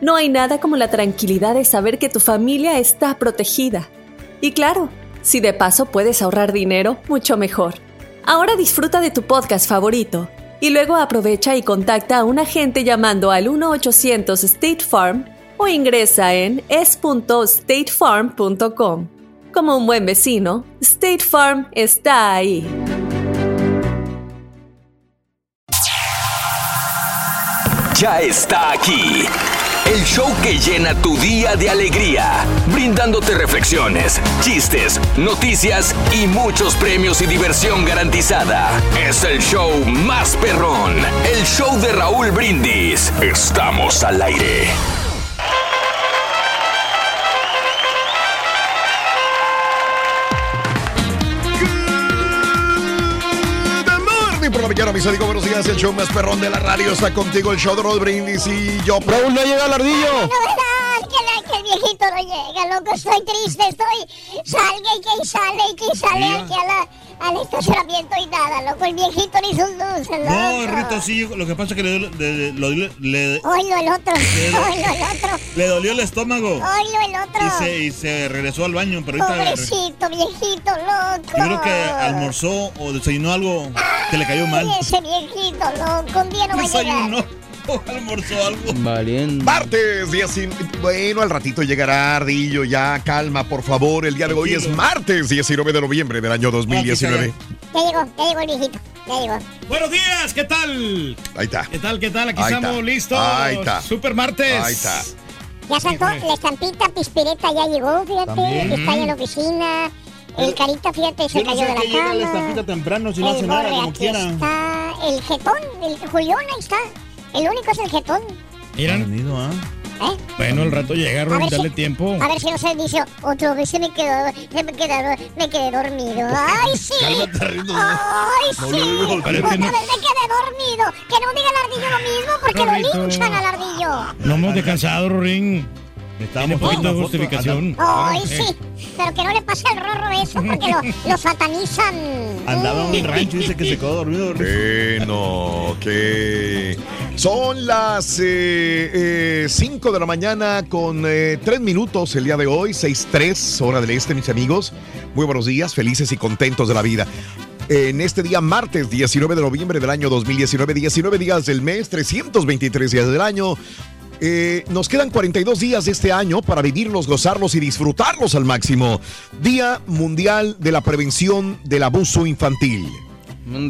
no hay nada como la tranquilidad de saber que tu familia está protegida. Y claro, si de paso puedes ahorrar dinero, mucho mejor. Ahora disfruta de tu podcast favorito y luego aprovecha y contacta a un agente llamando al 1-800 State Farm o ingresa en es.statefarm.com. Como un buen vecino, State Farm está ahí. Ya está aquí. El show que llena tu día de alegría, brindándote reflexiones, chistes, noticias y muchos premios y diversión garantizada. Es el show más perrón, el show de Raúl Brindis. Estamos al aire. La mañana, mis amigos. Buenos días. El show más perrón de la radio está contigo. El show de Rod Brindis y yo. Raúl, no llega el ardillo. Que, la- que el viejito no llega, loco. Estoy triste, estoy. Salga y que sale y que sale aquí a la, al estacionamiento y nada, loco. El viejito ni sus luces, loco. No, Rito, sí, lo que pasa es que le, le- lo- le- Oilo el otro, oilo el otro, le dolió el estómago oilo el otro. y se, y se regresó al baño, pero ahorita Pobrecito, viejito, loco. yo creo que almorzó o desayunó algo que le cayó mal. Ay, ese viejito, loco. Un día no va a llegar. Almorzó algo. Martes, día sin... Bueno, al ratito llegará Ardillo. Ya, calma, por favor. El día de hoy es martes, 19 de noviembre del año 2019. Ya llegó, ya llegó el viejito. Ya llegó. Buenos días, ¿qué tal? Ahí está. ¿Qué tal, qué tal? Aquí Ahí estamos está. listos. Ahí está. Super martes. Ahí está. Ya sacó la estampita pispireta, ya llegó, fíjate. También. Está en la oficina. El carita, fíjate, se Yo no cayó sé de la que llega la cama. estampita temprano si no hace nada como aquí quiera. está. El jetón, el Julián, ahí está. El único es el jetón. Miran, Venido, ¿ah? ¿eh? bueno, el rato llega, A Rubén, si- dale tiempo. A ver si no se dice otra vez se me quedó, se me quedó, me quedé dormido. ¡Ay, sí! Cálmate. ¡Ay, sí! no, no, Otra vez me quedé dormido. Que no diga el ardillo lo mismo porque Rorrito. lo linchan al ardillo. No hemos descansado, Rubén. Estábamos poquito de tomando foto. justificación. ¡Ay, Eh, sí! Pero que no le pase al rorro eso porque lo, lo satanizan. Andaba en un rancho y dice que se quedó dormido. Bueno, que son las 5 de la mañana con 3 minutos el día de hoy, 6.3 hora del este, mis amigos. Muy buenos días, felices y contentos de la vida. En este día, martes 19 de noviembre del año 2019, 19 días del mes, 323 días del año. Eh, nos quedan 42 días de este año para vivirlos, gozarlos y disfrutarlos al máximo. Día Mundial de la Prevención del Abuso Infantil.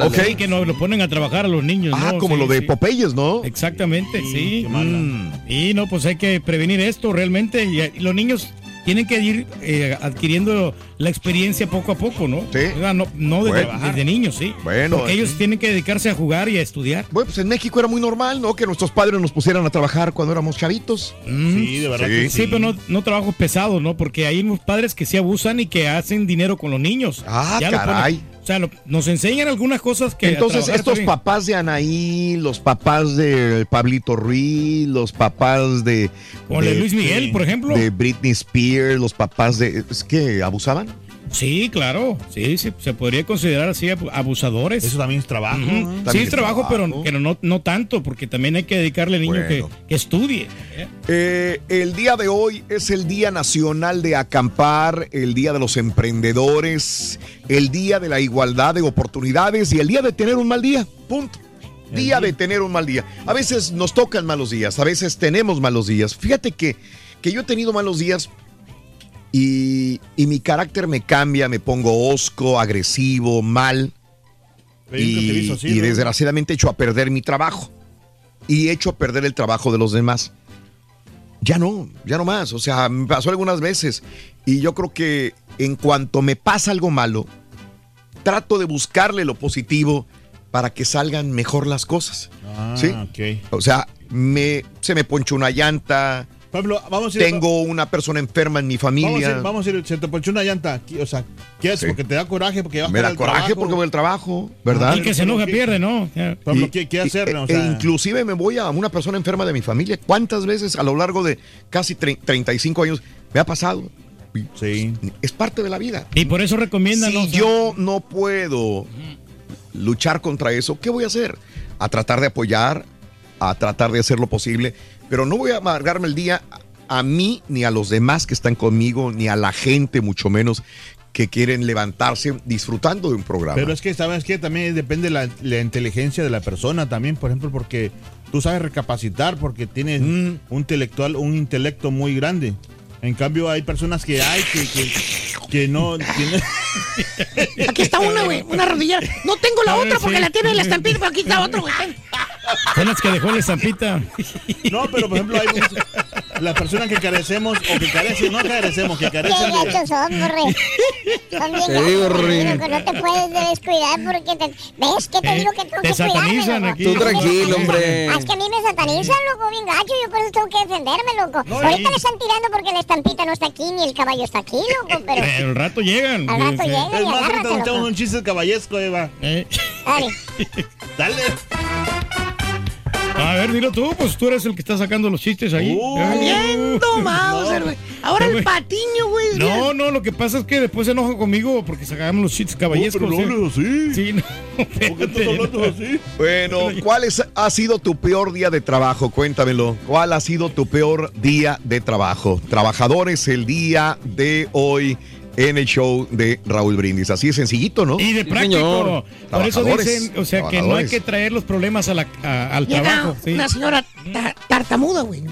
Ok. Sí, que nos lo ponen a trabajar a los niños. Ah, ¿no? como Sí, lo de sí. Popeyes, ¿no? Exactamente, sí. qué mala. Mm. Y no, pues hay que prevenir esto realmente. Y, y los niños tienen que ir eh, adquiriendo la experiencia poco a poco, ¿no? Sí. O sea, no, no desde, Bueno. desde niños, sí. Bueno, Porque eh. ellos tienen que dedicarse a jugar y a estudiar. Bueno, pues en México era muy normal, ¿no? Que nuestros padres nos pusieran a trabajar cuando éramos chavitos. Mm. Sí, de verdad Sí. que Sí, pero no, no trabajos pesados, ¿no? Porque hay unos padres que sí abusan y que hacen dinero con los niños. Ah, Ya lo ponen- caray. O sea, lo- nos enseñan algunas cosas que. Entonces, estos también. papás de Anaí, los papás de Pablito Ruiz, los papás de. El de Luis Miguel, de- por ejemplo. De Britney Spears, los papás de. ¿Es que abusaban? Sí, claro. Sí, sí, se podría considerar así abu- abusadores. Eso también es trabajo. Sí, es trabajo, pero, trabajo. pero no, no tanto, porque también hay que dedicarle al niño Bueno. que, que estudie. Eh, el día de hoy es el Día Nacional de Acampar, el Día de los Emprendedores, el Día de la Igualdad de Oportunidades y el Día de tener un mal día. Punto. Día de tener un mal día. A veces nos tocan malos días, a veces tenemos malos días. Fíjate que que yo he tenido malos días y, y mi carácter me cambia, me pongo osco, agresivo, mal. He Y, desgraciadamente echo a perder mi trabajo. Y echo a perder el trabajo de los demás. Ya no, ya no más. O sea, me pasó algunas veces. Y yo creo que en cuanto me pasa algo malo, trato de buscarle lo positivo para que salgan mejor las cosas. Ah, ¿Sí? O sea, me, se me ponchó una llanta, Pablo, vamos a ir. tengo una persona enferma en mi Vamos a familia. ir, vamos a ir. Se te ponchó una llanta. ¿qué- O sea, ¿qué haces? Sí. Porque te da coraje, porque vas me da coraje trabajo. porque voy al trabajo, ¿verdad? El que se enoja pierde, ¿no? Y- ¿qué, qué y- hacer? e- O e sea, inclusive me voy a una persona enferma de mi familia. ¿Cuántas veces a lo largo de casi tre- 35 años me ha pasado? Y Sí. Es parte de la vida. Y por eso recomiendan. Si ¿no? O sea, yo no puedo luchar contra eso, ¿qué voy a hacer? A tratar de apoyar, a tratar de hacer lo posible, pero no voy a amargarme el día a mí ni a los demás que están conmigo, ni a la gente, mucho menos, que quieren levantarse disfrutando de un programa. Pero es que, ¿sabes qué? También depende la, la inteligencia de la persona también, por ejemplo, porque tú sabes recapacitar porque tienes Mm. un intelectual, un intelecto muy grande. En cambio, hay personas que hay que, que, que no tienen... Aquí está una, güey, una rodillera. No tengo la otra porque sí. la tiene el estampito, pero aquí está otro, güey. Son las que dejó la estampita. No, pero por ejemplo, hay muchas- las personas que carecemos o que carecen, no carecemos, que Qué carecen de... gachos son. Son bien Te digo, loco, No te puedes descuidar porque te... ¿Ves que te Eh, digo que tengo te que cuidarme, satanizan loco? aquí. Tú tranquilo, hombre. Es que a mí me satanizan, loco, bien gacho. Yo por eso tengo que defenderme, loco. No, Ahorita y- le están tirando porque la estampita no está aquí ni el caballo está aquí, loco. Pero Pero al rato llegan. al rato llegan Es más, ahorita echamos loco. un chiste caballesco, Eva. Eh, Dale. Dale. A ver, dilo tú, pues tú eres el que está sacando los chistes ahí. Uh, Eh, Mauser, güey. Ahora el patiño, güey. No, no, lo que pasa es que después se enoja conmigo porque sacamos los chistes caballescos. Oh, no ¿sí? hables así. Sí, no. ¿Por qué estás así? Bueno, ¿cuál es- ha sido tu peor día de trabajo? Cuéntamelo. ¿Cuál ha sido tu peor día de trabajo? Trabajadores, el día de hoy en el show de Raúl Brindis. Así de sencillito, ¿no? Y de Sí, práctico. señor. Por eso Trabajadores, dicen, o sea, que no hay que traer los problemas a la- a- al Llega trabajo. Sí. una señora ta- tartamuda, güey.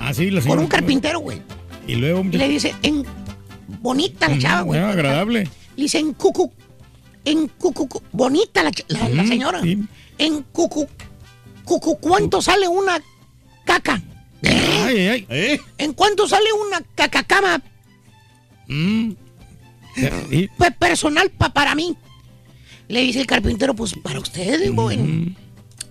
Así, la Por señora- un carpintero, güey. Y luego. Y le dice, en... bonita la chava, güey. Ah, agradable. Le dice, en cucu... En cucu... Bonita la, la, la señora. sí. En cucu... Cucu... ¿Cuánto sale una caca? Ay, ay, ay. ¿Eh? ¿En cuánto sale una cacacama Mm. Y- pe- personal pa- para mí? Le dice el carpintero, pues para usted, digo, en,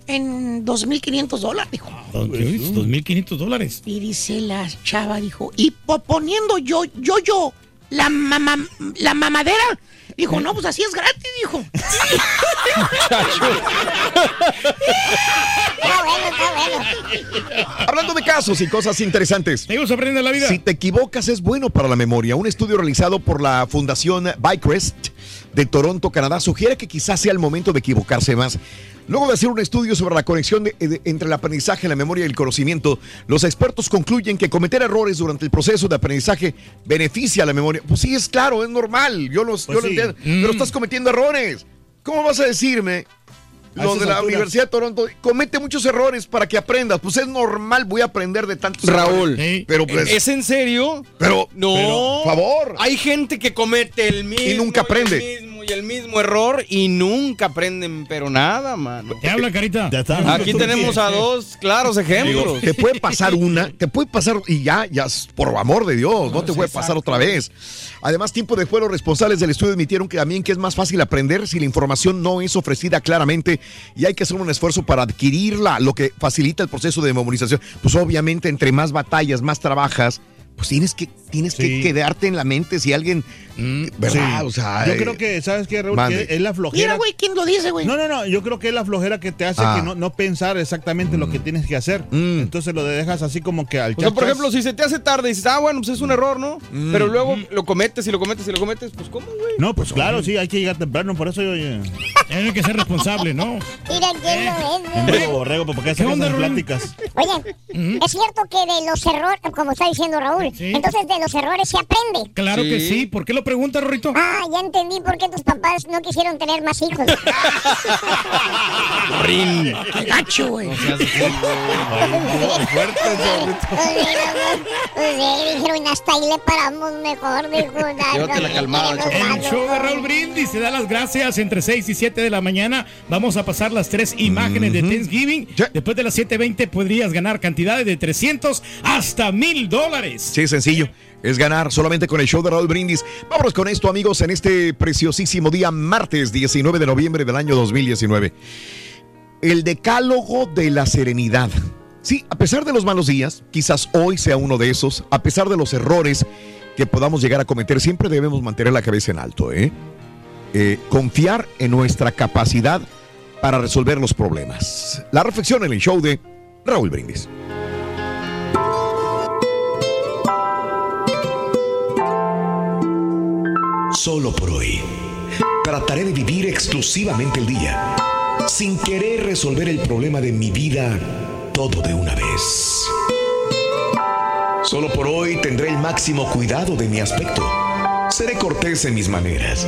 en 2.500 dólares, dijo. Dos- dos mil quinientos dólares. Y dice la chava, dijo, y po- poniendo yo, yo, yo, la, mama, la mamadera, dijo, no, pues así es gratis, dijo. Hablando de casos y cosas interesantes. ¿Te gusta aprender la vida? Si te equivocas es bueno para la memoria. Un estudio realizado por la Fundación Bycrest de Toronto, Canadá, sugiere que quizás sea el momento de equivocarse más. Luego de hacer un estudio sobre la conexión de- de- entre el aprendizaje, la memoria y el conocimiento, los expertos concluyen que cometer errores durante el proceso de aprendizaje beneficia a la memoria. Pues sí, es claro, es normal, yo lo, yo lo entiendo, Mm. pero estás cometiendo errores. ¿Cómo vas a decirme? Lo de la alturas. Universidad de Toronto comete muchos errores para que aprendas. Pues es normal, voy a aprender de tantos Raúl, errores. Sí. Pero pues, ¿es en serio? pero, No. por favor. Hay gente que comete el mismo. nunca aprende. el mismo y el mismo error y nunca aprenden, pero nada, mano. Te habla, carita. Ya está. Aquí tenemos a dos claros ejemplos. Te puede pasar una, te puede pasar y ya, ya, por amor de Dios, no te puede pasar otra vez. Además, tiempo después, los responsables del estudio admitieron que también que es más fácil aprender si la información no es ofrecida claramente y hay que hacer un esfuerzo para adquirirla, lo que facilita el proceso de memorización. Pues obviamente, entre más batallas, más trabajas, pues tienes que, tienes que quedarte en la mente si alguien, ¿verdad? Sí. O sea, yo eh, creo que, ¿sabes qué, Raúl? Que es la flojera. Mira, güey, ¿quién lo dice, güey? No, no, no, yo creo que es la flojera que te hace Ah. que no, no pensar exactamente lo que tienes que hacer. Mm. Entonces lo dejas así como que al O sea, por ejemplo, si se te hace tarde y dices, ah, bueno, pues es un error, ¿no? Mm. Pero luego lo cometes y lo cometes y lo cometes, pues ¿cómo, güey? No, pues claro, sí, hay que llegar temprano, por eso yo... Tienes que ser responsable, ¿no? Mira quién lo es. Hombre, borrego, ¿por qué onda, pláticas? Oye, es cierto que de los errores, como está diciendo Raúl, Sí. entonces de los errores se aprende. Claro que sí. ¿Por qué lo pregunta, Rorrito? Ah, ya entendí por qué tus papás no quisieron tener más hijos. Rin. Qué gacho, güey. Sí, dijeron, hasta ahí le paramos mejor, dijo. Llévatela calmada, El show de Raúl Brindis se da las gracias entre 6 y 7 de la mañana. Vamos a pasar las tres imágenes de Thanksgiving. Después de las 7.20 podrías ganar cantidades de 300 hasta mil dólares. Sí, sencillo. Es ganar solamente con el show de Raúl Brindis. Vámonos con esto, amigos, en este preciosísimo día, martes 19 de noviembre del año 2019. El decálogo de la serenidad. Sí, a pesar de los malos días, quizás hoy sea uno de esos, a pesar de los errores que podamos llegar a cometer, siempre debemos mantener la cabeza en alto, ¿eh? Eh, confiar en nuestra capacidad para resolver los problemas. La reflexión en el show de Raúl Brindis. Solo por hoy. Trataré de vivir exclusivamente el día, sin querer resolver el problema de mi vida todo de una vez. Solo por hoy tendré el máximo cuidado de mi aspecto. Seré cortés en mis maneras.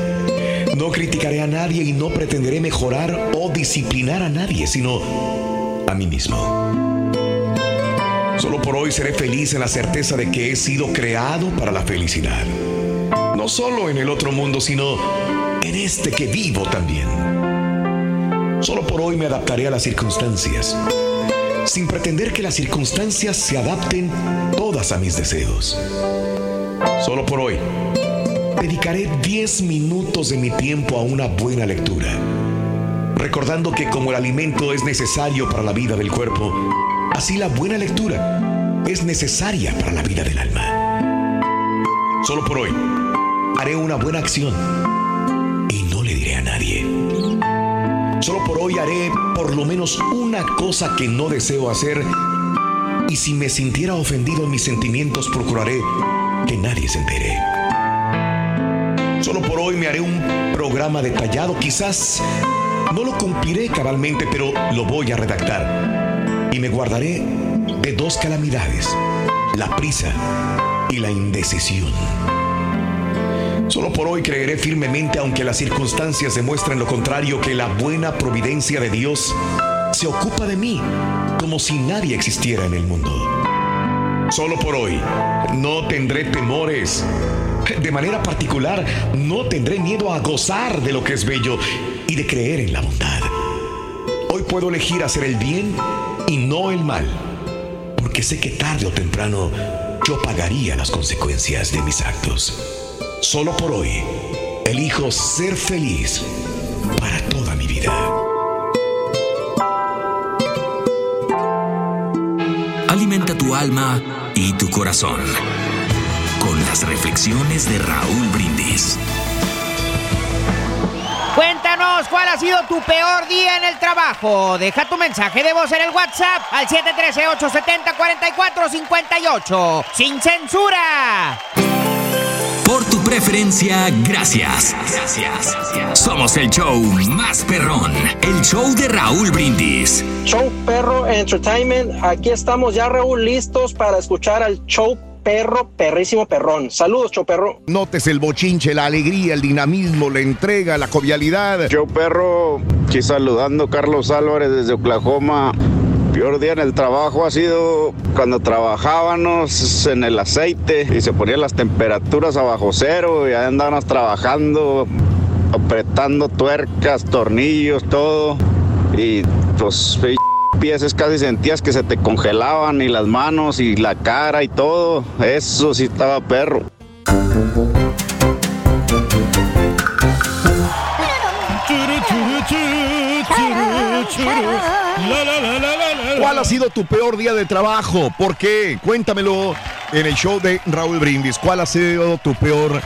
No criticaré a nadie y no pretenderé mejorar o disciplinar a nadie, sino a mí mismo. Solo por hoy seré feliz en la certeza de que he sido creado para la felicidad. No solo en el otro mundo, sino en este que vivo también. Solo por hoy me adaptaré a las circunstancias, sin pretender que las circunstancias se adapten todas a mis deseos. Solo por hoy dedicaré 10 minutos de mi tiempo a una buena lectura, recordando que como el alimento es necesario para la vida del cuerpo, así la buena lectura es necesaria para la vida del alma. Solo por hoy haré una buena acción y no le diré a nadie. Solo por hoy haré por lo menos una cosa que no deseo hacer y si me sintiera ofendido en mis sentimientos procuraré que nadie se entere. Solo por hoy me haré un programa detallado, quizás no lo cumpliré cabalmente, pero lo voy a redactar y me guardaré de dos calamidades, la prisa y la indecisión. Solo por hoy creeré firmemente, aunque las circunstancias demuestren lo contrario, que la buena providencia de Dios se ocupa de mí como si nadie existiera en el mundo. Solo por hoy no tendré temores. De manera particular, no tendré miedo a gozar de lo que es bello y de creer en la bondad. Hoy puedo elegir hacer el bien y no el mal, porque sé que tarde o temprano yo pagaría las consecuencias de mis actos. Solo por hoy, elijo ser feliz para toda mi vida. Alimenta tu alma y tu corazón con las reflexiones de Raúl Brindis. Cuéntanos cuál ha sido tu peor día en el trabajo. Deja tu mensaje de voz en el WhatsApp al 713-870-4458. ¡Sin censura! Por tu preferencia, gracias. Gracias. Somos el show más perrón, el show de Raúl Brindis. Show Perro Entertainment, aquí estamos ya Raúl listos para escuchar al show perro, perrísimo perrón. Saludos, show perro. Notes el bochinche, la alegría, el dinamismo, la entrega, la jovialidad. Yo, perro, aquí saludando Carlos Álvarez desde Oklahoma. Peor día en el trabajo ha sido cuando trabajábamos en el aceite y se ponían las temperaturas a bajo cero y ahí andábamos trabajando, apretando tuercas, tornillos, todo. Y pues piezas casi sentías que se te congelaban y las manos y la cara y todo. Eso sí estaba perro. ¿Cuál ha sido tu peor día de trabajo? ¿Por qué? Cuéntamelo en el show de Raúl Brindis. ¿Cuál ha sido tu peor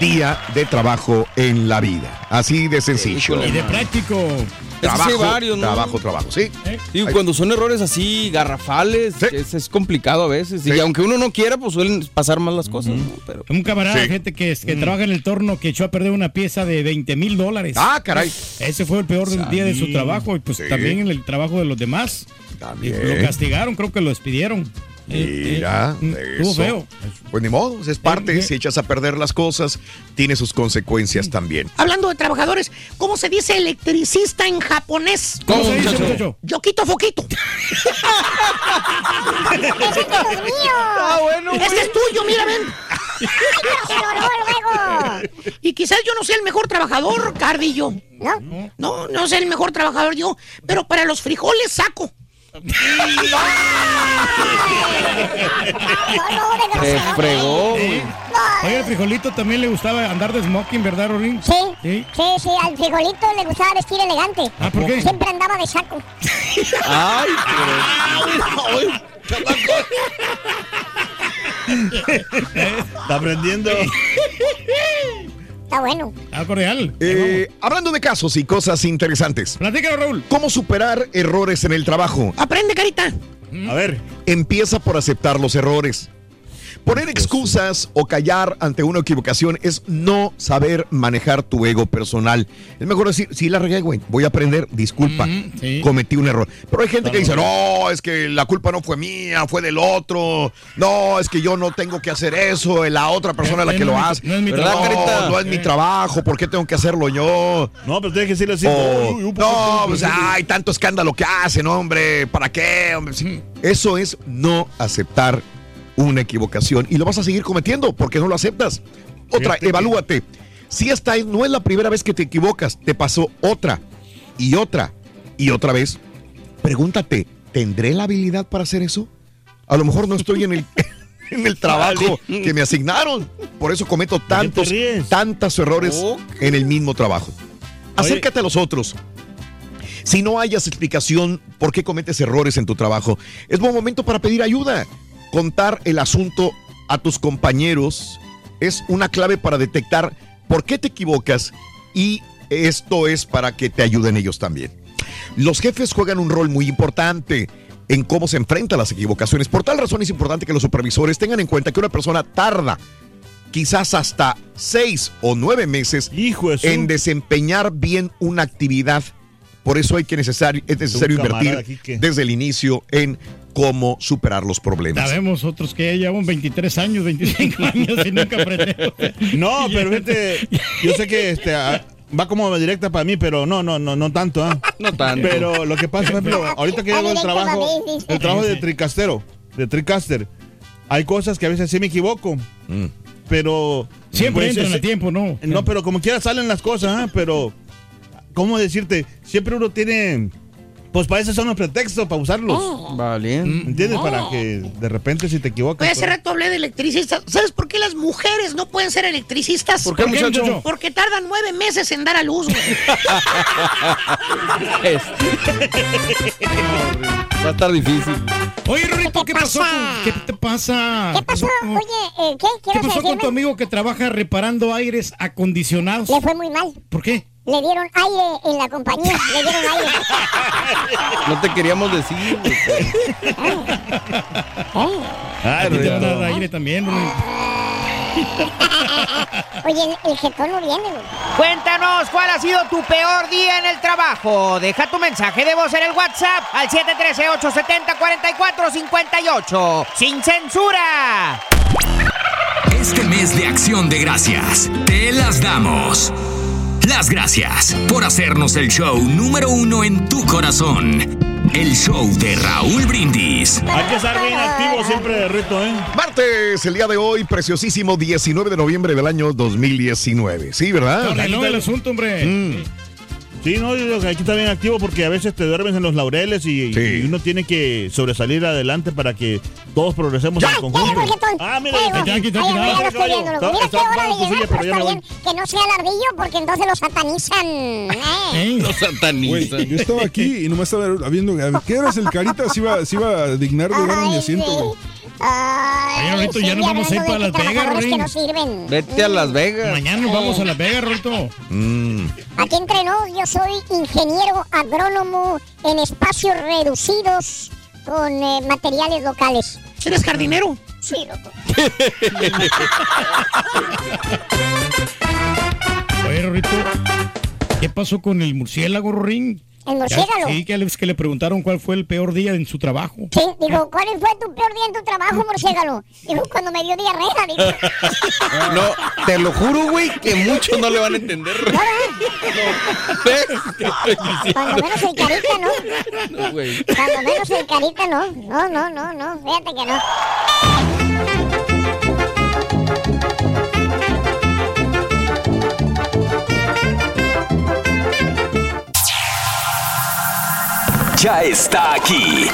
día de trabajo en la vida? Así de sencillo. Y de práctico. Trabajo, trabajo, trabajo, sí. Y cuando son errores así garrafales, es, es complicado a veces. Y aunque uno no quiera, pues suelen pasar mal las cosas. ¿no? Pero, Un camarada, Sí. gente que, que trabaja en el torno, que echó a perder una pieza de 20 mil dólares. Ah, caray. Ese fue el peor día de su trabajo y pues Sí. también en el trabajo de los demás. También. Y Lo castigaron, creo que lo despidieron. Mira, estuvo eso. feo. Pues ni modo, es parte. Si echas a perder las cosas, tiene sus consecuencias también. Hablando de trabajadores, ¿cómo se dice electricista en japonés? ¿Cómo se dice, muchacho? Yo quito foquito. ¡Ese es mío! Ah, bueno. Este es tuyo, mira, ven. Y quizás yo no sea el mejor trabajador, Cardillo. ¿No? No, no soy el mejor trabajador yo, pero para los frijoles saco. Se fregó. Oye, al frijolito también le gustaba andar de smoking, ¿verdad, Rorín? Sí, Sí. sí, sí, al frijolito le gustaba vestir elegante. Ah, ¿por qué? Siempre andaba de saco. Ay, Está aprendiendo. Está bueno. Algo real. Eh, hablando de casos y cosas interesantes. Platícalo, Raúl. ¿Cómo superar errores en el trabajo? Aprende, carita. A ver. Empieza por aceptar los errores. Poner excusas o callar ante una equivocación es no saber manejar tu ego personal. Es mejor decir, sí la regué, güey, voy a aprender, disculpa, cometí un error. Pero hay gente que dice, no, es que la culpa no fue mía, fue del otro. No, es que yo no tengo que hacer eso, es la otra persona la que lo hace. no es mi ¿Verdad, trabajo. No es mi trabajo, ¿por qué tengo que hacerlo yo? No, pero tienes que decirle así. O, "Uy, uy, no, pues uy, uy". hay tanto escándalo que hacen, hombre. ¿Para qué? hombre? Eso es no aceptar una equivocación y lo vas a seguir cometiendo porque no lo aceptas. Otra, Fíjate que- evalúate. Si esta es- no es la primera vez que te equivocas, te pasó otra y otra y otra vez. Pregúntate, ¿tendré la habilidad para hacer eso? A lo mejor no estoy en el, en el trabajo que me asignaron. Por eso cometo tantos, tantos errores en el mismo trabajo. Acércate a los otros. Si no hayas explicación por qué cometes errores en tu trabajo, es buen momento para pedir ayuda. Contar el asunto a tus compañeros es una clave para detectar por qué te equivocas y esto es para que te ayuden ellos también. Los jefes juegan un rol muy importante en cómo se enfrentan las equivocaciones. Por tal razón es importante que los supervisores tengan en cuenta que una persona tarda quizás hasta seis o nueve meses en desempeñar bien una actividad. Por eso hay que necesario, es necesario invertir que- desde el inicio en cómo superar los problemas. Sabemos otros que llevan 23 años, 25 años y nunca aprendemos. No, pero vete, yo sé que este, ah, va como directa para mí, pero no, no, no, no tanto, ¿ah? No tanto. Pero lo que pasa, por ejemplo, ahorita que hago el trabajo, el trabajo de tricastero, de tricaster, hay cosas que a veces sí me equivoco, pero Siempre pues, entran a tiempo, ¿no? No, pero como quiera salen las cosas, ¿ah? pero ¿cómo decirte? Siempre uno tiene pues para eso son los pretextos para usarlos. Vale. ¿Entiendes? Para que de repente si te equivocas. Oye, hace pues- rato hablé de electricistas. ¿Sabes por qué las mujeres no pueden ser electricistas? ¿Por qué, ¿Por qué, muchacho? muchacho? Porque tardan nueve meses en dar a luz, güey. Va a estar difícil. Oye, Rorito, ¿qué, pasó? ¿Qué te pasa? ¿Qué pasó? Oye, eh, ¿qué? ¿Qué ¿Quieres pasó con tu amigo que trabaja reparando aires acondicionados? Le fue muy mal. ¿Por qué? Le dieron aire en la compañía. Le dieron aire. No te queríamos decir. güey. A ti te van a dar aire también, Rorito. Oye, el, el jetón no viene, güey. Cuéntanos cuál ha sido tu peor día en el trabajo. Deja tu mensaje de voz en el WhatsApp al 713-870-4458. ¡Sin censura! Este mes de acción de gracias, te las damos. Las gracias por hacernos el show número uno en tu corazón. El show de Raúl Brindis. Hay que estar bien activo siempre, Rito, ¿eh? Martes, el día de hoy, preciosísimo 19 de noviembre del año 2019. Sí, ¿verdad? Arregló el asunto, hombre. Mm. Sí, no, yo digo que hay que estar bien activo porque a veces te duermes en los laureles y, y uno tiene que sobresalir adelante para que todos progresemos en conjunto. Ah, mira, ya, lo. Que no sea lardillo porque entonces lo satanizan. ¿eh? Los satanizan. Güey, yo estaba aquí y nomás estaba viendo ver, qué horas el carita se iba, se iba a dignar de darme mi asiento, güey. Ay, Oye, Rorito, ya nos vamos a ir para Las Vegas, Rorín. no. Vete a Las Vegas. Mañana nos vamos a Las Vegas, Rorito. Mm. Aquí entre nos, yo soy ingeniero agrónomo en espacios reducidos con eh, materiales locales. ¿Eres jardinero? Sí, loco. Oye, Rorito, ¿qué pasó con el murciélago, Rorín? El murciélago. Sí, que le, que le preguntaron cuál fue el peor día en su trabajo. Sí, digo, ¿cuál fue tu peor día en tu trabajo, murciélago? Digo, cuando me dio diarrea, digo. No, te lo juro, güey, que muchos no le van a entender. Cuando menos el carita, ¿no? No, güey. Cuando menos el carita, no. No, no, no, no. Fíjate que no. Ya está aquí.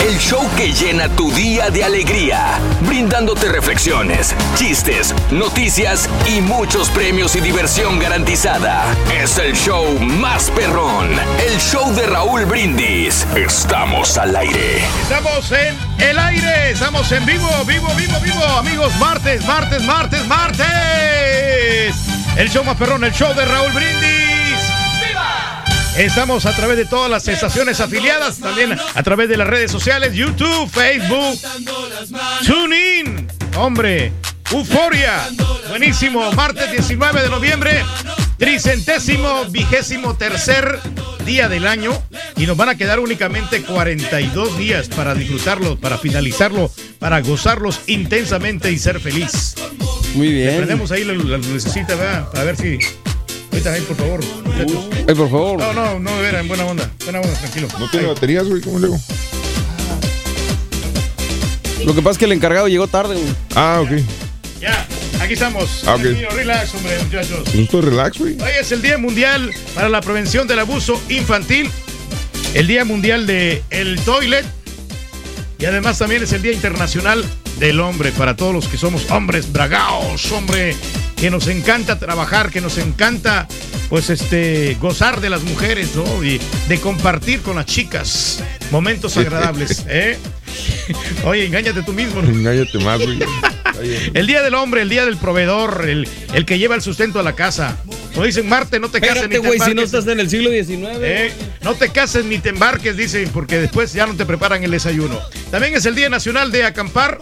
El show que llena tu día de alegría, brindándote reflexiones, chistes, noticias y muchos premios y diversión garantizada. Es el show más perrón, el show de Raúl Brindis. Estamos al aire. Estamos en el aire, estamos en vivo, vivo, vivo, vivo, amigos. Martes, martes, martes, martes. El show más perrón, el show de Raúl Brindis. Estamos a través de todas las estaciones afiliadas, también a través de las redes sociales, YouTube, Facebook, TuneIn, hombre, Euforia, buenísimo, martes 19 de noviembre, tricentésimo, vigésimo tercer día del año. Y nos van a quedar únicamente 42 días para disfrutarlo, para finalizarlo, para gozarlos intensamente y ser feliz. Muy bien. Prendemos ahí la, la lucecita, ¿verdad? Para ver si... Ahorita ahí, por favor, muchachos. Ay, por favor. No, no, no, de veras, en buena onda. Buena onda, tranquilo. No tiene baterías, güey, ¿cómo le hago? Lo que pasa es que el encargado llegó tarde, güey. Ah, ok. Ya, aquí estamos. Ah, ok. Tranquilo, Relax, hombre, muchachos. Estoy relax, güey. Hoy es el Día Mundial para la Prevención del Abuso Infantil, el Día Mundial de el Toilet y además también es el Día Internacional del Hombre para todos los que somos hombres bragaos, hombre, que nos encanta trabajar, que nos encanta pues este gozar de las mujeres, ¿no? Y de compartir con las chicas momentos agradables, ¿eh? Oye, engáñate tú mismo. ¿no? Engáñate más, güey. El día del hombre, el día del proveedor, el, el que lleva el sustento a la casa. Como dicen, Marte, no te cases ni te güey, si no embarques. estás en el siglo XIX. Eh, No te cases ni te embarques, dicen, porque después ya no te preparan el desayuno. También es el Día Nacional de Acampar,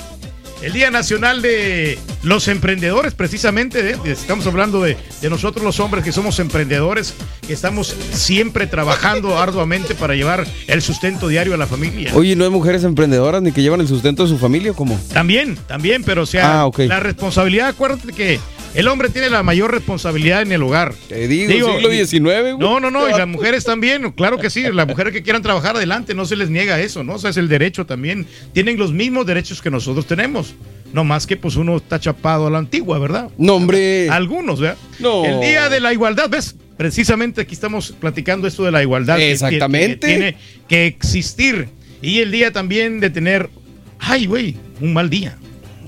el Día Nacional de los Emprendedores, precisamente. ¿eh? Estamos hablando de, de nosotros los hombres que somos emprendedores, que estamos siempre trabajando arduamente para llevar el sustento diario a la familia. Oye, ¿no hay mujeres emprendedoras ni que llevan el sustento de su familia o cómo? También, también, pero o sea, Ah, la responsabilidad, acuérdate que el hombre tiene la mayor responsabilidad en el hogar. Te digo, siglo y- XIX, güey. No, no, no, y las mujeres también, claro que sí, las mujeres que quieran trabajar adelante, no se les niega eso, ¿no? O sea, es el derecho también. Tienen los mismos derechos que nosotros tenemos. No más que pues uno está chapado a la antigua, ¿verdad? No, hombre. Algunos, ¿verdad? No. El día de la igualdad, ¿ves? Precisamente aquí estamos platicando esto de la igualdad. que- que- Exactamente. Que tiene que existir. Y el día también de tener, ay, güey, un mal día.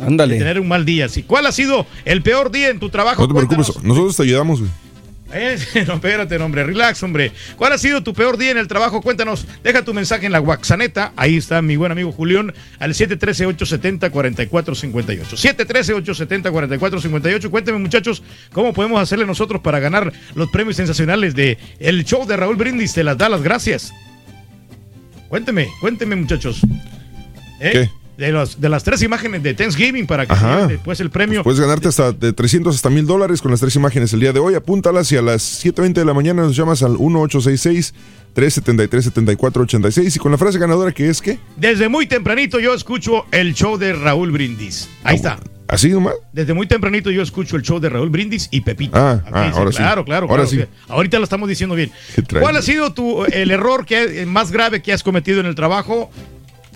Ándale. tener un mal día. Sí. ¿Cuál ha sido el peor día en tu trabajo? No te preocupes, Cuéntanos. nosotros te ayudamos, güey. Eh, no, espérate, hombre, relax, hombre. ¿Cuál ha sido tu peor día en el trabajo? Cuéntanos, deja tu mensaje en la WhatsApp. Ahí está mi buen amigo Julián, al 713-870-4458. 713-870-4458. Cuéntenme, muchachos, cómo podemos hacerle nosotros para ganar los premios sensacionales de el show de Raúl Brindis. Te las da las gracias. Cuénteme, cuénteme, muchachos. ¿Eh? ¿Qué? De, los, de las tres imágenes de Thanksgiving para que Ajá. después el premio. Puedes ganarte hasta de 300 hasta 1000 dólares con las tres imágenes el día de hoy. Apúntalas y a las 7.20 de la mañana nos llamas al 1866-373-7486 y con la frase ganadora que es que... Desde muy tempranito yo escucho el show de Raúl Brindis. Ahí está. ¿Así nomás? Desde muy tempranito yo escucho el show de Raúl Brindis y Pepito. Ah, ah, dice, ahora sí. claro, claro, Ahora claro. sí. Ahorita lo estamos diciendo bien. ¿Cuál ha sido tu, el error que, más grave que has cometido en el trabajo?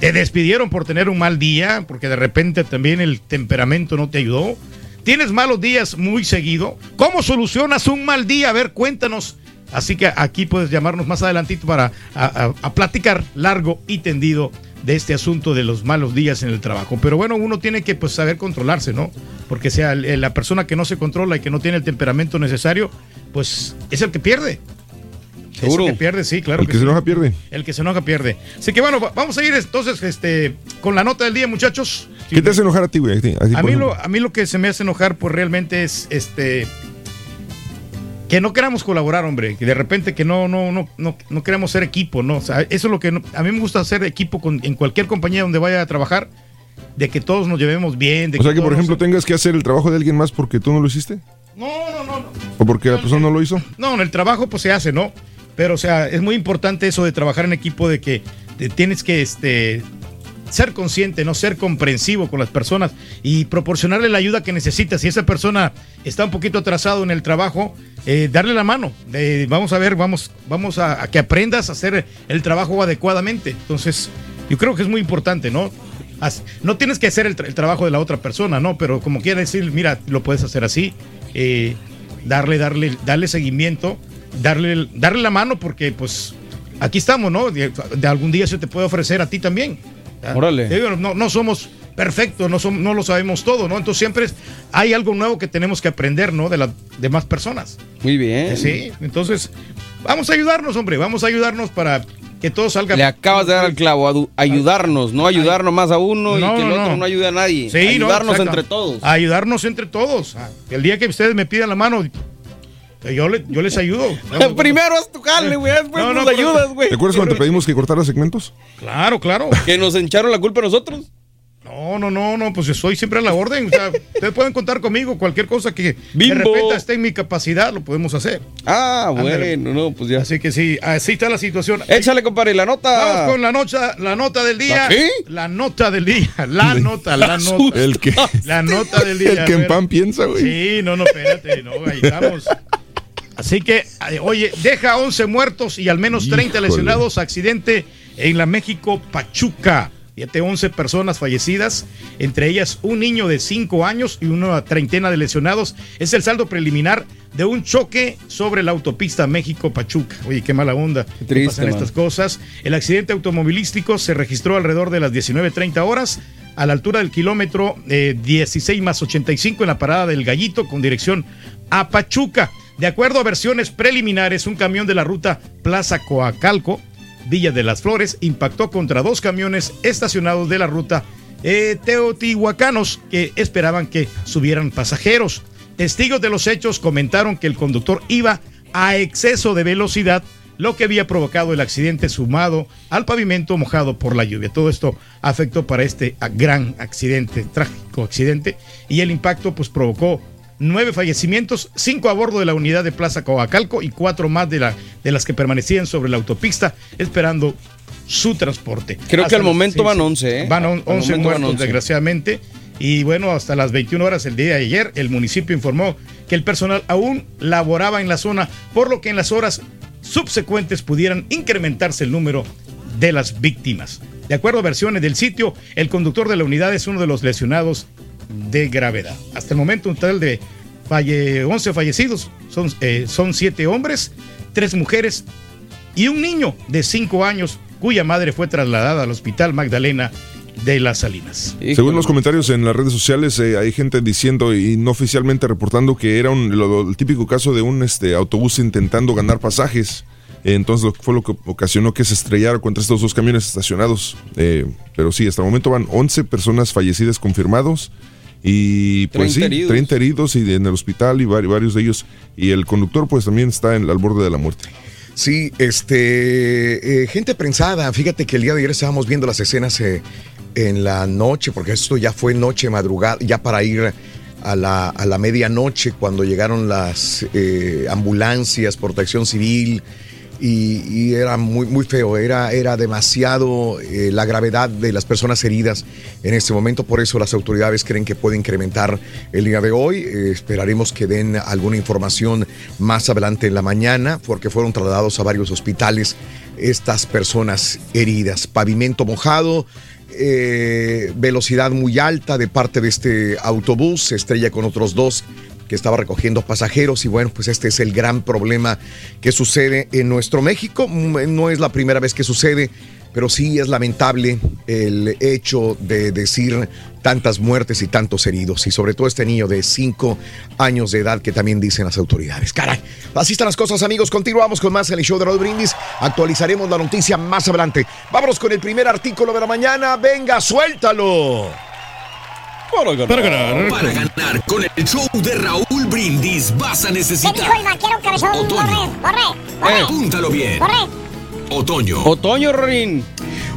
¿Te despidieron por tener un mal día? Porque de repente también el temperamento no te ayudó. ¿Tienes malos días muy seguido? ¿Cómo solucionas un mal día? A ver, cuéntanos. Así que aquí puedes llamarnos más adelantito para a, platicar largo y tendido de este asunto de los malos días en el trabajo. Pero bueno, uno tiene que pues, saber controlarse, ¿no? Porque sea la persona que no se controla y que no tiene el temperamento necesario, pues es el que pierde. Seguro. El que pierde, sí, claro. el que se sí. enoja pierde. El que se enoja pierde. Así que bueno, va- vamos a ir entonces este, con la nota del día, muchachos. ¿Qué te hace enojar a ti, güey? A mí, lo, a mí lo que se me hace enojar, pues realmente es este que no queramos colaborar, hombre. Que de repente que no, no, no, no, no queremos ser equipo, ¿no? O sea, eso es lo que no- a mí me gusta hacer equipo con, en cualquier compañía donde vaya a trabajar, de que todos nos llevemos bien. De O sea que, por nos- ejemplo, tengas que hacer el trabajo de alguien más porque tú no lo hiciste. No, no, no. ¿O porque la persona no lo hizo? No, en el trabajo pues se hace, ¿no? Pero o sea, es muy importante eso de trabajar en equipo, de que tienes que este, ser consciente, no ser comprensivo con las personas y proporcionarle la ayuda que necesita. Si esa persona está un poquito atrasado en el trabajo, eh, darle la mano. Vamos a ver, vamos, vamos a, que aprendas a hacer el trabajo adecuadamente. Entonces, yo creo que es muy importante, ¿no? No tienes que hacer el, tra- el trabajo de la otra persona, ¿no? Pero como quiera decir, mira, lo puedes hacer así, eh, darle, darle, darle seguimiento, darle, darle la mano, porque pues aquí estamos, ¿no? De, de algún día se te puede ofrecer a ti también. Órale. No, no somos perfectos, no, no lo sabemos todo, ¿no? Entonces siempre es- hay algo nuevo que tenemos que aprender, ¿no? De las demás personas. Muy bien. Sí, entonces vamos a ayudarnos, hombre, vamos a ayudarnos para que todo salga. Le acabas de dar el clavo, ayudarnos, no ayudarnos más a uno No, y que el otro no. no, ayude a nadie. Sí, no, ayudarnos entre todos. Ayudarnos entre todos. Ah, El día que ustedes me pidan la mano, yo, le- yo les ayudo. Primero haz tu jale, güey, después No, no, nos ayudas, güey. ¿Te acuerdas cuando te pedimos que cortaras segmentos? Claro, claro. Que nos echaron la culpa a nosotros. No, no, no, no, pues yo soy siempre a la orden. O sea, ustedes pueden contar conmigo cualquier cosa que de Bimbo. repente esté en mi capacidad, lo podemos hacer. Ah, Ándale. bueno, no, pues ya. Así que sí, así está la situación. Échale, compadre, la nota. Vamos con la nota, la nota del día. ¿La qué? La nota del día. La nota, la nota. El que, La nota del día. el que en pan piensa, güey. Sí, no, no, espérate, no, ahí estamos. Así que, ay, oye, deja 11 muertos y al menos 30 Híjole. lesionados. Accidente en la México Pachuca. Fíjate, 11 personas fallecidas, entre ellas un niño de 5 años y una treintena de lesionados. Es el saldo preliminar de un choque sobre la autopista México-Pachuca. Oye, qué mala onda. Qué triste, pasan man. estas cosas. El accidente automovilístico se registró alrededor de las 19.30 horas a la altura del kilómetro eh, 16 más 85 en la parada del Gallito con dirección a Pachuca. De acuerdo a versiones preliminares, un camión de la ruta Plaza Coacalco, Villa de las Flores, impactó contra dos camiones estacionados de la ruta eh, teotihuacanos que esperaban que subieran pasajeros. Testigos de los hechos comentaron que el conductor iba a exceso de velocidad, lo que había provocado el accidente sumado al pavimento mojado por la lluvia. Todo esto afectó para este gran accidente, trágico accidente, y el impacto pues provocó nueve fallecimientos, cinco a bordo de la unidad de Plaza Coacalco y cuatro más de, la, de las que permanecían sobre la autopista esperando su transporte. Creo que al momento van 11, ¿eh? Van on- Al 11 momento van muertos, 11. desgraciadamente. Y bueno, hasta las 21 horas el día de ayer, el municipio informó que el personal aún laboraba en la zona, por lo que en las horas subsecuentes pudieran incrementarse el número de las víctimas. De acuerdo a versiones del sitio, el conductor de la unidad es uno de los lesionados de gravedad. Hasta el momento, un total de falle- 11 fallecidos, son, eh, son 7 hombres, 3 mujeres y un niño de 5 años cuya madre fue trasladada al Hospital Magdalena de las Salinas. Según los comentarios en las redes sociales, eh, hay gente diciendo y no oficialmente reportando que era un, lo- lo- el típico caso de un este, autobús intentando ganar pasajes. Eh, Entonces fue lo que ocasionó que se estrellara contra estos dos camiones estacionados. Eh, pero sí, hasta el momento van 11 personas fallecidas confirmados y pues 30 sí, heridos. 30 heridos y en el hospital y vari- varios de ellos. Y el conductor pues también está en, al borde de la muerte. Sí, este, eh, gente prensada. Fíjate que el día de ayer estábamos viendo las escenas eh, en la noche, porque esto ya fue noche, madrugada, ya para ir a la, a la medianoche cuando llegaron las eh, ambulancias, protección civil. Y, era muy, muy feo, era, era demasiado eh, la gravedad de las personas heridas en este momento, por eso las autoridades creen que puede incrementar el día de hoy. Eh, esperaremos que den alguna información más adelante en la mañana, porque fueron trasladados a varios hospitales estas personas heridas. Pavimento mojado, eh, velocidad muy alta de parte de este autobús, estrella con otros dos que estaba recogiendo pasajeros y bueno, pues este es el gran problema que sucede en nuestro México. Mm, No es la primera vez que sucede, pero sí es lamentable el hecho de decir tantas muertes y tantos heridos y sobre todo este niño de 5 años de edad que también dicen las autoridades. Caray, así están las cosas amigos, continuamos con más en el show de Raúl Brindis, actualizaremos la noticia más adelante. Vámonos con el primer artículo de la mañana, venga, suéltalo. Para ganar. Para ganar con el show de Raúl Brindis vas a ¿Qué necesitar. dijo el vaquero cabezón? Borre, borre, borre. Apúntalo bien. Borre. Otoño. Otoño, Rorín.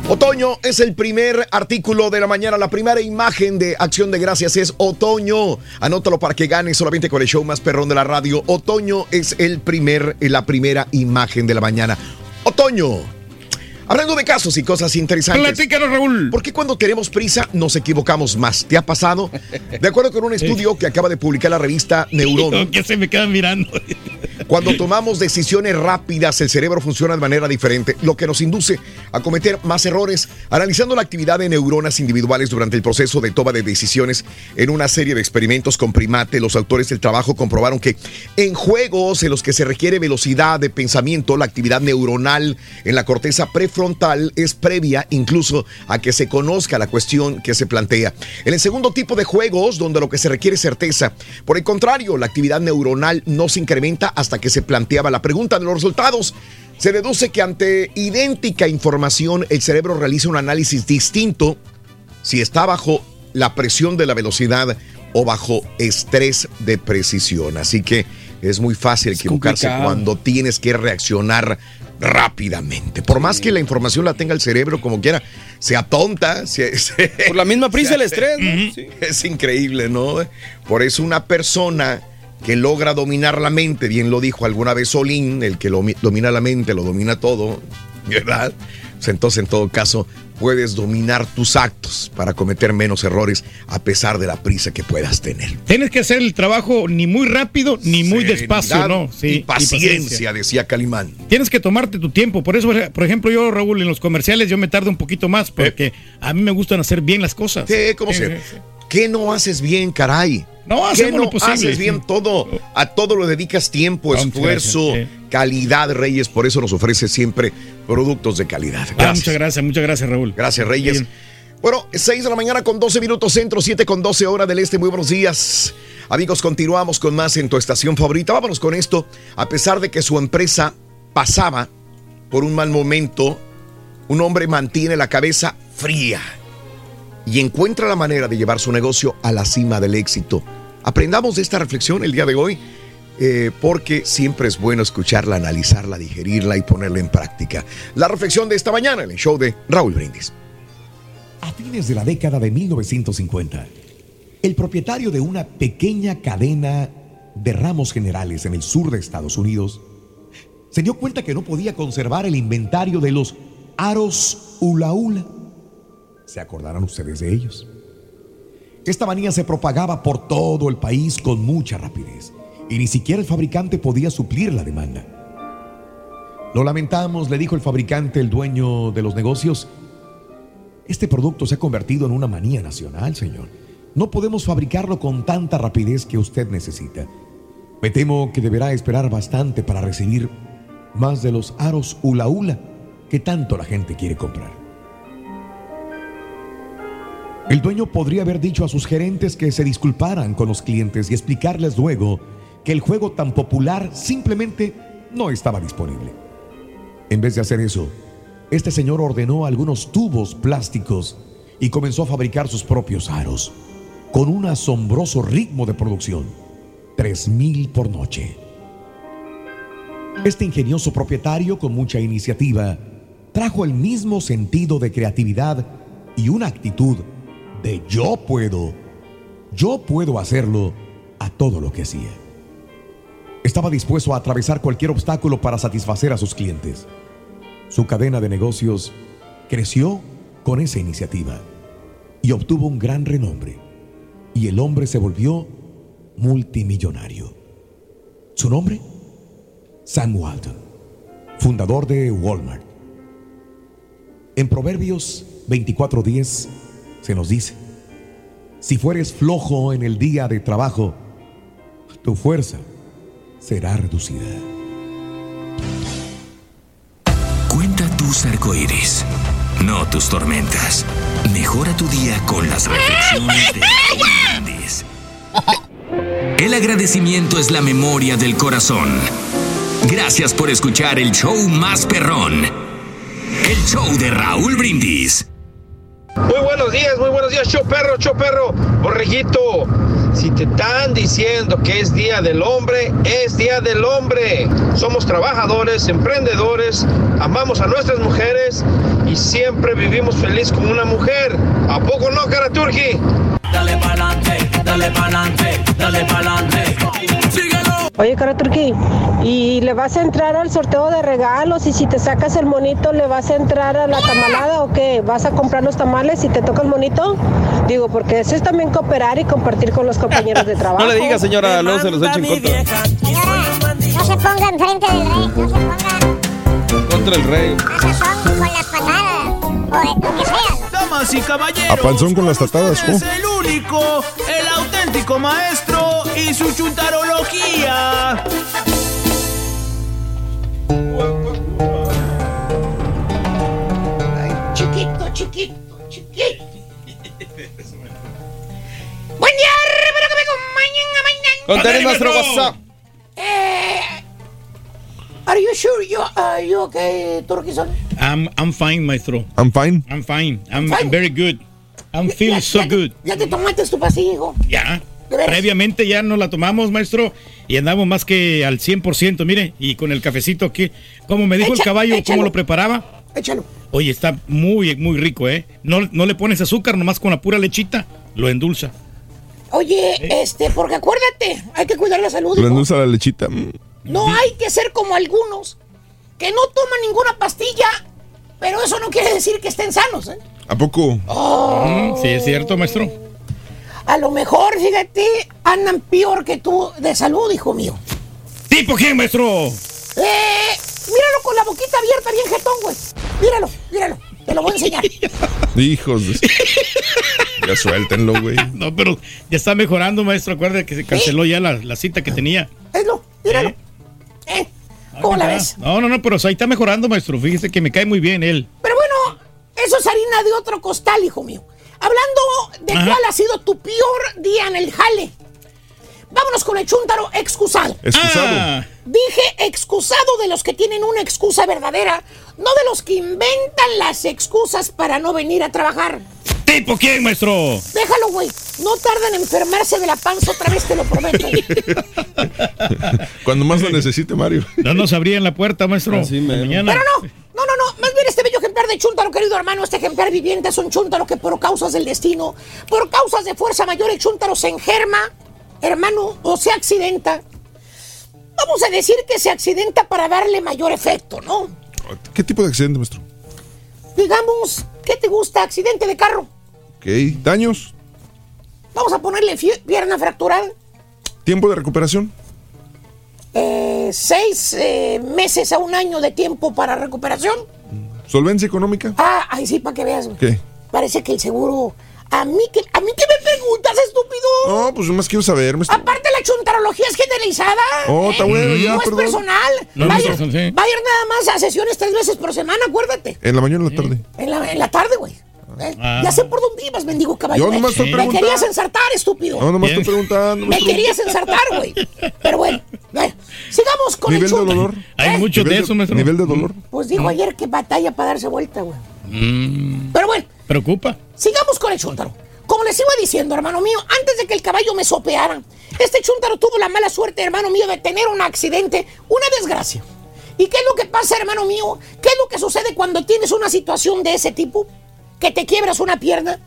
Otoño es el primer artículo de la mañana. La primera imagen de Acción de Gracias es Otoño. Anótalo para que gane solamente con el show más perrón de la radio. Otoño es el primer, la primera imagen de la mañana. Otoño. Hablando de casos y cosas interesantes. Platícanos, Raúl. ¿Por qué cuando tenemos prisa nos equivocamos más? ¿Te ha pasado? De acuerdo con un estudio que acaba de publicar la revista Neurón. que se me quedan mirando. Cuando tomamos decisiones rápidas, el cerebro funciona de manera diferente, lo que nos induce a cometer más errores. Analizando la actividad de neuronas individuales durante el proceso de toma de decisiones en una serie de experimentos con primate, los autores del trabajo comprobaron que en juegos en los que se requiere velocidad de pensamiento, la actividad neuronal en la corteza prefrontal es previa incluso a que se conozca la cuestión que se plantea. En el segundo tipo de juegos, donde lo que se requiere es certeza, por el contrario, la actividad neuronal no se incrementa hasta que se planteaba la pregunta de los resultados. Se deduce que ante idéntica información el cerebro realiza un análisis distinto si está bajo la presión de la velocidad o bajo estrés de precisión. Así que es muy fácil equivocarse cuando tienes que reaccionar rápidamente. Por más que la información la tenga el cerebro como quiera, se atonta. Por la misma prisa el estrés. Es increíble, ¿no? Por eso una persona que logra dominar la mente, bien lo dijo alguna vez Solín, el que lo, domina la mente lo domina todo, ¿verdad? Entonces, en todo caso, puedes dominar tus actos para cometer menos errores a pesar de la prisa que puedas tener. Tienes que hacer el trabajo ni muy rápido ni muy despacio, ¿no? Sí, y, paciencia, decía Calimán. Tienes que tomarte tu tiempo. Por eso, por ejemplo, yo, Raúl, en los comerciales yo me tardo un poquito más porque a mí me gustan hacer bien las cosas. Sí, ¿cómo se? ¿Qué no haces bien, caray? No, ¿Qué no haces bien todo? A todo lo dedicas tiempo, esfuerzo, calidad, Reyes. Por eso nos ofrece siempre productos de calidad. Ah, gracias. muchas gracias, muchas gracias, Raúl. Gracias, Reyes. Bueno, 6 de la mañana con 12 minutos centro, 7 con 12 hora del este. Muy buenos días. Amigos, continuamos con más en tu estación favorita. Vámonos con esto. A pesar de que su empresa pasaba por un mal momento, un hombre mantiene la cabeza fría y encuentra la manera de llevar su negocio a la cima del éxito. Aprendamos de esta reflexión el día de hoy, eh, porque siempre es bueno escucharla, analizarla, digerirla y ponerla en práctica. La reflexión de esta mañana en el show de Raúl Brindis. A fines de la década de 1950, el propietario de una pequeña cadena de ramos generales en el sur de Estados Unidos se dio cuenta que no podía conservar el inventario de los aros ulaula ¿Se acordarán ustedes de ellos? Esta manía se propagaba por todo el país con mucha rapidez y ni siquiera el fabricante podía suplir la demanda. Lo lamentamos, le dijo el fabricante, el dueño de los negocios. Este producto se ha convertido en una manía nacional, señor. No podemos fabricarlo con tanta rapidez que usted necesita. Me temo que deberá esperar bastante para recibir más de los aros hula hula que tanto la gente quiere comprar. El dueño podría haber dicho a sus gerentes que se disculparan con los clientes y explicarles luego que el juego tan popular simplemente no estaba disponible. En vez de hacer eso, este señor ordenó algunos tubos plásticos y comenzó a fabricar sus propios aros, con un asombroso ritmo de producción, 3.000 por noche. Este ingenioso propietario, con mucha iniciativa, trajo el mismo sentido de creatividad y una actitud yo puedo, yo puedo hacerlo a todo lo que hacía. Estaba dispuesto a atravesar cualquier obstáculo para satisfacer a sus clientes. Su cadena de negocios creció con esa iniciativa y obtuvo un gran renombre. Y el hombre se volvió multimillonario. ¿Su nombre? Sam Walton, fundador de Walmart. En Proverbios 24:10 se nos dice, si fueres flojo en el día de trabajo, tu fuerza será reducida. Cuenta tus arcoíris, no tus tormentas. Mejora tu día con las reflexiones de. El agradecimiento es la memoria del corazón. Gracias por escuchar el show más perrón. El show de Raúl Brindis. Muy buenos días, muy buenos días, show perro, show perro. Borreguito, si te están diciendo que es Día del Hombre, es Día del Hombre. Somos trabajadores, emprendedores, amamos a nuestras mujeres y siempre vivimos feliz con una mujer. ¿A poco no, cara Turki? Dale pa'lante, dale pa'lante, dale pa'lante. Síguelo. Oye, cara Turquí, ¿y le vas a entrar al sorteo de regalos? Y si te sacas el monito, ¿le vas a entrar a la tamalada o qué? ¿Vas a comprar los tamales si te toca el monito? Digo, porque eso es también cooperar y compartir con los compañeros de trabajo. No le diga, señora, luego se los echa en contra. No se ponga enfrente del rey, no se ponga Contra el rey. con las patadas, o lo que sea. Damas y caballeros. A panzón con las tatadas, Es el único, el auténtico maestro y su chuntarología. Chiquito, chiquito, chiquito. Buen día, espero que me acompañen a mañana. Contaré nuestro WhatsApp. Eh, are you sure you, are you okay, Turkison? I'm, I'm fine, maestro. I'm fine. I'm fine. I'm, Fine. I'm very good. I'm feeling so good. Ya te tomaste tu pasilla, hijo. Ya. ¿De Previamente ya nos la tomamos, maestro, y andamos más que al 100%, mire, y con el cafecito aquí, como me dijo el caballo, échalo. cómo lo preparaba. Échalo. Oye, está muy, muy rico, ¿eh? No, no le pones azúcar, nomás con la pura lechita, lo endulza. Oye, este, porque acuérdate, hay que cuidar la salud. Hijo. endulza la lechita. Mm. No hay que ser como algunos que no toman ninguna pastilla, pero eso no quiere decir que estén sanos, ¿eh? ¿A poco? Oh. Mm, sí, es cierto, maestro. A lo mejor, fíjate, andan peor que tú de salud, hijo mío. ¿Tipo quién, maestro? Eh, míralo con la boquita abierta, bien jetón, güey. Míralo, míralo. Te lo voy a enseñar. Hijos de... Ya suéltenlo, güey. No, pero ya está mejorando, maestro. Acuérdate que se canceló ya la, la cita que tenía. Hazlo, míralo. Eh, ¿Cómo la ves? No, no, no, pero ahí está mejorando, maestro. Fíjese que me cae muy bien él. Pero bueno, eso es harina de otro costal, hijo mío. Hablando de Ajá. cuál ha sido tu peor día en el jale. Vámonos con el chúntaro excusado. Excusado. Ah, Dije excusado de los que tienen una excusa verdadera, no de los que inventan las excusas para no venir a trabajar. ¿Tipo quién, maestro? Déjalo, güey. No tardan en enfermarse de la panza otra vez, te lo prometo. Cuando más lo necesite, Mario. No nos abrían la puerta, maestro. Así. Mañana. Pero no, no, no, no. Más bien este bello ejemplar de chúntaro, querido hermano, este ejemplar viviente es un chúntaro que por causas del destino, por causas de fuerza mayor, el chúntaro se engerma, hermano, o se accidenta. Vamos a decir que se accidenta para darle mayor efecto, ¿no? ¿Qué tipo de accidente, maestro? Digamos, ¿qué te gusta? Accidente de carro. Ok. ¿Daños? Vamos a ponerle pierna fracturada. ¿Tiempo de recuperación? Eh, seis eh, meses a un año de tiempo para recuperación. ¿Solvencia económica? Ah, ahí sí, para que veas. güey. ¿Qué? Parece que el seguro... A mí que, a mí que me preguntas, estúpido. No, pues más quiero saber. Aparte la chuntarología es generalizada. Oh, está bueno, ya, No es personal. No, va, a no ir, es personal, sí. va a ir nada más a sesiones tres veces por semana, acuérdate. En la mañana o en la tarde. En la, en la tarde, güey. ¿Eh? Ah. Ya sé por dónde ibas, mendigo caballo. Yo ¿eh? nomás estoy Me preguntando. querías ensartar, estúpido. No, nomás Bien. estoy preguntando. Me querías ensartar, güey. Pero bueno, bueno, sigamos con ¿Nivel el de dolor? Hay mucho ¿Nivel de eso, maestro. ¿Nivel de dolor? Pues dijo ayer que batalla para darse vuelta, güey. Mm, Pero bueno, preocupa. sigamos con el chúntaro. Como les iba diciendo, hermano mío, antes de que el caballo me sopeara, este chúntaro tuvo la mala suerte, hermano mío, de tener un accidente, una desgracia. ¿Y qué es lo que pasa, hermano mío? ¿Qué es lo que sucede cuando tienes una situación de ese tipo? ¿Que te quiebras una pierna?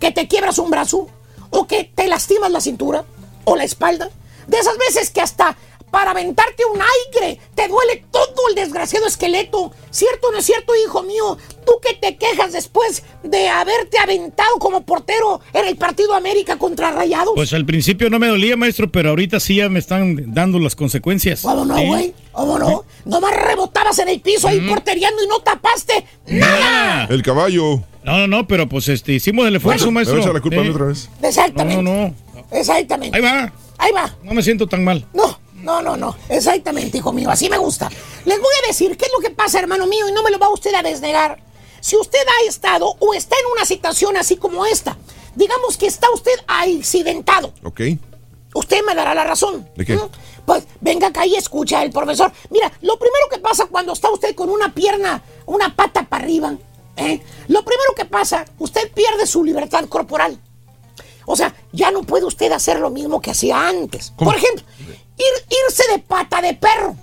¿Que te quiebras un brazo? ¿O que te lastimas la cintura? ¿O la espalda? De esas veces que hasta para aventarte un aire te duele todo el desgraciado esqueleto. ¿Cierto o no es cierto, hijo mío? Tú que te quejas después de haberte aventado como portero en el partido América contra Rayados. Pues al principio no me dolía, maestro, pero ahorita sí ya me están dando las consecuencias. ¿Cómo no, güey? ¿Cómo no? Nomás rebotabas en el piso ahí porteriando y no tapaste nada. El caballo. No, no, no, pero pues este, hicimos el esfuerzo, Me maestro. echar la culpa a mí Sí. otra vez. Exactamente. No, no, no. Exactamente. Ahí va. Ahí va. No me siento tan mal. No, no, no, no. Exactamente, hijo mío. Así me gusta. Les voy a decir qué es lo que pasa, hermano mío, y no me lo va usted a desnegar. Si usted ha estado o está en una situación así como esta, digamos que está usted accidentado, Ok. usted me dará la razón. ¿De qué? ¿Mm? Pues venga acá y escucha al profesor. Mira, lo primero que pasa cuando está usted con una pierna, una pata para arriba, ¿eh? Lo primero que pasa, usted pierde su libertad corporal. O sea, ya no puede usted hacer lo mismo que hacía antes. Por ejemplo, ir, irse de pata de perro.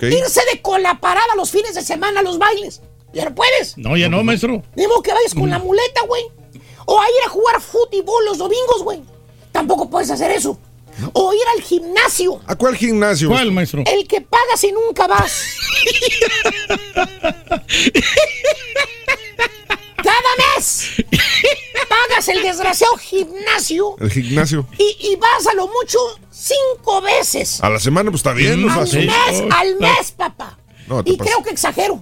Irse de cola parada los fines de semana a los bailes. Ya no puedes. No, ya no, maestro. Dimo que vayas con la muleta, güey. O a ir a jugar fútbol los domingos, güey. Tampoco puedes hacer eso. O ir al gimnasio. ¿A cuál gimnasio? ¿Cuál, maestro? El que pagas y nunca vas. Cada mes pagas el desgraciado gimnasio El gimnasio. y, y vas a lo mucho cinco veces. A la semana, pues está bien, Al mes, al mes, papá. No, y creo que exagero.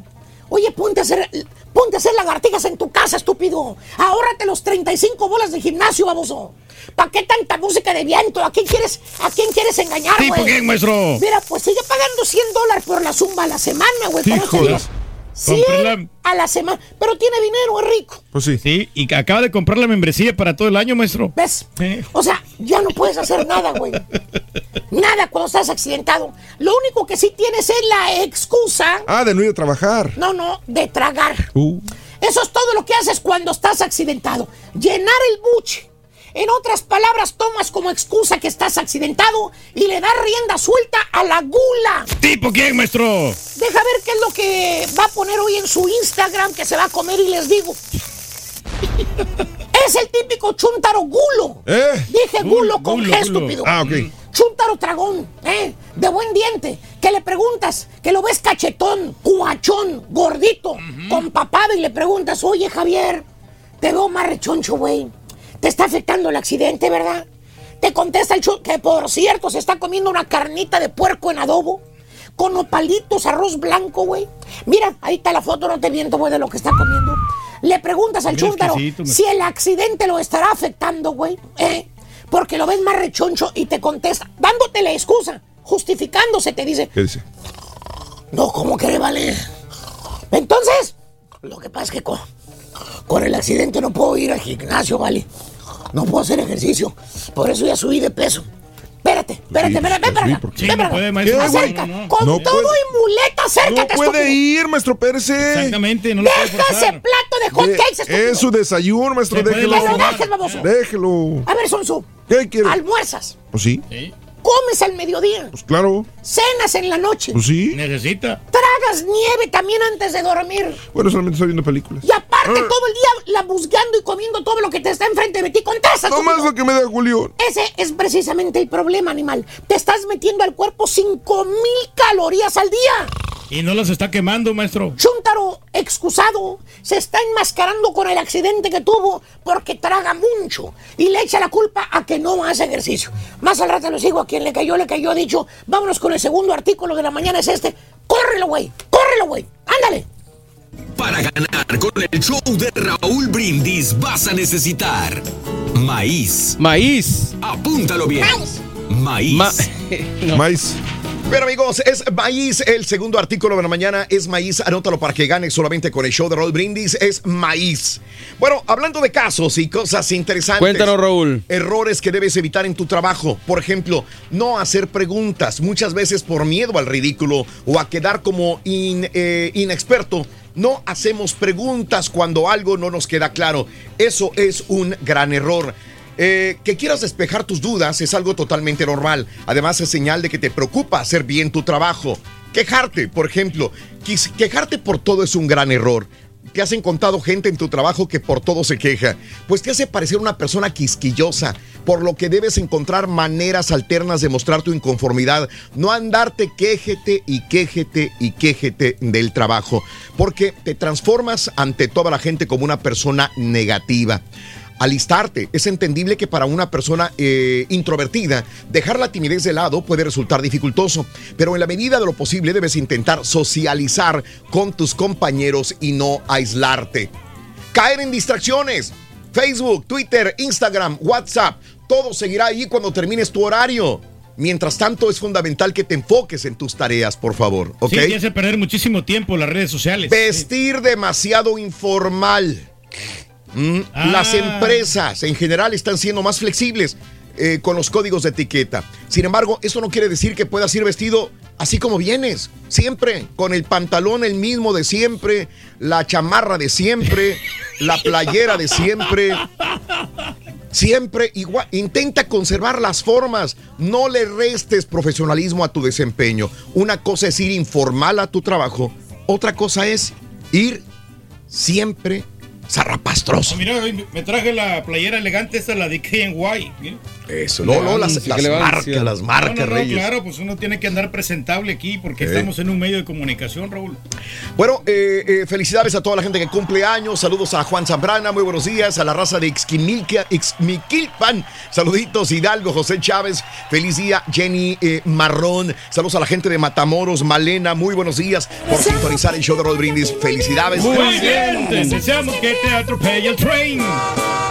Oye, ponte a hacer, ponte a hacer lagartijas en tu casa, estúpido. Ahórrate los 35 bolas de gimnasio, baboso. ¿Para qué tanta música de viento? ¿A quién quieres, a quién quieres engañar, güey? ¿Tipo quién, maestro? Mira, pues sigue pagando 100 dólares por la zumba a la semana, güey. Por eso te digo, Híjoles. 100 Cómprala. a la semana. Pero tiene dinero, es rico. Pues sí. Sí, y acaba de comprar la membresía para todo el año, maestro. ¿Ves? O sea, ya no puedes hacer nada, güey. Nada cuando estás accidentado. Lo único que sí tienes es la excusa. Ah, de no ir a trabajar. No, no, de tragar. Uh. Eso es todo lo que haces cuando estás accidentado. Llenar el buche. En otras palabras, tomas como excusa que estás accidentado y le das rienda suelta a la gula. ¿Tipo quién, maestro? Deja ver qué es lo que va a poner hoy en su Instagram que se va a comer y les digo. es el típico chuntaro gulo. ¿Eh? Dije gulo con Gulo, G, gulo. estúpido. Ah, ok. Chuntaro tragón, ¿eh? De buen diente. Que le preguntas, que lo ves cachetón, cuachón, gordito, con papado y le preguntas, oye Javier, te veo más rechoncho, güey. Te está afectando el accidente, ¿verdad? Te contesta el chu que por cierto se está comiendo una carnita de puerco en adobo. Con opalitos, arroz blanco, güey. Mira, ahí está la foto, no te miento, güey, de lo que está comiendo. Le preguntas al chúntaro si el accidente lo estará afectando, güey. ¿eh? Porque lo ves más rechoncho y te contesta, dándote la excusa, justificándose, te dice, ¿Qué dice? no, ¿cómo que vale? Entonces, lo que pasa es que con, con el accidente no puedo ir al gimnasio, ¿vale? No puedo hacer ejercicio. Por eso ya subí de peso. Espérate, espérate, espérate, ven para acá. Sí, ven no para acá. puede, No, no. con No todo puede. y muleta, acércate, No puede estúpido. ir, maestro Pérez. Exactamente, no lo puede Deja ese forzar. plato de hot cakes, estúpido. es su desayuno, maestro. Puede Déjelo. Que lo lastimar. dejes, baboso. Déjelo. A ver, Sonso. ¿Qué quiere? Almuerzas, Pues sí. Comes al mediodía, Pues claro. cenas en la noche, Pues sí. Necesita. tragas nieve también antes de dormir. Bueno, solamente estoy viendo películas. Y aparte Ah. todo el día la buscando y comiendo todo lo que te está enfrente de ti. Contesta, No más lo que me da Julio. Ese es precisamente el problema, animal. Te estás metiendo al cuerpo 5 mil calorías al día. Y no las está quemando, maestro. Chuntaro, excusado, se está enmascarando con el accidente que tuvo porque traga mucho y le echa la culpa a que no hace ejercicio. Más al rato lo sigo, a quien le cayó, le cayó, dicho, vámonos con el segundo artículo de la mañana, es este. Córrelo, güey, córrelo, güey, ándale. Para ganar con el show de Raúl Brindis vas a necesitar maíz. Maíz. Apúntalo bien. Maíz. Ma- No. Maíz. Pero amigos, es maíz. El segundo artículo de la mañana es maíz. Anótalo para que ganes solamente con el show de Raúl Brindis. Es maíz. Bueno, hablando de casos y cosas interesantes. Cuéntanos, Raúl. Errores que debes evitar en tu trabajo. Por ejemplo, no hacer preguntas. Muchas veces por miedo al ridículo o a quedar como in- eh, inexperto. No hacemos preguntas cuando algo no nos queda claro. Eso es un gran error. Eh, que quieras despejar tus dudas es algo totalmente normal. Además es señal de que te preocupa hacer bien tu trabajo. Quejarte, por ejemplo. Quejarte por todo es un gran error. ¿Te has encontrado gente en tu trabajo que por todo se queja? Pues te hace parecer una persona quisquillosa, por lo que debes encontrar maneras alternas de mostrar tu inconformidad, no andarte quéjete y quéjete y quéjete del trabajo, porque te transformas ante toda la gente como una persona negativa alistarte. Es entendible que para una persona eh, introvertida, dejar la timidez de lado puede resultar dificultoso, pero en la medida de lo posible debes intentar socializar con tus compañeros y no aislarte. Caer en distracciones. Facebook, Twitter, Instagram, WhatsApp, todo seguirá ahí cuando termines tu horario. Mientras tanto, es fundamental que te enfoques en tus tareas, por favor. ¿Ok? Sí, te hace perder muchísimo tiempo las redes sociales. Vestir demasiado informal. Mm, Ah. Las empresas en general están siendo más flexibles eh, con los códigos de etiqueta. Sin embargo, eso no quiere decir que puedas ir vestido así como vienes, siempre, con el pantalón el mismo de siempre, la chamarra de siempre, la playera de siempre. Siempre igual, intenta conservar las formas, no le restes profesionalismo a tu desempeño. Una cosa es ir informal a tu trabajo, otra cosa es ir siempre zarrapastroso. Mira, me traje la playera elegante, esta la de KNY. Eso, no, no, las, las marcas, las marcas, no, no, Reyes. Claro, pues uno tiene que andar presentable aquí porque estamos en un medio de comunicación, Raúl. Bueno, eh, eh, felicidades a toda la gente que cumple años. Saludos a Juan Zambrana, muy buenos días. A la raza de Ixmiquilpan. Saluditos, Hidalgo, José Chávez. Feliz día, Jenny eh, Marrón. Saludos a la gente de Matamoros, Malena. Muy buenos días por sintonizar el show de Rod Brindis. Felicidades. Muy bien, deseamos que te atropelle el tren,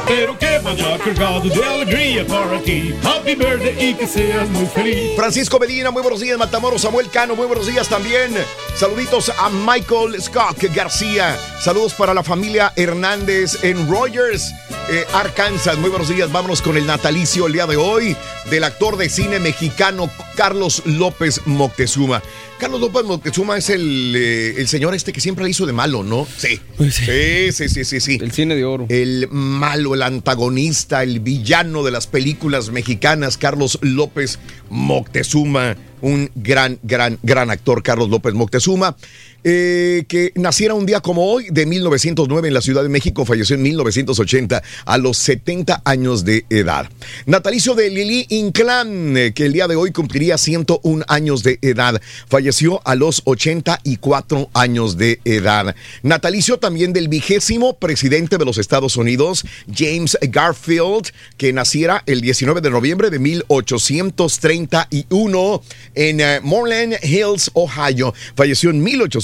pero que vaya cargado de alegría para ti. Happy birthday y que seas muy feliz. Francisco Medina, muy buenos días. Matamoros, Samuel Cano, muy buenos días también. Saluditos a Michael Scott García. Saludos para la familia Hernández en Rogers, eh, Arkansas. Muy buenos días. Vámonos con el natalicio el día de hoy del actor de cine mexicano Carlos López Moctezuma. Carlos López Moctezuma es el, eh, el señor este que siempre le hizo de malo, ¿no? Sí. Sí, sí, sí, sí, sí. El cine de oro. El malo, el antagonista, el villano de las películas mexicanas, Carlos López Moctezuma, un gran, gran, gran actor, Carlos López Moctezuma, eh, que naciera un día como hoy, de 1909 en la Ciudad de México, falleció en 1980 a los 70 años de edad. Natalicio de Lili Inclán, eh, que el día de hoy cumpliría 101 años de edad, falleció a los 84 años de edad. Natalicio también del vigésimo presidente de los Estados Unidos, James Garfield, que naciera el 19 de noviembre de 1831 en eh, Moreland Hills, Ohio. Falleció en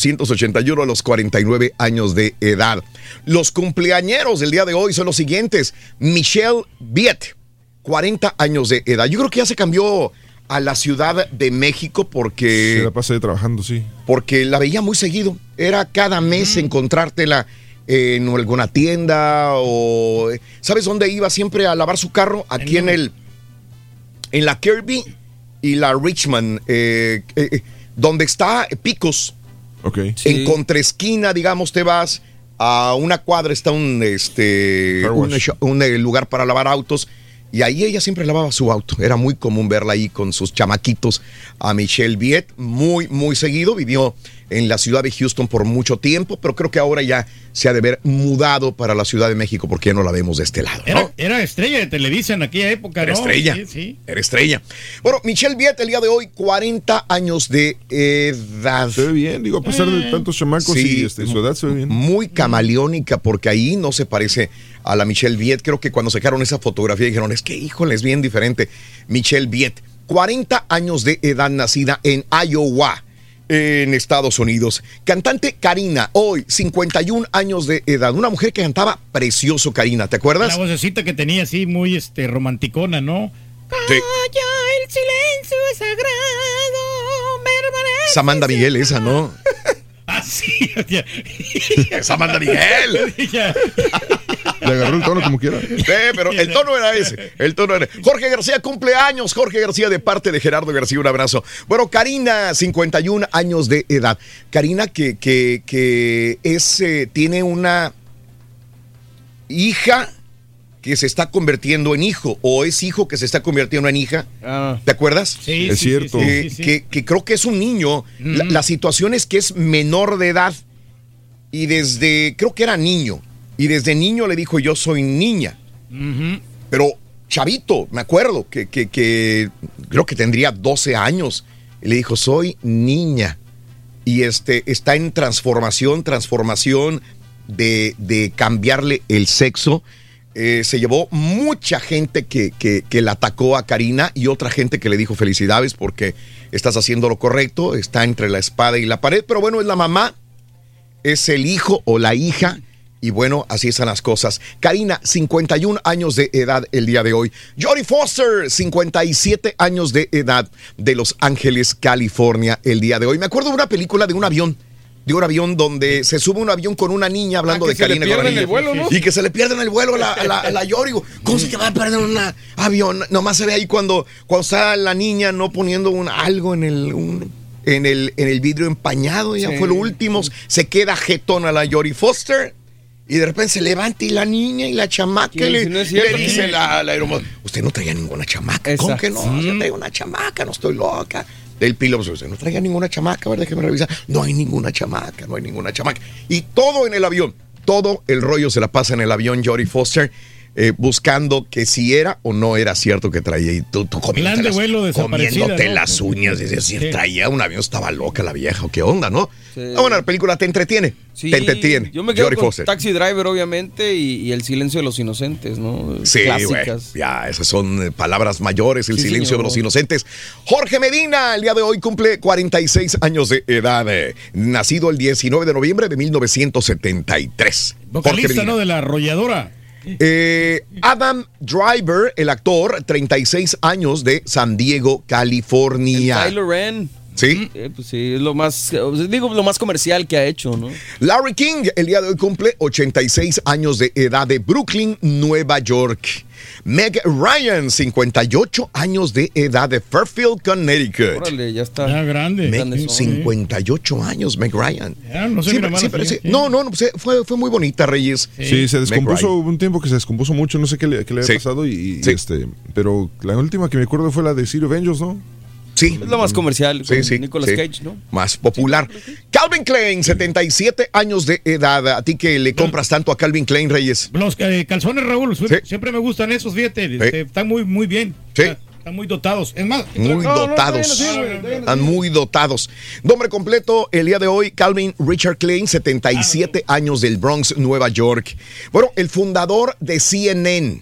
1881 a los 49 años de edad. Los cumpleañeros del día de hoy son los siguientes. Michelle Viet, 40 años de edad. Yo creo que ya se cambió a la Ciudad de México porque Se la pasa ahí trabajando, sí. porque la veía muy seguido. Era cada mes encontrártela en alguna tienda o... ¿Sabes dónde iba siempre a lavar su carro? Aquí en el... En la Kirby y la Richmond, eh, eh, eh, donde está Picos. Ok. En contraesquina, digamos, te vas a una cuadra, está un, este, un, eh, lugar para lavar autos. Y ahí ella siempre lavaba su auto. Era muy común verla ahí con sus chamaquitos a Michelle Viet. Muy, muy seguido. Vivió en la ciudad de Houston por mucho tiempo, pero creo que ahora ya se ha de ver mudado para la Ciudad de México porque ya no la vemos de este lado. ¿no? Era, era estrella de Televisa en aquella época, Era ¿no? estrella. Sí, sí. Era estrella. Bueno, Michelle Viet el día de hoy, 40 años de edad. Se ve bien, digo, a pesar de tantos chamacos y este, su edad se ve bien. Muy camaleónica, porque ahí no se parece a la Michelle Viet. Creo que cuando sacaron esa fotografía dijeron, es que híjole, es bien diferente. Michelle Viet, 40 años de edad, nacida en Iowa. En Estados Unidos. Cantante Karina, hoy 51 años de edad. Una mujer que cantaba precioso, Karina, ¿te acuerdas? La vocecita que tenía así muy este romanticona, ¿no? Sí. el silencio es sagrado, permanece. Es Amanda Miguel, esa, ¿no? Ah, sí. ya. Es Amanda Miguel. Le agarró el tono como quiera. Sí, pero el tono era ese. El tono era. Jorge García cumpleaños. Jorge García de parte de Gerardo García. Un abrazo. Bueno, Karina, 51 años de edad. Karina que, que, que es, eh, tiene una hija que se está convirtiendo en hijo o es hijo que se está convirtiendo en hija. ¿Te acuerdas? Sí, Es sí, cierto. sí, sí, Que, sí, sí. que- que creo que es un niño. La, Ujú. la situación es que es menor de edad y desde, creo que era niño, y desde niño le dijo yo soy niña. Pero chavito, me acuerdo que, que- que creo que tendría 12 años. Y le dijo, soy niña. Y este está en transformación, transformación de, de cambiarle el sexo. Eh, se llevó mucha gente que, que, que la atacó a Karina y otra gente que le dijo felicidades porque estás haciendo lo correcto, está entre la espada y la pared. Pero bueno, es la mamá, es el hijo o la hija. Y bueno, así están las cosas. Karina, 51 años de edad el día de hoy. Jodie Foster, 57 años de edad de Los Ángeles, California, el día de hoy. Me acuerdo de una película de un avión. De un avión donde se sube un avión con una niña hablando Ah, de se le Karina. pierde en Goranillo. el vuelo, ¿no? Y que se le pierde en el vuelo a la, la, la Yori. ¿Cómo se que va a perder un avión? Nomás se ve ahí cuando, cuando está la niña no poniendo un, algo en el, un- en el, en el vidrio empañado, ya fue lo último. Se queda jetona la Jodie Foster. Y de repente se levanta y la niña y la chamaca le, Si no es le cierto. dice la, la usted no traía ninguna chamaca. ¿Cómo que no? Exacto. Yo traigo una chamaca, no estoy loca. Del piloto, usted no traía ninguna chamaca, a ver, déjeme revisar. No hay ninguna chamaca, no hay ninguna chamaca. Y todo en el avión, todo el rollo se la pasa en el avión Jodie Foster. Eh, buscando que si era o no era cierto que traía y tú, tú comiéndote Plan de las- vuelo desaparecida, comiéndote ¿no? las uñas y decir, Sí. traía un avión estaba loca la vieja o qué onda, ¿no? Sí. Ah, bueno, la película te entretiene, Sí, te entretiene. Yo me quedo Jodie con Foster. Taxi Driver, obviamente, y, y El silencio de los inocentes, ¿no? Sí, güey. Clásicas. Ya, esas son eh, palabras mayores, el Sí, silencio señor. de los inocentes. Jorge Medina, el día de hoy cumple 46 años de edad. eh, nacido el 19 de noviembre de 1973. Jorge Vocalista. ¿no? De la arrolladora. Eh, Adam Driver, el actor, 36 años de San Diego, California. Tyler Ren. Sí. Eh, pues sí, es lo más, eh, digo, lo más comercial que ha hecho, ¿no? Larry King, el día de hoy cumple 86 años de edad de Brooklyn, Nueva York. Meg Ryan, 58 años de edad de Fairfield, Connecticut. Órale, ya está. Ya grande. Meg, Sí, 58 años, Meg Ryan. Ya, no Sí, sí, pero sí. No, no, no, pues, fue, fue muy bonita, Reyes. Sí, se descompuso, un tiempo que se descompuso mucho, no sé qué le, qué le había pasado, y, y, Sí. este, pero la última que me acuerdo fue la de City of Angels, ¿no? Sí. Es lo más comercial. Sí, con sí, Nicolas sí. Cage, ¿no? Más popular. Calvin Klein, 77 años de edad. A ti que le compras tanto a Calvin Klein, Reyes. Los eh, calzones, Raúl, siempre, siempre me gustan esos, fíjate. este, están muy, muy bien. Sí. Están muy dotados. Es más, Muy no, dotados. no, no, no, no, no, no. Están muy dotados. Nombre completo, el día de hoy, Calvin Richard Klein, 77 años del Bronx, Nueva York. Bueno, el fundador de CNN,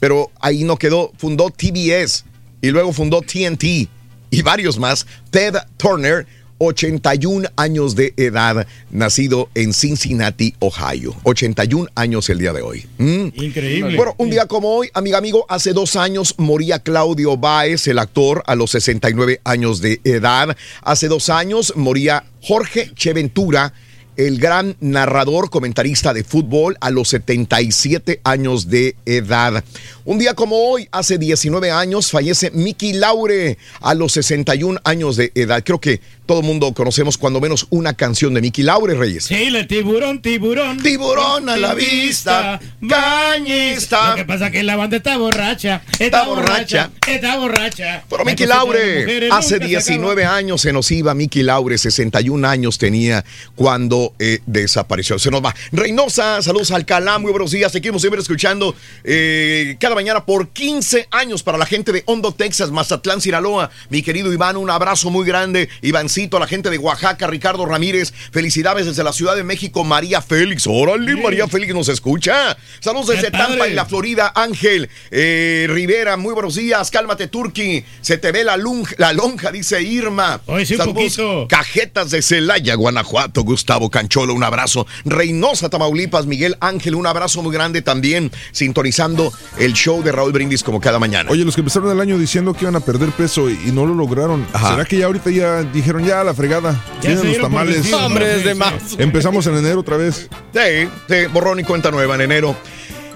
pero ahí no quedó, fundó TBS y luego fundó TNT y varios más. Ted Turner, 81 años de edad, nacido en Cincinnati, Ohio. 81 años el día de hoy. ¿Mm? Increíble. Bueno, un día como hoy, amiga, amigo, hace dos años moría Claudio Báez, el actor, a los 69 años de edad. Hace dos años moría Jorge Cheventura, el gran narrador, comentarista de fútbol, a los 77 años de edad. Un día como hoy, hace 19 años, fallece Mickey Laure, a los 61 años de edad. Creo que todo el mundo conocemos cuando menos una canción de Mickey Laure, Reyes. Sí, la tiburón, tiburón. Tiburón a la vista, cañista. Lo que pasa es que la banda está borracha. Está, Está borracha. borracha. Está borracha. Pero Mickey Laure, hace nunca se 19 años se nos iba Mickey Laure, 61 años tenía cuando eh, desapareció. Se nos va. Reynosa, saludos a Alcalá, muy buenos días. Seguimos siempre escuchando eh, cada mañana por 15 años para la gente de Hondo, Texas, Mazatlán, Sinaloa. Mi querido Iván, un abrazo muy grande. Ivancito, a la gente de Oaxaca, Ricardo Ramírez, felicidades desde la Ciudad de México, María Félix. Órale, María Félix nos escucha. Saludos desde. Tampa y la Florida, Ángel eh, Rivera, muy buenos días. Cálmate, Turki. Se te ve la, lunja- la lonja, dice Irma. Oye, sí, un poquito. Cajetas de Celaya, Guanajuato. Gustavo Cancholo, un abrazo. Reynosa, Tamaulipas, Miguel Ángel, un abrazo muy grande también. Sintonizando el show de Raúl Brindis como cada mañana. Oye, los que empezaron el año diciendo que iban a perder peso y, y no lo lograron, Ajá. ¿será que ya ahorita ya dijeron ya la fregada? Ya Tienen los tamales. Hombre, es de más. Empezamos en enero otra vez. Sí, sí, borrón y cuenta nueva en enero.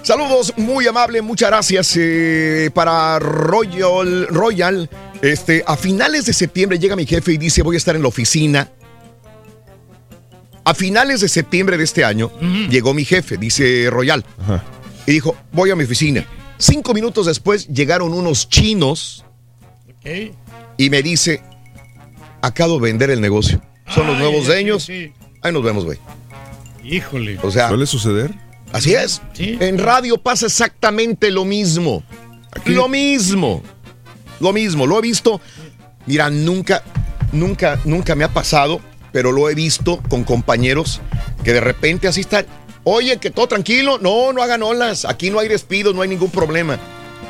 Saludos, muy amable, muchas gracias eh, para Royal, Royal. Este, a finales de septiembre llega mi jefe y dice voy a estar en la oficina. A finales de septiembre de este año llegó mi jefe, dice Royal, Ajá. y dijo voy a mi oficina. Cinco minutos después llegaron unos chinos Ok. y me dice acabo de vender el negocio. Son los nuevos dueños. sí. Ahí nos vemos, güey. Híjole. O sea, ¿Suele suceder? Así es. Sí. En radio pasa exactamente lo mismo. Lo mismo. Lo mismo. Lo he visto. Mira, nunca, nunca, nunca me ha pasado, pero lo he visto con compañeros que de repente así están. Oye, que todo tranquilo. No, no hagan olas. Aquí no hay despidos, no hay ningún problema.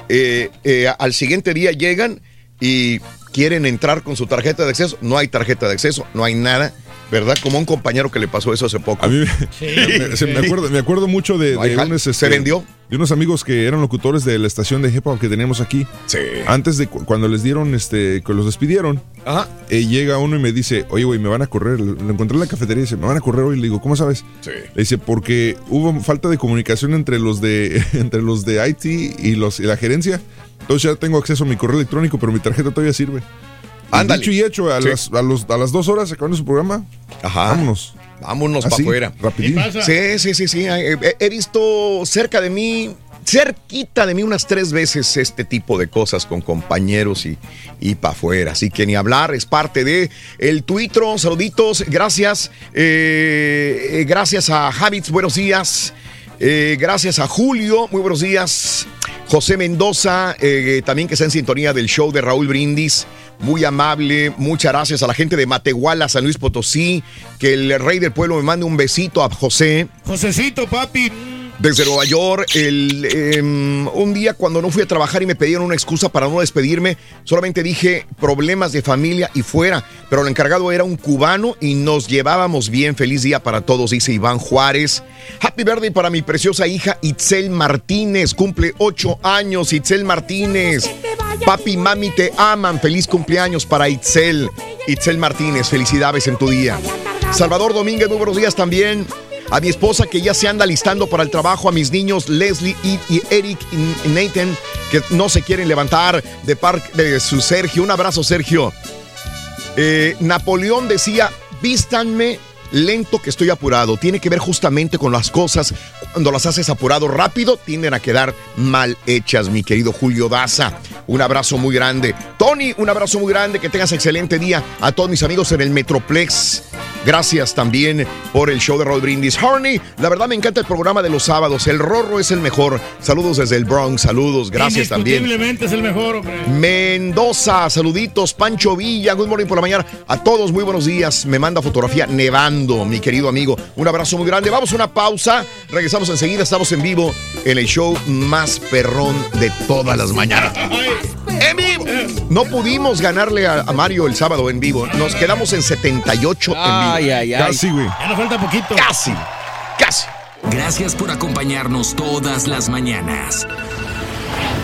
Eh, eh, al siguiente día llegan y quieren entrar con su tarjeta de acceso. No hay tarjeta de acceso, no hay nada. ¿Verdad? Como a un compañero que le pasó eso hace poco. A mí Sí. me, se- me acuerdo, me acuerdo mucho de, de unos, ¿Se este, vendió? de unos amigos que eran locutores de la estación de hip hop que teníamos aquí. Sí. Antes de cu- cuando les dieron, este, que los despidieron, Ajá. eh, llega uno y me dice, oye, güey, me van a correr. Lo encontré en la cafetería y dice, me van a correr hoy. Le digo, ¿cómo sabes? Sí. Le dice, porque hubo falta de comunicación entre los de, entre los de IT y, los, y la gerencia. Entonces ya tengo acceso a mi correo electrónico, pero mi tarjeta todavía sirve. Ándale. Dicho y hecho, a, las, a, los, a las dos horas acabando su programa. Ajá. Vámonos. Vámonos para afuera. Rapidín. Sí, sí, sí, sí. He, he visto cerca de mí cerquita de mí unas tres veces este tipo de cosas con compañeros y, y para afuera. Así que ni hablar, es parte de el Twitter. Saluditos, gracias. Eh, eh, gracias a Javits, buenos días. Eh, gracias a Julio, muy buenos días. José Mendoza, también que está en sintonía del show de Raúl Brindis. Muy amable, muchas gracias a la gente de Matehuala, San Luis Potosí. Que el rey del pueblo me mande un besito a José. Josecito, papi desde Nueva York. El, em, un día cuando no fui a trabajar y me pidieron una excusa para no despedirme, solamente dije problemas de familia y fuera. Pero el encargado era un cubano y nos llevábamos bien. Feliz día para todos, dice Iván Juárez. Happy birthday para mi preciosa hija Itzel Martínez. Cumple ocho años, Itzel Martínez. Papi y mami te aman. Feliz cumpleaños para Itzel. Itzel Martínez, felicidades en tu día. Salvador Domínguez, muy buenos días también a mi esposa que ya se anda listando para el trabajo, a mis niños Leslie y, Eric y Nathan que no se quieren levantar de parte de su Sergio. Un abrazo, Sergio. Eh, Napoleón decía, vístanme lento que estoy apurado. Tiene que ver justamente con las cosas. Cuando las haces apurado rápido, tienden a quedar mal hechas, mi querido Julio Daza. Un abrazo muy grande. Tony, un abrazo muy grande. Que tengas excelente día. A todos mis amigos en el Metroplex. Gracias también por el show de Roll Brindis. Harney, la verdad me encanta el programa de los sábados. El Rorro es el mejor. Saludos desde el Bronx. Saludos, gracias también. es el mejor, hombre. Mendoza, saluditos. Pancho Villa, good morning por la mañana. A todos, muy buenos días. Me manda fotografía nevando, mi querido amigo. Un abrazo muy grande. Vamos a una pausa. Regresamos enseguida. Estamos en vivo en el show más perrón de todas las mañanas. En vivo. No pudimos ganarle a, Mario el sábado en vivo. Nos quedamos en 78 en vivo. Ay, ay, ay. Casi, güey. Ya nos falta poquito. Casi. Casi. Gracias por acompañarnos todas las mañanas.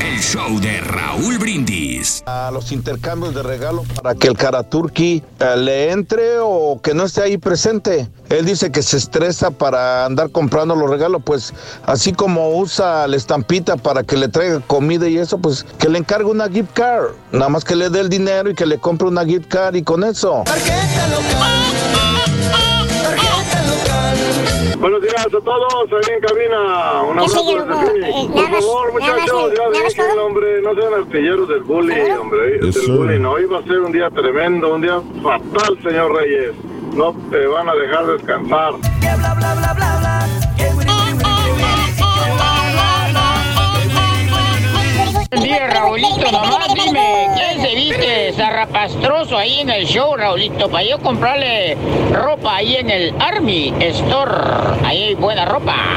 El show de Raúl Brindis. A los intercambios de regalo para que el Karaturki eh, le entre o que no esté ahí presente. Él dice que se estresa para andar comprando los regalos, pues así como usa la estampita para que le traiga comida y eso, pues que le encargue una gift card. Nada más que le dé el dinero y que le compre una gift card y con eso. Buenos días a todos, ahí en cabina. Un abrazo desde Por favor, muchachos, ya dije hombre, no sean artilleros del bully, hombre. Del bully, no, hoy va a ser un día tremendo, un día fatal, señor Reyes. No te van a dejar descansar. Bla, bla, bla, bla. Buen día, Raulito. Nomás dime, ¿quién se viste zarrapastroso ahí en el show, Raulito? Para yo comprarle ropa ahí en el Army Store. Ahí hay buena ropa.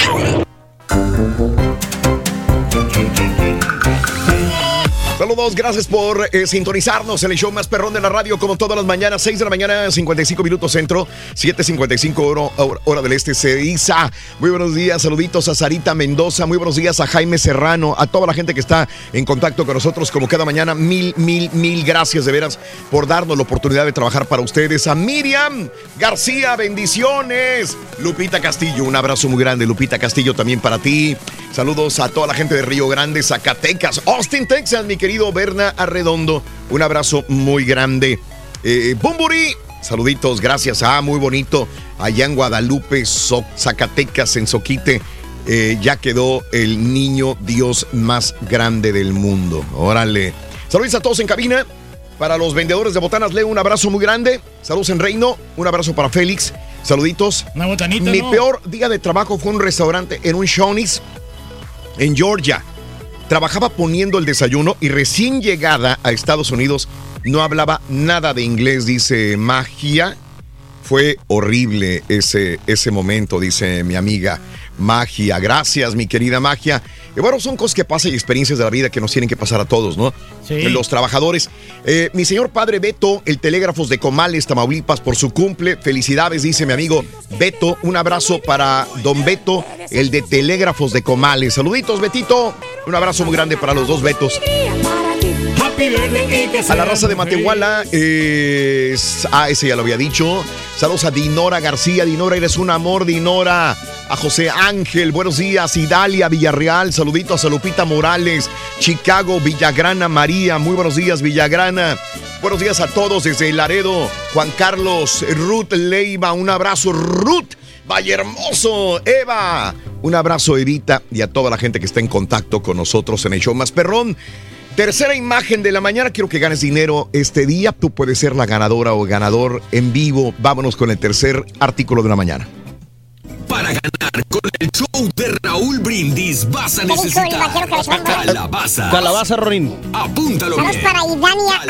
Saludos, gracias por eh, sintonizarnos en el show más perrón de la radio, como todas las mañanas, 6 de la mañana, 55 minutos centro, 7.55 hora, hora del este, Ceiza. Muy buenos días, saluditos a Sarita Mendoza, muy buenos días a Jaime Serrano, a toda la gente que está en contacto con nosotros como cada mañana. Mil, mil, mil gracias de veras por darnos la oportunidad de trabajar para ustedes. A Miriam García, bendiciones. Lupita Castillo, un abrazo muy grande. Lupita Castillo también para ti. Saludos a toda la gente de Río Grande, Zacatecas, Austin, Texas, mi querido Berna Arredondo. Un abrazo muy grande. Eh, Bumburi, saluditos, gracias. Ah, muy bonito. Allá en Guadalupe, Zacatecas, en Soquite. Eh, ya quedó el niño Dios más grande del mundo. Órale. Saludos a todos en cabina. Para los vendedores de botanas, leo un abrazo muy grande. Saludos en Reino. Un abrazo para Félix. Saluditos. Una botanita. Mi peor día de trabajo fue un restaurante en un Shoney's en Georgia. Trabajaba poniendo el desayuno y recién llegada a Estados Unidos no hablaba nada de inglés, dice Magia. Fue horrible ese, ese momento, dice mi amiga Magia. Gracias, mi querida Magia. Y bueno, son cosas que pasan y experiencias de la vida que nos tienen que pasar a todos, ¿no? Sí. Los trabajadores. Eh, mi señor padre Beto, el Telégrafos de Comales, Tamaulipas, por su cumple. Felicidades, dice mi amigo Beto. Un abrazo para don Beto, el de Telégrafos de Comales. Saluditos, Betito. Un abrazo muy grande para los dos Betos. Happy birthday. A la raza de Matehuala, eh, ah, ese ya lo había dicho. Saludos a Dinora García. Dinora, eres un amor, Dinora. A José Ángel, buenos días. Idalia Villarreal, saluditos a Lupita Morales. Chicago, Villagrana María, muy buenos días, Villagrana. Buenos días a todos desde Laredo. Juan Carlos, Ruth Leiva, un abrazo, Ruth. Valle Hermoso, Eva. Un abrazo, Evita, y a toda la gente que está en contacto con nosotros en el show más perrón. Tercera imagen de la mañana. Quiero que ganes dinero este día. Tú puedes ser la ganadora o ganador en vivo. Vámonos con el tercer artículo de la mañana. Para ganar con el show de Raúl Brindis vas a ¿Qué dijo el necesitar calabazas. Calabaza, Rorín. Apúntalo Vamos para Idania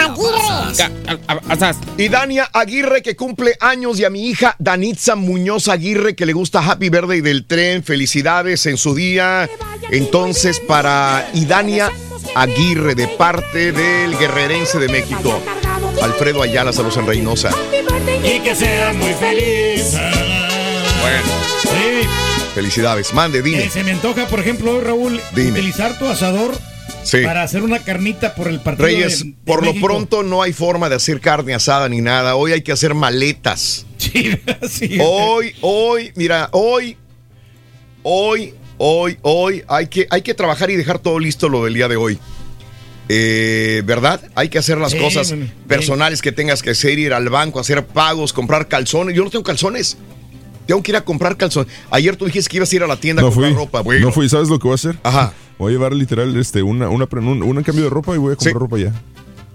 Aguirre. Y Dania Aguirre que cumple años y a mi hija Danitza Muñoz Aguirre que le gusta Happy Birthday del tren. Felicidades en su día. Entonces para Idania Aguirre de parte del guerrerense de México. Alfredo Ayala, saludos en Reynosa. Y que sea muy feliz. Bueno, Sí. felicidades. Mande, dime. Eh, se me antoja, por ejemplo, hoy, Raúl, Dime. utilizar tu asador Sí. para hacer una carnita por el partido. Reyes, de- de por lo pronto no hay forma de hacer carne asada ni nada. Hoy hay que hacer maletas. Hoy, hoy, mira, hoy, hoy, hoy, hoy hay que, hay que trabajar y dejar todo listo lo del día de hoy. Eh, ¿Verdad? Hay que hacer las Sí, cosas personales que tengas que hacer, ir al banco, hacer pagos, comprar calzones. Yo no tengo calzones. Tengo que ir a comprar calzones. Ayer tú dijiste que ibas a ir a la tienda a comprar fui. ropa. Bueno, No fui. ¿Sabes lo que voy a hacer? Ajá. Voy a llevar literal este, una, una, un, un cambio de ropa y voy a comprar ropa ya.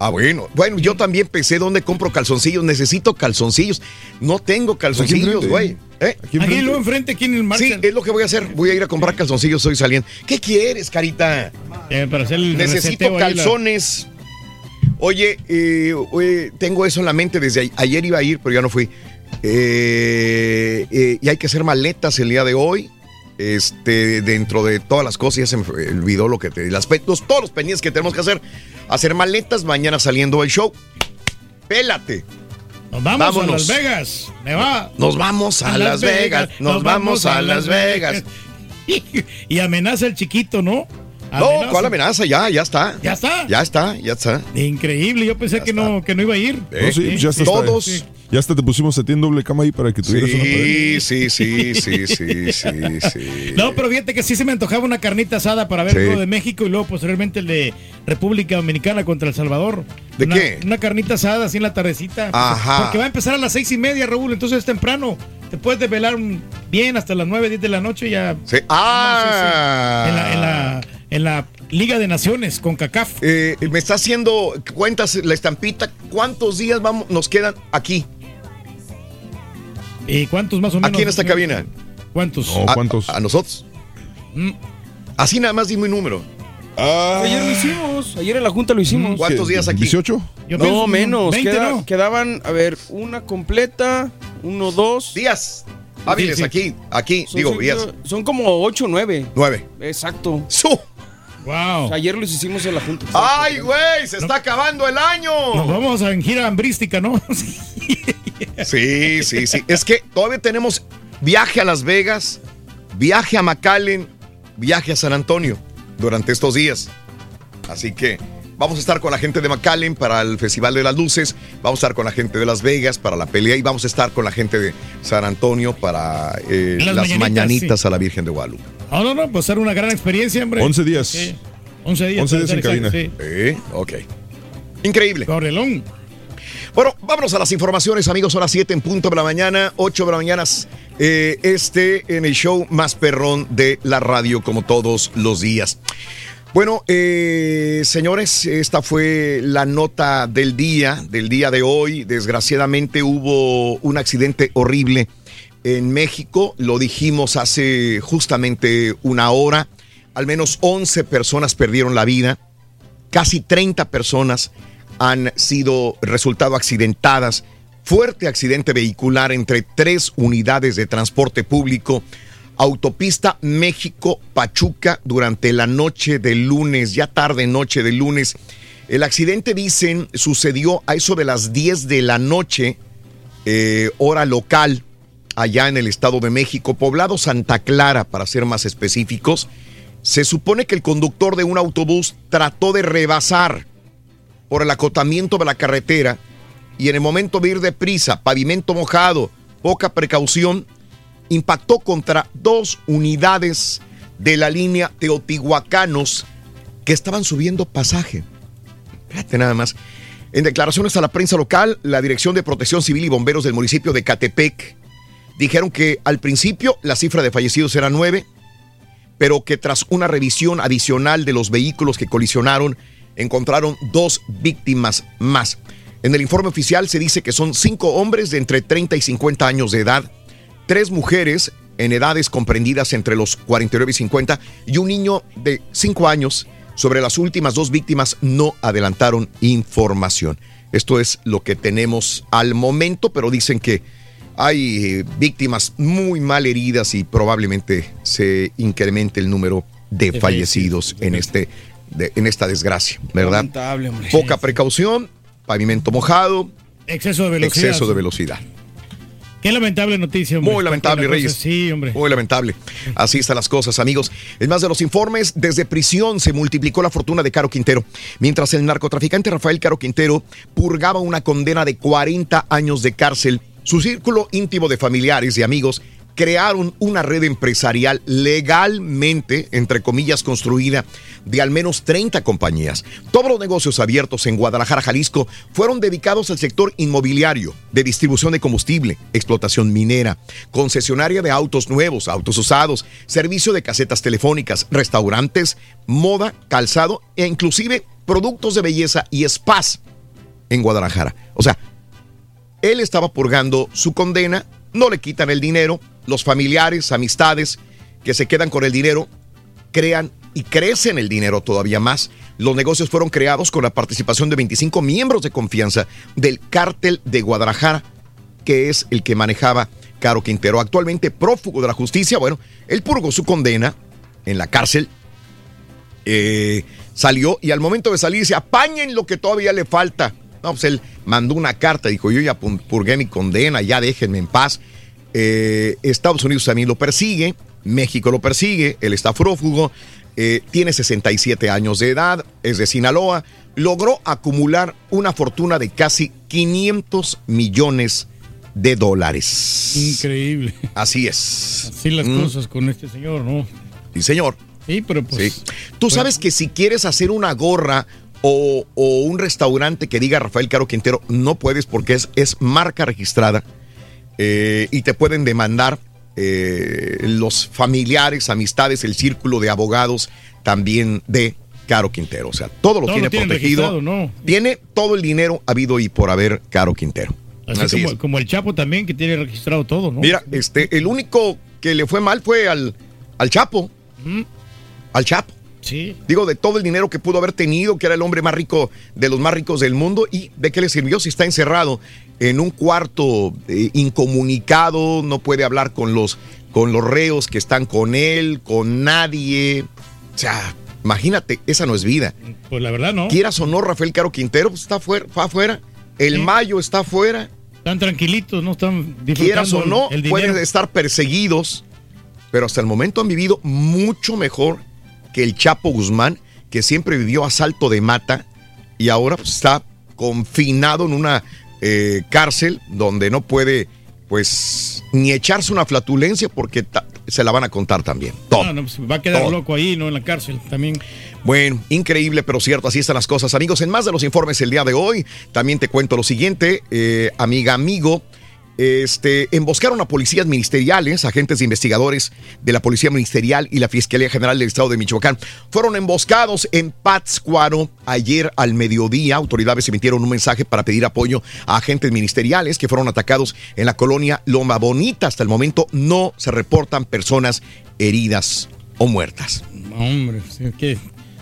Ah, bueno. Bueno, yo también pensé dónde compro calzoncillos. Necesito calzoncillos. No tengo calzoncillos, güey. ¿Eh? Aquí luego enfrente, aquí en el Sí, Marshall. es lo que voy a hacer. Voy a ir a comprar calzoncillos hoy saliendo. ¿Qué quieres, carita? Eh, para hacer el Necesito la- calzones. Oye, eh, oye, tengo eso en la mente desde ayer iba a ir, pero ya no fui. Eh, eh, y hay que hacer maletas el día de hoy. Este, dentro de todas las cosas, ya se me olvidó lo que te. Las, los- todos los pendientes que tenemos que hacer. Hacer maletas mañana saliendo el show. Pélate. Nos vamos Vámonos. a Las Vegas. Me va. Nos vamos a, Las Vegas. Nos vamos a Las Vegas. y amenaza el chiquito, ¿no? No, ¿cuál amenaza? Ya, ya está. ¿Ya está? Ya está, ya está. Increíble, yo pensé que no, que no iba a ir. No, sí, pues ya está. Todos. Sí. Ya hasta te pusimos a ti en doble cama ahí para que tuvieras una pared. Sí, sí, sí, sí, sí, sí, sí. No, pero fíjate que sí se me antojaba una carnita asada para ver Sí. el juego de México y luego posteriormente el de República Dominicana contra El Salvador. ¿De Una- qué? Una carnita asada así en la tardecita. Ajá. Porque va a empezar a las seis y media, Raúl, entonces es temprano. Te puedes desvelar bien hasta las nueve, diez de la noche y ya. Sí. Ah. En la, en la, en la Liga de Naciones con CACAF. Eh, me está haciendo cuentas la estampita. ¿Cuántos días vamos, nos quedan aquí? ¿Y cuántos más o menos? Aquí en esta cabina. ¿Cuántos? A- A, nosotros. Mm. Así nada más dime un número. Ayer lo hicimos, ayer en la junta lo hicimos. ¿Cuántos días aquí? ¿18? Yo no, pienso menos. 20, queda- ¿no? Quedaban, a ver, una completa, uno, dos. Días. Hábiles Sí, sí. aquí, aquí, Son, digo, cinco- días. son como ocho o nueve. Nueve. Exacto. ¡Su! Wow. O sea, ayer los hicimos en la junta. ¡Ay, güey! ¡Se está acabando el año! Nos vamos a en gira hambrística, ¿no? Sí, sí, sí. Es que todavía tenemos viaje a Las Vegas, viaje a McAllen, viaje a San Antonio durante estos días. Así que vamos a estar con la gente de McAllen para el Festival de las Luces, vamos a estar con la gente de Las Vegas para la pelea y vamos a estar con la gente de San Antonio para eh, Las las, mañanitas, mañanitas sí. a la Virgen de Guadalupe. No, no, no, pues ser una gran experiencia, hombre. 11 días. Sí. 11 días. 11 días en exacto, cabina. sí. Eh, ok. Increíble. Correlón. Bueno, vámonos a las informaciones, amigos. Son las 7 en punto de la mañana, 8 de la mañana. eh, este en el show más perrón de la radio, como todos los días. Bueno, eh, señores, esta fue la nota del día, del día de hoy. Desgraciadamente hubo un accidente horrible en México. Lo dijimos hace justamente una hora. Al menos 11 personas perdieron la vida. Casi 30 personas han sido resultado accidentadas. Fuerte accidente vehicular entre tres unidades de transporte público. Autopista México-Pachuca durante la noche del lunes, ya tarde noche del lunes. El accidente, dicen, sucedió a eso de las 10 de la noche, eh, hora local, allá en el Estado de México, poblado Santa Clara, para ser más específicos. Se supone que el conductor de un autobús trató de rebasar por el acotamiento de la carretera y en el momento de ir deprisa, pavimento mojado, poca precaución, impactó contra dos unidades de la línea Teotihuacanos que estaban subiendo pasaje. Fíjate nada más. En declaraciones a la prensa local, la Dirección de Protección Civil y Bomberos del municipio de Catepec dijeron que al principio la cifra de fallecidos era nueve, pero que tras una revisión adicional de los vehículos que colisionaron, encontraron dos víctimas más. En el informe oficial se dice que son cinco hombres de entre 30 y 50 años de edad, tres mujeres en edades comprendidas entre los 49 y 50 y un niño de 5 años. Sobre las últimas dos víctimas no adelantaron información. Esto es lo que tenemos al momento, pero dicen que hay eh, víctimas muy mal heridas y probablemente se incremente el número de fallecidos en, este, en esta desgracia, ¿verdad? Poca precaución, pavimento mojado, exceso de velocidad. Exceso de velocidad. Qué lamentable noticia, hombre. Muy lamentable, Reyes. Sí, hombre. Muy lamentable. Así están las cosas, amigos. En más de los informes, desde prisión se multiplicó la fortuna de Caro Quintero. Mientras el narcotraficante Rafael Caro Quintero purgaba una condena de 40 años de cárcel, su círculo íntimo de familiares y amigos crearon una red empresarial legalmente, entre comillas, construida de al menos 30 compañías. Todos los negocios abiertos en Guadalajara, Jalisco, fueron dedicados al sector inmobiliario, de distribución de combustible, explotación minera, concesionaria de autos nuevos, autos usados, servicio de casetas telefónicas, restaurantes, moda, calzado e inclusive productos de belleza y spas en Guadalajara. O sea, él estaba purgando su condena, no le quitan el dinero, los familiares, amistades que se quedan con el dinero, crean y crecen el dinero todavía más. Los negocios fueron creados con la participación de 25 miembros de confianza del cártel de Guadalajara, que es el que manejaba Caro Quintero. Actualmente prófugo de la justicia, bueno, él purgó su condena en la cárcel, eh, salió y al momento de salir se apañen lo que todavía le falta. No, pues él mandó una carta, dijo, yo ya purgué mi condena, ya déjenme en paz. Eh, Estados Unidos también lo persigue, México lo persigue, él está prófugo, eh, tiene 67 años de edad, es de Sinaloa, logró acumular una fortuna de casi 500 millones de dólares. Increíble. Así es. Así las mm. cosas con este señor, ¿no? Sí, señor. Sí, pero pues. Sí. Tú sabes que si quieres hacer una gorra o, un restaurante que diga Rafael Caro Quintero, no puedes porque es, es marca registrada eh, y te pueden demandar eh, los familiares, amistades, el círculo de abogados también de Caro Quintero. O sea, todo lo tiene, protegido. Tiene todo el dinero habido y por haber Caro Quintero. Así, como, el Chapo también, que tiene registrado todo, ¿no? Mira, este, el único que le fue mal fue al, al Chapo. Al Chapo. Sí. Digo, de todo el dinero que pudo haber tenido, que era el hombre más rico de los más ricos del mundo, y de qué le sirvió si está encerrado en un cuarto eh, incomunicado, no puede hablar con los, con los reos que están con él, con nadie. O sea, imagínate, esa no es vida. Pues la verdad no. Quieras o no, Rafael Caro Quintero pues, está afuera, afuera. El Mayo está afuera. Están tranquilitos, no están Quieras o no, pueden estar perseguidos, pero hasta el momento han vivido mucho mejor que el Chapo Guzmán, que siempre vivió a salto de mata y ahora está confinado en una eh, cárcel donde no puede pues ni echarse una flatulencia porque se la van a contar también. Todo. Pues, va a quedar loco ahí, ¿no? En la cárcel también. Bueno, increíble, pero cierto, así están las cosas. Amigos, en más de los informes el día de hoy, también te cuento lo siguiente, eh, amiga, amigo este, emboscaron a policías ministeriales, agentes investigadores de la Policía Ministerial y la Fiscalía General del Estado de Michoacán. Fueron emboscados en Pátzcuaro ayer al mediodía. Autoridades emitieron un mensaje para pedir apoyo a agentes ministeriales que fueron atacados en la colonia Loma Bonita. Hasta el momento no se reportan personas heridas o muertas. Hombre, qué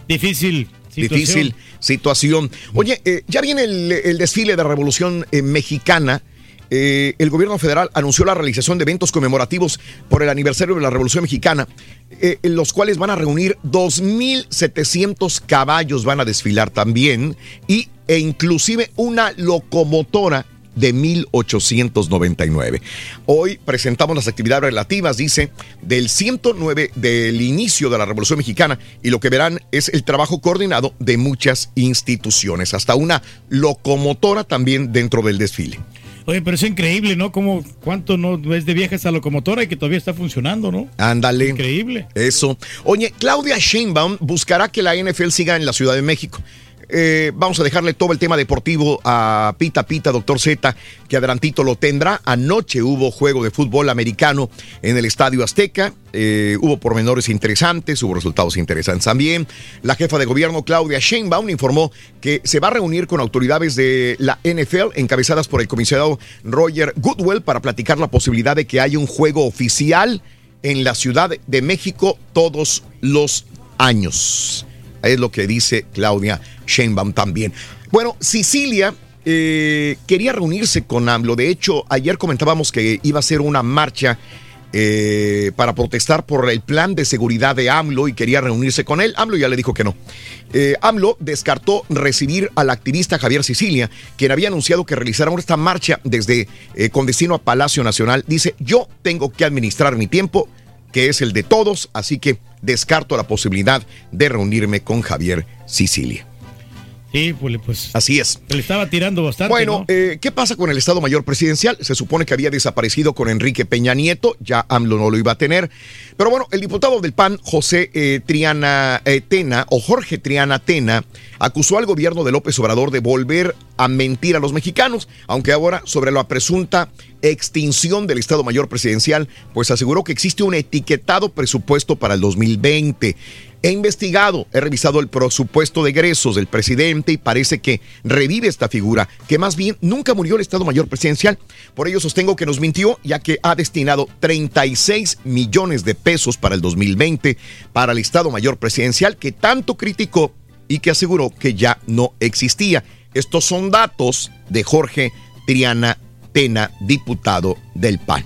difícil Situación. Difícil situación. Oye, eh, ya viene el, desfile de Revolución eh, Mexicana. Eh, el gobierno federal anunció la realización de eventos conmemorativos por el aniversario de la Revolución Mexicana, eh, en los cuales van a reunir 2.700 caballos, van a desfilar también, y, e inclusive una locomotora de 1899. Hoy presentamos las actividades relativas, dice, del 109 del inicio de la Revolución Mexicana y lo que verán es el trabajo coordinado de muchas instituciones, hasta una locomotora también dentro del desfile. Oye, pero es increíble, ¿no? Como cuánto no es de vieja esa locomotora y que todavía está funcionando, ¿no? Ándale. Increíble. Eso. Oye, Claudia Sheinbaum buscará que la NFL siga en la Ciudad de México. Eh, vamos a dejarle todo el tema deportivo a Pita Pita, doctor Z, que adelantito lo tendrá. Anoche hubo juego de fútbol americano en el Estadio Azteca. Eh, hubo pormenores interesantes, hubo resultados interesantes también. La jefa de gobierno, Claudia Sheinbaum, informó que se va a reunir con autoridades de la NFL, encabezadas por el comisionado Roger Goodwell, para platicar la posibilidad de que haya un juego oficial en la Ciudad de México todos los años. Es lo que dice Claudia Sheinbaum también. Bueno, Sicilia eh, quería reunirse con AMLO. De hecho, ayer comentábamos que iba a ser una marcha eh, para protestar por el plan de seguridad de AMLO y quería reunirse con él. AMLO ya le dijo que no. Eh, AMLO descartó recibir al activista Javier Sicilia, quien había anunciado que realizara esta marcha desde con destino a Palacio Nacional. Dice, yo tengo que administrar mi tiempo que es el de todos, así que descarto la posibilidad de reunirme con Javier Sicilia. Sí, pues, pues, Así es. Le estaba tirando bastante. Bueno, eh, ¿qué pasa con el Estado Mayor Presidencial? Se supone que había desaparecido con Enrique Peña Nieto, ya AMLO no lo iba a tener. Pero bueno, el diputado del PAN, José eh, Triana eh, Tena, o Jorge Triana Tena, acusó al gobierno de López Obrador de volver a mentir a los mexicanos, aunque ahora sobre la presunta extinción del Estado Mayor Presidencial, pues aseguró que existe un etiquetado presupuesto para el 2020. He investigado, he revisado el presupuesto de egresos del presidente y parece que revive esta figura, que más bien nunca murió el Estado Mayor Presidencial. Por ello sostengo que nos mintió, ya que ha destinado 36 millones de pesos para el 2020 para el Estado Mayor Presidencial, que tanto criticó y que aseguró que ya no existía. Estos son datos de Jorge Triana Tena, diputado del PAN.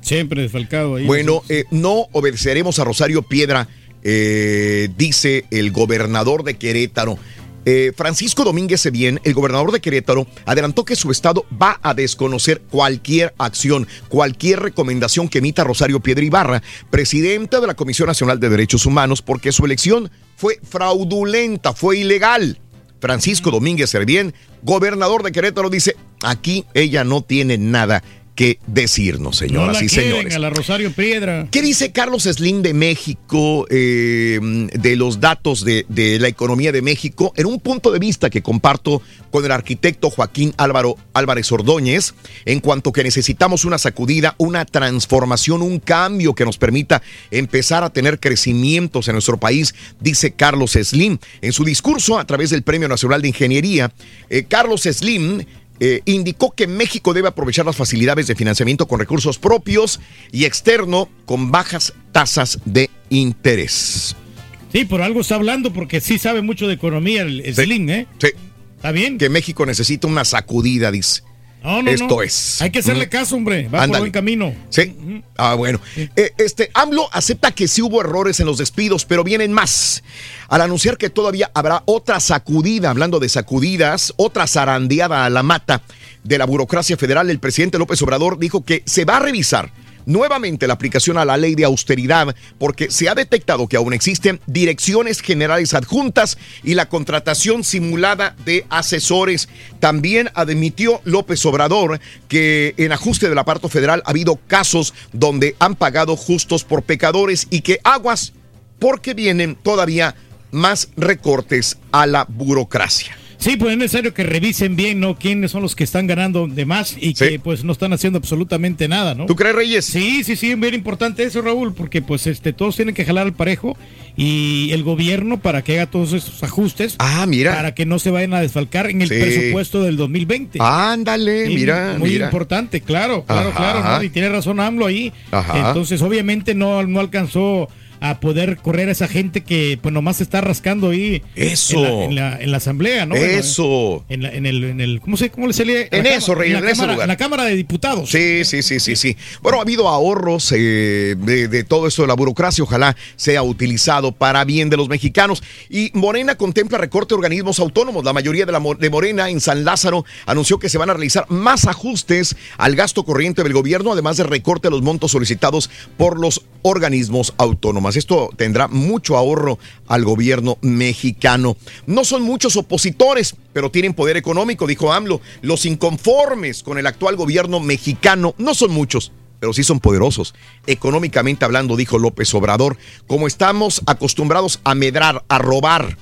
Siempre desfalcado ahí. Bueno, eh, no obedeceremos a Rosario Piedra eh, dice el gobernador de Querétaro. Eh, Francisco Domínguez Sebien, el gobernador de Querétaro, adelantó que su estado va a desconocer cualquier acción, cualquier recomendación que emita Rosario Piedra Ibarra, presidenta de la Comisión Nacional de Derechos Humanos, porque su elección fue fraudulenta, fue ilegal. Francisco Domínguez Servién, gobernador de Querétaro, dice, aquí ella no tiene nada que decirnos, señoras y señores. A la Rosario Piedra. ¿Qué dice Carlos Slim de México eh, de los datos de, de, la economía de México? En un punto de vista que comparto con el arquitecto Joaquín Álvaro Álvarez Ordóñez, en cuanto que necesitamos una sacudida, una transformación, un cambio que nos permita empezar a tener crecimientos en nuestro país, dice Carlos Slim. En su discurso a través del Premio Nacional de Ingeniería, eh, Carlos Slim eh, indicó que México debe aprovechar las facilidades de financiamiento con recursos propios y externo con bajas tasas de interés. Sí, por algo está hablando porque sí sabe mucho de economía el, Slim, ¿eh? Sí. ¿Está bien? Que México necesita una sacudida, dice. No, no, Esto es. Hay que hacerle caso, hombre. Va por buen camino. Sí. Ah, bueno. Eh, este, AMLO acepta que sí hubo errores en los despidos, pero vienen más. Al anunciar que todavía habrá otra sacudida, hablando de sacudidas, otra zarandeada a la mata de la burocracia federal, el presidente López Obrador dijo que se va a revisar nuevamente la aplicación a la ley de austeridad porque se ha detectado que aún existen direcciones generales adjuntas y la contratación simulada de asesores. También admitió López Obrador que en ajuste del aparto federal ha habido casos donde han pagado justos por pecadores y que aguas porque vienen todavía más recortes a la burocracia. Sí, pues es necesario que revisen bien, ¿no? Quiénes son los que están ganando de más y que pues no están haciendo absolutamente nada, ¿no? ¿Tú crees, Reyes? Sí, sí, sí, bien importante eso, Raúl, porque pues este todos tienen que jalar al parejo y el gobierno para que haga todos esos ajustes. Ah, mira. Para que no se vayan a desfalcar en el Sí. presupuesto del 2020. Ándale, Sí, mira, Muy mira. importante, claro, claro, Ajá. claro, ¿no? Y tiene razón AMLO ahí. Ajá. Entonces, obviamente no, no alcanzó a poder correr a esa gente que pues nomás se está rascando ahí Eso. en la, en la, asamblea, ¿no? Eso. En, la, en, el, en el ¿cómo se cómo le sale? En eso, Rey, en, la cámara, lugar. En la Cámara de Diputados. Sí, sí, sí, sí, sí. Bueno, ha habido ahorros eh, de, de, todo esto de la burocracia. Ojalá sea utilizado para bien de los mexicanos. Y Morena contempla recorte de organismos autónomos. La mayoría de, la, de Morena en San Lázaro anunció que se van a realizar más ajustes al gasto corriente del gobierno, además de recorte de los montos solicitados por los organismos autónomos. Esto tendrá mucho ahorro al gobierno mexicano. No son muchos opositores, pero tienen poder económico, dijo AMLO. Los inconformes con el actual gobierno mexicano no son muchos, pero sí son poderosos. Económicamente hablando, dijo López Obrador, como estamos acostumbrados a medrar, a robar.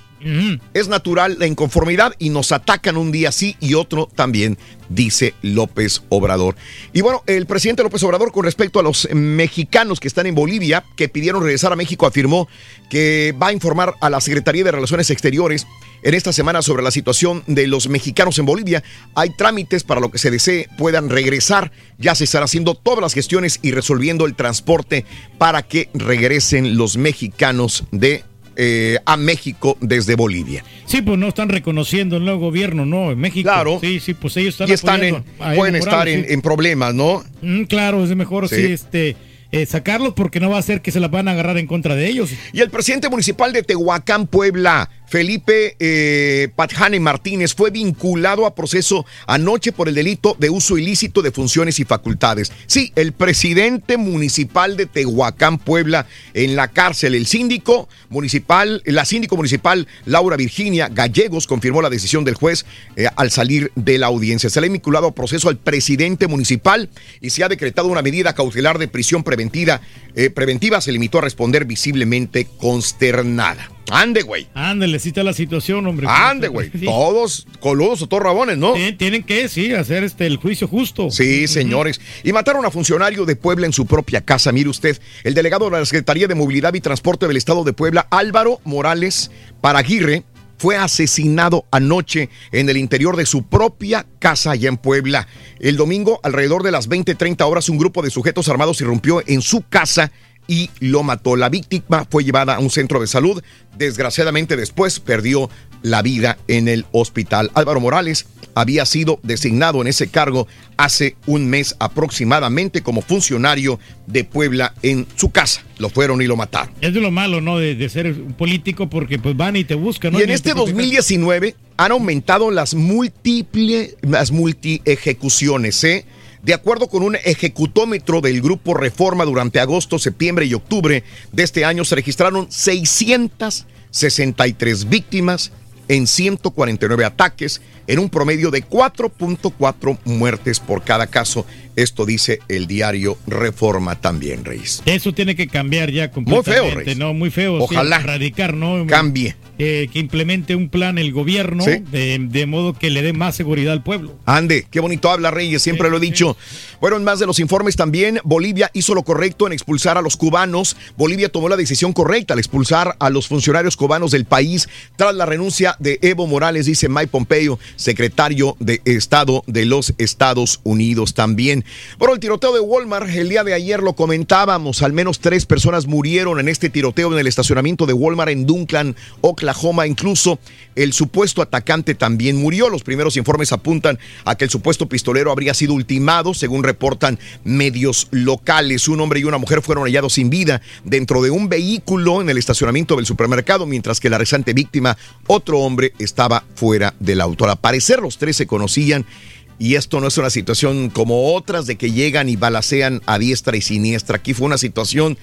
Es natural la inconformidad y nos atacan un día sí y otro también, dice López Obrador. Y bueno, el presidente López Obrador con respecto a los mexicanos que están en Bolivia, que pidieron regresar a México, afirmó que va a informar a la Secretaría de Relaciones Exteriores en esta semana sobre la situación de los mexicanos en Bolivia. Hay trámites para lo que se desee puedan regresar. Ya se están haciendo todas las gestiones y resolviendo el transporte para que regresen los mexicanos de eh, a México desde Bolivia. Sí, pues no están reconociendo el nuevo gobierno, ¿no? En México. Claro. Sí, sí, pues ellos están, y están en, pueden Morales, estar en, sí. en, problemas, ¿no? Mm, claro, es mejor Sí. sí, este, eh, sacarlos porque no va a ser que se las van a agarrar en contra de ellos. Y el presidente municipal de Tehuacán, Puebla, Felipe eh, Patjane Martínez, fue vinculado a proceso anoche por el delito de uso ilícito de funciones y facultades. Sí, el presidente municipal de Tehuacán, Puebla, en la cárcel. El síndico municipal, la síndico municipal Laura Virginia Gallegos confirmó la decisión del juez eh, al salir de la audiencia. Se le ha vinculado a proceso al presidente municipal y se ha decretado una medida cautelar de prisión preventiva. eh, preventiva se limitó a responder visiblemente consternada. Ande, güey. Ándale, está la situación, hombre. Ande, güey. Sí. Todos coludos o todos rabones, ¿no? Tienen, tienen que, sí, hacer este el juicio justo. Sí, señores. Y mataron a funcionario de Puebla en su propia casa. Mire usted, el delegado de la Secretaría de Movilidad y Transporte del Estado de Puebla, Álvaro Morales Paraguirre, fue asesinado anoche en el interior de su propia casa allá en Puebla. El domingo, alrededor de las 20-30 horas, un grupo de sujetos armados irrumpió en su casa y lo mató. La víctima fue llevada a un centro de salud. Desgraciadamente después perdió la vida en el hospital. Álvaro Morales había sido designado en ese cargo hace un mes aproximadamente como funcionario de Puebla en su casa. Lo fueron y lo mataron. Es de lo malo, ¿no? De, de ser un político porque pues van y te buscan, ¿no? Y en este te- 2019 han aumentado las múltiples, las multi ejecuciones, ¿eh? De acuerdo con un ejecutómetro del Grupo Reforma durante agosto, septiembre y octubre de este año se registraron 663 víctimas en 149 ataques, en un promedio de 4.4 muertes por cada caso. Esto dice el diario Reforma también, Reyes. Eso tiene que cambiar ya Muy completamente. feo, Reyes. ¿no? Muy feo. sí, Ojalá radicar, ¿no? Cambie. Eh, que implemente un plan el gobierno Sí. de, de modo que le dé más seguridad al pueblo. Ande, qué bonito habla Reyes, siempre lo he dicho. Bueno, en más de los informes también, Bolivia hizo lo correcto en expulsar a los cubanos. Bolivia tomó la decisión correcta al expulsar a los funcionarios cubanos del país tras la renuncia de Evo Morales, dice Mike Pompeo, secretario de Estado de los Estados Unidos también. Bueno, el tiroteo de Walmart, el día de ayer lo comentábamos, al menos tres personas murieron en este tiroteo en el estacionamiento de Walmart en Duncan, Oklahoma. Incluso el supuesto atacante también murió. Los primeros informes apuntan a que el supuesto pistolero habría sido ultimado, según reportan medios locales. Un hombre y una mujer fueron hallados sin vida dentro de un vehículo en el estacionamiento del supermercado, mientras que la rezante víctima, otro hombre, estaba fuera del auto. Al parecer los tres se conocían. Y esto no es una situación como otras de que llegan y balacean a diestra y siniestra. Aquí fue una situación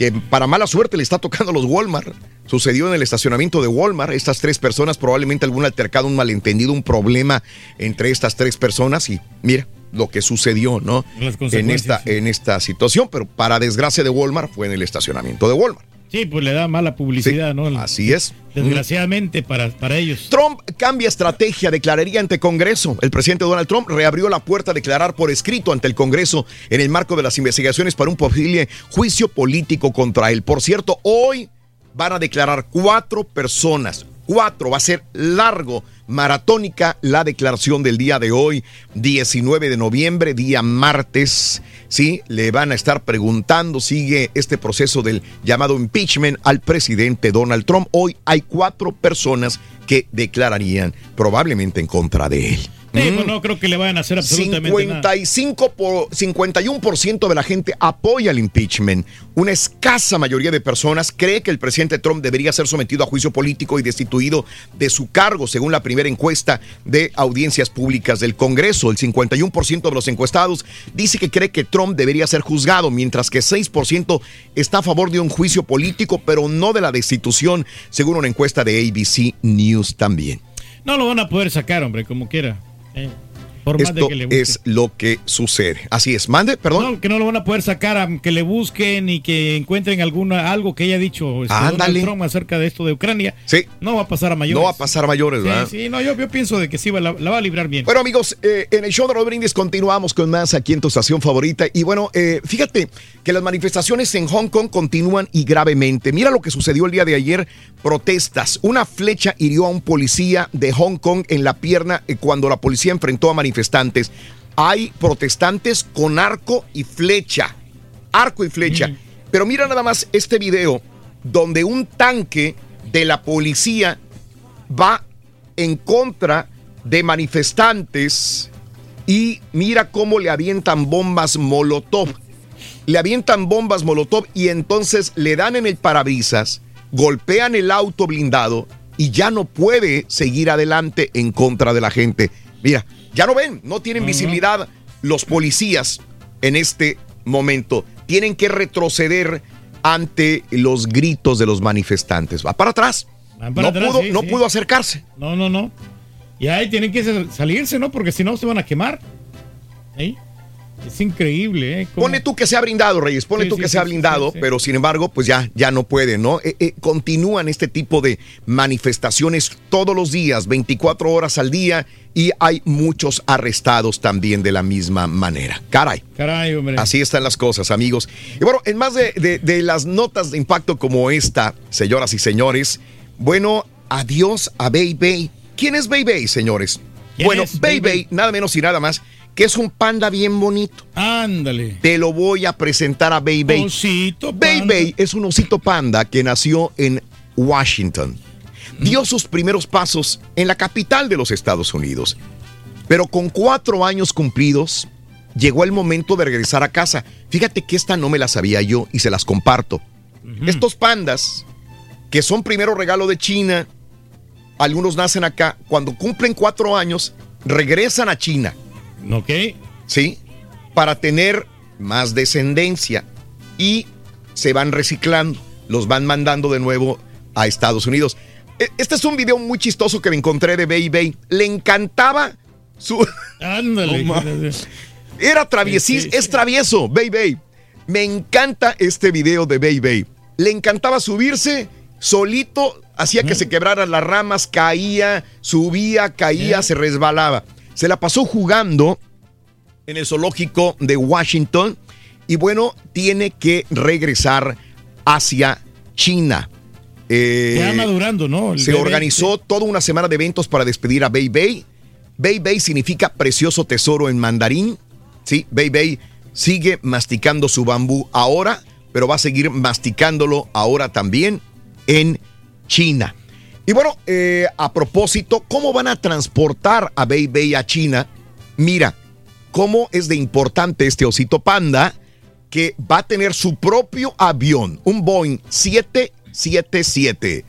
que para mala suerte le está tocando a los Walmart. Sucedió en el estacionamiento de Walmart. Estas tres personas, probablemente algún altercado, un malentendido, un problema entre estas tres personas. Y mira lo que sucedió, ¿no? En esta, en esta situación. Pero para desgracia de Walmart, fue en el estacionamiento de Walmart. Sí, pues le da mala publicidad, ¿no? Así es. Desgraciadamente para, para ellos. Trump cambia estrategia, declararía ante Congreso. El presidente Donald Trump reabrió la puerta a declarar por escrito ante el Congreso en el marco de las investigaciones para un posible juicio político contra él. Por cierto, hoy van a declarar cuatro personas, Cuatro, va a ser largo, maratónica la declaración del día de hoy, 19 de noviembre, día martes. Sí, le van a estar preguntando, sigue este proceso del llamado impeachment al presidente Donald Trump. Hoy hay cuatro personas que declararían probablemente en contra de él. Sí, pues no creo que le vayan a hacer absolutamente 55 nada. por, 51% de la gente apoya el impeachment. Una escasa mayoría de personas cree que el presidente Trump debería ser sometido a juicio político y destituido de su cargo, según la primera encuesta de audiencias públicas del Congreso. El 51% de los encuestados dice que cree que Trump debería ser juzgado, mientras que 6% está a favor de un juicio político, pero no de la destitución, según una encuesta de ABC News también. No lo van a poder sacar, hombre, como quiera. Eh, por más de Esto que le es lo que sucede. Así es. Mande, perdón. No, que no lo van a poder sacar, a que le busquen y que encuentren alguna algo que haya dicho este, Donald Ándale. Trump acerca de esto de Ucrania. Sí. No va a pasar a mayores. No va a pasar a mayores, Sí, ¿verdad? sí, no, yo, yo pienso de que sí va- la, la va a librar bien. Bueno, amigos, eh, en el show de Brindis continuamos con más aquí en tu estación favorita. Y bueno, eh, fíjate que las manifestaciones en Hong Kong continúan y gravemente. Mira lo que sucedió el día de ayer: protestas. Una flecha hirió a un policía de Hong Kong en la pierna eh, cuando la policía enfrentó a manifestantes. Hay protestantes con arco y flecha. Arco y flecha. Pero mira nada más este video donde un tanque de la policía va en contra de manifestantes y mira cómo le avientan bombas Molotov. Le avientan bombas Molotov y entonces le dan en el parabrisas, golpean el auto blindado y ya no puede seguir adelante en contra de la gente. Mira, ya no ven, no tienen visibilidad los policías en este momento. Tienen que retroceder ante los gritos de los manifestantes. Va para atrás. Van para no atrás, pudo, sí, no sí. pudo acercarse. No, no, no. Y ahí tienen que sal- salirse, ¿no? Porque si no se van a quemar. ¿Eh? Es increíble, ¿eh? Cómo- Pone tú que sea blindado, Reyes, pone Sí, tú sí, que sí, sea sí, blindado, pero sin embargo, pues ya, ya no puede, ¿no? Eh, eh, continúan este tipo de manifestaciones todos los días, 24 horas al día, y hay muchos arrestados también de la misma manera. Caray. Caray, hombre. Así están las cosas, amigos. Y bueno, en más de, de- de las notas de impacto como esta, señoras y señores, bueno, adiós a Bei Bei. ¿Quién es Bei Bei, señores? ¿Quién Bueno, Bei Bei, nada menos y nada más, que es un panda bien bonito. Ándale. Te lo voy a presentar a Bei Bei. Osito panda. Bei es un osito panda que nació en Washington. Dio sus primeros pasos en la capital de los Estados Unidos. Pero con cuatro años cumplidos, llegó el momento de regresar a casa. Fíjate que esta no me la sabía yo y se las comparto. Estos pandas, que son primero regalo de China, algunos nacen acá, cuando cumplen cuatro años, regresan a China. Ok. ¿Sí? Para tener más descendencia y se van reciclando, los van mandando de nuevo a Estados Unidos. E- Este es un video muy chistoso que me encontré de Bay Bay. Le encantaba su... Ándale. Ma- Era traviesís, es travieso, Bay Bay. Me encanta este video de Bay Bay. Le encantaba subirse solito, hacía que se quebraran las ramas, caía, subía, caía, se resbalaba. Se la pasó jugando en el zoológico de Washington y bueno, tiene que regresar hacia China. Eh, Ya madurando, ¿no? El se bebé, organizó toda una semana de eventos para despedir a Bei Bei. Bei Bei significa precioso tesoro en mandarín. Sí, Bei Bei sigue masticando su bambú ahora, pero va a seguir masticándolo ahora también en China. Y bueno, eh, a propósito, ¿cómo van a transportar a Bei Bei a China? Mira, cómo es de importante este osito panda que va a tener su propio avión, un Boeing 777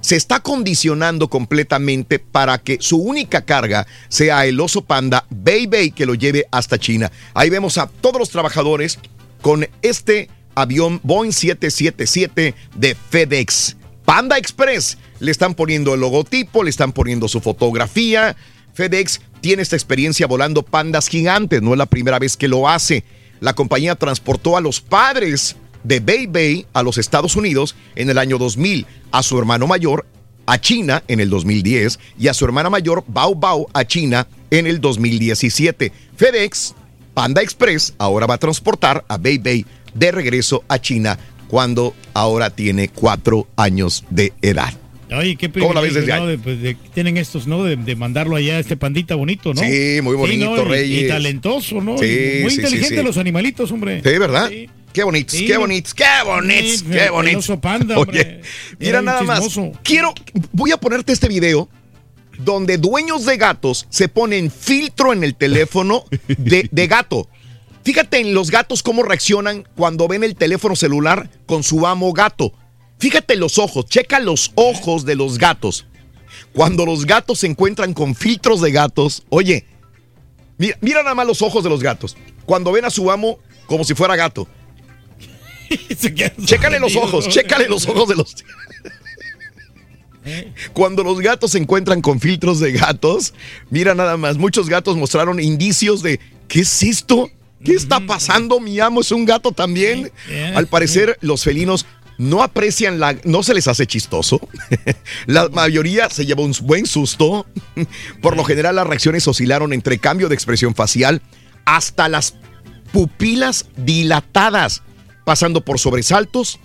se está condicionando completamente para que su única carga sea el oso panda Bei Bei que lo lleve hasta China. Ahí vemos a todos los trabajadores con este avión Boeing 777 de FedEx. Panda Express. Le están poniendo el logotipo, le están poniendo su fotografía. FedEx tiene esta experiencia volando pandas gigantes, no es la primera vez que lo hace. La compañía transportó a los padres de Bei Bei a los Estados Unidos en el año 2000, a su hermano mayor a China en el 2010 y a su hermana mayor Bao Bao a China en el 2017. FedEx, Panda Express, ahora va a transportar a Bei Bei de regreso a China cuando ahora tiene cuatro años de edad. Oye, qué ¿Cómo la ves desde ¿no? ahí? De- pues, de- tienen estos, ¿no? De, de mandarlo allá a este pandita bonito, ¿no? Sí, muy bonito, ¿no? Y- Reyes. Y, talentoso, ¿no? Sí, Y muy sí, sí, inteligente sí. los animalitos, hombre. Sí, ¿verdad? Qué bonitos, Sí. qué bonitos, qué bonitos, Sí, qué bonitos. panda, hombre. Oye, mira nada más. Quiero, voy a ponerte este video donde dueños de gatos se ponen filtro en el teléfono de, de gato. Fíjate en los gatos cómo reaccionan cuando ven el teléfono celular con su amo gato. Fíjate los ojos, checa los ojos de los gatos. Cuando los gatos se encuentran con filtros de gatos, oye, mira, mira nada más los ojos de los gatos. Cuando ven a su amo como si fuera gato. Chécale los ojos, chécale los ojos de los. Cuando los gatos se encuentran con filtros de gatos, mira nada más, muchos gatos mostraron indicios de ¿qué es esto? ¿Qué está pasando? Mi amo es un gato también. Al parecer, los felinos no aprecian la. no se les hace chistoso. La mayoría se llevó un buen susto. Por lo general, las reacciones oscilaron entre cambio de expresión facial hasta las pupilas dilatadas, pasando por sobresaltos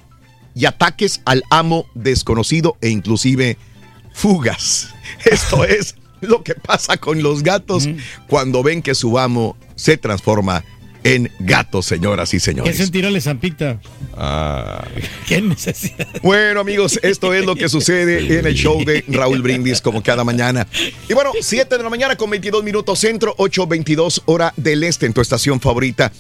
y ataques al amo desconocido e inclusive fugas. Esto es lo que pasa con los gatos cuando ven que su amo se transforma en gato, señoras y ¿Qué señores. sentirá la zampita? Ah. ¿Qué necesidad? Bueno, amigos, esto es lo que sucede en el show de Raúl Brindis, como cada mañana. Y bueno, 7 de la mañana con 22 minutos centro, 8.22 hora del este en tu estación favorita.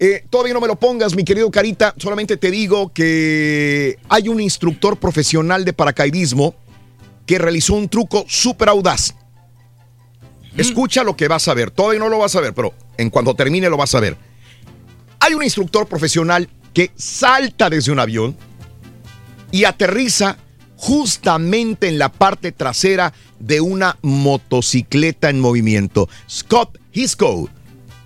Eh, todavía no me lo pongas, mi querido Carita, solamente te digo que hay un instructor profesional de paracaidismo que realizó un truco súper audaz. Escucha lo que vas a ver, todavía no lo vas a ver, pero en cuanto termine lo vas a ver. Hay un instructor profesional que salta desde un avión y aterriza justamente en la parte trasera de una motocicleta en movimiento. Scott Hisco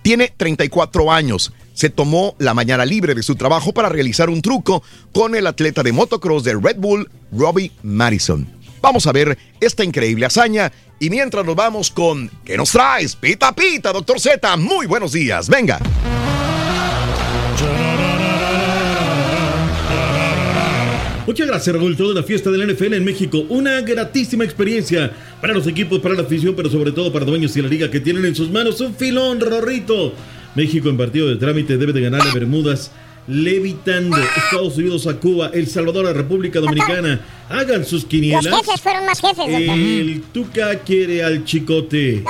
tiene 34 años. Se tomó la mañana libre de su trabajo para realizar un truco con el atleta de motocross de Red Bull, Robbie Madison. Vamos a ver esta increíble hazaña y mientras nos vamos con ¿Qué nos traes? Pita Pita, doctor Z. Muy buenos días. Venga. Muchas gracias, Raúl. Toda la fiesta del NFL en México. Una gratísima experiencia para los equipos, para la afición, pero sobre todo para dueños y la liga que tienen en sus manos un filón, Rorrito. México en partido de trámite debe de ganar a Bermudas. Levitando Estados Unidos a Cuba, El Salvador a República Dominicana. Hagan sus quinielas. Los jefes fueron más jefes, doctor. El Tuca quiere al Chicote.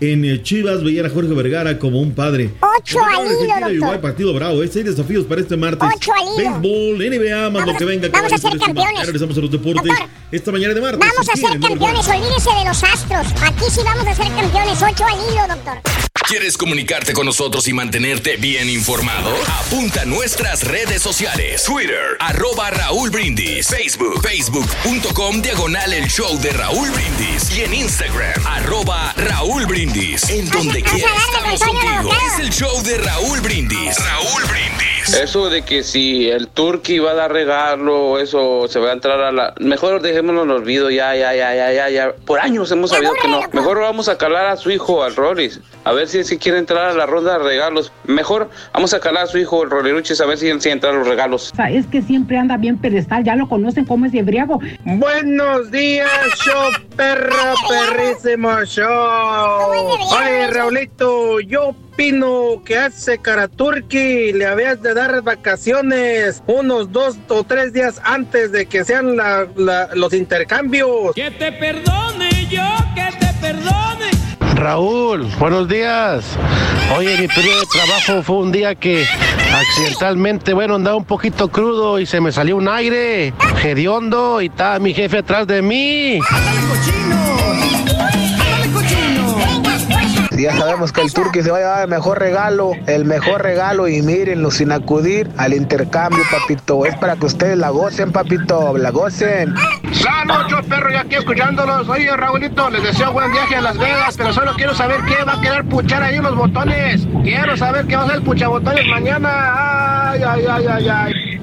En el Chivas veían a Jorge Vergara como un padre. Ocho al hilo. Igual partido bravo. ¿eh? Seis desafíos para este martes. Ocho al hilo. Béisbol, NBA, más lo que venga. vamos a ser campeones. Regresamos a los deportes. Esta mañana de martes. Vamos a ser campeones, olvídese de los astros. Aquí sí vamos a ser campeones. Ocho al hilo, doctor. ¿Quieres comunicarte con nosotros y mantenerte bien informado? Apunta a nuestras redes sociales. Twitter, arroba Raúl Brindis. Facebook, facebook.com, diagonal el show de Raúl Brindis. Y en Instagram, arroba Raúl Brindis. En donde quiera estamos contigo. Es el show de Raúl Brindis. Raúl Brindis. Eso de que si el turqui va a dar regalo, eso se va a entrar a la... Mejor dejémoslo en el olvido, ya, ya, ya, ya, ya, ya. Por años hemos sabido que no. Mejor vamos a calar a su hijo, al Roris. A ver si, si quiere entrar a la ronda de regalos. Mejor vamos a calar a su hijo, el Roliruchis, a ver si él sí entra a los regalos. O sea, es que siempre anda bien pedestal, ya lo conocen como es de briago. Buenos días, show perro perrísimo show. Oye, Raulito, yo opino que hace cara turqui le habías de dar vacaciones unos dos o tres días antes de que sean la- la- los intercambios. Que te perdone yo, que te perdone. Raúl, buenos días. Oye, mi periodo de trabajo fue un día que accidentalmente, bueno, andaba un poquito crudo y se me salió un aire hediondo y estaba mi jefe atrás de mí. Ya sabemos que el turqui se va a llevar el mejor regalo, el mejor regalo y mírenlo sin acudir al intercambio, papito. Es para que ustedes la gocen, papito, la gocen. Saludos, yo perro, ya aquí escuchándolos. Oye, Raúlito, les deseo buen viaje a Las Vegas, pero solo quiero saber qué va a quedar puchar ahí unos botones. Quiero saber qué va a ser el puchabotones mañana. Ay, ay, ay, ay, ay.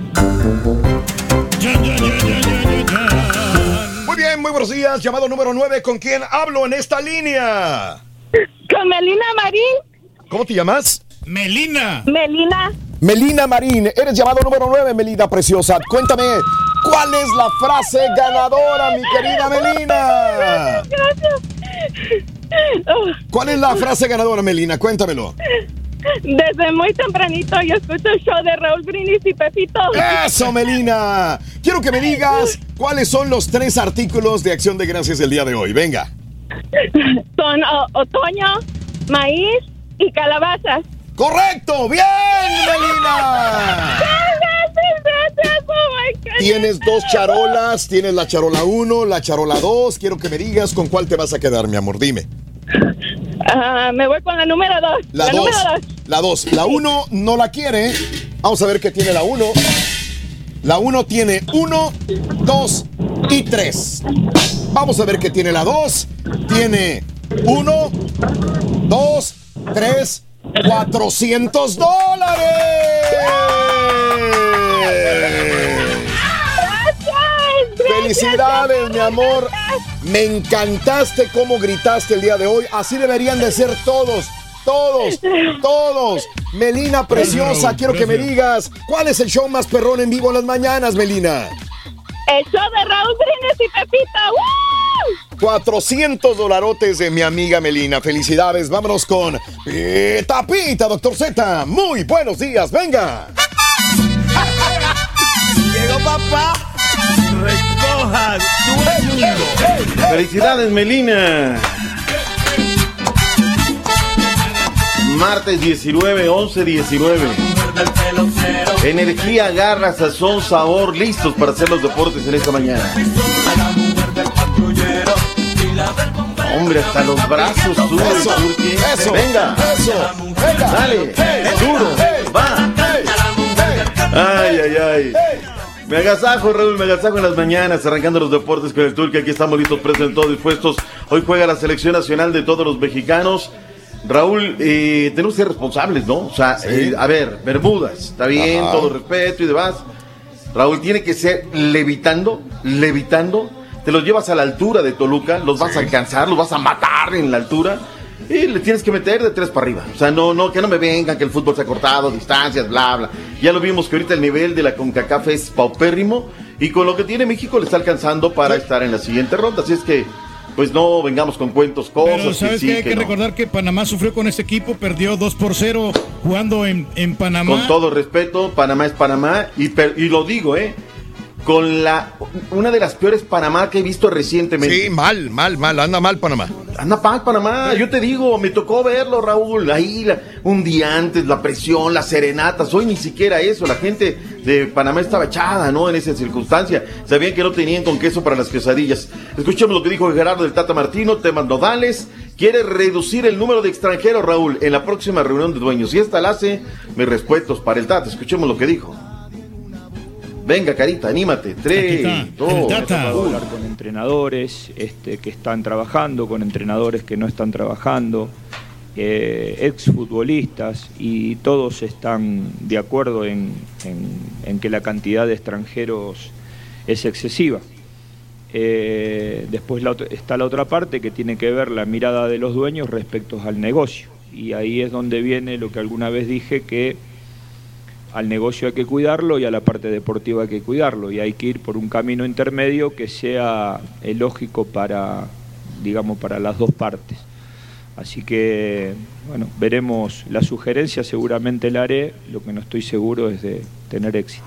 Muy bien, muy buenos días. Llamado número 9. ¿Con quién hablo en esta línea? Con Melina Marín. ¿Cómo te llamas? Melina. Melina. Melina Marín. Eres llamado número 9, Melina preciosa. Cuéntame, ¿Cuál es la frase ganadora, mi querida Melina? Gracias. ¿Cuál es la frase ganadora, Melina? Cuéntamelo. Desde muy tempranito yo escucho el show de Raúl Brindis y Pepito. Eso, Melina. Quiero que me digas cuáles son los tres artículos de acción de gracias del día de hoy. Venga. Son o- otoño, maíz y calabazas. ¡Correcto! ¡Bien, Melina! Tienes dos charolas, tienes la charola 1, la charola 2. Quiero que me digas con cuál te vas a quedar, mi amor. Dime. Ah, me voy con la número dos. La 2. número dos. La 2. La 1 no la quiere. Vamos a ver qué tiene la 1. La 1 tiene 1, 2 y 3. Vamos a ver qué tiene la 2. Tiene 1, 2, 3, 400 dólares. Felicidades, mi amor. Me encantaste cómo gritaste el día de hoy. Así deberían de ser todos. Todos, todos. Melina preciosa, quiero que me digas, ¿cuál es el show más perrón en vivo en las mañanas, Melina? El show de Raúl Brindis y Pepito. ¡Woo! 400 dolarotes de mi amiga Melina. Felicidades. Vámonos con Pita Pita, doctor Z. Muy buenos días. Venga. Llegó papá. Recoja tu mundo. Felicidades, Melina. Martes 19, 11, 19. Energía, garra, sazón, sabor, listos para hacer los deportes en esta mañana. Hombre, hasta los brazos suben. Eso, eso, Venga, eso, venga. Dale, duro, va. Ay, ay, ay. Me agasajo, Raúl, me agasajo en las mañanas, arrancando los deportes con el Turque. Aquí estamos listos, prestos, todos dispuestos. Hoy juega la selección nacional de todos los mexicanos. Raúl, eh, tenemos que ser responsables, ¿no? O sea, eh, a ver, Bermudas, está bien, Ajá. todo respeto y demás. Raúl, tiene que ser levitando, levitando. Te los llevas a la altura de Toluca, los vas a alcanzar, los vas a matar en la altura. Y le tienes que meter de tres para arriba. O sea, no, no, que no me vengan, que el fútbol se ha cortado, distancias, bla, bla. Ya lo vimos que ahorita el nivel de la CONCACAF es paupérrimo. Y con lo que tiene México le está alcanzando para estar en la siguiente ronda. Así es que, pues no vengamos con cuentos, cosas. Pero que sabes sí, que hay que que no. recordar que Panamá sufrió con este equipo, perdió 2 por 0 jugando en, en Panamá. Con todo respeto, Panamá es Panamá. Y, per- y lo digo, ¿eh? Con la una de las peores Panamá que he visto recientemente. Sí, mal, mal, mal. Anda mal, Panamá. Anda mal, Panamá. Yo te digo, me tocó verlo, Raúl. Ahí la- un día antes, la presión, las serenatas. Hoy ni siquiera eso. La gente de Panamá estaba echada, ¿no? En esa circunstancia. Sabían que no tenían con queso para las quesadillas. Escuchemos lo que dijo Gerardo del Tata Martino, temas nodales. Quiere reducir el número de extranjeros, Raúl, en la próxima reunión de dueños. Y esta la hace, mis respetos para el Tata. Escuchemos lo que dijo. Venga, Carita, anímate. Tres, dos, hablar con entrenadores este, que están trabajando, con entrenadores que no están trabajando, eh, exfutbolistas, y todos están de acuerdo en, en- en que la cantidad de extranjeros es excesiva. Eh, después la está la otra parte que tiene que ver la mirada de los dueños respecto al negocio. Y ahí es donde viene lo que alguna vez dije que al negocio hay que cuidarlo y a la parte deportiva hay que cuidarlo. Y hay que ir por un camino intermedio que sea lógico para digamos para las dos partes. Así que bueno veremos la sugerencia seguramente la haré. Lo que no estoy seguro es de tener éxito.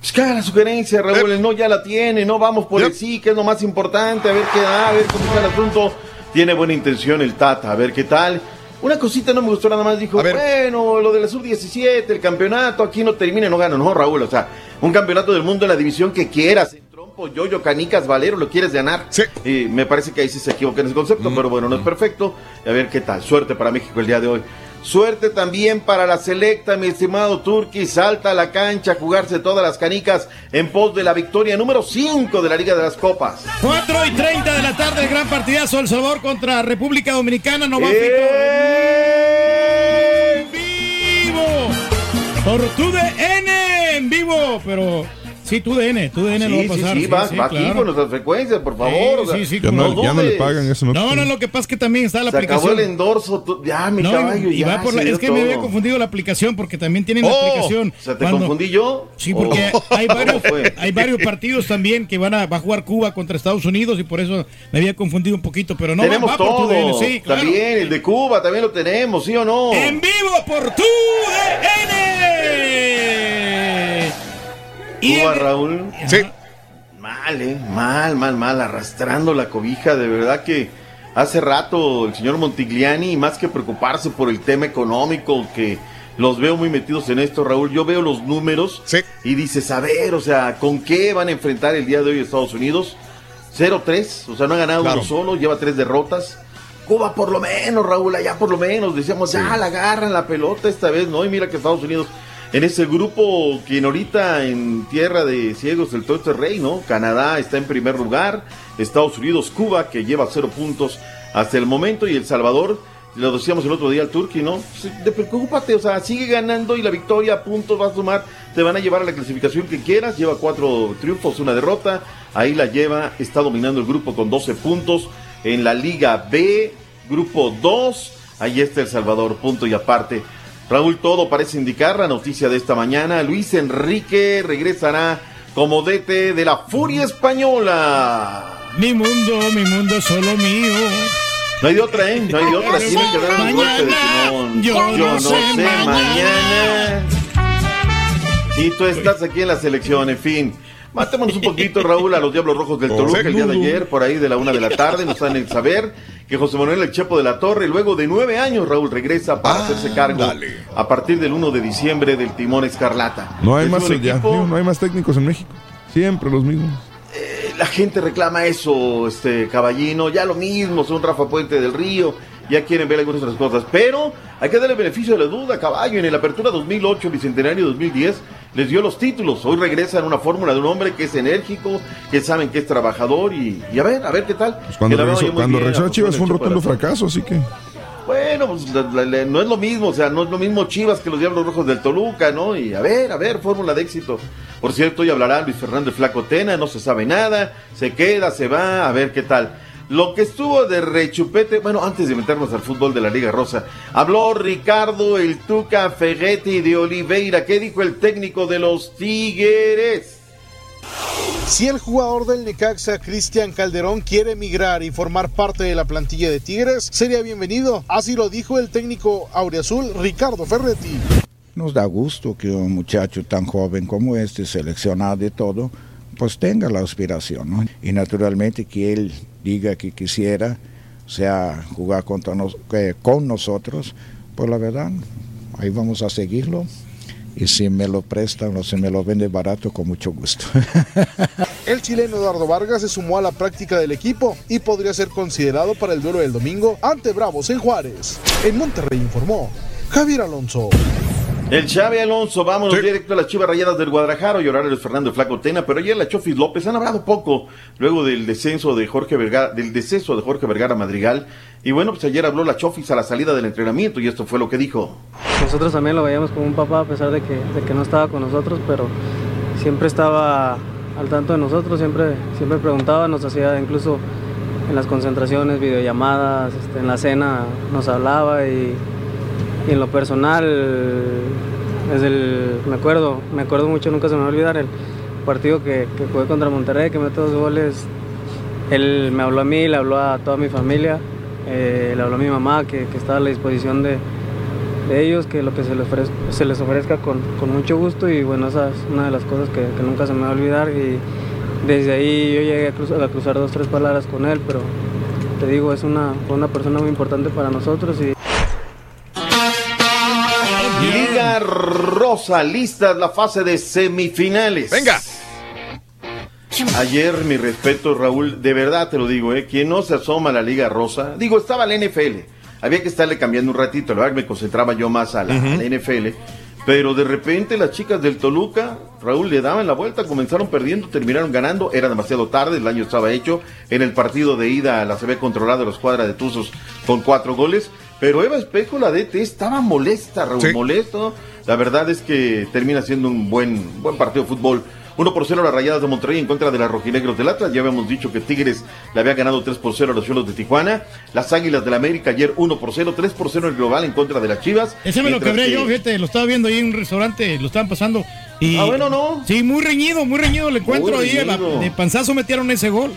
Pues que haga la sugerencia, Raúl, el no ya la tiene, no vamos por el sí, que es lo más importante, a ver qué da, a ver cómo está el asunto. Tiene buena intención el Tata, a ver qué tal. Una cosita no me gustó nada más, dijo, bueno, lo de la sub-17, el campeonato, aquí no termina, no gana, no, Raúl, o sea, un campeonato del mundo en la división que quieras, en trompo, yoyo, canicas, valero, lo quieres ganar. Sí. Y me parece que ahí sí se equivoca en ese concepto, pero bueno, no es perfecto. A ver qué tal, suerte para México el día de hoy. Suerte también para la selecta, mi estimado Turki. Salta a la cancha a jugarse todas las canicas en pos de la victoria número 5 de la Liga de las Copas. 4 y 30 de la tarde, el gran partidazo El Salvador contra República Dominicana. No va en vivo. Por tu DN en vivo, pero Sí, tu DN, tu DN lo va a Sí, sí, pasar. sí, va, va aquí con nuestras frecuencias, por favor. o sea, Sí, sí, Ya no, ya no le pagan eso. No, No, no, lo que pasa es que también está la Se acabó aplicación. el endorso, tú- ya mi No, caballo, y ya. va por la- es que me había todo. confundido la aplicación porque también tienen la Oh, aplicación. ¿se te confundí yo? Sí, porque Oh. hay varios hay varios partidos también que van a, va a jugar Cuba contra Estados Unidos y por eso me había confundido un poquito, pero no tenemos va, va por todo. tu DN, sí, claro. También, el de Cuba también lo tenemos, ¿sí o no? En vivo por tu DN. Y Cuba, el- Raúl. Sí. Mal, eh. Mal, mal, mal. Arrastrando la cobija. De verdad que hace rato el señor Montigliani, más que preocuparse por el tema económico, que los veo muy metidos en esto, Raúl. Yo veo los números y dices, a ver, o sea, ¿con qué van a enfrentar el día de hoy Estados Unidos? 0-3, o sea, no ha ganado Claro. uno solo, lleva tres derrotas. Cuba por lo menos, Raúl, allá por lo menos. Decíamos, ya la agarran la pelota esta vez, ¿no? Y mira que Estados Unidos en ese grupo, quien ahorita en tierra de ciegos del todo este rey, ¿no? Canadá está en primer lugar, Estados Unidos, Cuba, que lleva cero puntos hasta el momento, y El Salvador, lo decíamos el otro día al Turqui, ¿no? Sí, de- Preocúpate, o sea, sigue ganando y la victoria puntos va a sumar, te van a llevar a la clasificación que quieras, lleva cuatro triunfos, una derrota, ahí la lleva, está dominando el grupo con 12 puntos, en la Liga B, grupo 2, ahí está El Salvador, punto y aparte. Raúl, todo parece indicar la noticia de esta mañana. Luis Enrique regresará como DT de la Furia Española. Mi mundo, mi mundo solo mío. No hay de otra, ¿eh? No hay de otra. Tienen que dar un golpe de timón. yo no sé mañana. Y tú estás aquí en la selección, en fin. Matémonos un poquito, Raúl, a los Diablos Rojos del Toluca el día de ayer, por ahí de la una de la tarde. Nos dan el saber que José Manuel El Chepo de la Torre, luego de nueve años, Raúl regresa para hacerse cargo a partir del 1 de diciembre del Timón Escarlata. No hay más, ya, equipo- no hay más técnicos en México. Siempre los mismos. la gente reclama eso, este caballino, ya lo mismo, son Rafa Puente del Río, ya quieren ver algunas otras cosas, pero hay que darle beneficio de la duda, caballo, en el Apertura 2008, Bicentenario 2010, les dio los títulos, hoy regresan una fórmula de un hombre que es enérgico, que saben que es trabajador y, y a ver, a ver qué tal. Pues cuando regresó, cuando bien, a Chivas fue un rotundo fracaso, así que. Bueno, pues la- la- la- no es lo mismo, o sea, no es lo mismo Chivas que los Diablos Rojos del Toluca, ¿no? Y a ver, a ver, fórmula de éxito. Por cierto, hoy hablará Luis Fernando Flaco Tena, no se sabe nada, se queda, se va, a ver qué tal. Lo que estuvo de rechupete, bueno, antes de meternos al fútbol de la Liga Rosa, habló Ricardo el Tuca Ferretti de Oliveira. ¿Qué dijo el técnico de los Tigres? Si el jugador del Necaxa, Cristian Calderón, quiere emigrar y formar parte de la plantilla de Tigres, sería bienvenido. Así lo dijo el técnico auriazul Ricardo Ferretti. Nos da gusto que un muchacho tan joven como este, seleccionado de todo, pues tenga la aspiración, ¿no? Y naturalmente que él diga que quisiera, sea, jugar contra nos- eh, con nosotros, pues la verdad, ahí vamos a seguirlo. Y si me lo prestan o si me lo vende barato, con mucho gusto. El chileno Eduardo Vargas se sumó a la práctica del equipo y podría ser considerado para el duelo del domingo ante Bravos en Juárez. En Monterrey informó Javier Alonso. El Xavi Alonso, vámonos directo a las Chivas Rayadas del Guadalajara, llorar el Fernando Flaco Tena, pero ayer la Chofis López han hablado poco luego del descenso de Jorge Vergara, del deceso de Jorge Vergara Madrigal. Y bueno, pues ayer habló la Chofis a la salida del entrenamiento y esto fue lo que dijo. Nosotros también lo veíamos como un papá a pesar de que, de que no estaba con nosotros, pero siempre estaba al tanto de nosotros, siempre, siempre preguntaba, nos hacía incluso en las concentraciones, videollamadas, este, en la cena nos hablaba y, y en lo personal, desde el, me acuerdo, me acuerdo mucho, nunca se me va a olvidar el partido que, que jugué contra Monterrey, que metió dos goles, él me habló a mí, le habló a toda mi familia, eh, le habló a mi mamá que, que estaba a la disposición de, de ellos, que lo que se les ofrezca, se les ofrezca con, con mucho gusto. Y bueno, esa es una de las cosas que, nunca se me va a olvidar. Y desde ahí yo llegué a cruzar, a cruzar dos, tres palabras con él, pero te digo, es una, una persona muy importante para nosotros y... Lista la fase de semifinales. Venga. Ayer, mi respeto, Raúl, de verdad te lo digo, ¿eh? Quien no se asoma a la Liga Rosa, digo, estaba la NFL, había que estarle cambiando un ratito, la verdad me concentraba yo más a la, a la NFL, pero de repente las chicas del Toluca, Raúl, le daban la vuelta, comenzaron perdiendo, terminaron ganando, era demasiado tarde, el año estaba hecho, en el partido de ida la se había controlado la escuadra de Tuzos con cuatro goles, pero Eva Espejo, la DT, estaba molesta, Raúl, Sí. molesto, la verdad es que termina siendo un buen, buen partido de fútbol. 1 por 0 a las Rayadas de Monterrey en contra de las Rojinegros del Atlas. Ya habíamos dicho que Tigres le había ganado 3 por 0 a los Cholos de Tijuana. Las Águilas del América ayer 1 por 0, 3 por 0 el global en contra de las Chivas. Ese me lo quebré que- yo, fíjate, lo estaba viendo ahí en un restaurante, lo estaban pasando. Y, Ah, bueno, ¿no? Sí, muy reñido, muy reñido el encuentro ahí. De panzazo metieron ese gol.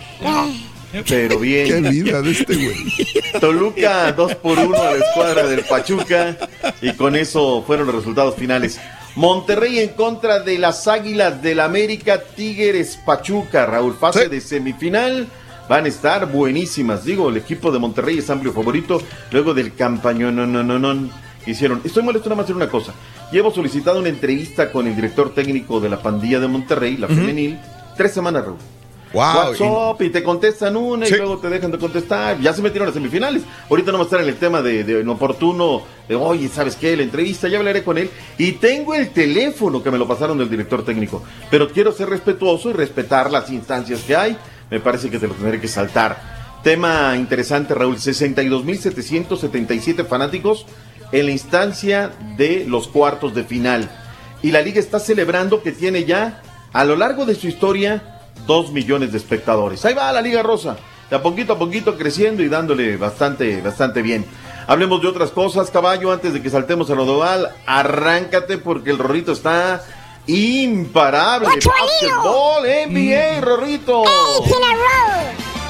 Pero bien. Qué vida de este güey. Toluca 2 por 1 a la escuadra del Pachuca y con eso fueron los resultados finales. Monterrey en contra de las Águilas del América, Tigres Pachuca, Raúl, fase de semifinal. Van a estar buenísimas. Digo, el equipo de Monterrey es amplio favorito luego del campañón no, no, no, no, que hicieron. Estoy molesto nada más en una cosa. Llevo solicitado una entrevista con el director técnico de la pandilla de Monterrey, la femenil, tres semanas, Raúl. Wow, WhatsApp y, te contestan una y luego te dejan de contestar. Ya se metieron a las semifinales. Ahorita no va a estar en el tema de, de inoportuno, de oye, ¿sabes qué? La entrevista, ya hablaré con él. Y tengo el teléfono que me lo pasaron del director técnico. Pero quiero ser respetuoso y respetar las instancias que hay. Me parece que te lo tendré que saltar. Tema interesante, Raúl. 62.777 fanáticos en la instancia de los cuartos de final. Y la liga está celebrando que tiene ya, a lo largo de su historia, dos millones de espectadores. Ahí va la Liga Rosa, de a poquito a poquito creciendo y dándole bastante, bastante bien. Hablemos de otras cosas, caballo, antes de que saltemos a Rodoval. Arráncate porque el Rorrito está imparable. Básquetbol, NBA, Rorrito.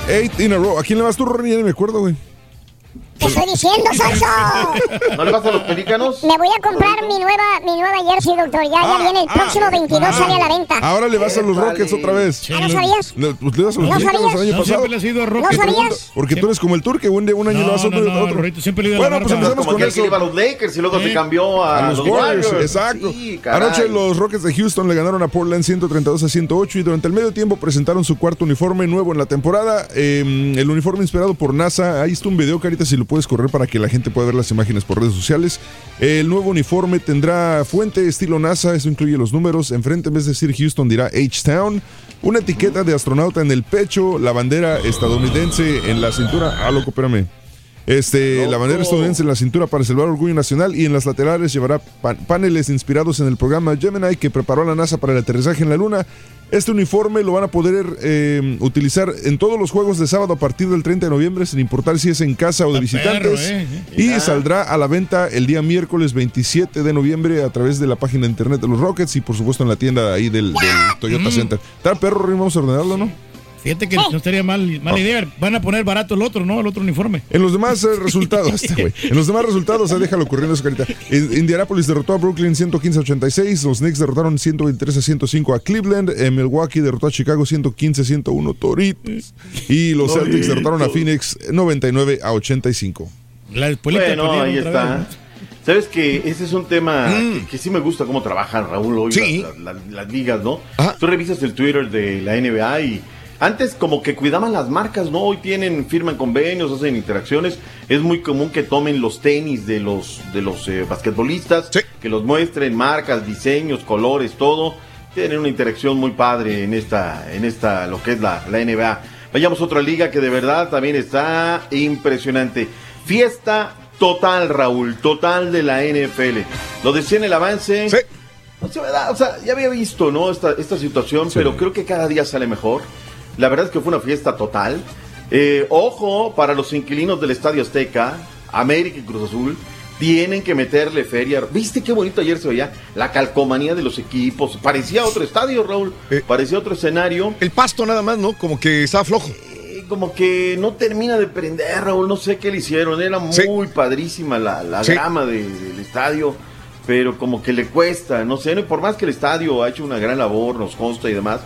Eight in a row. ¿A quién le vas tú, Ronnie? Ya ni me acuerdo, güey. Te estoy diciendo, Sonso. ¿No le vas a los pelícanos? Me voy a comprar mi nueva, mi nueva jersey, doctor. Ya, ya viene el próximo 22, ah. sale a la venta. Ahora le vas a los Rockets otra vez. ¿Ah, no sabías? Le- Pues le vas a los ¿No sabías? el año No, pasado. siempre le has ido a Rockets. ¿No sabías? Porque tú eres como el turque, un, de un año le vas a otro y otro. Rorrito siempre le Bueno, pues empezamos Como con eso. iba a los Lakers y luego se Sí. cambió a, A los Warriors, exacto. Sí. Anoche los Rockets de Houston le ganaron a Portland 132 a 108 y durante el medio tiempo presentaron su cuarto uniforme nuevo en la temporada. Eh, el uniforme inspirado por NASA. Ahí está un video, Carita, si lo puedes correr para que la gente pueda ver las imágenes por redes sociales. El nuevo uniforme tendrá fuente estilo NASA, eso incluye los números. Enfrente, en vez de decir Houston, dirá H-Town. Una etiqueta de astronauta en el pecho, la bandera estadounidense en la cintura. Ah, loco, espérame. Este, la bandera estadounidense en la cintura para celebrar orgullo nacional y en las laterales llevará pa- paneles inspirados en el programa Gemini que preparó la NASA para el aterrizaje en la Luna. Este uniforme lo van a poder eh, utilizar en todos los juegos de sábado a partir del 30 de noviembre, sin importar si es en casa o de visitantes. perro, eh, Y saldrá a la venta el día miércoles 27 de noviembre a través de la página de internet de los Rockets y por supuesto en la tienda ahí del, del Toyota Center. Está perro, vamos a ordenarlo, ¿no? Fíjate que no estaría mal, mala idea. Van a poner barato el otro, ¿no? El otro uniforme. En los demás eh, resultados, este güey. en los demás resultados, eh, déjalo corriendo esa carita. In- Indianapolis derrotó a Brooklyn 115 a 86, los Knicks derrotaron 123 a 105 a Cleveland, eh, Milwaukee derrotó a Chicago 115 a 101 Toritos y los Celtics derrotaron a Phoenix 99 a 85. La Bueno, ahí está. Sabes que ese es un tema que, que sí me gusta cómo trabajan Raúl hoy Sí. las, las- las ligas, ¿no? Tú revisas el Twitter de la NBA y antes como que cuidaban las marcas, ¿no? Hoy tienen, firman convenios, hacen interacciones. Es muy común que tomen los tenis de los, de los eh, basquetbolistas, que los muestren, marcas, diseños, colores, todo. Tienen una interacción muy padre en esta, en esta, lo que es la, la NBA. Vayamos a otra liga que de verdad también está impresionante. Fiesta total, Raúl, total de la NFL. Lo decía en el avance. ¿verdad? O sea, ya había visto, ¿no? Esta, esta situación, pero creo que cada día sale mejor. La verdad es que fue una fiesta total. Eh, ojo, para los inquilinos del Estadio Azteca, América y Cruz Azul, tienen que meterle feria. ¿Viste qué bonito ayer se veía? La calcomanía de los equipos. Parecía otro estadio, Raúl. Parecía otro escenario. El pasto nada más, ¿no? Como que estaba flojo. Eh, Como que no termina de prender, Raúl. No sé qué le hicieron. Era muy padrísima la, la Sí. grama de- del estadio. Pero como que le cuesta, no sé. Por más que el estadio ha hecho una gran labor, nos consta y demás.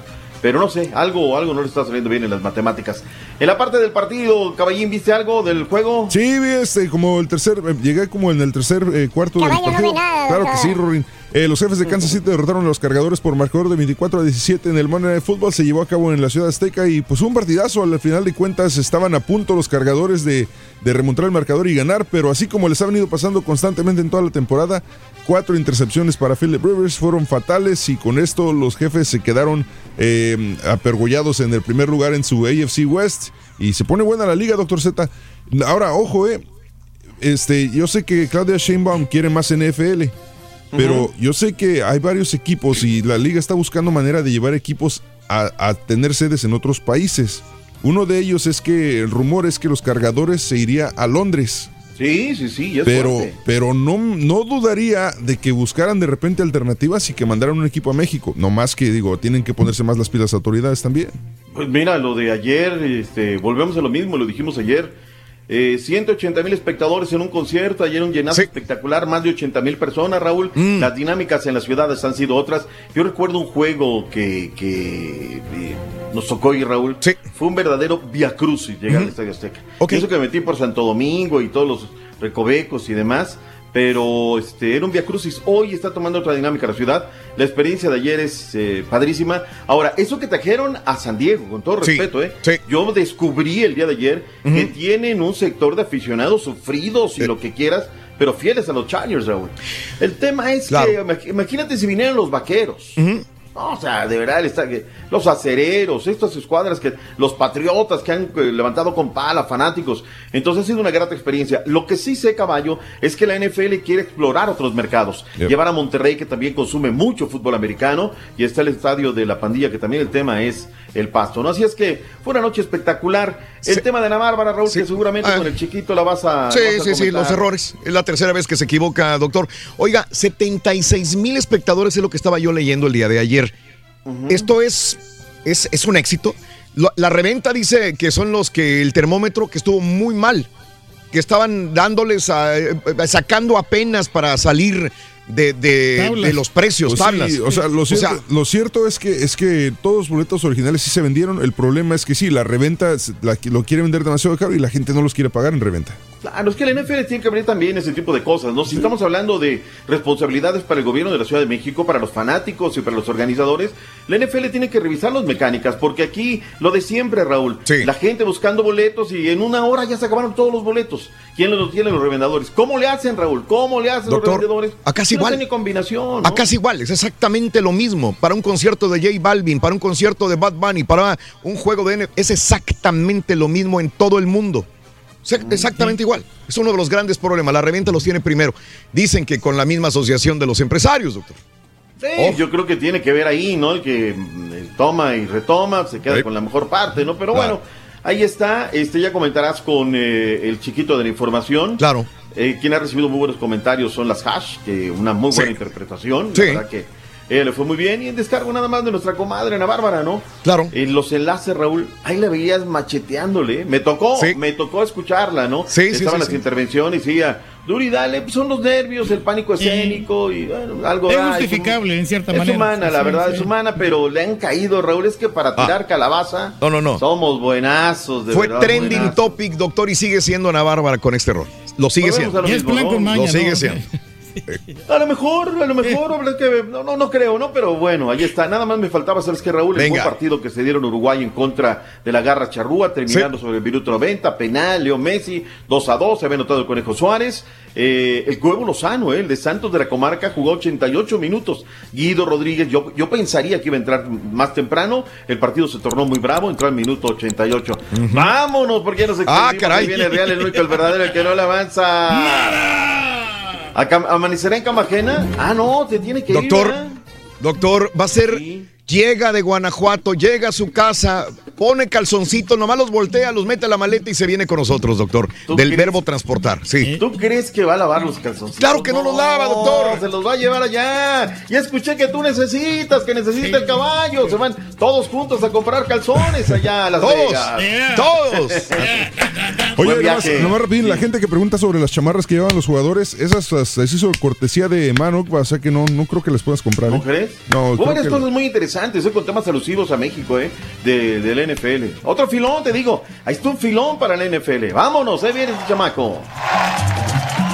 Pero no sé, algo, algo no le está saliendo bien en las matemáticas. En la parte del partido, Caballín, ¿viste algo del juego? Sí, vi este, como el tercer, eh, llegué como en el tercer eh, cuarto del Caballo, no partido. ve nada, claro que sí, Rorin. Eh, los jefes de Kansas City derrotaron a los cargadores por marcador de 24 a 17 en el Monday Night Football. Se llevó a cabo en la ciudad azteca y pues un partidazo. Al final de cuentas estaban a punto los cargadores de, de remontar el marcador y ganar, pero así como les ha venido pasando constantemente en toda la temporada, cuatro intercepciones para Philip Rivers fueron fatales y con esto los jefes se quedaron eh, apergollados en el primer lugar en su AFC West y se pone buena la liga, doctor Z. Ahora, ojo, eh. Este, yo sé que Claudia Sheinbaum quiere más NFL, Pero yo sé que hay varios equipos y la liga está buscando manera de llevar equipos a, a tener sedes en otros países. Uno de ellos es que el rumor es que los cargadores se iría a Londres. Sí, sí, sí, es Pero, fuerte. pero no, no dudaría de que buscaran de repente alternativas y que mandaran un equipo a México. No más que, digo, tienen que ponerse más las pilas autoridades también. Pues mira, lo de ayer, este, volvemos a lo mismo, lo dijimos ayer. Eh, 180 mil espectadores en un concierto, ayer un llenazo espectacular, más de 80 mil personas, Raúl. Mm. Las dinámicas en las ciudades han sido otras. Yo recuerdo un juego que, que, eh, nos tocó ir, Raúl. Fue un verdadero via crucis llegar al Estadio Azteca. Eso que me metí por Santo Domingo y todos los recovecos y demás. Pero este, era un via crucis. Hoy está tomando otra dinámica la ciudad. La experiencia de ayer es eh, padrísima. Ahora, eso que trajeron a San Diego, con todo Sí, respeto, ¿eh? Yo descubrí el día de ayer que tienen un sector de aficionados sufridos y lo que quieras, pero fieles a los Chargers, Raúl. El tema es que, imag- imagínate si vinieran los vaqueros. No, o sea, de verdad, está los acereros, estas escuadras que los patriotas que han eh, levantado con pala, fanáticos. Entonces ha sido una grata experiencia. Lo que sí sé, caballo, es que la NFL quiere explorar otros mercados. Yep. Llevar a Monterrey, que también consume mucho fútbol americano, y está el estadio de la pandilla, que también el tema es el pasto, ¿no? Así es que fue una noche espectacular. El tema de Ana Bárbara, Raúl, que seguramente Ah. con el chiquito la vas a. Sí, la vas a sí, sí, los errores. Es la tercera vez que se equivoca, doctor. Oiga, 76 mil espectadores es lo que estaba yo leyendo el día de ayer. Esto es, es, es un éxito. Lo- La reventa dice que son los que el termómetro que estuvo muy mal, que estaban dándoles, a- eh, sacando apenas para salir de, de- de los precios, Pues sí, tablas. o sea, lo cierto, lo cierto es que es que todos los boletos originales sí se vendieron. El problema es que sí, la reventa la- lo quiere vender demasiado caro y la gente no los quiere pagar en reventa. Claro, es que la NFL tiene que abrir también ese tipo de cosas, ¿no? Si estamos hablando de responsabilidades para el gobierno de la Ciudad de México, para los fanáticos y para los organizadores, la NFL tiene que revisar las mecánicas, porque aquí lo de siempre, Raúl, la gente buscando boletos y en una hora ya se acabaron todos los boletos. ¿Quién los tiene los revendedores? ¿Cómo le hacen, Raúl? ¿Cómo le hacen Doctor, los revendedores? acá es No igual. tiene combinación. ¿no? Acá es igual, es exactamente lo mismo. Para un concierto de J Balvin, para un concierto de Bad Bunny, para un juego de N, es exactamente lo mismo en todo el mundo. Exact- Exactamente igual. Es uno de los grandes problemas. La reventa los tiene primero. Dicen que con la misma asociación de los empresarios, doctor. Sí, yo creo que tiene que ver ahí, ¿no? El que mm, toma y retoma, se queda Sí. con la mejor parte, ¿no? Pero Claro. bueno, ahí está. Este ya comentarás con eh, el chiquito de la información. Claro. Eh, quien ha recibido muy buenos comentarios son las Hash, que una muy buena Sí. interpretación. Sí. La verdad que ella le fue muy bien. Y en descargo nada más de nuestra comadre Ana Bárbara, ¿no? Claro. En los enlaces, Raúl, ahí la veías macheteándole. Me tocó, Sí. me tocó escucharla, ¿no? Sí, sí, Estaban sí, las sí. intervenciones y ella, Duri, dale, pues son los nervios, el pánico escénico y bueno, algo Es da, justificable, en cierta es manera. humana, la verdad, sí. es humana, pero le han caído, Raúl, es que para Ah. tirar calabaza No, no, no. somos buenazos, de Fue verdad, trending buenazos. topic, doctor, y sigue siendo Ana Bárbara con este rol. Lo sigue siendo. lo Y es mismo, ¿no? maña, Lo sigue ¿no? siendo. A lo mejor, a lo mejor, que no, no, no creo, ¿no? Pero bueno, ahí está. Nada más me faltaba, ¿sabes qué, Raúl? El Venga. buen partido que se dieron Uruguay en contra de la Garra Charrúa, terminando sobre el minuto 90, penal, Leo Messi, 2 a 2, se había notado el Conejo Suárez. Eh, el Cuevo Lozano, eh, el de Santos de la Comarca, jugó 88 minutos. Guido Rodríguez, yo, yo pensaría que iba a entrar más temprano. El partido se tornó muy bravo, entró al minuto 88. Vámonos, porque ya nos Ah, caray. ahí viene el Real, el único, el verdadero, el que no le avanza. ¿A cam- ¿Amanecerá en cama ajena? Ah, no, te tiene que ir. Doctor, doctor, va a ser. Llega de Guanajuato, llega a su casa, pone calzoncitos, nomás los voltea, los mete a la maleta y se viene con nosotros, doctor. Del verbo transportar, sí. ¿Tú crees que va a lavar los calzoncitos? Claro que no los lava, doctor. Se los va a llevar allá. Ya escuché que tú necesitas, que necesita el caballo. Se van todos juntos a comprar calzones allá a Las Todos, Vegas. todos. Oye, Buen nomás, rapidín, la gente que pregunta sobre las chamarras que llevan los jugadores, esas las hizo cortesía de Manoc, o sea que no, no creo que las puedas comprar. ¿No ¿eh? crees? No, Hubo varias cosas muy interesantes eh, con temas alusivos a México, ¿eh? De, del NFL. Otro filón, te digo. Ahí está un filón para la NFL. Vámonos, ahí viene ese chamaco.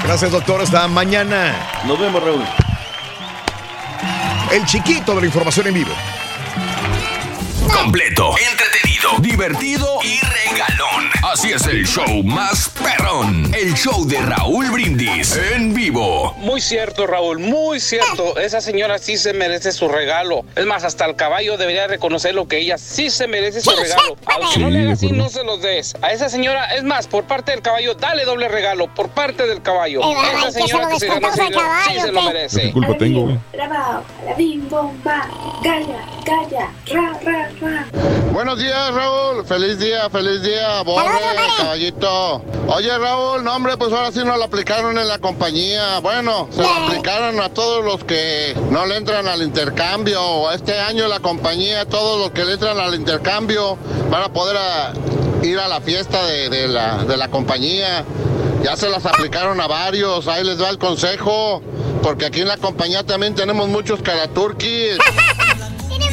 Gracias, doctor. Hasta mañana. Nos vemos, Raúl. El chiquito de la información en vivo. Completo, entretenido divertido y regalón. Así es el show más perrón. El show de Raúl Brindis en vivo. Muy cierto, Raúl, muy cierto. Esa señora sí se merece su regalo. Es más, hasta el caballo debería reconocer lo que ella sí se merece su regalo. Al que no le haga así, no se los des. A esa señora, es más, por parte del caballo, dale doble regalo. Por parte del caballo. Esa señora que se ganó ese dinero, sí se lo ¿qué? merece. ¿Qué culpa tengo? Bravo, la bim bomba, galla, galla, ra, ra, ra. Buenos días, Raúl. Feliz día, feliz día. Borre, caballito. Oye, Raúl, no, hombre, pues ahora sí nos lo aplicaron en la compañía. Bueno, se lo aplicaron a todos los que no le entran al intercambio. Este año la compañía, todos los que le entran al intercambio van a poder a- ir a la fiesta de, de la, de la compañía. Ya se las aplicaron a varios. Ahí les va el consejo. Porque aquí en la compañía también tenemos muchos caraturquis.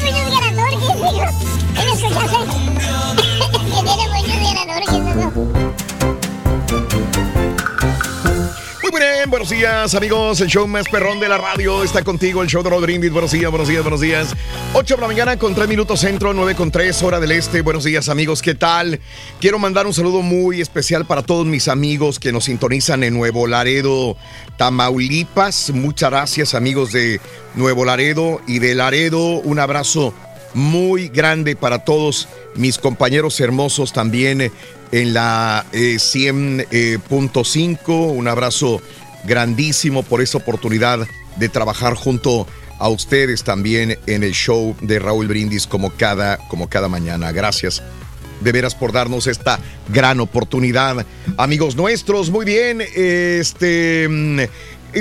Tiene muchos ganadores, hijo. Muy bien, buenos días amigos, el show más perrón de la radio está contigo, el show de Rodríguez, buenos días, buenos días, buenos días. 8 de la mañana con 3 minutos centro, 9 con 3 hora del este, buenos días amigos, ¿qué tal? Quiero mandar un saludo muy especial para todos mis amigos que nos sintonizan en Nuevo Laredo, Tamaulipas, muchas gracias amigos de Nuevo Laredo y de Laredo, un abrazo muy grande para todos mis compañeros hermosos también eh, en la eh, 100.5. Un abrazo grandísimo por esta oportunidad de trabajar junto a ustedes también en el show de Raúl Brindis como cada, como cada mañana. Gracias de veras por darnos esta gran oportunidad. Amigos nuestros, muy bien. Este. mm,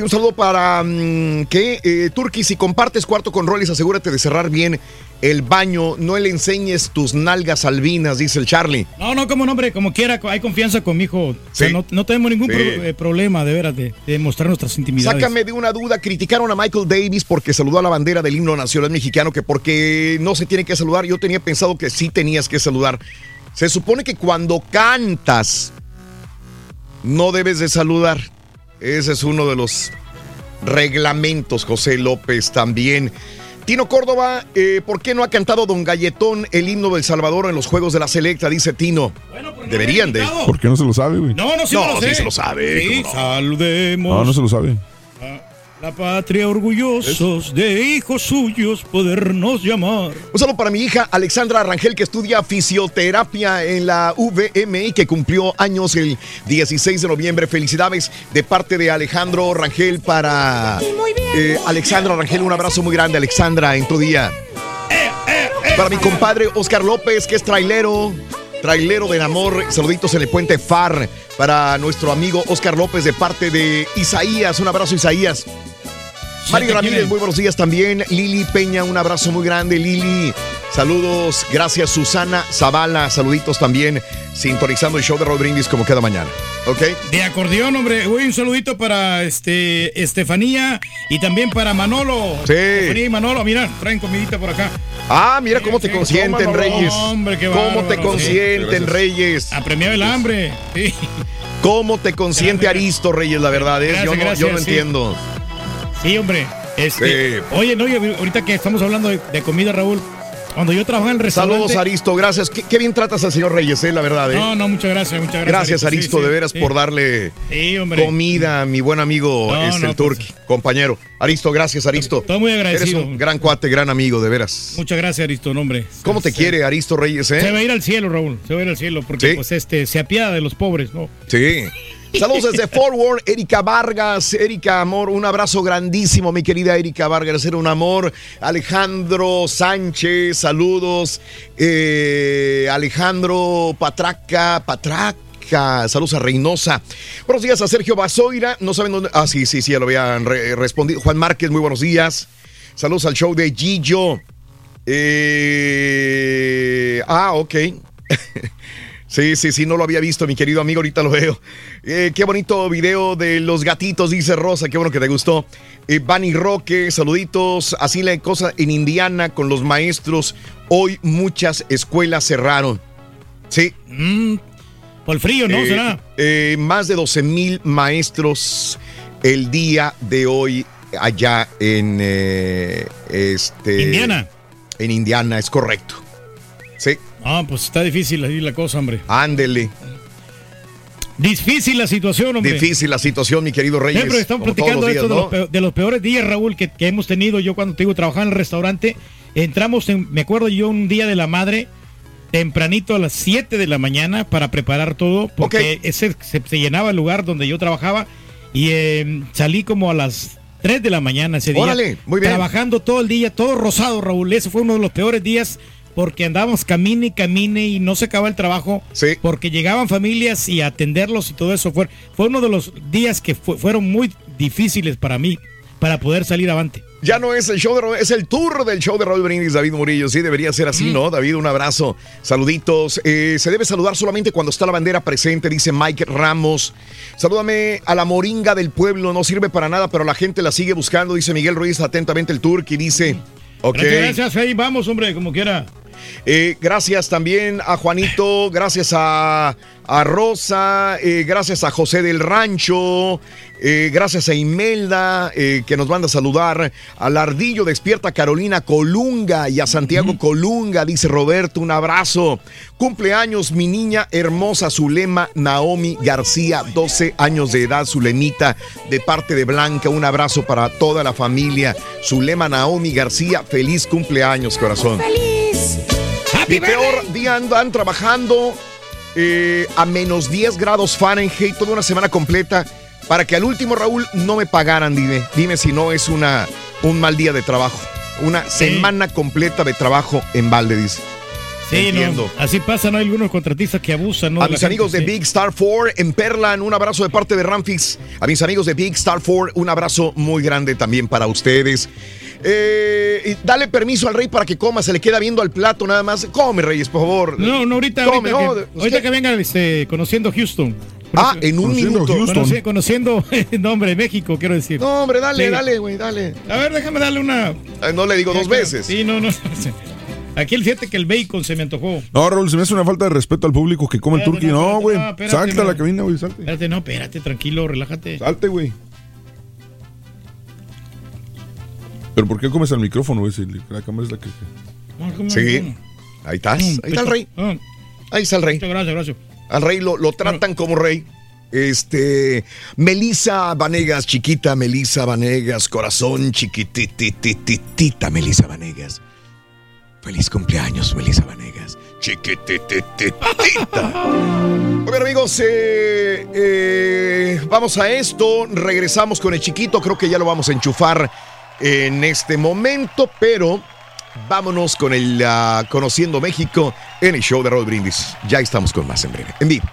Un saludo para mm, que eh, si compartes cuarto con Rollis, asegúrate de cerrar bien el baño. No le enseñes tus nalgas albinas, dice el Charlie. No, no, como nombre, como quiera, hay confianza con mi hijo. O sea, no, no tenemos ningún Sí. pro- eh, problema, de veras, de, de mostrar nuestras intimidades. Sácame de una duda, criticaron a Michael Davis porque saludó a la bandera del himno nacional mexicano, que porque no se tiene que saludar. Yo tenía pensado que sí tenías que saludar. Se supone que cuando cantas no debes de saludar. Ese es uno de los reglamentos, José López también. Tino Córdoba, eh, ¿por qué no ha cantado Don Galletón el himno del Salvador en los Juegos de la Selecta? Dice Tino. Deberían de. ¿Por qué no se lo sabe, güey? No, no, sí No, me lo sé. sí se lo sabe, Sí, ¿cómo no? saludemos No, no se lo sabe. La patria orgullosos de hijos suyos podernos llamar. Un saludo para mi hija Alexandra Rangel que estudia fisioterapia en la VMI que cumplió años el 16 de noviembre. Felicidades de parte de Alejandro Rangel para eh, Alexandra Rangel. Un abrazo muy grande Alexandra en tu día. Para mi compadre Oscar López que es trailero. Trailero del amor, saluditos en el puente FAR para nuestro amigo Oscar López de parte de Isaías. Un abrazo, Isaías. Mari te Ramírez, muy buenos días también. Lili Peña, un abrazo muy grande, Lili. Saludos, gracias Susana Zavala, saluditos también, sintonizando el show de Rodríguez como cada mañana. ¿Ok? De acordeón, hombre. Hoy un saludito para este Estefanía y también para Manolo. Sí. Estefanía y Manolo, mira, traen comidita por acá. Ah, mira cómo te sí, consienten, cómo no, Reyes. hombre, qué Cómo bárbaro, te sí. consienten, Reyes. Apremiado el hambre. Sí. Cómo te consiente Aristo, Reyes, la verdad es. Yo, Gracias, no, yo no sí. entiendo. Sí, hombre. Este, Sí. Oye, no, oye, ahorita que estamos hablando de, de comida, Raúl, cuando yo trabajaba en el restaurante. Saludos, Aristo, gracias. Qué, qué bien tratas al señor Reyes, eh, la verdad. eh. No, no, muchas gracias, muchas gracias. Gracias, Aristo, Sí, de veras, sí. por darle Sí, comida a mi buen amigo No, este, no, el Turki, compañero. Aristo, gracias, Aristo. Estoy muy agradecido. Eres un gran cuate, gran amigo, de veras. Muchas gracias, Aristo, no, hombre. ¿Cómo te quiere Aristo Reyes, eh? Se va a ir al cielo, Raúl. Se va a ir al cielo porque pues este se apiada de los pobres, ¿no? Sí. Saludos desde Forward, Erika Vargas. Erika, amor, un abrazo grandísimo, mi querida Erika Vargas. Era un amor. Alejandro Sánchez, saludos. Eh, Alejandro Patraca, Patraca. Saludos a Reynosa. Buenos días a Sergio Basoira. No saben dónde. Ah, sí, sí, sí, ya lo habían re- respondido. Juan Márquez, muy buenos días. Saludos al show de Gillo. Eh, ah, ok. Sí, sí, sí, no lo había visto, mi querido amigo, ahorita lo veo. Eh, qué bonito video de los gatitos, dice Rosa, qué bueno que te gustó. Eh, Bunny Roque, saluditos. Así la cosa en Indiana con los maestros. Hoy muchas escuelas cerraron. Sí. por el frío, ¿no? Eh, ¿Será? eh, más de 12 mil maestros el día de hoy allá en este Indiana. En Indiana, es correcto. Sí. Ah, pues está difícil ahí la cosa, hombre. Ándele. Difícil la situación, hombre. Difícil la situación, mi querido Reyes. Siempre estamos platicando esto de, los peor- de los peores días, Raúl, que, que hemos tenido. Yo cuando te digo trabajaba en el restaurante, entramos, en, me acuerdo yo un día de la madre, tempranito a las 7 de la mañana para preparar todo, porque ese se, se llenaba el lugar donde yo trabajaba y eh, salí como a las 3 de la mañana ese día. Órale, muy bien. Trabajando todo el día, todo rosado, Raúl. Ese fue uno de los peores días porque andábamos camine y camine y no se acababa el trabajo. Porque llegaban familias y atenderlos y todo eso. Fue, fue uno de los días que fu- fueron muy difíciles para mí, para poder salir avante. Ya no es el show de Raúl, es el tour del show de Raúl Brindis, David Murillo. Sí, debería ser así, ¿no? David, un abrazo. Saluditos. Eh, se debe saludar solamente cuando está la bandera presente, dice Mike Ramos. Salúdame a la moringa del pueblo, no sirve para nada, pero la gente la sigue buscando, dice Miguel Ruiz, atentamente el tour, y dice. Ok. Gracias, gracias, ahí vamos, hombre, como quiera. Eh, gracias también a Juanito, gracias a, a Rosa, eh, gracias a José del Rancho, eh, gracias a Imelda, eh, que nos manda a saludar, al Ardillo Despierta Carolina Colunga y a Santiago Colunga, dice Roberto, un abrazo. Cumpleaños mi niña hermosa Zulema Naomi García, 12 años de edad, Zulemita, de parte de Blanca, un abrazo para toda la familia. Zulema Naomi García, feliz cumpleaños, corazón. Mi peor día andan trabajando eh, a menos 10 grados Fahrenheit toda una semana completa para que al último, Raúl, no me pagaran. Dime, dime si no es una, un mal día de trabajo. Una semana completa de trabajo en balde, dice. Sí, Entiendo. no, así pasa, ¿no? Hay algunos contratistas que abusan, ¿no? A de mis gente, amigos de sí. Big Star 4 en Perlan, un abrazo de parte de Ramfix. A mis amigos de Big Star 4, un abrazo muy grande también para ustedes. Eh, dale permiso al rey para que coma, se le queda viendo al plato nada más. Come, Reyes, por favor. No, no, ahorita, Come, ahorita, no, que, de- ahorita que venga este, conociendo Houston. Ah, en un Conociendo minuto. Houston. Conoci- conociendo, no, hombre, México, quiero decir. No, hombre, dale, Sí. dale, güey, dale. A ver, déjame darle una. Eh, No le digo dos veces. Sí, no, no. Aquí el fíjate que el bacon se me antojó. No, Raúl, se me hace una falta de respeto al público que come el turkey. no, güey. no, Salta a la cabina, güey, salte. Espérate, no, espérate, tranquilo, relájate. Salte, güey. ¿Pero por qué comes al micrófono, güey? Si la cámara es la que... Sí. Ahí estás. Ahí está el rey. Ahí está el rey. Muchas gracias, gracias. Al rey lo, lo tratan como rey. Este, Melisa Vanegas, chiquita Melisa Vanegas, corazón chiquitititita Melisa Vanegas. Feliz cumpleaños, Melisa Vanegas. Chiquitititita. Muy bien, amigos, eh, eh, vamos a esto. Regresamos con el chiquito. Creo que ya lo vamos a enchufar en este momento, pero vámonos con el ah, Conociendo México en el show de Roll Brindis. Ya estamos con más en breve. En vivo.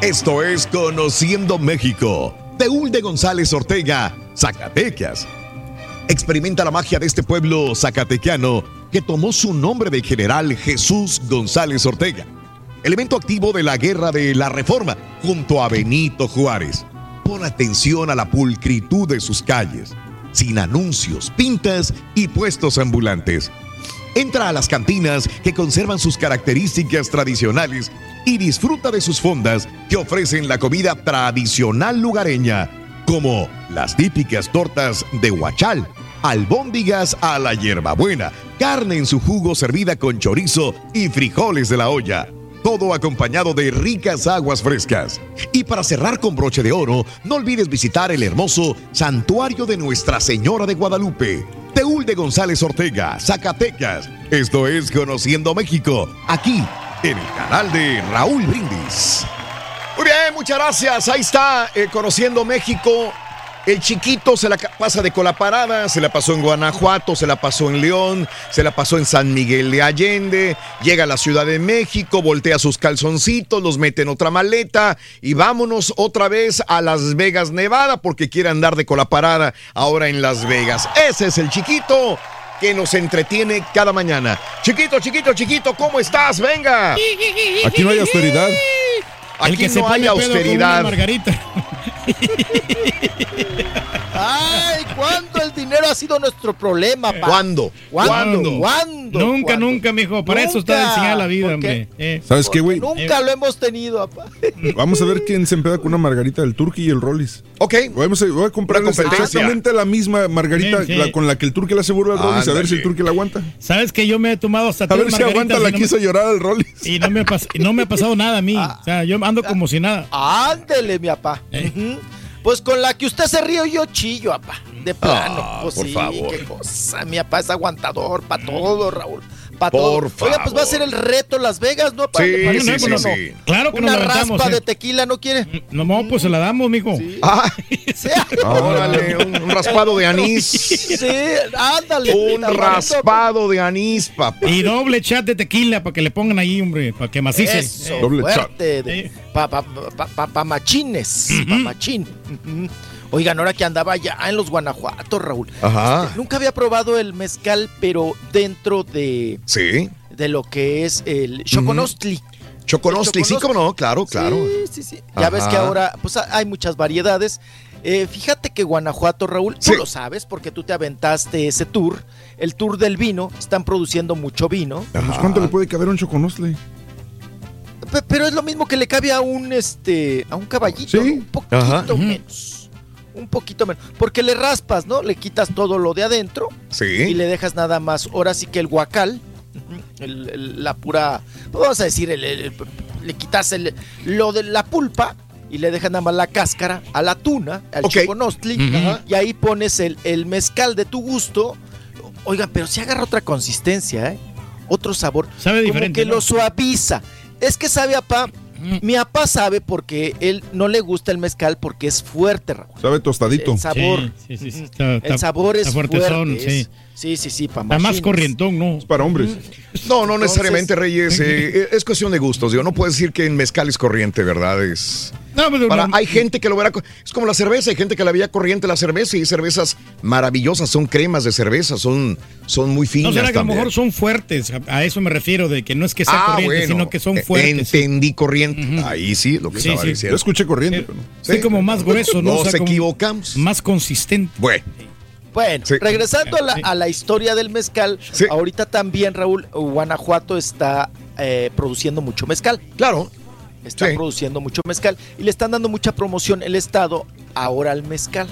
Esto es Conociendo México. De González Ortega, Zacatecas. Experimenta la magia de este pueblo zacatecano que tomó su nombre de general Jesús González Ortega, elemento activo de la guerra de la reforma junto a Benito Juárez. Pon atención a la pulcritud de sus calles, sin anuncios, pintas y puestos ambulantes. Entra a las cantinas que conservan sus características tradicionales y disfruta de sus fondas que ofrecen la comida tradicional lugareña, como las típicas tortas de huachal, albóndigas a la hierbabuena, carne en su jugo servida con chorizo y frijoles de la olla. Todo acompañado de ricas aguas frescas. Y para cerrar con broche de oro, no olvides visitar el hermoso Santuario de Nuestra Señora de Guadalupe. Teúl de González Ortega, Zacatecas. Esto es Conociendo México, aquí en el canal de Raúl Brindis. Muy bien, muchas gracias. Ahí está, eh, Conociendo México. El chiquito se la pasa de colaparada, se la pasó en Guanajuato, se la pasó en León, se la pasó en San Miguel de Allende, llega a la Ciudad de México, voltea sus calzoncitos, los mete en otra maleta y vámonos otra vez a Las Vegas, Nevada, porque quiere andar de colaparada ahora en Las Vegas. Ese es el chiquito que nos entretiene cada mañana. Chiquito, chiquito, chiquito, ¿cómo estás? Venga. Aquí no hay austeridad. Aquí El que se no hay pone austeridad. margarita. ¡Ay, dinero ha sido nuestro problema, pa. ¿Cuándo? ¿Cuándo? ¿Cuándo? Nunca, ¿Cuándo? nunca, mijo. Para eso está diseñada la vida, ¿Por hombre. Eh. ¿Sabes qué, güey? Nunca lo hemos tenido, papá. Vamos a ver quién se empeda con una margarita del Turqui y el Rollis. Ok. Vamos a, voy a comprar exactamente la misma margarita Sí, sí. la- con la que el Turqui le aseguró al Rollis. A ver si el Turqui la aguanta. Sabes que yo me he tomado hasta A ver si aguanta la no quiso me- llorar al Rollis. Y no me, ha pas- y no me ha pasado nada a mí. O sea, yo ando como si nada. Ándele, mi papá. Eh. Pues con la que usted se ríe, yo chillo, papá. De plano. Ah, pues por sí, favor. qué cosa. Mi papá es aguantador para todo, Raúl. Para Por todo. Oiga, pues va a ser el reto Las Vegas, ¿no? Pa- Sí, sí, sí, no, sí. no. Claro que Una nos raspa eh. de tequila, ¿no quiere? No, no, pues se la damos, mijo. Ah, Sí. órale, un, un raspado de anís. Sí, ándale. Un raspado de anís, papá. Y doble chat de tequila para que le pongan ahí, hombre, para que macice. Eso, Doble fuerte. de- pa, pa, pa, pa- pa machines. Pa machín. Oigan, ahora que andaba ya en los Guanajuato, Raúl. Ajá. Este, nunca había probado el mezcal, pero dentro de, Sí. de lo que es el choconostli. Choconostli, sí, cómo no, claro, claro. Sí, sí, sí. Ya ves Ajá. que ahora pues ha- hay muchas variedades. Eh, fíjate que Guanajuato, Raúl, tú lo sabes porque tú te aventaste ese tour, el tour del vino. Están produciendo mucho vino. Pues, ¿Cuánto le puede caber a un choconostle? Pe- Pero es lo mismo que le cabe a un este a un caballito, un poquito Ajá. menos. Un poquito menos. Porque le raspas, ¿no? Le quitas todo lo de adentro y Sí. le dejas nada más. Ahora sí que el guacal, ujú, el- el- la pura. pues Vamos a decir, el- el- el- le quitas el, lo de la pulpa y le dejas nada más la cáscara a la tuna, al choconostli, y ahí pones el, el mezcal de tu gusto. Oigan, pero si agarra otra consistencia, ¿eh? Otro sabor. Sabe como diferente, que ¿no? lo suaviza. Es que sabe, papá. Mi papá sabe porque él no le gusta el mezcal porque es fuerte, Raúl. Sabe tostadito. El sabor. Sí, sí, sí, está- el sabor es está fuerte. es- sí. Sí, sí, sí, pa' Está más corrientón, ¿no? Es para hombres. No, no necesariamente, Entonces- Reyes. eh, es cuestión de gustos. Digo, no puedes decir que en mezcal es corriente, ¿verdad? Es. No, pero Para- no- hay gente que lo verá. Es como la cerveza. Hay gente que la veía corriente la cerveza y hay cervezas maravillosas. Son cremas de cerveza. Son, son muy ¿No finas. será que a lo también. mejor son fuertes? A, a eso me refiero, de que no es que sea Ah, corriente, bueno, sino que son eh, fuertes. Entendí corriente. Ahí sí, lo que Sí, estaba sí. Yo diciendo. escuché corriente, Sí. pero no. Sí, como más grueso, ¿no? O Nos sea, como equivocamos. Más consistente. Bueno, Bueno, Sí. regresando a la, a la historia del mezcal, Sí. ahorita también, Raúl, Guanajuato está eh, produciendo mucho mezcal. claro. Está Sí. produciendo mucho mezcal y le están dando mucha promoción el Estado ahora al mezcal.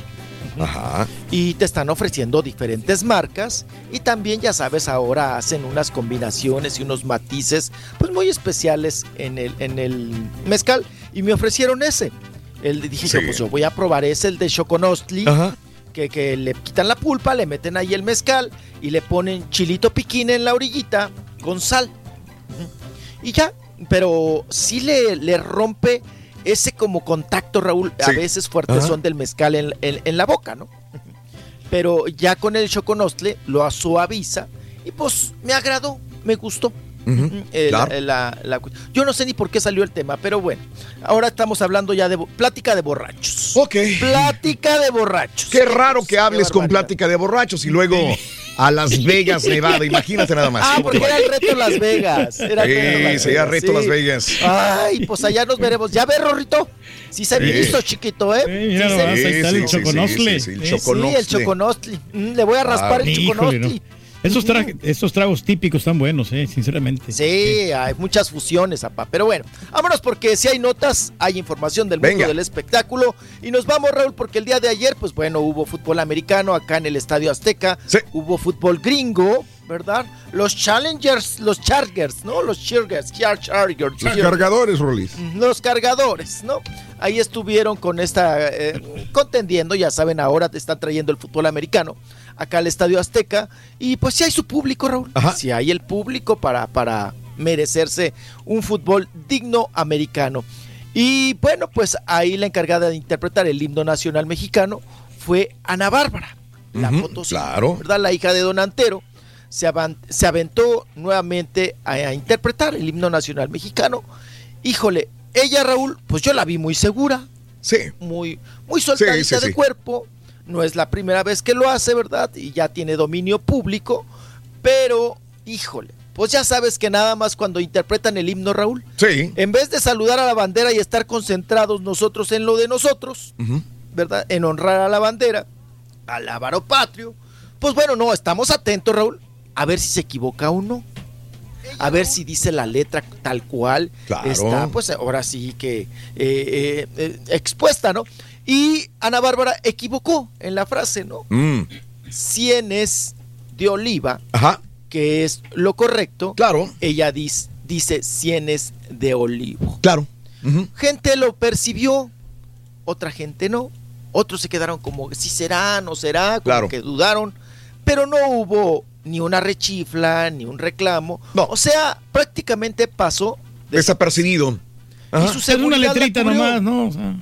Ajá. y te están ofreciendo diferentes marcas y también ya sabes ahora hacen unas combinaciones y unos matices pues muy especiales en el en el mezcal y me ofrecieron ese el dije yo pues yo voy a probar ese el de Choconostli Ajá. Que, que le quitan la pulpa le meten ahí el mezcal y le ponen chilito piquín en la orillita con sal y ya pero sí le, le rompe ese como contacto, Raúl, a veces fuertes son del mezcal en, en- en la boca, ¿no? Pero ya con el choconostle lo suaviza y pues me agradó, me gustó. Ujú, Eh, la- claro. la- la- yo no sé ni por qué salió el tema, pero bueno, ahora estamos hablando ya de plática de borrachos. Ok. Plática de borrachos. Qué raro que hables con plática de borrachos y luego a Las Vegas, Nevada. Imagínate nada más. Ah, ¿Cómo te porque era el reto Las Vegas. Era el reto Sí, Las sería Vegas, reto sí. Las Vegas. Ay, pues allá nos veremos. Ya ve, Rorrito. Sí se Sí. listo, chiquito, ¿eh? Sí, mira Sí el choconostle. sí, sí, el Sí, sí, choconostle. el choconostli. Mm, le voy a raspar el Híjole, choconostli. ¿no? Esos, tra- esos tragos típicos están buenos, eh, sinceramente. Sí, hay muchas fusiones, papá. Pero bueno, vámonos porque si hay notas, hay información del mundo Venga. del espectáculo. Y nos vamos, Raúl, porque el día de ayer, pues bueno, hubo fútbol americano acá en el Estadio Azteca. Sí. Hubo fútbol gringo, ¿verdad? Los Challengers, los Chargers, ¿no? Los Chargers, Char- Chargers. Los cargadores, Rolis. los cargadores, ¿no? Ahí estuvieron con esta, eh, contendiendo, ya saben, ahora te están trayendo el fútbol americano acá al Estadio Azteca. Y pues sí hay su público, Raúl. Sí hay el público para, para merecerse un fútbol digno americano. Y bueno, pues ahí la encargada de interpretar el himno nacional mexicano fue Ana Bárbara, la Potosí, claro. ¿verdad? La hija de Don Antero. Se, se aventó nuevamente a, a interpretar el himno nacional mexicano. Híjole, ella, Raúl, pues yo la vi muy segura, Sí. muy, muy soltadita Sí, sí, de cuerpo. No es la primera vez que lo hace, ¿verdad? Y ya tiene dominio público. Pero, híjole, pues ya sabes que nada más cuando interpretan el himno, Raúl, Sí. en vez de saludar a la bandera y estar concentrados nosotros en lo de nosotros. ¿verdad? En honrar a la bandera, al avaro patrio, Pues bueno, no, estamos atentos, Raúl, a ver si se equivoca o no. A ver si dice la letra tal cual Claro. está, pues ahora sí que eh, eh, eh, expuesta, ¿no? Y Ana Bárbara equivocó en la frase, ¿no? Mm, Cienes de oliva, Ajá. que es lo correcto. Claro. Ella dice cienes de olivo. Claro. Gente lo percibió, otra gente no. Otros se quedaron como, si será, no será, como Claro. que dudaron. Pero no hubo ni una rechifla, ni un reclamo. O sea, prácticamente pasó. Desapercibido. Y su Es una seguridad la letrita nomás, ¿no? O sea,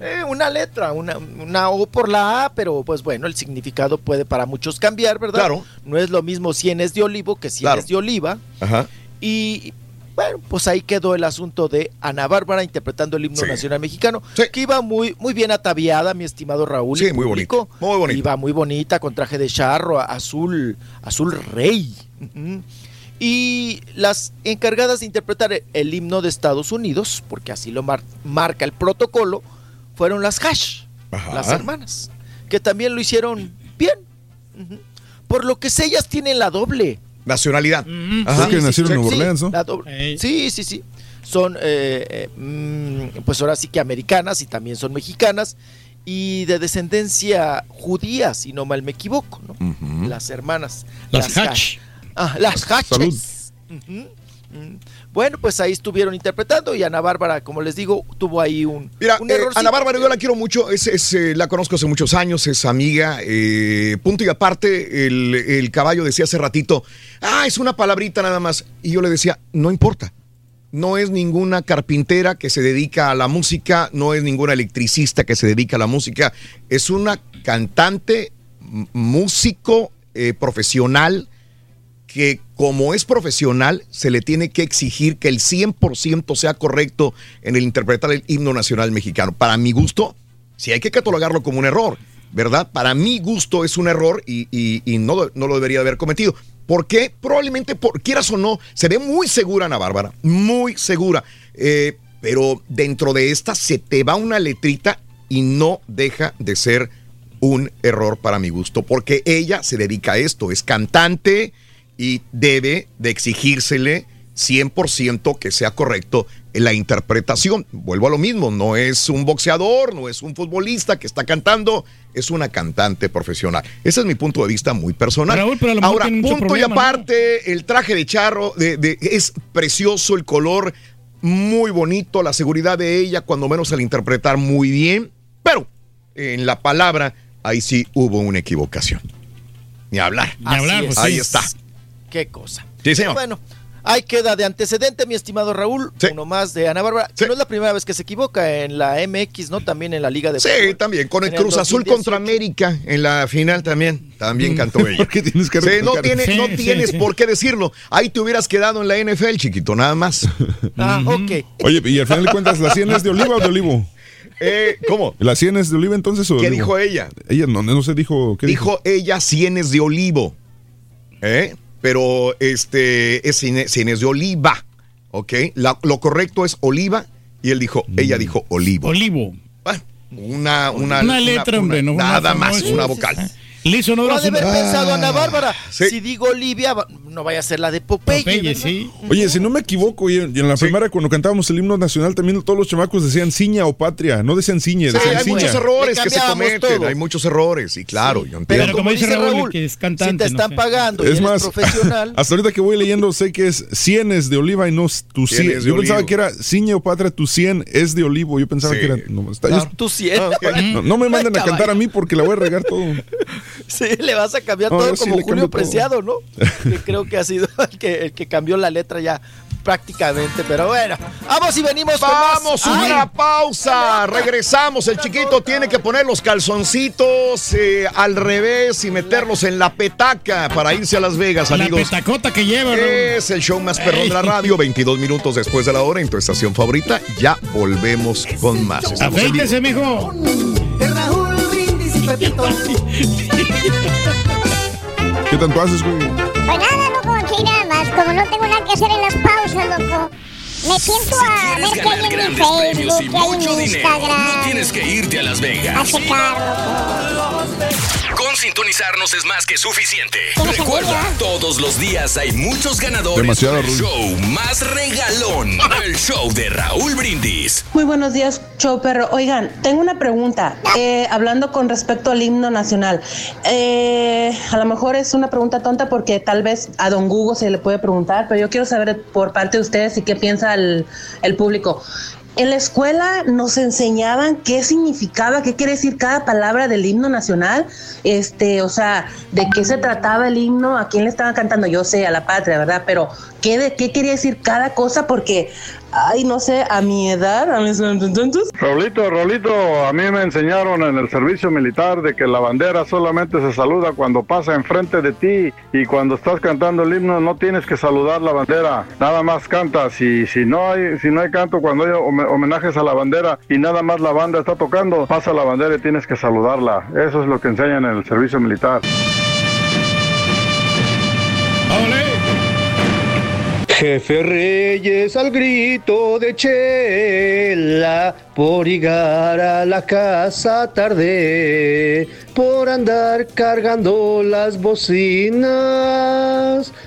Eh, una letra, una, una O por la A, pero pues bueno, el significado puede para muchos cambiar, ¿verdad? Claro. No es lo mismo cienes de olivo que cienes Claro. de oliva. Ajá. Y bueno, pues ahí quedó el asunto de Ana Bárbara interpretando el himno Sí. nacional mexicano, que iba muy, muy bien ataviada, mi estimado Raúl. Sí, muy bonito, muy bonito. Iba muy bonita, con traje de charro, azul, azul rey. Y las encargadas de interpretar el himno de Estados Unidos, porque así lo mar- marca el protocolo, fueron las Hash, Ajá. las hermanas, que también lo hicieron bien. Por lo que sé, ellas tienen la doble. Nacionalidad. Creo que nacieron en Nueva Orleans, ¿no? la doble. Sí, sí, sí. Son, eh, eh, mm, pues ahora sí que americanas y también son mexicanas y de descendencia judía, si no mal me equivoco, ¿no? Las hermanas. Las. Hatch. Ah, las Hatches. Salud. Bueno, pues ahí estuvieron interpretando y Ana Bárbara, como les digo, tuvo ahí un, Mira, un eh. Ana Bárbara, yo la quiero mucho, es, es, eh, la conozco hace muchos años, es amiga, eh, punto y aparte, el, el caballo decía hace ratito, ah, es una palabrita nada más, y yo le decía, no importa, no es ninguna carpintera que se dedica a la música, no es ninguna electricista que se dedica a la música, es una cantante, músico eh, profesional, que como es profesional, se le tiene que exigir que el 100% sea correcto en el interpretar el himno nacional mexicano. Para mi gusto, sí hay que catalogarlo como un error, ¿verdad? Para mi gusto es un error y, no, no lo debería haber cometido. ¿Por qué? Probablemente, por, quieras o no, se ve muy segura Ana Bárbara, muy segura. Eh, pero dentro de esta se te va una letrita y no deja de ser un error para mi gusto, porque ella se dedica a esto, es cantante y debe de exigírsele 100% que sea correcto en la interpretación. Vuelvo a lo mismo, no es un boxeador, no es un futbolista que está cantando, es una cantante profesional. Ese es mi punto de vista muy personal. Raúl, pero a lo mejor Ahora, punto y aparte, el traje de charro de- de- es precioso, el color muy bonito, la seguridad de ella, cuando menos al interpretar muy bien, pero en la palabra, ahí sí hubo una equivocación. Ni hablar. Ni hablar, pues ahí sí. está. Qué cosa. Sí, señor. Bueno, ahí queda de antecedente, mi estimado Raúl. Uno más de Ana Bárbara. que No es la primera vez que se equivoca en la MX, ¿no? También en la Liga de Sí, Fútbol. también, con el Cruz Azul 2018. contra América en la final también, también cantó ella. ¿Por qué tienes que Sí, no, tiene- Sí, no sí, tienes sí. por qué decirlo. Ahí te hubieras quedado en la NFL, chiquito, nada más. Ah, ok. Oye, y al final de cuentas, ¿la 100 es de oliva o de olivo? Eh, ¿Cómo? ¿La 100 es de oliva entonces o ¿Qué olivo? dijo ella? Ella no, no se dijo. ¿qué Dijo ella cienes de olivo. ¿Eh? Pero este es cine- cienes de oliva. ¿Ok? La- lo correcto es oliva. Y él dijo, ella dijo olivo. Olivo. Una, una, Una letra, hombre, no, Nada más, una sí, vocal. Le hizo honor No a ha de su- haber pensado Ah, Ana Bárbara. Si digo Olivia, no vaya a ser la de Popeye. Popeye, sí. Oye, si no me equivoco, y en, y en la primera cuando cantábamos el himno nacional también todos los chamacos decían ciña o patria, no decían ciñe, Sí, decían hay ciña. muchos errores que se cometen, todo. hay muchos errores, y claro, yo Pero, entiendo. como, dice Raúl, que es si cantante, te no están sé. pagando y Es eres más, profesional, hasta ahorita que voy leyendo sé que es cienes de oliva y no tu cien. Yo pensaba que era ciñe o patria, tu cien es de olivo. Yo pensaba Sí. que era. No, está- no, yo- sí eres. no, no me manden a cantar a mí porque la voy a regar todo. Sí, le vas a cambiar No, todo sí como Julio todo. Preciado, ¿no? que creo que ha sido el que, el que cambió la letra ya prácticamente. Pero bueno, vamos y venimos con más. Vamos, Ay, una pausa. Regresamos. El chiquito tiene que poner los calzoncitos eh, al revés y meterlos en la petaca para irse a Las Vegas, La amigos. petacota que lleva, Raúl. Es el show más perrón de la radio. 22 minutos después de la hora en tu estación favorita. Ya volvemos con más. Afeítese, mijo. Pepito. ¿Qué tanto haces, güey? Pues nada, loco, aquí nada más. Como no tengo nada que hacer en las pausas, loco. Me siento a ver qué hay en mi Facebook, y qué hay mucho en mi dinero. No Instagram. tienes que irte a Las A Vegas. checar, loco. Con sintonizarnos es más que suficiente. Recuerda, todos los días hay muchos ganadores. Demasiado, el show más regalón. El show de Raúl Brindis. Muy buenos días, show perro. Oigan, tengo una pregunta. eh, hablando con respecto al himno nacional. Eh, a lo mejor es una pregunta tonta porque tal vez a don Google se le puede preguntar, pero yo quiero saber por parte de ustedes y qué el, el público. En la escuela nos enseñaban qué significaba, qué quiere decir cada palabra del himno nacional, este, o sea, de qué se trataba el himno, a quién le estaban cantando, yo sé, a la patria, ¿verdad? Pero qué de qué quería decir cada cosa, porque, ay, no sé, a mi edad, a mis entonces, Raulito, Raulito, a mí me enseñaron en el servicio militar de que la bandera solamente se saluda cuando pasa enfrente de ti y cuando estás cantando el himno no tienes que saludar la bandera, nada más cantas y si no hay si no hay canto cuando hay home- homenajes a la bandera y nada más la banda está tocando, pasa la bandera y tienes que saludarla. Eso es lo que enseñan en el servicio militar. Jefe Reyes al grito de Chela, por llegar a la casa tarde, por andar cargando las bocinas,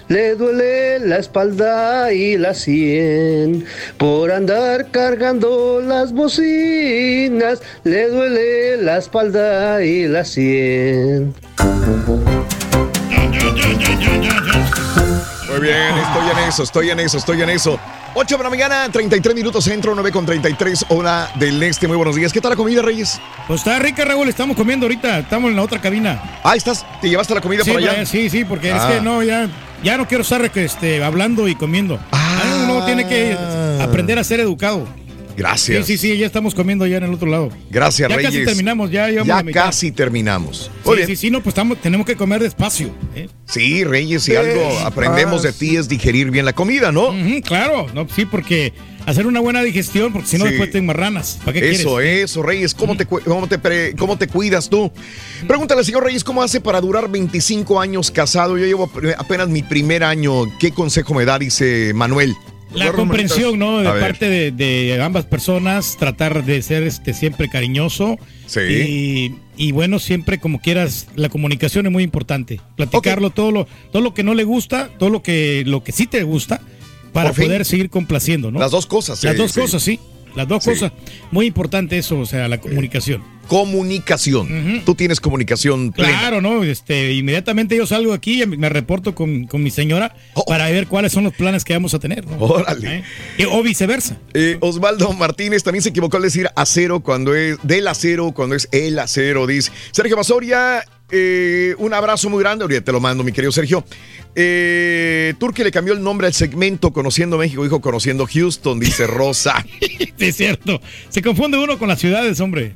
le duele la espalda y la sien, por andar cargando las bocinas, le duele la espalda y la sien. Muy bien, estoy en eso, estoy en eso, estoy en eso. 8 de la mañana, 33 minutos centro, 9 con 33 hora del este. Muy buenos días. ¿Qué tal la comida, Reyes? Pues está rica, Raúl, estamos comiendo ahorita, estamos en la otra cabina. Ah, estás, te llevaste la comida sí, por allá. sí, sí, porque es Ah. que no, ya, ya no quiero estar este, hablando y comiendo. Ah, Uno tiene que aprender a ser educado. Gracias. Sí, sí, sí, ya estamos comiendo ya en el otro lado. Gracias, ya Reyes. casi terminamos, ya llevamos Ya mitad. casi terminamos. Sí, sí, sí, no, pues estamos, tenemos que comer despacio. ¿eh? Sí, Reyes, si algo aprendemos de ti es digerir bien la comida, ¿no? Claro, no, sí, porque hacer una buena digestión, porque si no Sí. después te enmarranas. ¿Para qué Eso, quieres? eso, Reyes. ¿Cómo te, cómo, te pre- ¿Cómo te cuidas tú? Pregúntale al señor Reyes cómo hace para durar 25 años casado. Yo llevo apenas mi primer año. ¿Qué consejo me da? Dice Manuel. La comprensión, ¿no? De A parte de, de ambas personas, tratar de ser este siempre cariñoso. Sí. Y, y bueno, siempre como quieras, la comunicación es muy importante. Platicarlo todo lo, todo lo que no le gusta, todo lo que, lo que sí te gusta, para Por fin. poder seguir complaciendo, ¿no? Las dos cosas, Las sí, dos sí. cosas, sí. Las dos Sí. cosas. Muy importante eso, o sea, la comunicación. Comunicación. Tú tienes comunicación plena. Claro, ¿no? Este, inmediatamente yo salgo aquí y me reporto con, con mi señora para ver cuáles son los planes que vamos a tener. ¿no? Oh. Órale. ¿Eh? O viceversa. Eh, Osvaldo Martínez también se equivocó al decir acero cuando es del acero, cuando es el acero, dice. Sergio Basoria, eh, un abrazo muy grande. Ahorita te lo mando, mi querido Sergio. Eh, Turque le cambió el nombre al segmento Conociendo México, dijo Conociendo Houston, dice Rosa. Sí, es cierto. Se confunde uno con las ciudades, hombre.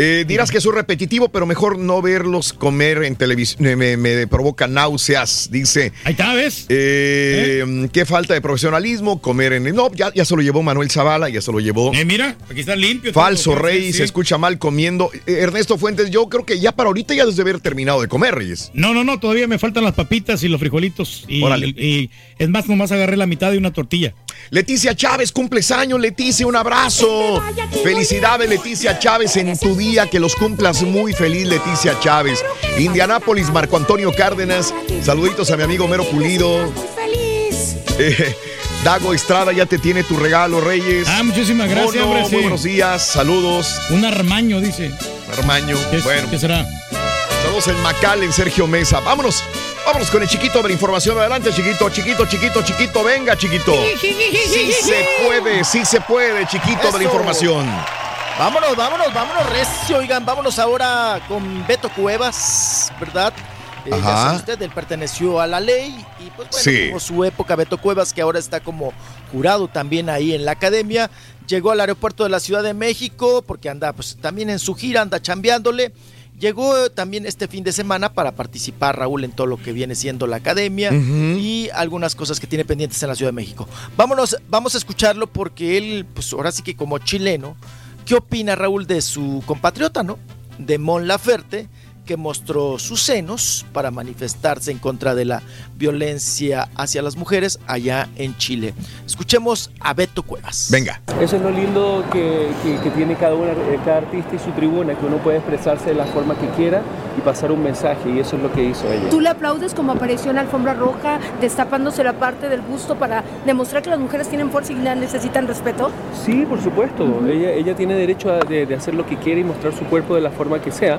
Eh, dirás que soy repetitivo, pero mejor no verlos comer en televisión. Me, me- me provoca náuseas, dice. Ahí está, ¿ves? Eh, Qué falta de profesionalismo, comer en. No, ya, ya se lo llevó Manuel Zavala, ya se lo llevó. Eh, mira, aquí está limpio. Falso todo, Rey, sí, se escucha mal comiendo. Eh, Ernesto Fuentes, yo creo que ya para ahorita ya debes de haber terminado de comer, Reyes. No, no, no, todavía me faltan las papitas y los frijolitos. Y, Órale. y es más, nomás agarré la mitad de una tortilla. Leticia Chávez, cumples años, Leticia, un abrazo. Felicidades, Leticia Chávez, en tu día, que los cumplas muy feliz, Leticia Chávez. Indianápolis, Marco Antonio Cárdenas, saluditos a mi amigo Mero Pulido. Eh, Dago Estrada ya te tiene tu regalo, Reyes. Ah, muchísimas gracias, Mono, hombre, sí. Muy buenos días, saludos. Un armaño, dice. Hermaño, ¿Qué, bueno. ¿Qué será? Saludos en Macal, en Sergio Mesa. Vámonos, vámonos con el chiquito de la información. Adelante, chiquito, chiquito, chiquito, chiquito. Venga, chiquito. Sí se puede, sí se puede, chiquito de la información. Vámonos, vámonos, vámonos, recio, oigan, vámonos ahora con Beto Cuevas, ¿verdad? Eh, ya Ajá. sabe usted, él perteneció a la ley y pues bueno, Sí. tuvo su época Beto Cuevas, que ahora está como jurado también ahí en la academia. Llegó al aeropuerto de la Ciudad de México porque anda pues también en su gira, anda chambeándole. Llegó eh, también este fin de semana para participar, Raúl, en todo lo que viene siendo la academia y algunas cosas que tiene pendientes en la Ciudad de México. Vámonos, vamos a escucharlo porque él, pues ahora sí que como chileno, ¿qué opina Raúl de su compatriota, no? De Mon Laferte, que mostró sus senos para manifestarse en contra de la violencia hacia las mujeres allá en Chile. Escuchemos a Beto Cuevas. Venga. Eso es lo lindo que, que- que tiene cada, una, eh, cada artista y su tribuna, que uno puede expresarse de la forma que quiera y pasar un mensaje, y eso es lo que hizo ella. ¿Tú le aplaudes como apareció en la alfombra roja, destapándose la parte del busto para demostrar que las mujeres tienen fuerza y la necesitan respeto? Sí, por supuesto. ella, ella tiene derecho a- de, de hacer lo que quiere y mostrar su cuerpo de la forma que sea.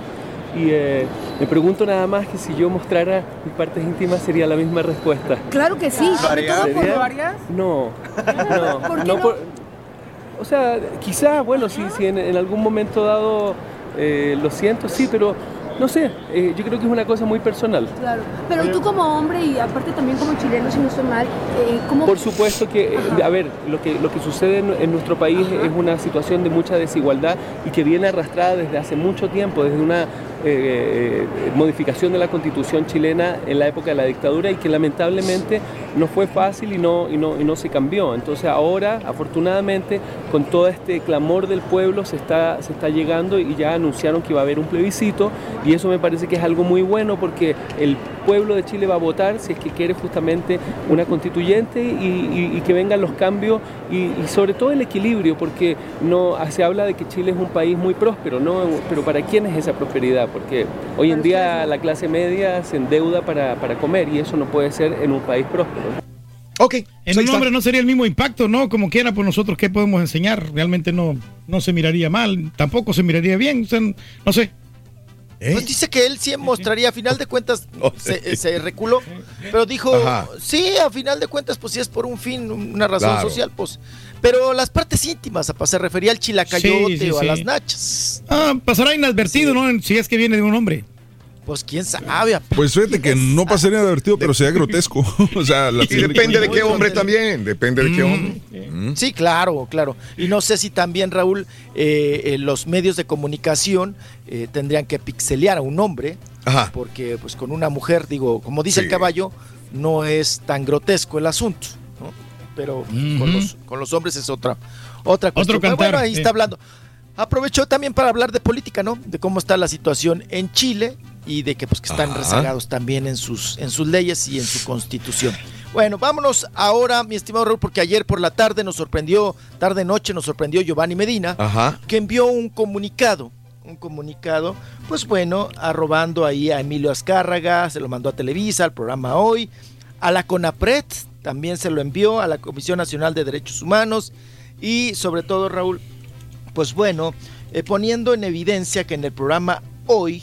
Y eh, me pregunto nada más que si yo mostrara mis partes íntimas sería la misma respuesta. Claro que sí. ¿Sobre todo por varias? No, no, ¿Por qué no no? por- o sea, quizá, bueno, si, si en, en algún momento dado eh, lo siento, sí, pero no sé, eh, yo creo que es una cosa muy personal. Claro. Pero tú como hombre y aparte también como chileno, si no estoy mal, eh, ¿cómo...? Por supuesto que, a ver, lo que, lo que sucede en, en nuestro país es una situación de mucha desigualdad y que viene arrastrada desde hace mucho tiempo, desde una eh, eh, modificación de la constitución chilena en la época de la dictadura y que lamentablemente no fue fácil y no, y no, y no se cambió. Entonces ahora, afortunadamente, con todo este clamor del pueblo se está, se está llegando y ya anunciaron que va a haber un plebiscito y eso me parece que es algo muy bueno porque el pueblo de Chile va a votar si es que quiere justamente una constituyente y, que vengan los cambios y, y sobre todo el equilibrio, porque no se habla de que Chile es un país muy próspero, ¿no? pero ¿para quién es esa prosperidad? Porque hoy en día la clase media se endeuda para, para comer y eso no puede ser en un país próspero. Ok. En un hombre no sería el mismo impacto, ¿no? Como quiera, pues nosotros, ¿qué podemos enseñar? Realmente no, no se miraría mal, tampoco se miraría bien, o sea, no sé. Pues dice que él sí mostraría, a final de cuentas se, se reculó, pero dijo, Ajá. sí, a final de cuentas, pues sí es por un fin, una razón Claro. social, pues. Pero las partes íntimas, se refería al chilacayote Sí, sí, o a sí. las nachas. Ah, pasará inadvertido, ¿no? Si es que viene de un hombre. Pues quién sabe. Pues fíjate que no pasaría divertido, pero sería grotesco. o sea, la Y depende de qué hombre también, depende de qué hombre. Mm. Sí, claro, claro. Y no sé si también, Raúl, eh, eh, los medios de comunicación eh, tendrían que pixelear a un hombre, Ajá. porque pues con una mujer, digo, como dice el caballo, no es tan grotesco el asunto, Pero con, los, con los hombres es otra, otra cuestión. Otro Pero bueno, ahí está hablando. Aprovechó también para hablar de política, ¿no? De cómo está la situación en Chile y de que pues que están Ajá. rezagados también en sus, en sus leyes y en su constitución. Bueno, vámonos ahora, mi estimado Raúl, porque ayer por la tarde nos sorprendió, tarde noche nos sorprendió Giovanni Medina, Ajá. que envió un comunicado, un comunicado, pues bueno, arrobando ahí a Emilio Azcárraga, se lo mandó a Televisa, al programa Hoy, a la CONAPRED, también se lo envió a la Comisión Nacional de Derechos Humanos y sobre todo, Raúl, pues bueno, eh, poniendo en evidencia que en el programa Hoy,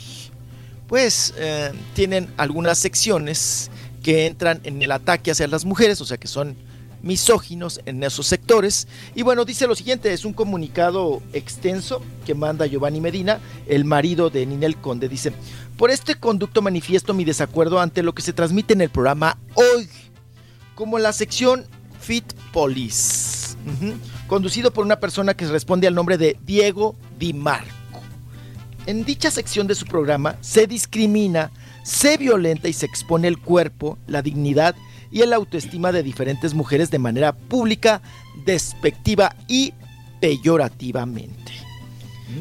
pues eh, tienen algunas secciones que entran en el ataque hacia las mujeres, o sea que son misóginos en esos sectores. Y bueno, dice lo siguiente, es un comunicado extenso que manda Giovanni Medina, el marido de Ninel Conde. Dice, por este conducto manifiesto mi desacuerdo ante lo que se transmite en el programa hoy, como la sección Fit Police, conducido por una persona que responde al nombre de Diego Di Marco. En dicha sección de su programa se discrimina, se violenta y se expone el cuerpo, la dignidad y el autoestima de diferentes mujeres de manera pública, despectiva y peyorativamente.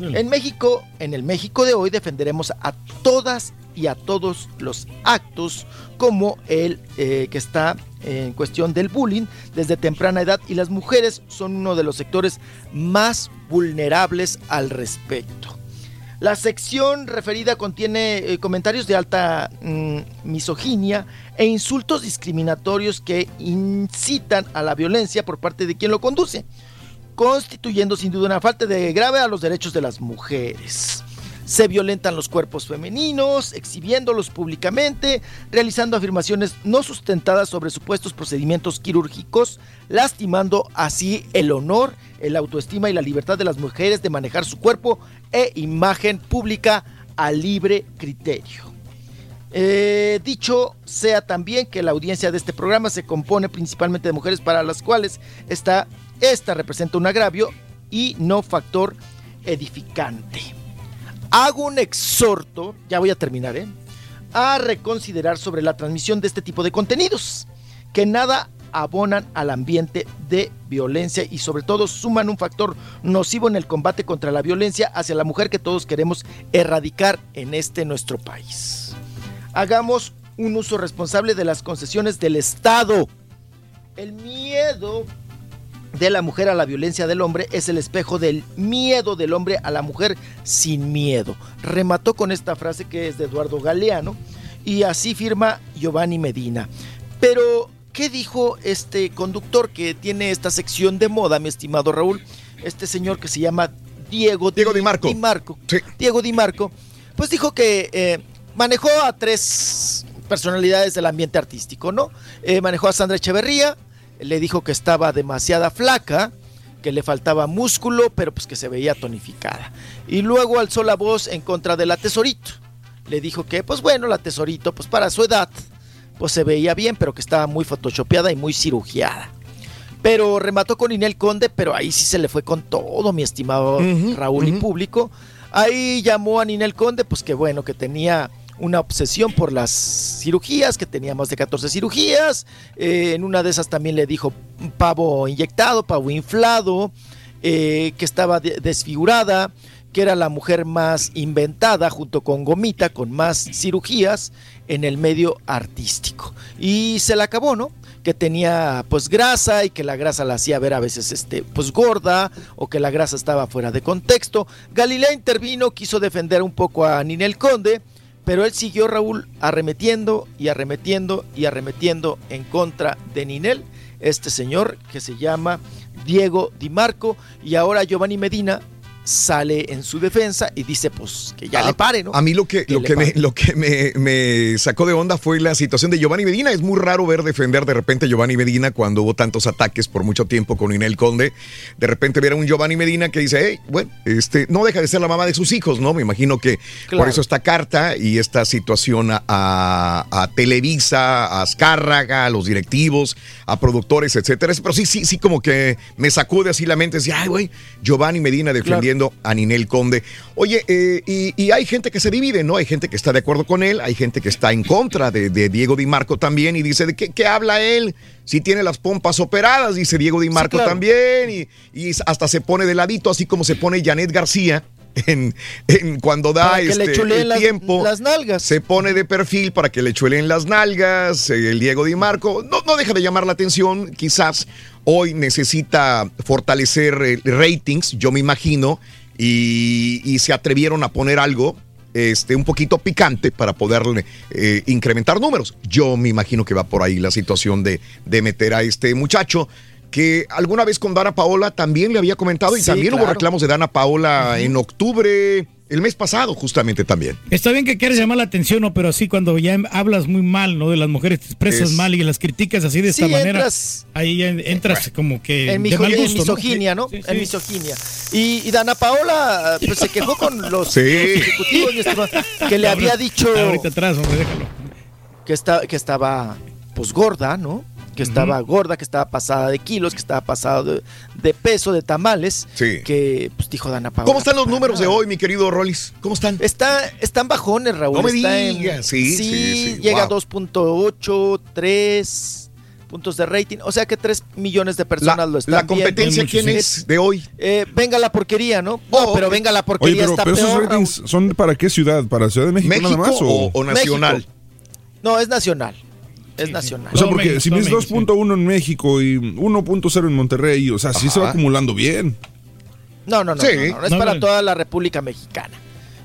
En México, en el México de hoy defenderemos a todas y a todos los actos como el eh, que está en cuestión del bullying desde temprana edad y las mujeres son uno de los sectores más vulnerables al respecto. La sección referida contiene eh, comentarios de alta mm, misoginia e insultos discriminatorios que incitan a la violencia por parte de quien lo conduce, constituyendo sin duda una falta de grave a los derechos de las mujeres. Se violentan los cuerpos femeninos, exhibiéndolos públicamente, realizando afirmaciones no sustentadas sobre supuestos procedimientos quirúrgicos, lastimando así el honor, el autoestima y la libertad de las mujeres de manejar su cuerpo e imagen pública a libre criterio. Eh, dicho sea también que la audiencia de este programa se compone principalmente de mujeres para las cuales esta representa un agravio y no factor edificante. Hago un exhorto, ya voy a terminar, ¿eh? a reconsiderar sobre la transmisión de este tipo de contenidos, que nada abonan al ambiente de violencia y sobre todo suman un factor nocivo en el combate contra la violencia hacia la mujer que todos queremos erradicar en este nuestro país. Hagamos un uso responsable de las concesiones del Estado. El miedo de la mujer a la violencia del hombre es el espejo del miedo del hombre a la mujer sin miedo. Remató con esta frase que es de Eduardo Galeano y así firma Giovanni Medina. Pero, ¿qué dijo este conductor que tiene esta sección de moda, mi estimado Raúl? Este señor que se llama Diego, Diego Di Marco. Di Marco. Diego Di Marco. Pues dijo que eh, manejó a tres personalidades del ambiente artístico, ¿no? Eh, manejó a Sandra Echeverría, le dijo que estaba demasiada flaca, que le faltaba músculo, pero pues que se veía tonificada. Y luego alzó la voz en contra de la Tesorito. Le dijo que, pues bueno, la Tesorito, pues para su edad, pues se veía bien, pero que estaba muy photoshopeada y muy cirugiada. Pero remató con Inel Conde, pero ahí sí se le fue con todo, mi estimado Raúl y público. Ahí llamó a Ninel Conde, pues que bueno, que tenía una obsesión por las cirugías, que tenía más de 14 cirugías. Eh, en una de esas también le dijo pavo inyectado, pavo inflado, eh, que estaba de- desfigurada, que era la mujer más inventada junto con Gomita, con más cirugías en el medio artístico. Y se la acabó, ¿no? que tenía pues grasa y que la grasa la hacía ver a veces este pues gorda o que la grasa estaba fuera de contexto. Galilea intervino, quiso defender un poco a Ninel Conde, pero él siguió Raúl arremetiendo y arremetiendo y arremetiendo en contra de Ninel, este señor que se llama Diego Di Marco. Y ahora Giovanni Medina sale en su defensa y dice pues que ya A- le pare, ¿no? A mí lo que, lo que, me, lo que me, me sacó de onda fue la situación de Giovanni Medina. Es muy raro ver defender de repente a Giovanni Medina cuando hubo tantos ataques por mucho tiempo con Inel Conde. De repente ver a un Giovanni Medina que dice, hey, bueno, este, no deja de ser la mamá de sus hijos, ¿no? Me imagino que por eso esta carta y esta situación a, a- a Televisa, a Azcárraga, a los directivos, a productores, etcétera. Pero sí, sí, sí, como que me sacude así la mente. Decía, ay, güey, Giovanni Medina defendiendo a Ninel Conde. Oye, eh, y, y hay gente que se divide, ¿no? Hay gente que está de acuerdo con él, hay gente que está en contra de, de Diego Di Marco también y dice, ¿de qué, qué habla él? Si tiene las pompas operadas, dice Diego Di Marco claro. también, y, y hasta se pone de ladito, así como se pone Janet García. En, en cuando da este, el las- tiempo, las nalgas. se pone de perfil para que le chuelen las nalgas, eh, el Diego Di Marco, no, no deja de llamar la atención, quizás hoy necesita fortalecer eh, ratings, yo me imagino, y, y se atrevieron a poner algo este, un poquito picante para poderle eh, incrementar números. Yo me imagino que va por ahí la situación de, de meter a este muchacho. Que alguna vez con Dana Paola también le había comentado y Sí, también hubo reclamos de Dana Paola en octubre, el mes pasado justamente también. Está bien que quieres llamar la atención, ¿no? pero así cuando ya hablas muy mal, ¿no? De las mujeres, te expresas Es- mal y las criticas así de esta manera, entras- ahí entras como que en, misoginia, ¿no? Sí, sí, En misoginia. Y, y Dana Paola pues, se quejó con los, Sí. los ejecutivos, que le había dicho Ahorita atrás, hombre, déjalo. que, está, que estaba pues gorda, ¿no? Que estaba gorda, que estaba pasada de kilos, que estaba pasada de, de peso, de tamales. Sí. Que pues dijo Dana Paola. ¿Cómo están los números de hoy, mi querido Rollis? ¿Cómo están? Está, están bajones, Raúl. No me está en- digas, sí, sí, sí, llega a wow. 2.8, 3 puntos de rating. O sea que 3 millones de personas La, lo están la competencia, viendo. ¿quién es de hoy? Eh, venga la porquería, ¿no? No, pero venga la Oye, porquería pero, está pero esos peor. Raúl. ratings son para qué ciudad? ¿Para Ciudad de México, ¿México nada más? o, o nacional? México. No, es nacional. Es nacional. O sea, porque si todo es México, 2.1 en México y 1.0 en Monterrey, o sea, sí se va acumulando bien. No, no, no, Sí. no, no, no, es No, para no. toda la República Mexicana.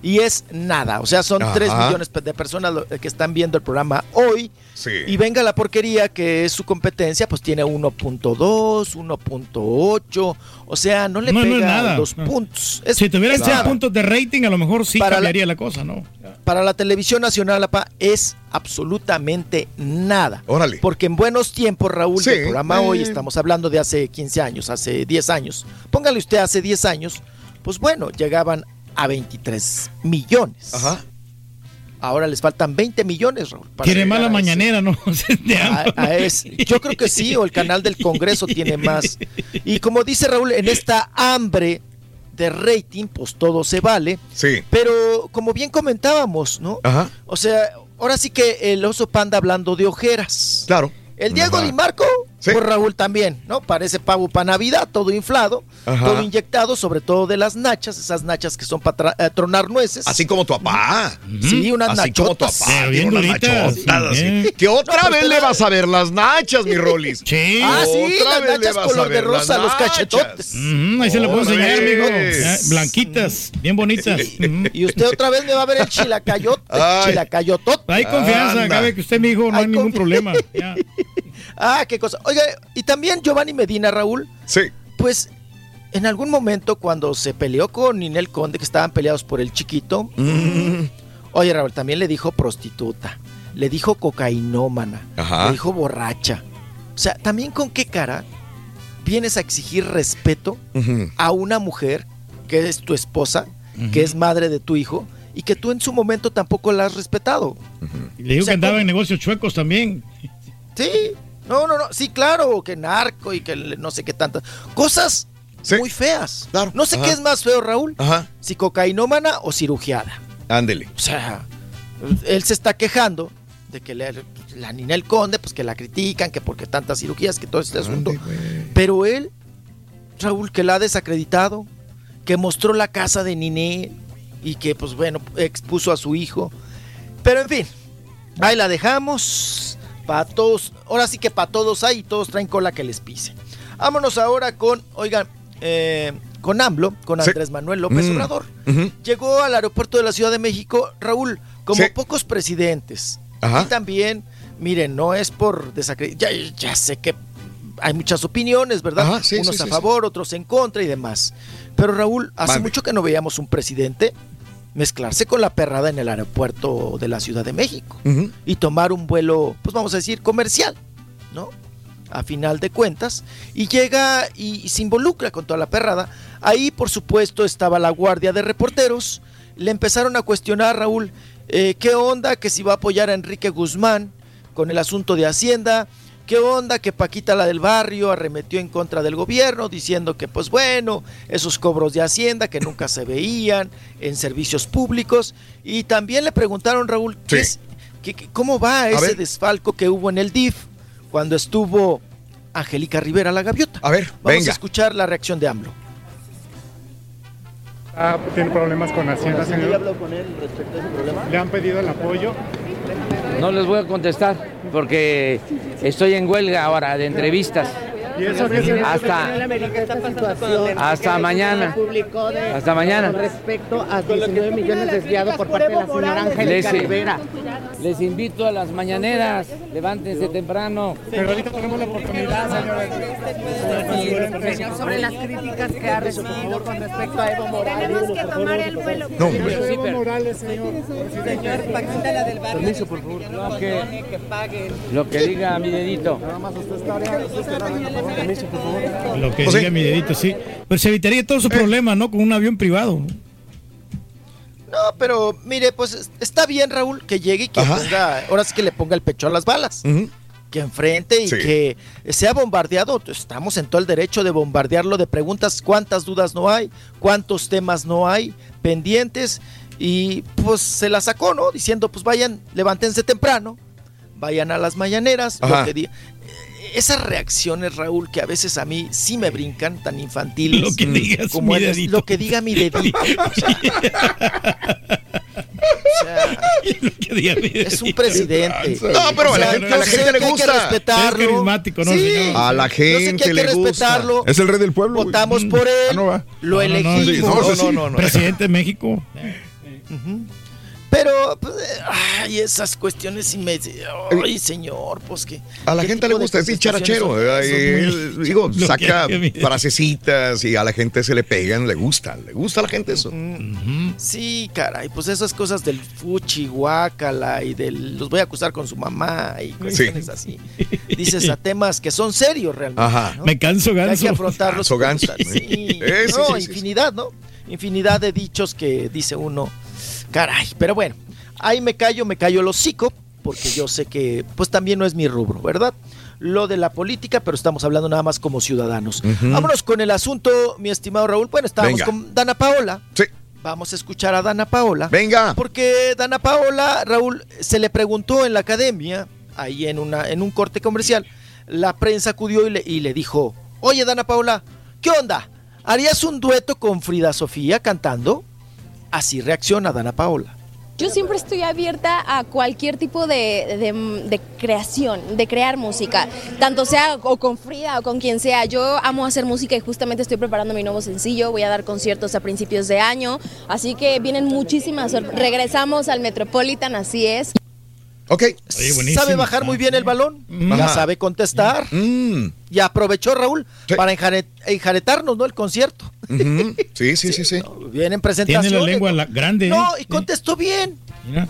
Y es nada, o sea, son Ajá. 3 millones de personas que están viendo el programa hoy. Sí. Y venga la porquería que es su competencia, pues tiene 1.2, 1.8, o sea, no le No, no es pega nada. los No. puntos. Es- Si tuvieran es 100 nada. puntos de rating, a lo mejor sí Para la- cambiaría la, cosa, ¿no? Para la televisión nacional, apa, es absolutamente nada. Órale. Porque en buenos tiempos, Raúl, Sí, del programa hoy, eh. estamos hablando de hace 15 años, hace 10 años. Póngale usted hace 10 años, pues bueno, llegaban a 23 millones. Ajá. Ahora les faltan 20 millones, Raúl. para Quiere llegar mala a ese- mañanera, ¿no? De a- algo. a ese. Yo creo que sí, o el canal del Congreso tiene más. Y como dice Raúl, en esta hambre de rating, pues todo se vale. Sí. Pero como bien comentábamos, ¿no? Ajá. O sea, ahora sí que el oso panda hablando de ojeras. Claro. El Diego. Di Marco Por Raúl también, ¿no? Parece pavo para Navidad, todo inflado, Ajá. todo inyectado, sobre todo de las nachas, esas nachas que son para tronar nueces. Así como tu papá. Sí, unas Así como tu nachotas. papá. Sí, bien unas duritas. nachotas, Sí. así. Que otra No, vez le vas a ver las nachas, mi Rolis. Sí. Ah, sí, Otra las nachas color de rosa, los cachetotes. Mm, ahí se lo puedo enseñar, amigo. Eh, Blanquitas, bien bonitas. Mm. Y usted otra vez me va a ver el chilacayote, Ay. chilacayotote. Hay confianza, Anda. cabe que usted, mi hijo, no hay, Hay ningún problema. Ya. Ah, qué cosa. Oiga, y también Giovanni Medina, Raúl. Sí. Pues en algún momento cuando se peleó con Ninel Conde, que estaban peleados por el chiquito, Mm. oye Raúl, también le dijo prostituta, le dijo cocainómana, Ajá. le dijo borracha. O sea, también con qué cara vienes a exigir respeto a una mujer que es tu esposa, que es madre de tu hijo, y que tú en su momento tampoco la has respetado. Le digo O sea, que andaba ¿cómo? en negocios chuecos también. Sí, no, no, no, sí, claro, que narco y que no sé qué tantas cosas muy feas. No sé Ajá. qué es más feo, Raúl, Ajá. si cocainómana o cirugiada. Ándele. O sea, él se está quejando de que le- la Ninel Conde, pues que la critican, que porque tantas cirugías, que todo este asunto. Pero él, Raúl, que la ha desacreditado, que mostró la casa de Ninel y que, pues bueno, expuso a su hijo. Pero en fin, ahí la dejamos. Para todos, ahora sí que para todos hay todos traen cola que les pise. Vámonos ahora con, oigan, eh, con AMLO, con Sí. Andrés Manuel López Mm. Obrador. Llegó al aeropuerto de la Ciudad de México, Raúl, como Sí. pocos presidentes. Ajá. Y también, miren, no es por desacreditar, ya, ya sé que hay muchas opiniones, ¿verdad? Ajá, sí, Unos a favor, otros en contra y demás. Pero Raúl, hace mucho que no veíamos un presidente mezclarse con la perrada en el aeropuerto de la Ciudad de México y tomar un vuelo, pues vamos a decir, comercial, ¿no? A final de cuentas, y llega y, y se involucra con toda la perrada. Ahí, por supuesto, estaba la guardia de reporteros. Le empezaron a cuestionar, Raúl, eh, qué onda, que si va a apoyar a Enrique Guzmán con el asunto de Hacienda, qué onda, que Paquita la del barrio arremetió en contra del gobierno, diciendo que, pues bueno, esos cobros de Hacienda que nunca se veían en servicios públicos. Y también le preguntaron, Raúl, ¿qué Sí. es- qué- qué- ¿cómo va ese ver. desfalco que hubo en el DIF cuando estuvo Angélica Rivera la gaviota? A ver, Vamos venga. a escuchar la reacción de AMLO. Ah, tiene problemas con Hacienda, señor. con él respecto a ese problema? Le han pedido el apoyo. No les voy a contestar porque estoy en huelga ahora de entrevistas. ¿Y eso qué se Hasta, hasta mañana. publicó de- Hasta mañana. con respecto a 19 millones desviados por parte de la señora Angélica Rivera. les invito a las mañaneras. Levántense temprano. Pero ahorita tenemos la oportunidad, Señor, sobre las críticas que ha recibido con respecto a Evo Morales. Tenemos que tomar el vuelo. No. Evo Morales, señor. Señor, Paquita la del barrio. Permiso, por favor. Lo que, Que paguen. lo que diga mi dedito. Nada más usted está Permiso, por favor. Lo que diga mi dedito, sí. Pero se evitaría todos Eh. esos problemas, ¿no? Con un avión privado. No, pero mire, pues es- está bien, Raúl, que llegue y que Ajá. ponga, ahora sí que le ponga el pecho a las balas. Que enfrente y Sí. que sea bombardeado. Estamos en todo el derecho de bombardearlo de preguntas, cuántas dudas no hay, cuántos temas no hay pendientes. Y pues se la sacó, ¿no? Diciendo, pues vayan, levántense temprano, vayan a las mañaneras. lo que diga. Eh, Esas reacciones, Raúl, que a veces a mí sí me brincan, tan infantiles. Lo que digas como mi el- dedito. lo que diga mi dedito. o sea, o sea, Que diga mi es un presidente. No, pero a la O sea, gente- yo a la sé gente le que hay que gusta. respetarlo. Es carismático, ¿no, Sí. señor? A la Yo sé que gente hay que le gusta. respetarlo. Es el rey del pueblo. Votamos por él. Ah, no va. Lo No, no, no, elegimos. no, no, no. Presidente de México. Pero, pues, eh, ay, esas cuestiones sí me. Ay, señor, pues que. A la ¿qué gente le gusta, es dicharachero. contestaciones son- eh, son muy- Digo, Lo saca que- que- frasecitas y a la gente se le pegan, le gusta, le gusta a la gente eso. Sí, caray, pues esas cosas del fuchi, guácala y del. Los voy a acusar con su mamá y cuestiones así. Dices a temas que son serios realmente. Ajá. ¿no? Me canso, Que hay ganso. que afrontarlos. Ganso, ganso. Sí, Eh, sí, no, infinidad, ¿no? Infinidad de dichos que dice uno. Caray, pero bueno, ahí me callo, me callo el hocico, porque yo sé que, pues también no es mi rubro, ¿verdad? Lo de la política, pero estamos hablando nada más como ciudadanos. Vámonos con el asunto, mi estimado Raúl. Bueno, estábamos Venga. con Dana Paola. Sí. Vamos a escuchar a Dana Paola. Venga. Porque Dana Paola, Raúl, se le preguntó en la academia, ahí en, una, en un corte comercial, la prensa acudió y le, y le dijo, oye Dana Paula, ¿qué onda? ¿Harías un dueto con Frida Sofía cantando? Así reacciona Dana Paula. Yo siempre estoy abierta a cualquier tipo de, de- creación, de crear música, tanto sea o con Frida o con quien sea. Yo amo hacer música y justamente estoy preparando mi nuevo sencillo. Voy a dar conciertos a principios de año, así que vienen muchísimas. Regresamos al Metropolitan, así es. Ok. Sabe bajar muy bien el balón, Ajá. sabe contestar. Mm. Y aprovechó Raúl para enjare- enjaretarnos, ¿no? El concierto. Sí, sí, sí, sí. Vienen presentaciones. Tiene la lengua grande. ¿eh? No, y contestó bien. Mira.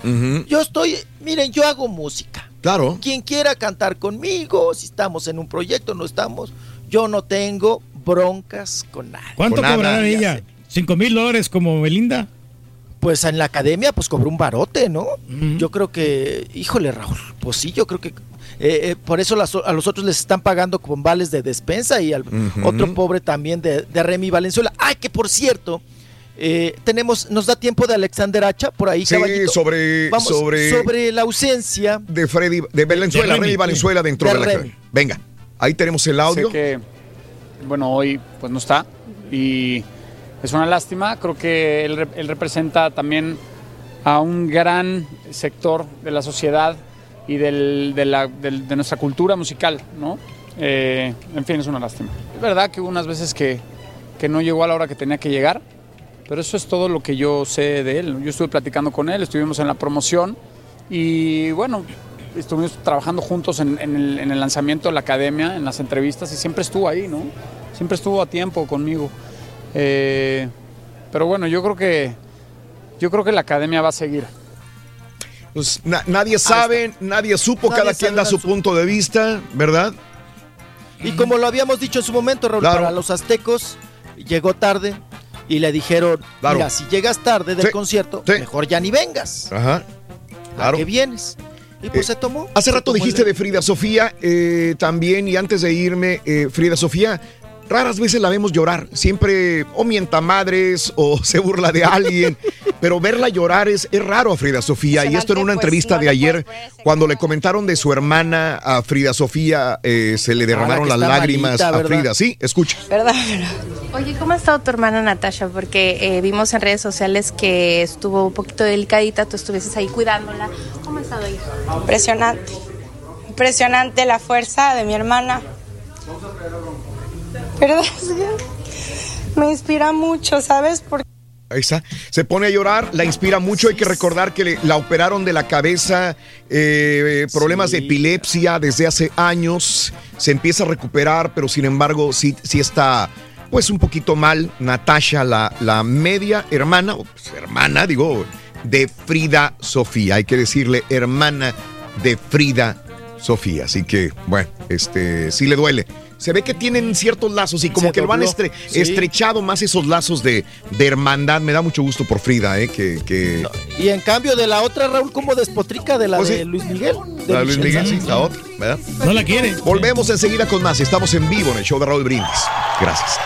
Yo estoy, miren, yo hago música. Claro. Quien quiera cantar conmigo, si estamos en un proyecto, no estamos, yo no tengo broncas con nadie. ¿Cuánto Con cobrará ella? ¿Cinco mil dólares como Belinda? Pues en la academia, pues cobró un barote, ¿no? Yo creo que, híjole, Raúl, pues sí, yo creo que eh, eh, por eso las- a los otros les están pagando con vales de despensa y al otro pobre también de, de Remy Valenzuela. Ay, que por cierto, eh, tenemos, nos da tiempo de Alexander Hacha por ahí, Sí, caballito. sobre- Vamos, sobre- sobre la ausencia De Freddy, de Valenzuela, De Remy. Remy Valenzuela dentro De de, la Remy. Venga, ahí tenemos el audio. Sé que, bueno, hoy pues no está y es una lástima. Creo que él, él representa también a un gran sector de la sociedad y del- de, la- del- de nuestra cultura musical, ¿no? Eh, en fin, es una lástima. Es verdad que hubo unas veces que, que no llegó a la hora que tenía que llegar, pero eso es todo lo que yo sé de él. Yo estuve platicando con él, estuvimos en la promoción y bueno, estuvimos trabajando juntos en, en el, en el lanzamiento de la academia, en las entrevistas y siempre estuvo ahí, ¿no? Siempre estuvo a tiempo conmigo. Eh, pero bueno, yo creo que yo creo que la academia va a seguir. Pues na- nadie sabe, nadie supo, Nadie cada quien da su punto de vista, ¿verdad? Y como lo habíamos dicho en su momento, Raúl, Claro. para los aztecos, llegó tarde y le dijeron, Claro. mira, si llegas tarde del Sí, concierto, sí. mejor ya ni vengas. Ajá. Claro. ¿A qué vienes? Y pues Eh, se tomó. Hace se rato tomó el- dijiste de Frida Sofía eh, también, y antes de irme, eh, Frida Sofía, raras veces la vemos llorar. Siempre o mienta madres o se burla de alguien, pero verla llorar es, es raro a Frida Sofía. Y esto en una pues, entrevista no de ayer, cuando le comentaron de su hermana a Frida Sofía, eh, se le derramaron las lágrimas malita, a. Frida. Sí, escucha. ¿Verdad? Oye, ¿cómo ha estado tu hermana Natasha? Porque eh, vimos en redes sociales que estuvo un poquito delicadita, tú estuvieses ahí cuidándola. ¿Cómo ha estado ella? Impresionante. Impresionante la fuerza de mi hermana. ¿Verdad? Me inspira mucho, ¿sabes? Porque Ahí está. Se pone a llorar, la inspira mucho. Hay que recordar que le- la operaron de la cabeza, eh, problemas de epilepsia desde hace años. Se empieza a recuperar, pero sin embargo, sí, sí está pues un poquito mal. Natasha, la, la media hermana, o pues, hermana, digo, de Frida Sofía. Hay que decirle hermana de Frida Sofía. Así que, bueno, este sí le duele. Se ve que tienen ciertos lazos y como Se que lo han dobló. estre- Sí. estrechado más esos lazos de, de hermandad. Me da mucho gusto por Frida, ¿eh? Que, que- Y en cambio de la otra, Raúl, como despotrica de la Pues sí. de Luis Miguel. de la de Luis Miguel, sí, la otra, ¿verdad? No la quiere. Volvemos enseguida con más. Estamos en vivo en el show de Raúl Brindis. Gracias.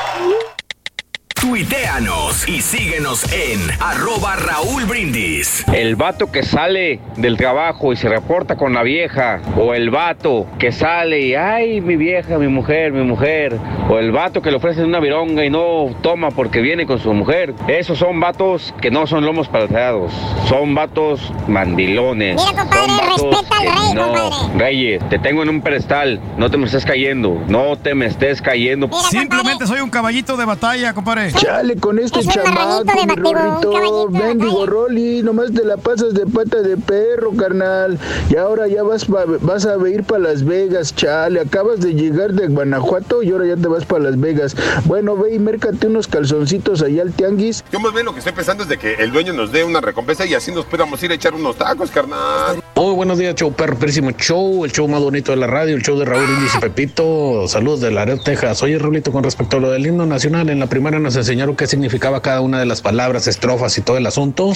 Tuiteanos y síguenos en arroba Raúl Brindis. El vato que sale del trabajo y se reporta con la vieja, o el vato que sale y, ay, mi vieja, mi mujer, mi mujer, o el vato que le ofrecen una vironga y no toma porque viene con su mujer. Esos son vatos que no son lomos palteados, son vatos mandilones. Mira, compadre, son vatos respeta al rey, no. compadre. Reyes, te tengo en un pedestal, no te me estés cayendo, no te me estés cayendo. Simplemente soy un caballito de batalla, compadre. Chale con este Es chamaco, de mendigo Rolly, nomás te la pasas de pata de perro, carnal. Y ahora ya vas pa- vas a ir para Las Vegas, chale. Acabas de llegar de Guanajuato y ahora ya te vas para Las Vegas. Bueno, ve y mércate unos calzoncitos allá al tianguis. Yo más bien lo que estoy pensando es de que el dueño nos dé una recompensa y así nos podamos ir a echar unos tacos, carnal. Muy buenos días, show perro, perísimo show, el show más bonito de la radio, el show de Raúl Brindis y Pepito. Saludos de Laredo, Texas. Oye, Raulito, con respecto a lo del himno nacional, en la primaria nos enseñaron qué significaba cada una de las palabras, estrofas y todo el asunto.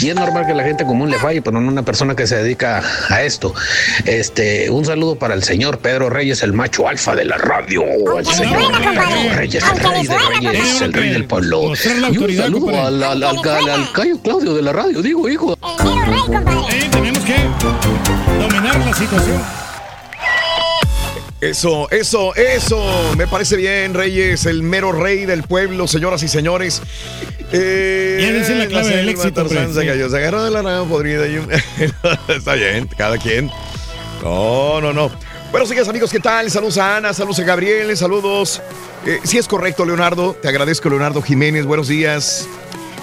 Y es normal que la gente común le falle, pero no una persona que se dedica a esto. Este, un saludo para el señor Pedro Reyes, el macho alfa de la radio. El señor Pedro Reyes, el rey de reyes, el rey del pueblo. Y un saludo al, al, al, al- al Cayo Claudio de la radio, digo, hijo. Eh, tenemos que dominar la situación. Eso, eso, eso. Me parece bien, Reyes, el mero rey del pueblo, señoras y señores. Eh, Y esa es la clave del éxito, Tarzán se cayó, agarró de la rama podrida. y Está bien, cada quien. No, no, no. Buenos días, amigos, ¿qué tal? Saludos a Ana, saludos a Gabriel, saludos. Eh, sí es correcto, Leonardo. Te agradezco, Leonardo Jiménez. Buenos días.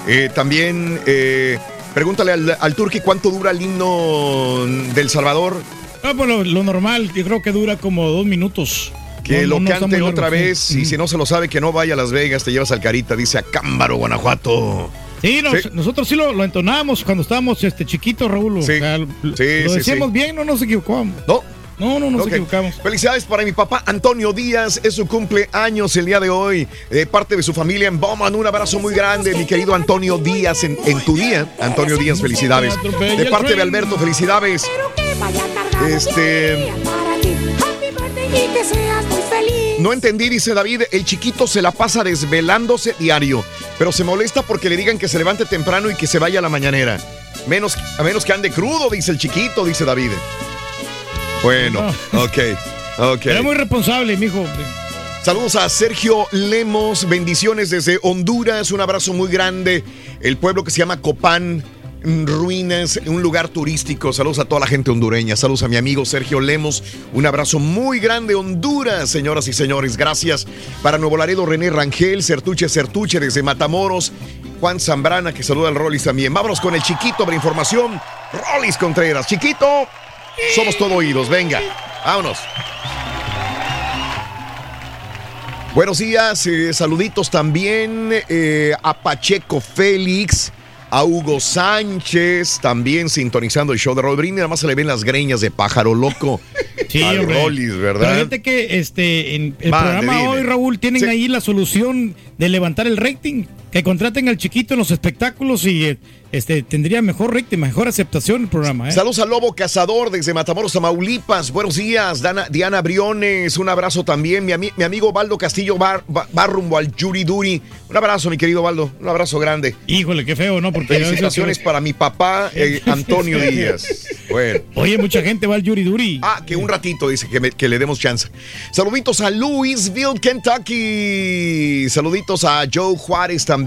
Eh, también eh, pregúntale al, al Turqui cuánto dura el himno del Salvador. Ah, pues lo, lo normal, yo creo que dura como dos minutos. Que No, lo no, no cante otra largo, sí. vez y si no se lo sabe, que no vaya a Las Vegas, te llevas al Carita, dice a Cámbaro, Guanajuato. Sí, nos- Sí. nosotros sí lo, lo entonábamos cuando estábamos este, chiquitos, Raúl. O Sí. sea, Sí, lo decíamos bien, no nos equivocamos. No. No, no nos Ok. equivocamos. Felicidades para mi papá Antonio Díaz, es su cumpleaños el día de hoy, de parte de su familia en Bowman. Un abrazo muy grande, mi querido Antonio Díaz, en, en tu día. Antonio Díaz, felicidades. De parte de Alberto, felicidades. Este. No entendí, dice David, el chiquito se la pasa desvelándose diario, pero se molesta porque le digan que se levante temprano y que se vaya a la mañanera. Menos, a menos que ande crudo, dice el chiquito, dice David. Bueno, ok, ok. Era muy responsable, mijo. Saludos a Sergio Lemos, bendiciones desde Honduras, un abrazo muy grande. El pueblo que se llama Copán, ruinas, un lugar turístico. Saludos a toda la gente hondureña. Saludos a mi amigo Sergio Lemos, un abrazo muy grande Honduras, señoras y señores. Gracias para Nuevo Laredo, René Rangel, Certuche Certuche desde Matamoros. Juan Zambrana, que saluda al Rollis también. Vámonos con el chiquito para información. Rollis Contreras. Chiquito, somos todo oídos. Venga, vámonos. Buenos días, eh, saluditos también eh, a Pacheco Félix, a Hugo Sánchez, también sintonizando el show de Brindis, nada más se le ven las greñas de pájaro loco Sí, al. Rollis, Pero ¿verdad? fíjate que este, en el programa dime. hoy, Raúl, tienen ahí la solución de levantar el rating. Que contraten al chiquito en los espectáculos y eh, este, tendría mejor rating, mejor aceptación el programa. ¿eh? Saludos al Lobo Cazador desde Matamoros, Tamaulipas. Buenos días, Dana- Diana Briones. Un abrazo también. Mi, ami- mi amigo Baldo Castillo va, va- va rumbo al Yuri Duri. Un abrazo, mi querido Baldo. Un abrazo grande. Híjole, qué feo, ¿no? Porque Felicitaciones para mi papá, eh, Antonio Díaz. Bueno. Oye, mucha gente va al Yuri Duri. Ah, que un ratito dice que, me- que le demos chance. Saluditos a Louisville, Kentucky. Saluditos a Joe Juárez también,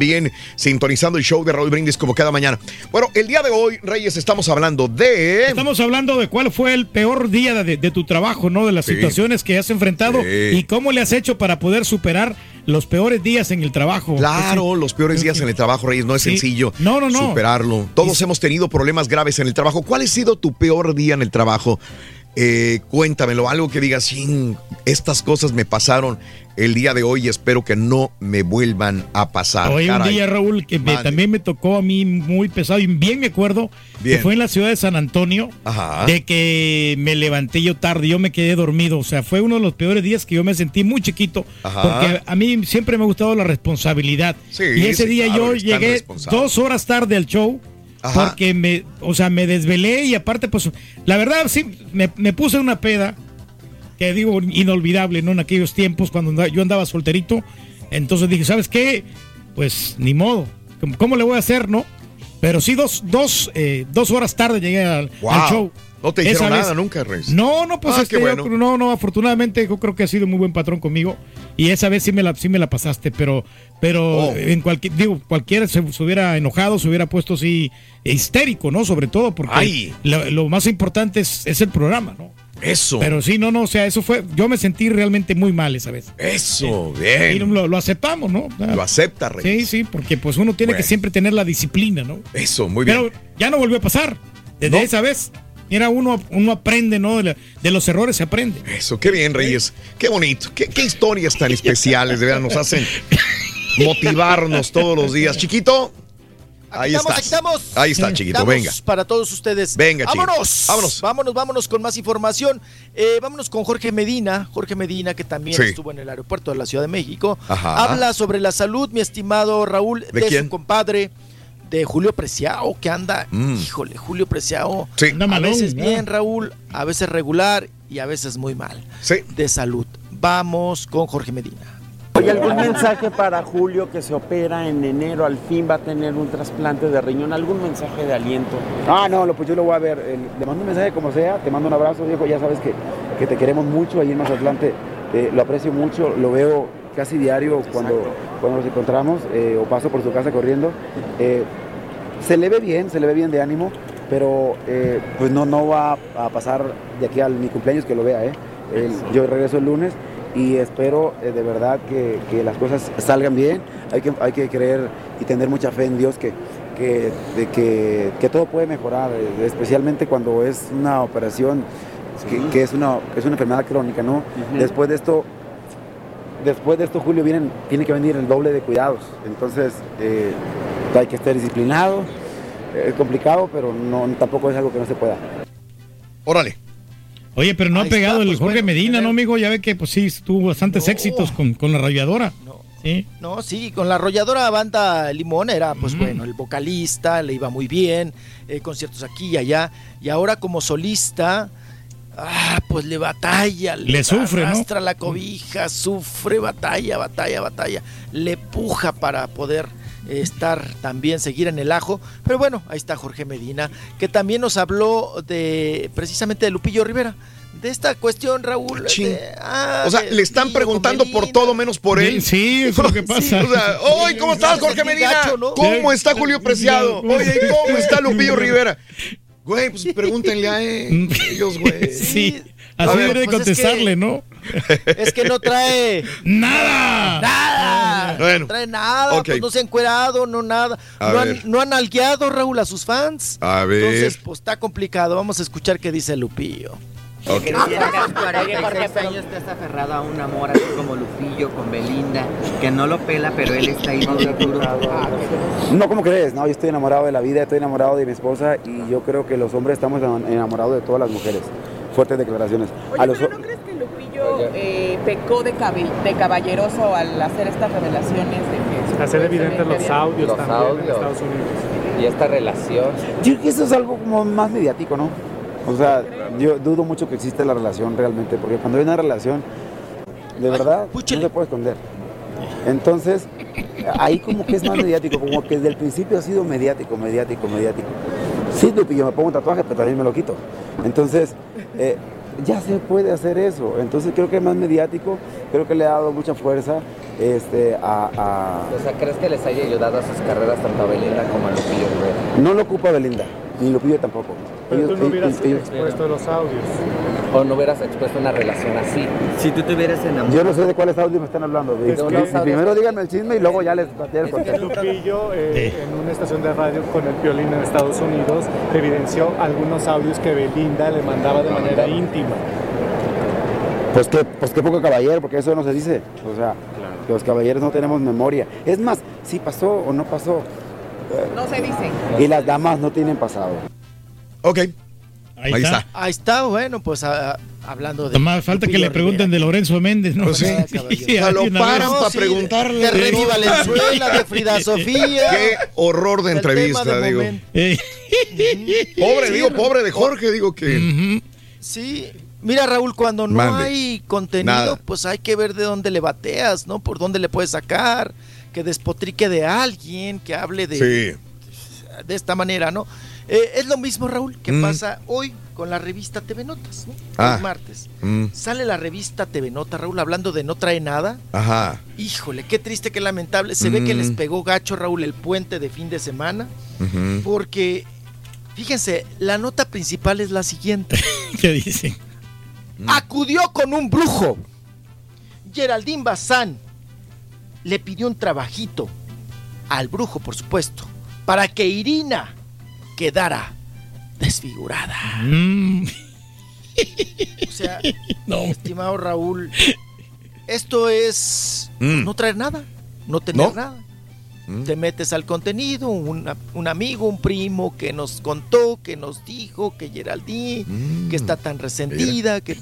sintonizando el show de Raúl Brindis como cada mañana. Bueno, el día de hoy, Reyes, estamos hablando de. Estamos hablando de cuál fue el peor día de, de tu trabajo, ¿no? De las Sí. situaciones que has enfrentado Sí. y cómo le has hecho para poder superar los peores días en el trabajo. Claro, los peores días en el trabajo, Reyes, no es Sí. sencillo No, no, no. superarlo. Todos hemos tenido problemas graves en el trabajo. ¿Cuál ha sido tu peor día en el trabajo? Eh, cuéntamelo, algo que digas, "Chin, estas cosas me pasaron el día de hoy y espero que no me vuelvan a pasar. Hoy un día, Raúl, que me- también me tocó a mí muy pesado y bien me acuerdo Bien. que fue en la ciudad de San Antonio, Ajá. de que me levanté yo tarde, yo me quedé dormido, o sea, fue uno de los peores días que yo me sentí muy chiquito, Ajá. porque a mí siempre me ha gustado la responsabilidad. Sí, y ese sí, día claro, yo llegué dos horas tarde al show. Ajá. Porque me, o sea, me desvelé y aparte, pues, la verdad, sí, me, me puse una peda que digo inolvidable, ¿no? En aquellos tiempos cuando andaba- yo andaba solterito. Entonces dije, ¿sabes qué? Pues ni modo. ¿Cómo, cómo le voy a hacer, no? Pero sí, dos, dos, eh, dos horas tarde llegué al, Wow. al show. No te dijeron nada nunca, Reyes. No, no, pues Ah, este, yo no, no, afortunadamente yo creo que ha sido muy buen patrón conmigo. Y esa vez sí me la, sí me la pasaste, pero, pero Oh. en cualquier, digo, cualquiera se, se hubiera enojado, se hubiera puesto así histérico, ¿no? Sobre todo porque lo, lo más importante es, es el programa, ¿no? Eso. Pero sí, no, no, o sea, eso fue, yo me sentí realmente muy mal esa vez. Eso, bien. lo, lo aceptamos, ¿no? Lo acepta, Reyes. Sí, sí, porque pues uno tiene Bueno. que siempre tener la disciplina, ¿no? Eso, muy bien. Pero ya no volvió a pasar. Desde No. esa vez. Mira, uno, uno aprende, ¿no? De, la- de los errores se aprende. Eso, qué bien, Reyes. Qué bonito. Qué, qué historias tan especiales, de verdad, nos hacen motivarnos todos los días. Chiquito, ahí estamos, está. aquí estamos. Ahí está, chiquito, Estamos venga. Para todos ustedes. Venga, chiquito. vámonos. Vámonos. Vámonos, vámonos con más información. Eh, vámonos con Jorge Medina. Jorge Medina, que también Sí. estuvo en el aeropuerto de la Ciudad de México. Ajá. Habla sobre la salud, mi estimado Raúl, ¿De de, quién? su compadre, de Julio Preciado, que anda. Mm. Híjole, Julio Preciado. Sí. Anda A malón, veces ¿no? bien, Raúl, a veces regular y a veces muy mal. Sí. De salud. Vamos con Jorge Medina. Oye, ¿algún mensaje para Julio que se opera en enero? Al fin va a tener un trasplante de riñón. ¿Algún mensaje de aliento? Ah, no, pues yo lo voy a ver. Eh, Le mando un mensaje como sea, te mando un abrazo, viejo. Ya sabes que, que te queremos mucho ahí en Mazatlán. te- te- lo aprecio mucho, lo veo casi diario cuando, cuando nos encontramos eh, o paso por su casa corriendo. Eh, se le ve bien, se le ve bien de ánimo, pero eh, pues no, no va a pasar de aquí al mi cumpleaños que lo vea. ¿eh? El- yo regreso el lunes y espero eh, de verdad que, que las cosas salgan bien. Hay que, hay que creer y tener mucha fe en Dios que, que, de que, que todo puede mejorar, eh, especialmente cuando es una operación que, que es, una, es una enfermedad crónica. ¿no? Después de esto después de esto, Julio, vienen, tiene que venir el doble de cuidados. Entonces, eh, hay que estar disciplinado. Es complicado, pero no, tampoco es algo que no se pueda. Órale. Oye, pero no Ahí ha pegado está, el pues, Jorge bueno, Medina, ¿no, amigo? Ya ve que pues sí, tuvo bastantes éxitos con, con la rayadora. Sí. No, sí, con la arrolladora banda Limón era, pues bueno, el vocalista, le iba muy bien, eh, conciertos aquí y allá, y ahora como solista, ah, pues le batalla, Le sufre, ¿no? arrastra la cobija, sufre, batalla, batalla, batalla, le puja para poder eh, estar también, seguir en el ajo, pero bueno, ahí está Jorge Medina, que también nos habló de, precisamente de Lupillo Rivera, de esta cuestión, Raúl. de- ah, O sea, de le están preguntando por todo menos por él. Sí, eso es lo que pasa. o sea, ¡Oye, ¿cómo estás, Jorge Medina? ¿Cómo está Julio Preciado? Oye, ¿cómo está Lupillo Rivera? Güey, pues pregúntenle a él, ellos, güey. Sí, así ver, debe de pues es contestarle, que- ¿no? Es que no trae ¡Nada! nada. Bueno, no trae nada. Pues no se ha encuerado, no nada. A no, ver. han, no han algueado, Raúl, a sus fans. A ver. Entonces, pues está complicado. Vamos a escuchar qué dice Lupillo. Ok. Tienes 46 años, te has aferrado a un amor así como Lupillo con Belinda, que no lo pela, pero él está ahí muy duro. No, ¿cómo crees? No, yo estoy enamorado de la vida, estoy enamorado de mi esposa y yo creo que los hombres estamos enamorados de todas las mujeres. Fuertes declaraciones. a los, ¿no crees que Lupillo eh, pecó de, caballeroso al hacer estas revelaciones de que... Hacer evidentes los audios Los también en audios. Estados Unidos. Y esta relación. Yo creo que eso es algo como más mediático, ¿no? O sea, yo dudo mucho que exista la relación realmente, porque cuando hay una relación, de verdad, no se puede esconder. Entonces, ahí como que es más mediático, como que desde el principio ha sido mediático, mediático, mediático. Sí, Lupillo, me pongo un tatuaje, pero también me lo quito. Entonces, eh, ya se puede hacer eso. Entonces creo que es más mediático, creo que le ha dado mucha fuerza este, a, a- O sea, ¿crees que les haya ayudado a sus carreras tanto a Belinda como a Lupillo? No lo ocupa Belinda, ni Lupillo tampoco. Pero tú Ellos- no hubieras ellos- expuesto los audios. ¿O no hubieras expuesto una relación así? Si tú te hubieras enamorado. Yo no sé de cuáles audios me están hablando. Es que- Primero- primero díganme el chisme y luego ya les pateé el contexto. Lupillo, eh, en una estación de radio con el violín en Estados Unidos, evidenció algunos audios que Belinda le mandaba de manera íntima. Pues que, pues qué poco caballero, porque eso no se dice. O sea, los caballeros no tenemos memoria. Es más, si pasó o no pasó. No se dice. y las damas no tienen pasado. Ok. Ahí, está. Ahí está, bueno, pues a- hablando de. Nomás falta que le pregunten de Lorenzo Méndez, ¿no? Pues sí. Sí, O sea, lo paran para preguntarle. De Remy Valenzuela, de Frida Sofía. Qué horror de entrevista, de digo. Eh, Pobre, Sí, digo, pobre de Jorge, digo que. Sí. Mira, Raúl, cuando no Mande. hay contenido, Nada. pues hay que ver de dónde le bateas, ¿no? Por dónde le puedes sacar, que despotrique de alguien, que hable de, Sí. de esta manera, ¿no? Eh, es lo mismo, Raúl, que Mm. pasa hoy con la revista TV Notas, ¿no? Ah. El martes. Mm, Sale la revista TV Nota, Raúl, hablando de No Trae Nada. Ajá. Híjole, qué triste, qué lamentable. Se ve que Mm. les pegó gacho, Raúl, el puente de fin de semana. Porque, fíjense, la nota principal es la siguiente. ¿Qué dice? Acudió con un brujo. Geraldine Bazán le pidió un trabajito al brujo, por supuesto, para que Irina quedara desfigurada. Mm, O sea, no. estimado Raúl, esto es Mm. no traer nada, no tener ¿No? nada. Mm. Te metes al contenido, un amigo, un primo que nos contó, que nos dijo que Geraldine, Mm. que está tan resentida, que...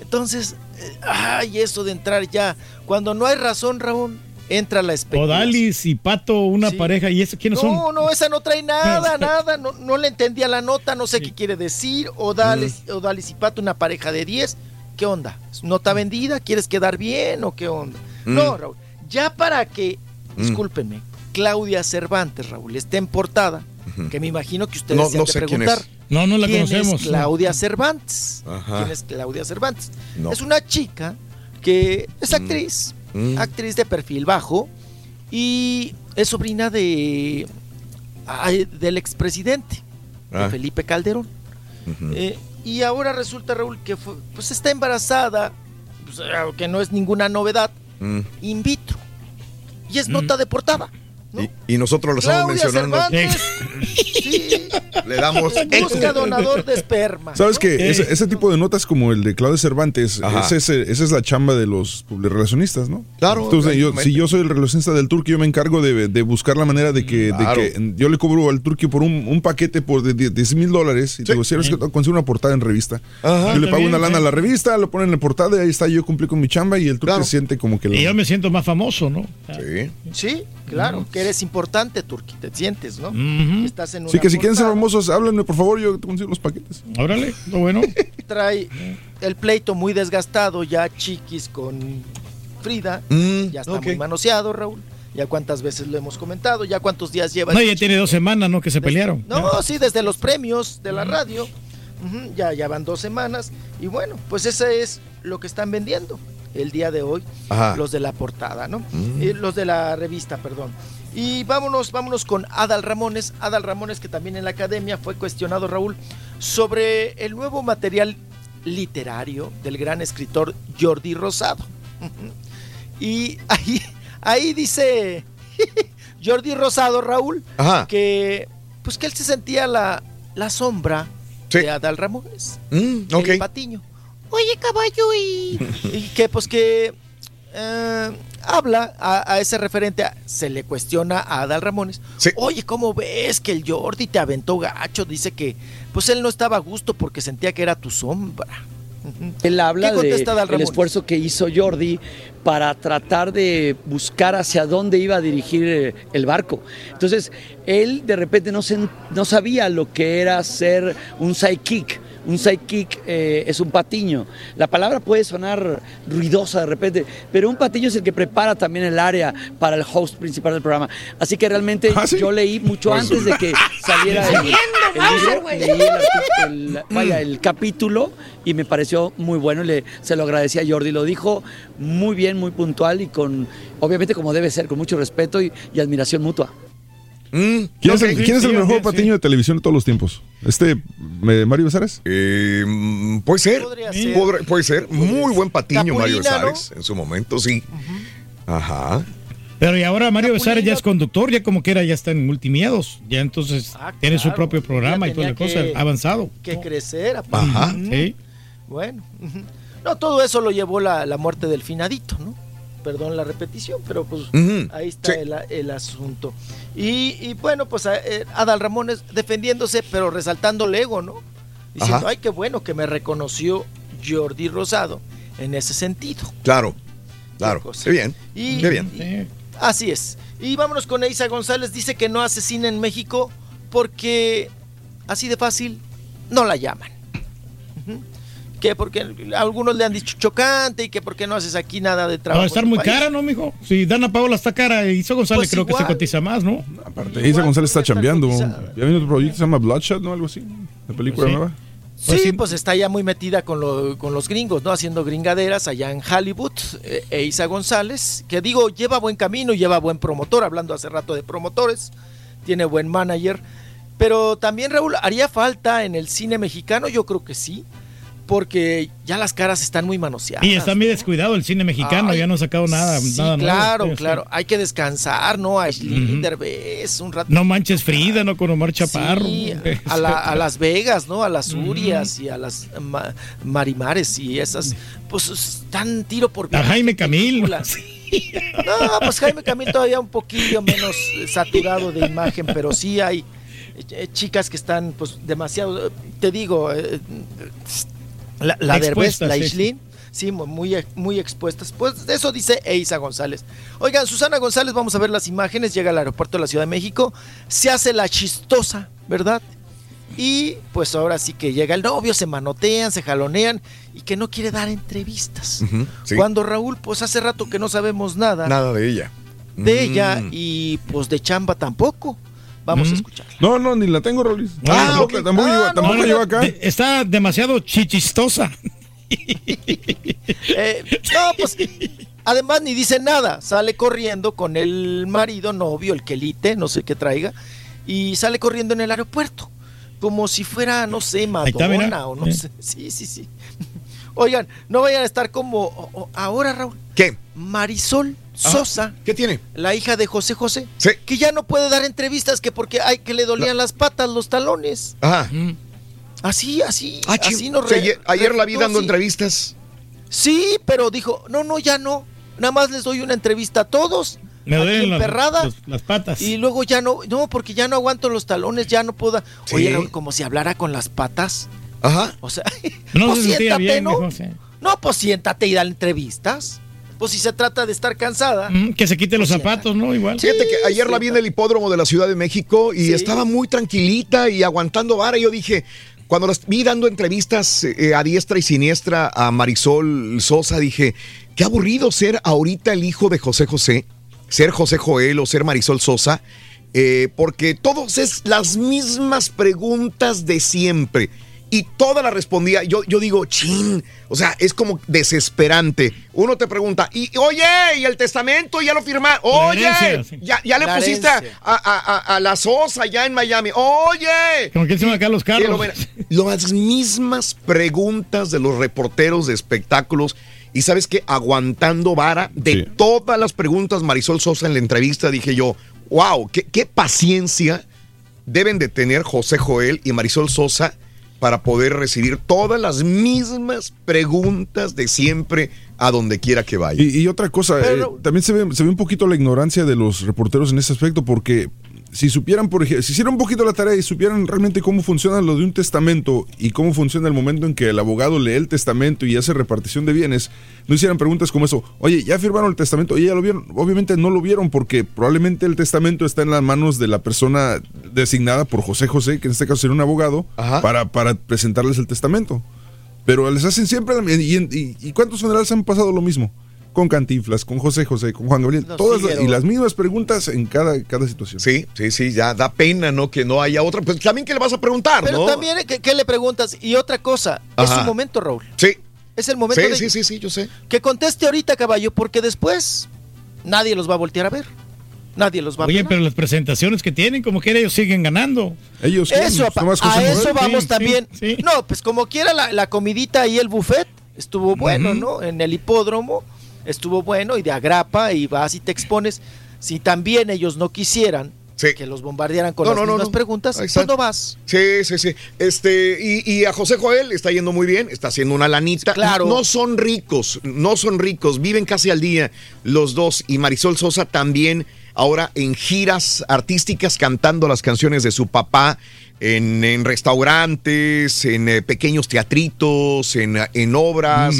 Entonces, eh, ay, eso de entrar ya, cuando no hay razón, Raúl, entra la especulación. Odalis y Pato, una Sí. pareja, ¿y eso quiénes son? No, no, esa no trae nada, nada, no, no le entendía la nota, no sé qué quiere decir. Odalis, Mm. Odalis y Pato, una pareja de 10. ¿qué onda? ¿Es ¿Nota vendida? ¿Quieres quedar bien o qué onda? Mm. No, Raúl, ya para que, Mm. discúlpenme, Claudia Cervantes, Raúl, esté en portada. Que me imagino que ustedes No- se han no de sé quién preguntar. es. No, no la ¿quién conocemos. Es Claudia Cervantes. Ajá. ¿Quién es Claudia Cervantes? No. Es una chica que es actriz, Mm. actriz de perfil bajo y es sobrina de ay, del expresidente, de Ah. Felipe Calderón. Eh, y ahora resulta, Raúl, que fue- pues está embarazada, pues, que no es ninguna novedad, Mm. in vitro. Y es nota de portada. Y, y nosotros lo estamos mencionando. Sí, Le damos. busca donador de esperma. ¿Sabes ¿no? qué? Ese, ese tipo de notas como el de Claudio Cervantes, ese- esa es la chamba de los relacionistas, ¿no? Claro, Entonces, yo, si yo soy el relacionista del Turquía, yo me encargo de, de buscar la manera de que, de Claro. que yo le cobro al Turquía por un, un paquete por de die- 10 mil dólares. Y digo, si eres que consigo una portada en revista. Ajá. yo le pago bien, una lana a la revista, lo ponen en la portada y ahí está, yo cumplí con mi chamba y el Turquía Claro. siente como que... Y yo me siento más famoso, ¿no? Sí. Sí, claro, que eres importante, Turqui, te sientes, ¿no? Estás en una Así que si quieren ser famosos, háblenme por favor, yo te consigo los paquetes. Órale, lo bueno. Trae el pleito muy desgastado, ya chiquis con Frida, Mm, ya está muy manoseado, Raúl. Ya cuántas veces lo hemos comentado, ya cuántos días lleva. No, ya tiene dos semanas, ¿no? Que se pelearon. No, sí, desde los premios de la radio. Ujú, ya, ya van dos semanas. Y bueno, pues ese es lo que están vendiendo el día de hoy. Ajá. Los de la portada, ¿no? Mm. Eh, los de la revista, perdón. Y vámonos, vámonos con Adal Ramones. Adal Ramones, que también en la academia fue cuestionado, Raúl, sobre el nuevo material literario del gran escritor Jordi Rosado. Y ahí, ahí dice Jordi Rosado, Raúl, Ajá. que pues que él se sentía la, la sombra Sí. de Adal Ramones, Mm, el patiño. Oye, caballo, y, y que pues que eh, habla a, a ese referente, a- se le cuestiona a Adal Ramones. Sí. Oye, ¿cómo ves que el Jordi te aventó gacho? Dice que pues él no estaba a gusto porque sentía que era tu sombra. Él habla ¿Qué del Ramones? esfuerzo que hizo Jordi para tratar de buscar hacia dónde iba a dirigir eh, el barco. Entonces, él de repente no, se- no sabía lo que era ser un sidekick. Un sidekick eh, es un patiño. La palabra puede sonar ruidosa de repente, pero un patiño es el que prepara también el área para el host principal del programa. Así que realmente ¿Ah, sí? yo leí mucho Pues, antes de que saliera el, el libro, leí el, vaya, el capítulo y me pareció muy bueno le, se lo agradecí a Jordi. Lo dijo muy bien, muy puntual y con, obviamente como debe ser, con mucho respeto y, y admiración mutua. Mm, ¿Quién, es, el, quién es el sí, mejor patiño de televisión de todos los tiempos? ¿Este eh, Mario Besares? Eh, mm, puede ser. Podría ser. Puede ser. Muy buen patiño, Mario. Besares. En su momento, sí. Ajá. Pero y ahora Mario Besares ya es conductor, ya como que era, ya está en multimiedos. Ya entonces Ah, tiene su propio programa Ya y toda la cosa, que- avanzado. Que crecer, aparte. Ajá. Sí. Bueno. No, todo eso lo llevó la, la muerte del finadito, ¿no? Perdón la repetición, pero pues ahí está sí. el, el asunto. Y, y bueno, pues a- eh, Adal Ramones defendiéndose, pero resaltando el ego, ¿no? Diciendo, Ajá. ay, qué bueno que me reconoció Jordi Rosado en ese sentido. Claro. Claro. Qué bien. Y- Qué bien. Sí. Así es. Y vámonos con Eisa González. Dice que no hace cine en México porque así de fácil no la llaman. Que porque algunos le han dicho chocante y que porque no haces aquí nada de Va trabajo. a estar en tu muy país. cara, ¿no, mijo? Si Dana Paola está cara, Isa González Pues creo que se cotiza más, ¿no? Aparte, Isa González está chambeando. cotizada. ¿Ya viene otro proyecto que se llama Bloodshot, no? Algo así. La película Pues sí. nueva. Pues Sí, sí. pues está ya muy metida con, lo- con los gringos, ¿no? Haciendo gringaderas allá en Hollywood. Eh, Eisa González, que digo, lleva buen camino, lleva buen promotor, hablando hace rato de promotores, tiene buen manager. Pero también, Raúl, ¿haría falta en el cine mexicano? Yo creo que sí, porque ya las caras están muy manoseadas. Y está muy descuidado el cine mexicano, Ay, ya no ha sacado nada. Sí, nada nuevo. claro, Sí, sí. claro. Hay que descansar, ¿no? A Ashley Derbez, un rato. No manches Frida, no con Omar Chaparro. Sí, a, la- a Las Vegas, ¿no? A las Urias y a las ma- Marimares y esas, pues están tiro por A Jaime Camil. No, pues Jaime Camil todavía un poquillo menos eh, saturado de imagen, pero sí hay eh, chicas que están pues demasiado, eh, te digo, eh, la, la Derbez, la sí, Islin, sí, mu- muy, muy expuestas. Pues eso dice Eisa González. Oigan, Susana González, vamos a ver las imágenes, llega al aeropuerto de la Ciudad de México, se hace la chistosa, ¿verdad? Y pues ahora sí que llega el novio, se manotean, se jalonean y que no quiere dar entrevistas. Sí. Cuando Raúl, pues hace rato que no sabemos nada, Nada de ella. de Mm. ella y pues de chamba tampoco. Vamos a escuchar. No, no, ni la tengo, Rolis. Ah, tampoco Ah, llegó- no, tampoco no, llegó no. acá. Está demasiado chichistosa. Eh, no, pues además ni dice nada. Sale corriendo con el marido, novio, el quelite, no sé qué traiga, y sale corriendo en el aeropuerto. Como si fuera, no sé, está. Madonna o no Eh. sé. Sí, sí, sí. Oigan, no vayan a estar como ahora, Raúl. ¿Qué? Marisol Sosa. ¿Qué tiene? La hija de José José. Sí. Que ya no puede dar entrevistas que porque hay que le dolían las patas, los talones. Ajá. Así, así, Ah, así nos o sea, re- ayer, ayer la vi dando sí. entrevistas. Sí, pero dijo, no, no, ya no. Nada más les doy una entrevista a todos. Me aquí duelen las, los- las patas. Y luego ya no, no, porque ya no aguanto los talones, ya no puedo. Sí. Oye, como si hablara con las patas. Ajá. O sea, No pues se siéntate, bien, ¿no? dijo, sí. No, pues siéntate y da entrevistas. Pues si se trata de estar cansada. Mm, Que se quite los zapatos, ¿no? Igual. Fíjate que ayer la vi en el hipódromo de la Ciudad de México y estaba muy tranquilita y aguantando vara. Y yo dije, cuando las vi dando entrevistas eh, a diestra y siniestra a Marisol Sosa, dije, qué aburrido ser ahorita el hijo de José José, ser José Joel o ser Marisol Sosa, eh, porque todos es las mismas preguntas de siempre. Y toda la respondía, yo, yo digo, chin, o sea, es como desesperante. Uno te pregunta, y oye, ¿y el testamento ya lo firmaste? Oye, herencia, sí. ya, ya le La pusiste a, a- a- a la Sosa ya en Miami. Oye. Como que se van Carlos Y Carlos. lo las mismas preguntas de los reporteros de espectáculos. Y sabes que aguantando vara de todas las preguntas, Marisol Sosa en la entrevista, dije yo, wow, qué, qué paciencia deben de tener José Joel y Marisol Sosa para poder recibir todas las mismas preguntas de siempre a donde quiera que vaya. Y, y otra cosa, eh, también se ve, se ve un poquito la ignorancia de los reporteros en ese aspecto, porque si supieran, por ejemplo, si hicieran un poquito la tarea y supieran realmente cómo funciona lo de un testamento y cómo funciona el momento en que el abogado lee el testamento y hace repartición de bienes, no hicieran preguntas como eso, oye, ¿ya firmaron el testamento? Oye, ¿ya lo vieron? Obviamente no lo vieron porque probablemente el testamento está en las manos de la persona designada por José José, que en este caso sería un abogado, para, para presentarles el testamento. Pero les hacen siempre, y, y- y cuántos funerales han pasado lo mismo? Con Cantinflas, con José José, con Juan Gabriel, Los todas las- y las mismas preguntas en cada, cada situación. Sí, sí, sí, ya da pena, ¿no? Que no haya otra. Pues también que le vas a preguntar, Pero ¿no? también, ¿qué, qué le preguntas? Y otra cosa, es su momento, Raúl. Sí. Es el momento Sí, de sí, sí, sí, yo sé. que conteste ahorita, caballo, porque después nadie los va a voltear a ver. Nadie los va a Oye, pero las presentaciones que tienen, como que ellos siguen ganando. Ellos Eso, a, a eso vamos también. No, pues como quiera la, la comidita y el buffet estuvo bueno, ¿no? En el hipódromo estuvo bueno y de agrapa y vas y te expones. Si también ellos no quisieran que los bombardearan con No, las no, mismas no. preguntas, pues está. no vas. Sí, sí, sí. Este, y, y a José Joel está yendo muy bien, está haciendo una lanita. Claro. No son ricos, no son ricos, viven casi al día los dos. Y Marisol Sosa también ahora en giras artísticas cantando las canciones de su papá. En, en restaurantes, en eh, pequeños teatritos, en, en obras.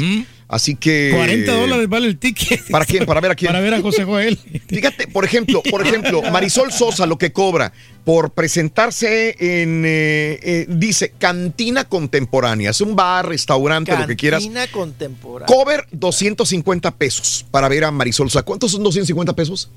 Así que. 40 dólares vale el ticket. ¿Para quién? ¿Para ver a quién? Para ver a José Joel. Fíjate, por ejemplo, por ejemplo, Marisol Sosa lo que cobra por presentarse en, eh, eh, dice, cantina contemporánea, es un bar, restaurante, lo que quieras. Cantina contemporánea. Cover 250 pesos para ver a Marisol Sosa. ¿Cuántos son 250 pesos?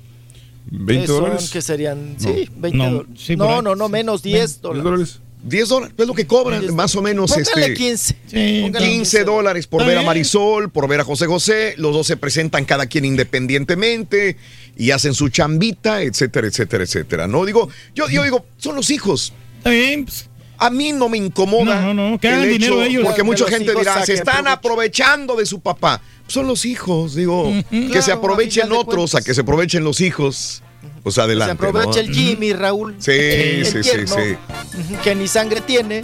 20 Eh, son dólares. que serían, sí, 20 no, dólares. sí, no, no, no, menos 10 dólares. 10 dólares, es lo que cobran, más o menos. Póngale este, 15. Sí, Póngale 15 dólares por ver a. Marisol, por ver a José José. Los dos se presentan cada quien independientemente y hacen su chambita, etcétera, etcétera, etcétera. No digo, yo, yo digo, son los hijos. Está bien. pues. A mí no me incomoda. No, no, no, que el hagan dinero ellos. Porque Que mucha gente dirá, se están provecho". aprovechando de su papá. Son los hijos, digo, que Claro, se aprovechen otros, a que se aprovechen los hijos. Pues Se adelante. aprovecha ¿no? el Jimmy, Raúl. Sí, El sí, sí, tierno, sí. Que ni sangre tiene.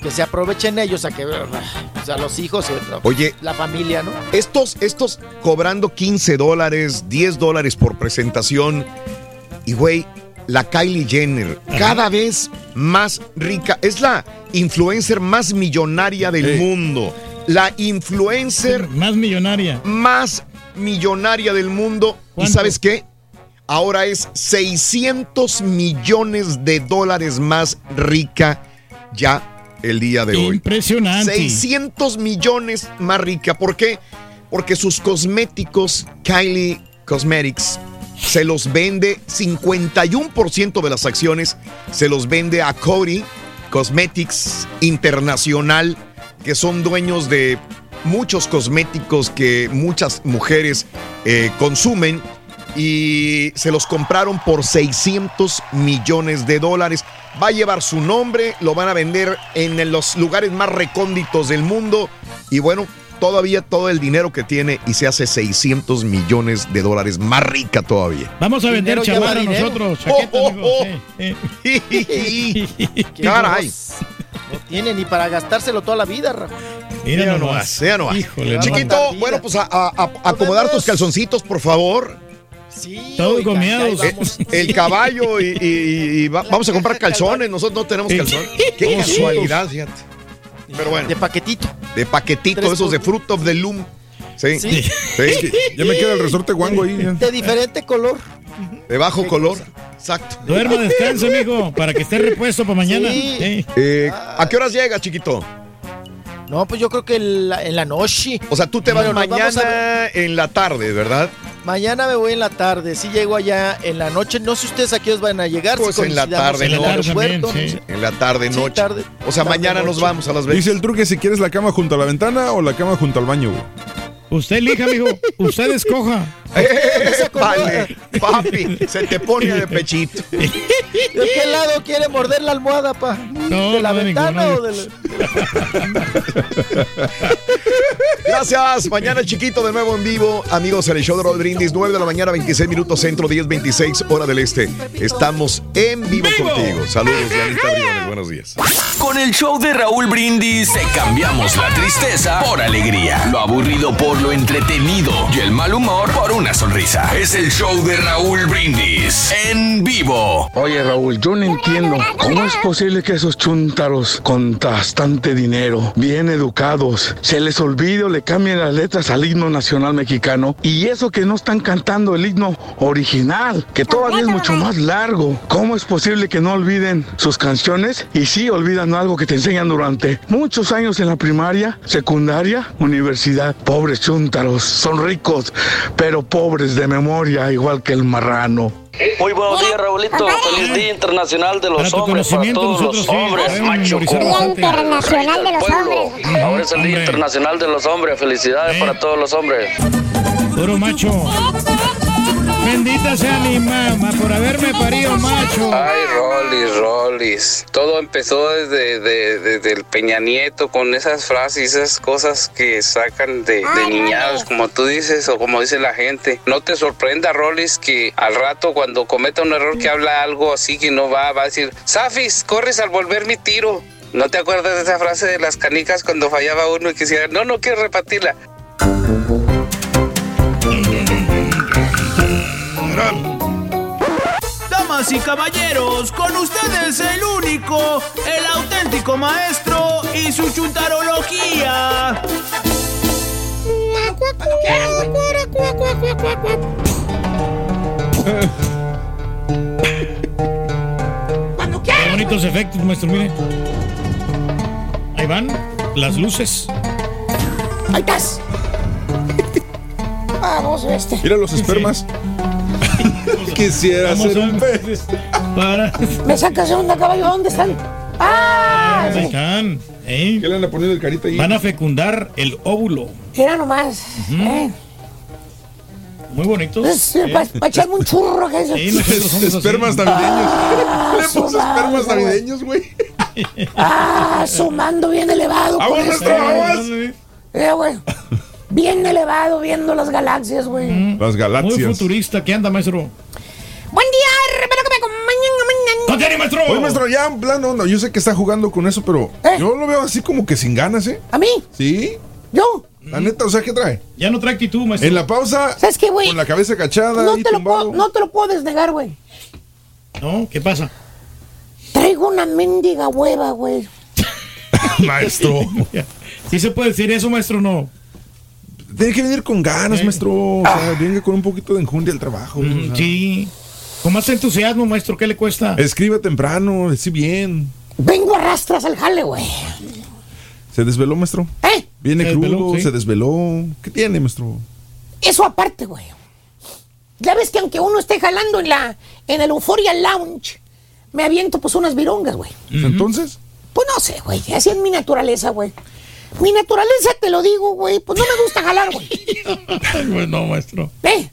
Que se aprovechen ellos a que. O sea, los hijos. eh, Oye, La familia, ¿no? Estos, estos cobrando 15 dólares, 10 dólares por presentación. Y güey, la Kylie Jenner, cada vez más rica. Es la influencer más millonaria del mundo. La influencer más millonaria. Más millonaria del mundo. ¿Y sabes qué? Ahora es 600 millones de dólares más rica ya el día de hoy. Impresionante. 600 millones más rica. ¿Por qué? Porque sus cosméticos Kylie Cosmetics se los vende 51% de las acciones se los vende a Cody Cosmetics Internacional que son dueños de muchos cosméticos que muchas mujeres eh, consumen y se los compraron por 600 millones de dólares. Va a llevar su nombre, lo van a vender en los lugares más recónditos del mundo y bueno, todavía todo el dinero que tiene y se hace 600 millones de dólares más rica todavía. Vamos a vender chamarra dinero. nosotros. Oh, chaqueta, oh, oh. Caray. No tiene ni para gastárselo toda la vida, Raúl. Mira nomás. nomás, mira nomás. Híjole, Chiquito, no. bueno, pues a, a- a- acomodar tus calzoncitos, por favor. Sí, ya ahí vamos. El caballo y, y- y va- vamos a comprar calzones. Nosotros no tenemos calzones. Qué casualidad, fíjate. Pero bueno, De paquetito. de paquetito, Tres esos de Fruit of the Loom. Sí, Sí. sí, Ya me queda el resorte guango ahí. ya. De diferente color. de bajo color. Exacto. Duerma, descansa, amigo, para que esté repuesto para mañana. Sí. Eh, ¿A qué horas llega, chiquito? No, pues yo creo que en la, en la noche. O sea, tú te vas a mañana en la tarde, ¿verdad? Mañana me voy en la tarde. Si llego allá en la noche. No sé ustedes a qué os van a llegar. Pues si en la tarde, en el ¿no? aeropuerto. También, sí. En la tarde, Sí, noche. tarde. O sea, tarde, mañana nos vamos a las veces. Dice el truque si quieres la cama junto a la ventana o la cama junto al baño, güey. Usted elija, amigo. Usted escoja. vale, papi, se te pone de pechito. ¿De qué lado quiere morder la almohada, pa? No, ¿De la no, ventana ninguno. o de la... Gracias. Mañana chiquito de nuevo en vivo. Amigos, en el show de Roll Brindis, 9 de la mañana, 26 minutos centro, 10, 26 hora del este. Estamos en vivo, contigo. Saludos, Dianita Briones. Buenos días. Con el show de Raúl Brindis te cambiamos la tristeza por alegría, lo aburrido por lo entretenido y el mal humor por una sonrisa. Es el show de Raúl Brindis en vivo. Oye Raúl, yo no entiendo cómo es posible que esos chúntaros con bastante dinero, bien educados, se les olvide o le cambien las letras al himno nacional mexicano y eso que no están cantando el himno original, que todavía es mucho más largo. ¿Cómo es posible que no olviden sus canciones y sí olvidan algo que te enseñan durante muchos años en la primaria, secundaria, universidad? Pobres chúntaros, son ricos, pero pobres de memoria, igual que el marrano. Muy buenos días, Raulito. Feliz Día Internacional de los Hombres, para todos nosotros los hombres, macho. Día Internacional de los pueblo. Hombres. Ahora es el Día. Internacional de los Hombres. Felicidades Eh. para todos los hombres. Puro macho. Bendita sea mi mamá por haberme parido macho. Ay, Rolis, Rolis. Todo empezó desde, de- desde el Peña Nieto con esas frases, esas cosas que sacan de, de niñados, como tú dices o como dice la gente. No te sorprenda, Rolis, que al rato cuando cometa un error que habla algo así que no va, va a decir, Safis, corres al volver mi tiro. ¿No te acuerdas de esa frase de las canicas cuando fallaba uno y que decía, no, no quiero repetirla? Damas y caballeros, con ustedes el único, el auténtico maestro y su chuntarología. Qué bonitos efectos, maestro, mire. Ahí van las luces. Ahí estás. Vamos, este. Mira los espermas. Quisiera ser un pez. Para. Me sacas onda, caballo. ¿Dónde están? ¡Ah! Ahí están. ¿eh? ¿Qué le han ponido el carita ahí? Van a fecundar el óvulo. Mira nomás. eh. Muy bonitos. Es, ¿eh? Para echarme un churro que es. Sí, somos así. Espermas navideños. Ah, Le puso espermas madre, navideños, güey. Ah, sumando bien elevado. Aguas, pues, eh. aguas. Eh, güey. Bien elevado viendo las galaxias, güey. Las Muy galaxias. futurista. ¿Qué anda, maestro? Buen día, espero que me acompañen mañana. ¡No tiene, maestro! Oye, maestro, ya en plan, no, yo sé que está jugando con eso, pero ¿Eh? yo lo veo así como que sin ganas, ¿eh? ¿A mí? ¿Sí? ¿Yo? La neta, o sea, ¿qué trae? Ya no trae actitud, maestro. En la pausa, ¿Sabes qué, güey? con la cabeza cachada, No ahí te, lo puedo, no te lo puedo desnegar, güey. ¿No? ¿Qué pasa? Traigo una mendiga hueva, güey. Maestro, ¿Sí se puede decir eso, maestro? No. Tiene que venir con ganas, Eh. maestro. O sea, venga con un poquito de enjundia al trabajo. o sea. Sí. Con más entusiasmo, maestro, ¿qué le cuesta? Escribe temprano, decí bien. Vengo a rastras al jale, güey. ¿Se desveló, maestro? ¿Eh? Viene Se crudo, desveló, sí. se desveló. ¿Qué tiene, maestro? Eso aparte, güey. Ya ves que aunque uno esté jalando en la en el Euphoria Lounge, me aviento pues unas virongas, güey. ¿Entonces? Pues no sé, güey. Así es mi naturaleza, güey. Mi naturaleza, te lo digo, güey. Pues no me gusta jalar, güey. Pues no, maestro. ¿Eh?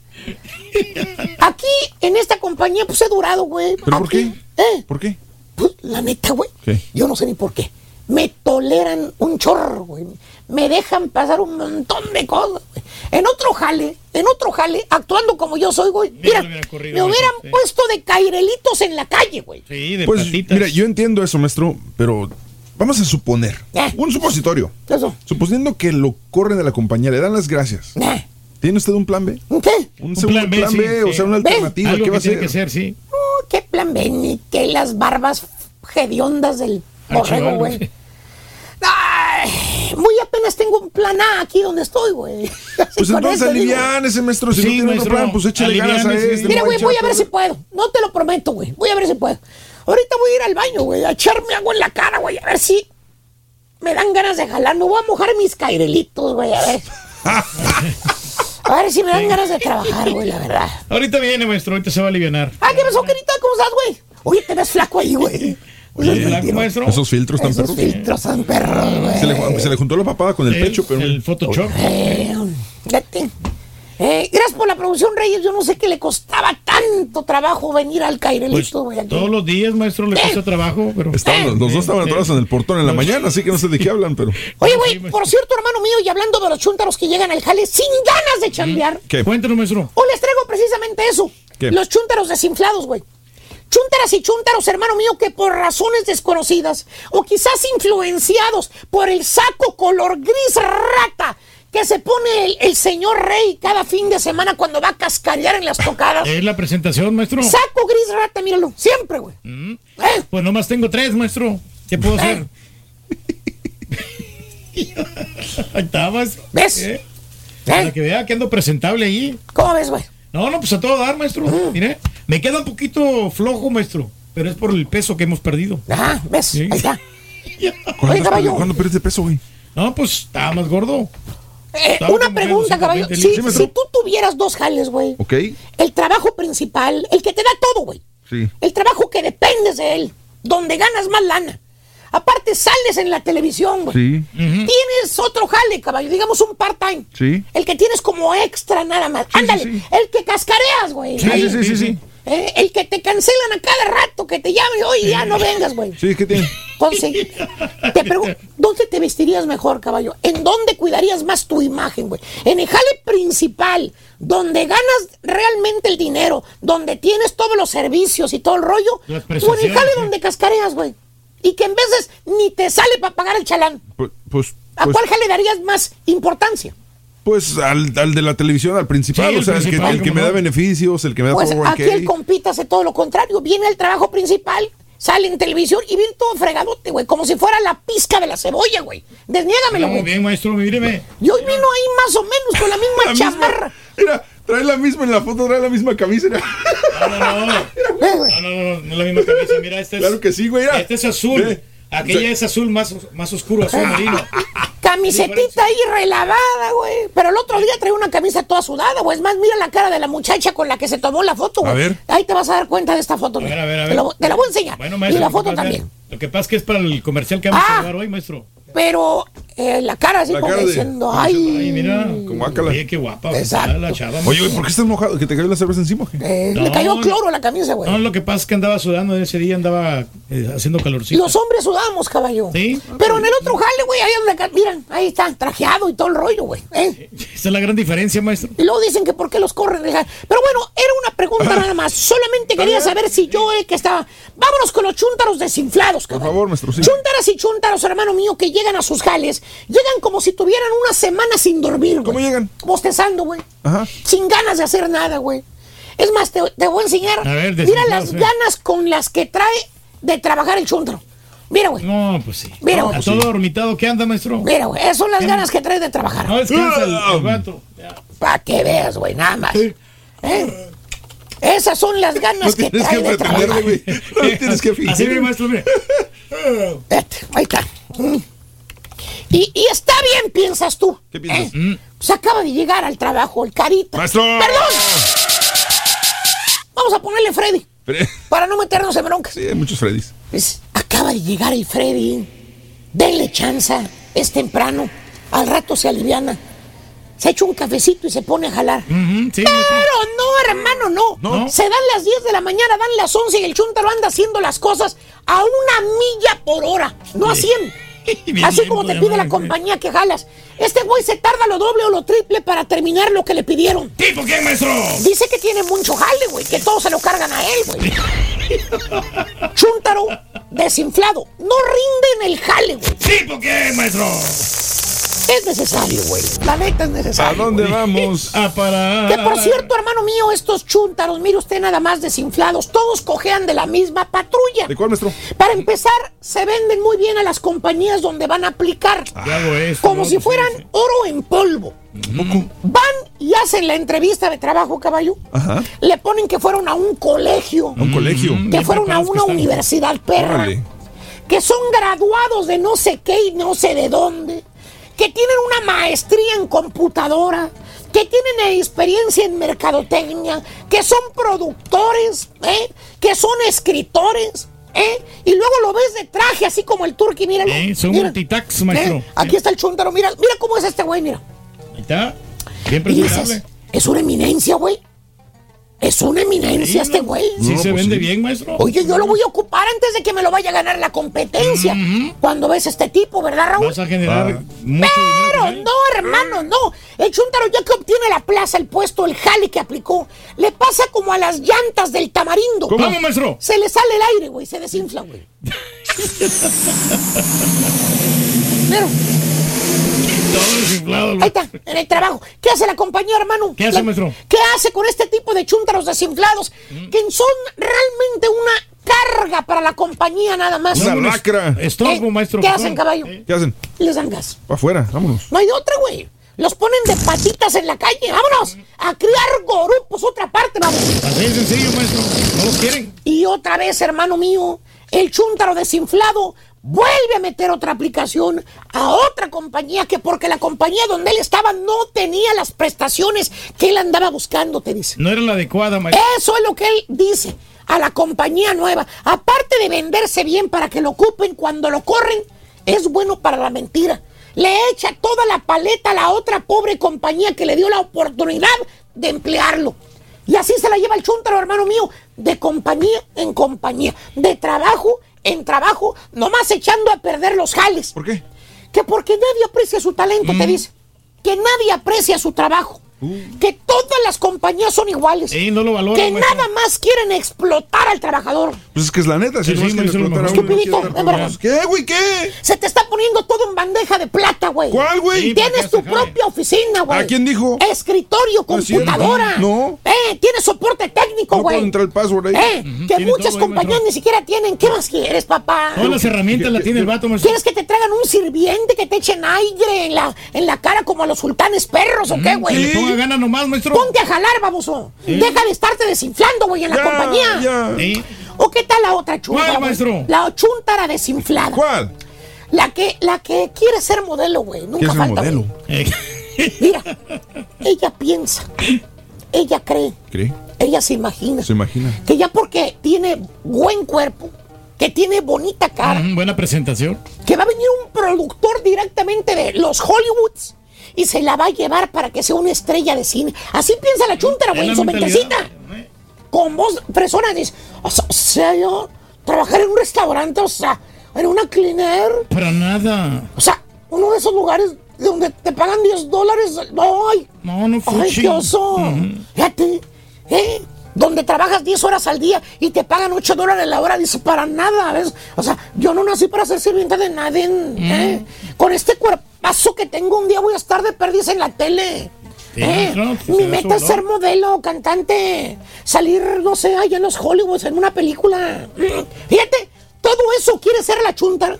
Aquí, en esta compañía, pues he durado, güey. ¿Pero por qué? ¿Eh? ¿Por qué? Pues la neta, güey. ¿Qué? Yo no sé ni por qué. Me toleran un chorro, güey. Me dejan pasar un montón de cosas, güey. En otro jale, en otro jale, actuando como yo soy, güey. Mira, me hubieran sí. puesto de cairelitos en la calle, güey. Sí, de Pues, patitas. mira, yo entiendo eso, maestro, pero vamos a suponer. Eh. Un supositorio. Eso. Suponiendo que lo corren de la compañía, le dan las gracias. ¿Tiene usted un plan B? ¿Qué? Un, segundo plan B, sí, o sí. sea, una ¿Ve? alternativa. Algo ¿Qué va a tiene hacer? que ser, sí. Oh, qué plan ven ni que las barbas hediondas del borrego, güey. muy apenas tengo un plan A aquí donde estoy, güey. Pues entonces eso digo. aliviánese, maestro. Si Sí, no tiene maestro, otro plan, pues échale ganas a este. Mira, güey, voy a ver si puedo. No te lo prometo, güey. Voy a ver si puedo. Ahorita voy a ir al baño, güey, a echarme agua en la cara, güey, a ver si me dan ganas de jalar. Me voy a mojar mis cairelitos, güey, a ver. A ver si me dan ganas de trabajar, güey, la verdad. Ahorita viene, maestro. Ahorita se va a aliviar. Ah, ¿qué pasó, querida? ¿Cómo estás, güey? Oye, te ves flaco ahí, güey. maestro. Esos filtros tan Esos perros. filtros tan perros, güey. Se le, se le juntó la papada con el, El- pecho, pero. el Photoshop. Eh, fíjate. Eh, gracias por la producción, Reyes. Yo no sé qué le costaba tanto trabajo venir al Pues Cairelito, güey. aquí. todos los días, maestro, le cuesta trabajo, pero. Estaban, los, los dos estaban atorados en el portón en la mañana, así que no sé de qué hablan, pero. Oye, güey, por cierto, hermano mío, y hablando de los chúntaros que llegan al jale sin ganas de chambear, ¿Qué? Cuéntanos, maestro. hoy les traigo precisamente eso. ¿Qué? Los chúntaros desinflados, güey. Chúntaras y chúntaros, hermano mío, que por razones desconocidas o quizás influenciados por el saco color gris rata que se pone el, el señor rey cada fin de semana cuando va a cascarear en las tocadas. Es la presentación, maestro. Saco gris rata, míralo, siempre, güey. Mm. Eh, Pues nomás tengo tres, maestro. ¿Qué puedo hacer? Ahí está, maestro. ¿Ves? ¿Eh? Para que vea que ando presentable ahí. ¿Cómo ves, güey? No, no, pues a todo dar, maestro. Mire, me queda un poquito flojo, maestro. Pero es por el peso que hemos perdido. Ah, ¿ves? Sí. Ahí está. ¿Cuándo, Oye. ¿Cuándo pierdes de peso, güey? No, pues estaba más gordo. Eh, una pregunta, caballo. 120 Si, si tú tuvieras dos jales, güey, ¿Ok? el trabajo principal, el que te da todo, güey, Sí. el trabajo que dependes de él, donde ganas más lana. Aparte, sales en la televisión, güey. Sí. Tienes otro jale, caballo, digamos un part-time. Sí. El que tienes como extra nada más. Ándale, sí. el que cascareas, güey. Sí, sí, sí, sí. Eh, el que te cancelan a cada rato, que te llamen, oye, ya no vengas, güey. Sí, ¿qué tiene? Entonces, te pregunto, ¿dónde te vestirías mejor, caballo? ¿En dónde cuidarías más tu imagen, güey? En el jale principal, donde ganas realmente el dinero, donde tienes todos los servicios y todo el rollo, o en el jale sí. donde cascareas, güey. Y que en veces ni te sale para pagar el chalán. Pues, pues, ¿A pues, cuál jale darías más importancia? Pues al, al de la televisión, al principal, Sí, o sea, el que, principal, el que ¿cómo me no? da beneficios, el que me da Pues 401k. aquí el compita hace todo lo contrario. Viene al trabajo principal, sale en televisión y viene todo fregadote, güey. Como si fuera la pizca de la cebolla, güey. Desniégamelo, Muy güey. bien, maestro, míreme. Y hoy vino ahí más o menos con la misma La misma- chamarra. Mira, trae la misma en la foto, trae la misma camisa. mira. No, no, no. No, no, no, no es la misma camisa. Mira, este es. Claro que sí, güey. mira. Este es azul. Ve. Aquella es azul más, más oscuro, azul marino. Camisetita ahí relavada, güey. Pero el otro día traía una camisa toda sudada, güey. Es más, mira la cara de la muchacha con la que se tomó la foto, güey. A ver. Ahí te vas a dar cuenta de esta foto, A güey. ver, a ver, a Te, ver. lo- te la voy a enseñar. Bueno, y maestro. la lo que foto pasa- también. Lo que pasa es que es para el comercial que vamos Ah. a llevar hoy, maestro. Pero eh, la cara así La como cara de- diciendo, ay. Ay, mira. Como ácala. Oye, qué guapa. Exacto. La chava, Oye, güey, ¿por qué estás mojado? ¿Que te cayó la cerveza encima? qué? eh, No, le cayó no. cloro a la camisa, güey. No, lo que pasa es que andaba sudando ese día, andaba eh, haciendo calorcito. Los hombres sudamos, caballo. Sí. Pero en el otro jale, güey, ahí donde, ca- miran, ahí está, trajeado y todo el rollo, güey. ¿eh? Esa es la gran diferencia, maestro. Y luego dicen que por qué los corren. Pero bueno, era una pregunta nada más. Solamente quería saber si yo el que estaba. Vámonos con los chúntaros desinflados, Por caballo. favor, maestro, sí. Chúntaras y chúntaros, hermano mío, que llegan a sus jales, llegan como si tuvieran una semana sin dormir, güey. ¿Cómo llegan? Bostezando, güey. Ajá. Sin ganas de hacer nada, güey. Es más, te, te voy a enseñar. A ver, Mira las eh. ganas con las que trae de trabajar el chúntaro. Mira, güey. No, pues sí. Mira, No, güey. a todo dormitado, ¿qué anda, maestro? Mira, güey. Esas son las ganas que trae de trabajar. No descansa el, el gato. Ya. Para que veas, güey, nada más. ¿Eh? Esas son las No ganas que tienes trae que de trabajar. güey. No tienes que Así, fingir. mire, maestro, mire. Espérate, ahí está. Y, y está bien, piensas tú. ¿Qué piensas? ¿Eh? Pues acaba de llegar al trabajo el carita. ¡Maestro! ¡Perdón! Vamos a ponerle Freddy. Fre- Para no meternos en broncas. Sí, hay muchos Freddys. Pues acaba de llegar el Freddy. Denle chanza. Es temprano. Al rato se aliviana. Se echa un cafecito y se pone a jalar. Pero no, hermano, no. No. Se dan las 10 de la mañana, dan las 11 y el chuntaro anda haciendo las cosas a una milla por hora, no a 100. Así como te pide la compañía que jalas. Este güey se tarda lo doble o lo triple para terminar lo que le pidieron. ¿Tipo qué, maestro? Dice que tiene mucho jale, güey, que todos se lo cargan a él, güey. Chuntaro desinflado. No rinde en el jale, güey. ¿Tipo qué, maestro? Es necesario, güey. La neta es ¿A necesario. dónde güey. vamos? A parar. Que por cierto, hermano mío, estos chúntaros, mire usted nada más desinflados, todos cojean de la misma patrulla. ¿De cuál, maestro? Para empezar, se venden muy bien a las compañías donde van a aplicar. Esto, Como si fueran oro en polvo. Van y hacen la entrevista de trabajo, caballo. Ajá. Le ponen que fueron a un colegio. A un colegio. Que Bien fueron a que una universidad perra. Órale. Que son graduados de no sé qué y no sé de dónde. Que tienen una maestría en computadora. Que tienen experiencia en mercadotecnia. Que son productores. ¿eh? Que son escritores. ¿eh? Y luego lo ves de traje, así como el turqui, míralo. Eh, son Mira. multitax, maestro. ¿Eh? Aquí está el chuntaro, mira, mira cómo es este güey, mira. Ahí está. Bien dices, presentable. es una eminencia, güey. Es una eminencia Sí, este no. güey. Sí No, se pues vende sí. bien, maestro. Oye, yo lo voy a ocupar antes de que me lo vaya a ganar la competencia. Cuando ves este tipo, ¿verdad, Raúl? Vas a generar Ah. mucho dinero. Pero no, hermano, no. El Chuntaro ya que obtiene la plaza, el puesto, el jale que aplicó, le pasa como a las llantas del tamarindo. ¿Cómo, maestro? Se le sale el aire, güey, se desinfla, güey. Pero, Ahí está, en el trabajo. ¿Qué hace la compañía, hermano? ¿Qué hace, La- maestro? ¿Qué hace con este tipo de chúntaros desinflados? Que son realmente una carga para la compañía nada más. Una lacra. Estorbo, ¿Eh? maestro. ¿Qué hacen, caballo? Eh, ¿Qué hacen? Les dan gas. Para afuera, vámonos. No hay de otra, güey. Los ponen de patitas en la calle. Vámonos a criar gorupos, otra parte, vamos. Así de sencillo, maestro. No los quieren. Y otra vez, hermano mío, el chúntaro desinflado vuelve a meter otra aplicación a otra compañía que porque la compañía donde él estaba no tenía las prestaciones que él andaba buscando, te dice. No era la adecuada, maestro. Eso es lo que él dice a la compañía nueva. Aparte de venderse bien para que lo ocupen cuando lo corren, es bueno para la mentira. Le echa toda la paleta a la otra pobre compañía que le dio la oportunidad de emplearlo. Y así se la lleva el chúntaro, hermano mío, de compañía en compañía, de trabajo en trabajo, nomás echando a perder los jales. ¿Por qué? Que porque nadie aprecia su talento, te dice. Que nadie aprecia su trabajo. Que todas las compañías son iguales. Sí, no lo que nada más quieren explotar al trabajador. Pues es que es la neta. Si Sí, no sí, es que maestro, explotar a lo uno, no. ¿Qué, güey? ¿Qué? Se te está poniendo todo en bandeja de plata, güey. ¿Cuál, güey? Tienes tu propia oficina, güey. ¿A quién dijo? Escritorio, No computadora. No. Eh, tienes soporte técnico, No güey. puedo entrar el password ahí. Eh, que Tiene muchas compañías ni siquiera tienen. ¿Qué más quieres, papá? Todas las herramientas la tiene el vato, maestro. ¿Quieres que te traigan un sirviente que te echen aire en la, en la cara como a los sultanes perros o qué, Que güey? ponga ganas nomás, maestro. Ponte a jalar, baboso. Deja de estarte desinflando, güey, en la Ya, compañía. ¿O qué tal la otra chuntara? ¿Cuál, maestro? La chuntara desinflada. ¿Cuál? La que, la que quiere ser modelo, güey. Nunca ¿Qué es el falta. modelo? Eh, Mira, ella piensa, ella cree, ¿Cree? ella se imagina Se imagina. que ya porque tiene buen cuerpo, que tiene bonita cara, mm, buena presentación. que va a venir un productor directamente de los Hollywoods y se la va a llevar para que sea una estrella de cine. Así piensa la chuntara, güey, en su mentecita. Con voz fresona dice, o sea, yo trabajar en un restaurante, o sea, en una cleaner, Para nada. o sea, uno de esos lugares donde te pagan 10 dólares, ay, No, no ay, fuchi. qué oso. Ujú. Fíjate, ¿eh? Donde trabajas 10 horas al día y te pagan 8 dólares la hora, dice, para nada, ¿ves? O sea, yo no nací para ser sirviente de nadie, ¿eh? Con este cuerpazo que tengo, un día voy a estar de perdiz en la tele. ¿Eh? claro, pues, Mi meta es ser modelo, cantante, salir, no sé, allá en los Hollywoods, en una película. Mm, Fíjate, todo eso quiere ser la chunta.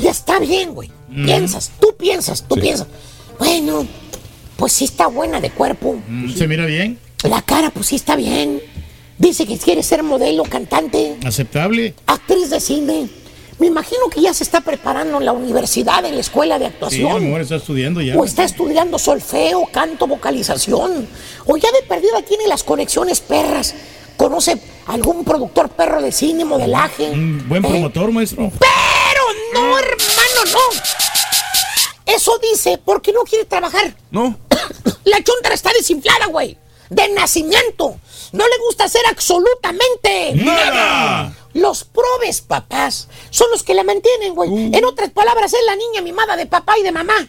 Y está bien, güey. Piensas, tú piensas, tú piensas. Bueno, pues sí está buena de cuerpo. Mm, Se mira bien. La cara, pues sí está bien. Dice que quiere ser modelo, cantante, Aceptable. actriz de cine. Me imagino que ya se está preparando en la universidad, en la escuela de Sí, actuación. amor, está estudiando ya. O está estudiando solfeo, canto, vocalización. O ya de perdida tiene las conexiones perras. Conoce algún productor perro de cine, modelaje. Un buen ¿Eh? promotor, maestro. Pero no, hermano, no. Eso dice porque no quiere trabajar. No. La chuntara está desinflada, güey. De nacimiento. No le gusta hacer absolutamente ¡Nada! Los probes papás son los que la mantienen, güey. Uh. En otras palabras, es la niña mimada de papá y de mamá.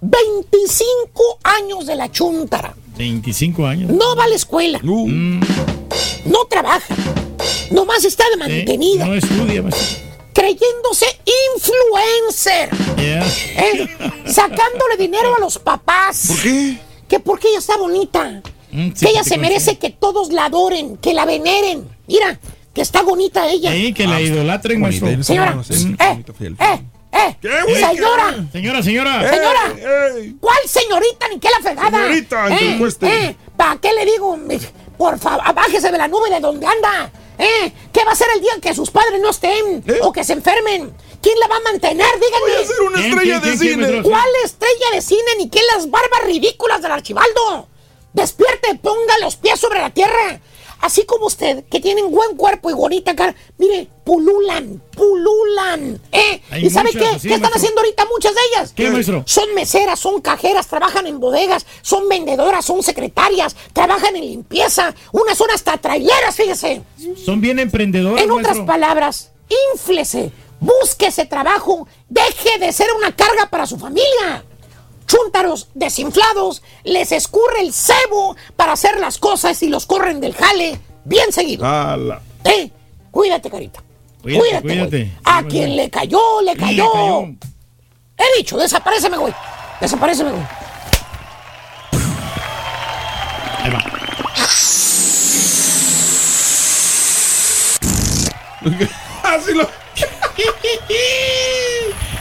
25 años de la chuntara. 25 años. No va a la escuela. Mm, No trabaja. Nomás está de mantenida. no estudia, maestro. Creyéndose influencer. Yeah. ¿eh? Sacándole dinero a los papás. ¿Por qué? Que porque ella está bonita. Mm, sí, que ella se merece que todos la adoren, que la veneren. Mira, que está bonita ella. Sí, que la idolatren, maestro. Señora, eh, eh, eh, señora, Señora, señora. señora, ¿cuál señorita ni qué la fregada? Señorita, cueste. ¿Para qué le digo? Por favor, bájese de la nube de donde anda. ¿Eh? ¿Qué va a hacer el día que sus padres no estén o que se enfermen? ¿Quién la va a mantener? Díganme. Voy a ser una ¿Quién, estrella quién, de quién, cine. ¿Cuál estrella de cine ni qué las barbas ridículas del archibaldo? Despierte, ponga los pies sobre la tierra. Así como usted, que tienen buen cuerpo y bonita cara. Mire, pululan, pululan. ¿Eh? Hay ¿Y sabe muchas qué? ¿Qué están maestro. haciendo ahorita muchas de ellas? ¿Qué, maestro? Son meseras, son cajeras, trabajan en bodegas, son vendedoras, son secretarias, trabajan en limpieza. Unas son hasta traileras, fíjese. Son bien emprendedoras, En otras maestro. palabras, inflese, busque ese trabajo, deje de ser una carga para su familia. Chúntaros desinflados, les escurre el cebo para hacer las cosas y los corren del jale bien seguido. Ala. Eh, cuídate, carita. Cuídate, Cuídate, cuídate. güey. A quien le cayó, le cayó. cayó. He dicho, desaparéceme, güey. Desaparéceme, güey. Ahí va. Así lo.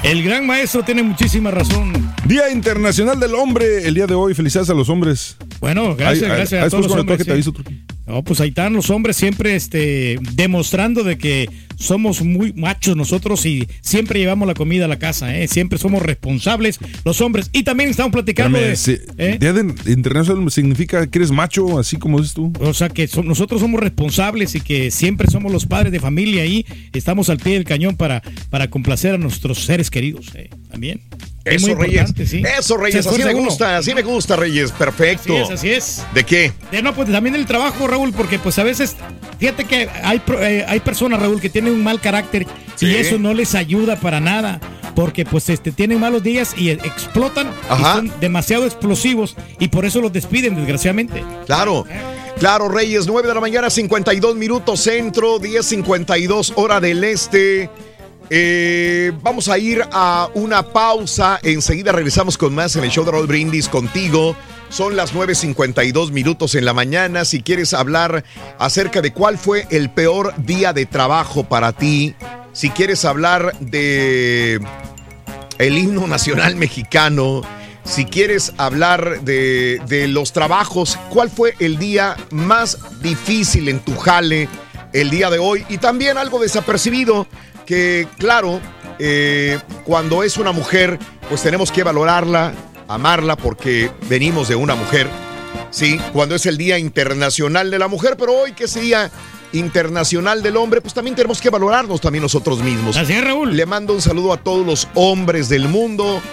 El gran maestro tiene muchísima razón. Día Internacional del Hombre, el día de hoy. Felicidades a los hombres. Bueno, gracias, gracias ahí a todos después los hombres. toque te aviso. No, pues ahí están los hombres siempre este, demostrando de que somos muy machos nosotros y siempre llevamos la comida a la casa, ¿eh? siempre somos responsables los hombres. Y también estamos platicando Espérame, de... ¿eh? Día de Internacional significa que eres macho, así como dices tú. O sea que so- nosotros somos responsables y que siempre somos los padres de familia y estamos al pie del cañón para, para complacer a nuestros seres queridos. ¿eh? También. Es muy Reyes. sí. Eso, Reyes. Así me gusta, así me gusta, Reyes. Perfecto. Así es, así es. ¿De qué? Eh, no, pues también el trabajo, Raúl, porque pues a veces, fíjate que hay, eh, hay personas, Raúl, que tienen un mal carácter Sí. y eso no les ayuda para nada, porque pues este tienen malos días y eh, explotan Ajá. y son demasiado explosivos y por eso los despiden, desgraciadamente. Claro. Claro, Reyes, 9 de la mañana, 52 minutos centro, 10.52 hora del este. Eh, vamos a ir a una pausa. Enseguida regresamos con más en el show de Roll Brindis contigo. Son las 9.52 minutos en la mañana. Si quieres hablar acerca de cuál fue el peor día de trabajo para ti, si quieres hablar de el himno nacional mexicano, si quieres hablar de, de los trabajos, ¿cuál fue el día más difícil en tu jale el día de hoy? Y también algo desapercibido, que claro, eh, cuando es una mujer, pues tenemos que valorarla, amarla, porque venimos de una mujer. Sí, cuando es el Día Internacional de la Mujer, pero hoy que es el Día Internacional del Hombre, pues también tenemos que valorarnos también nosotros mismos. Así es, Raúl. Le mando un saludo a todos los hombres del mundo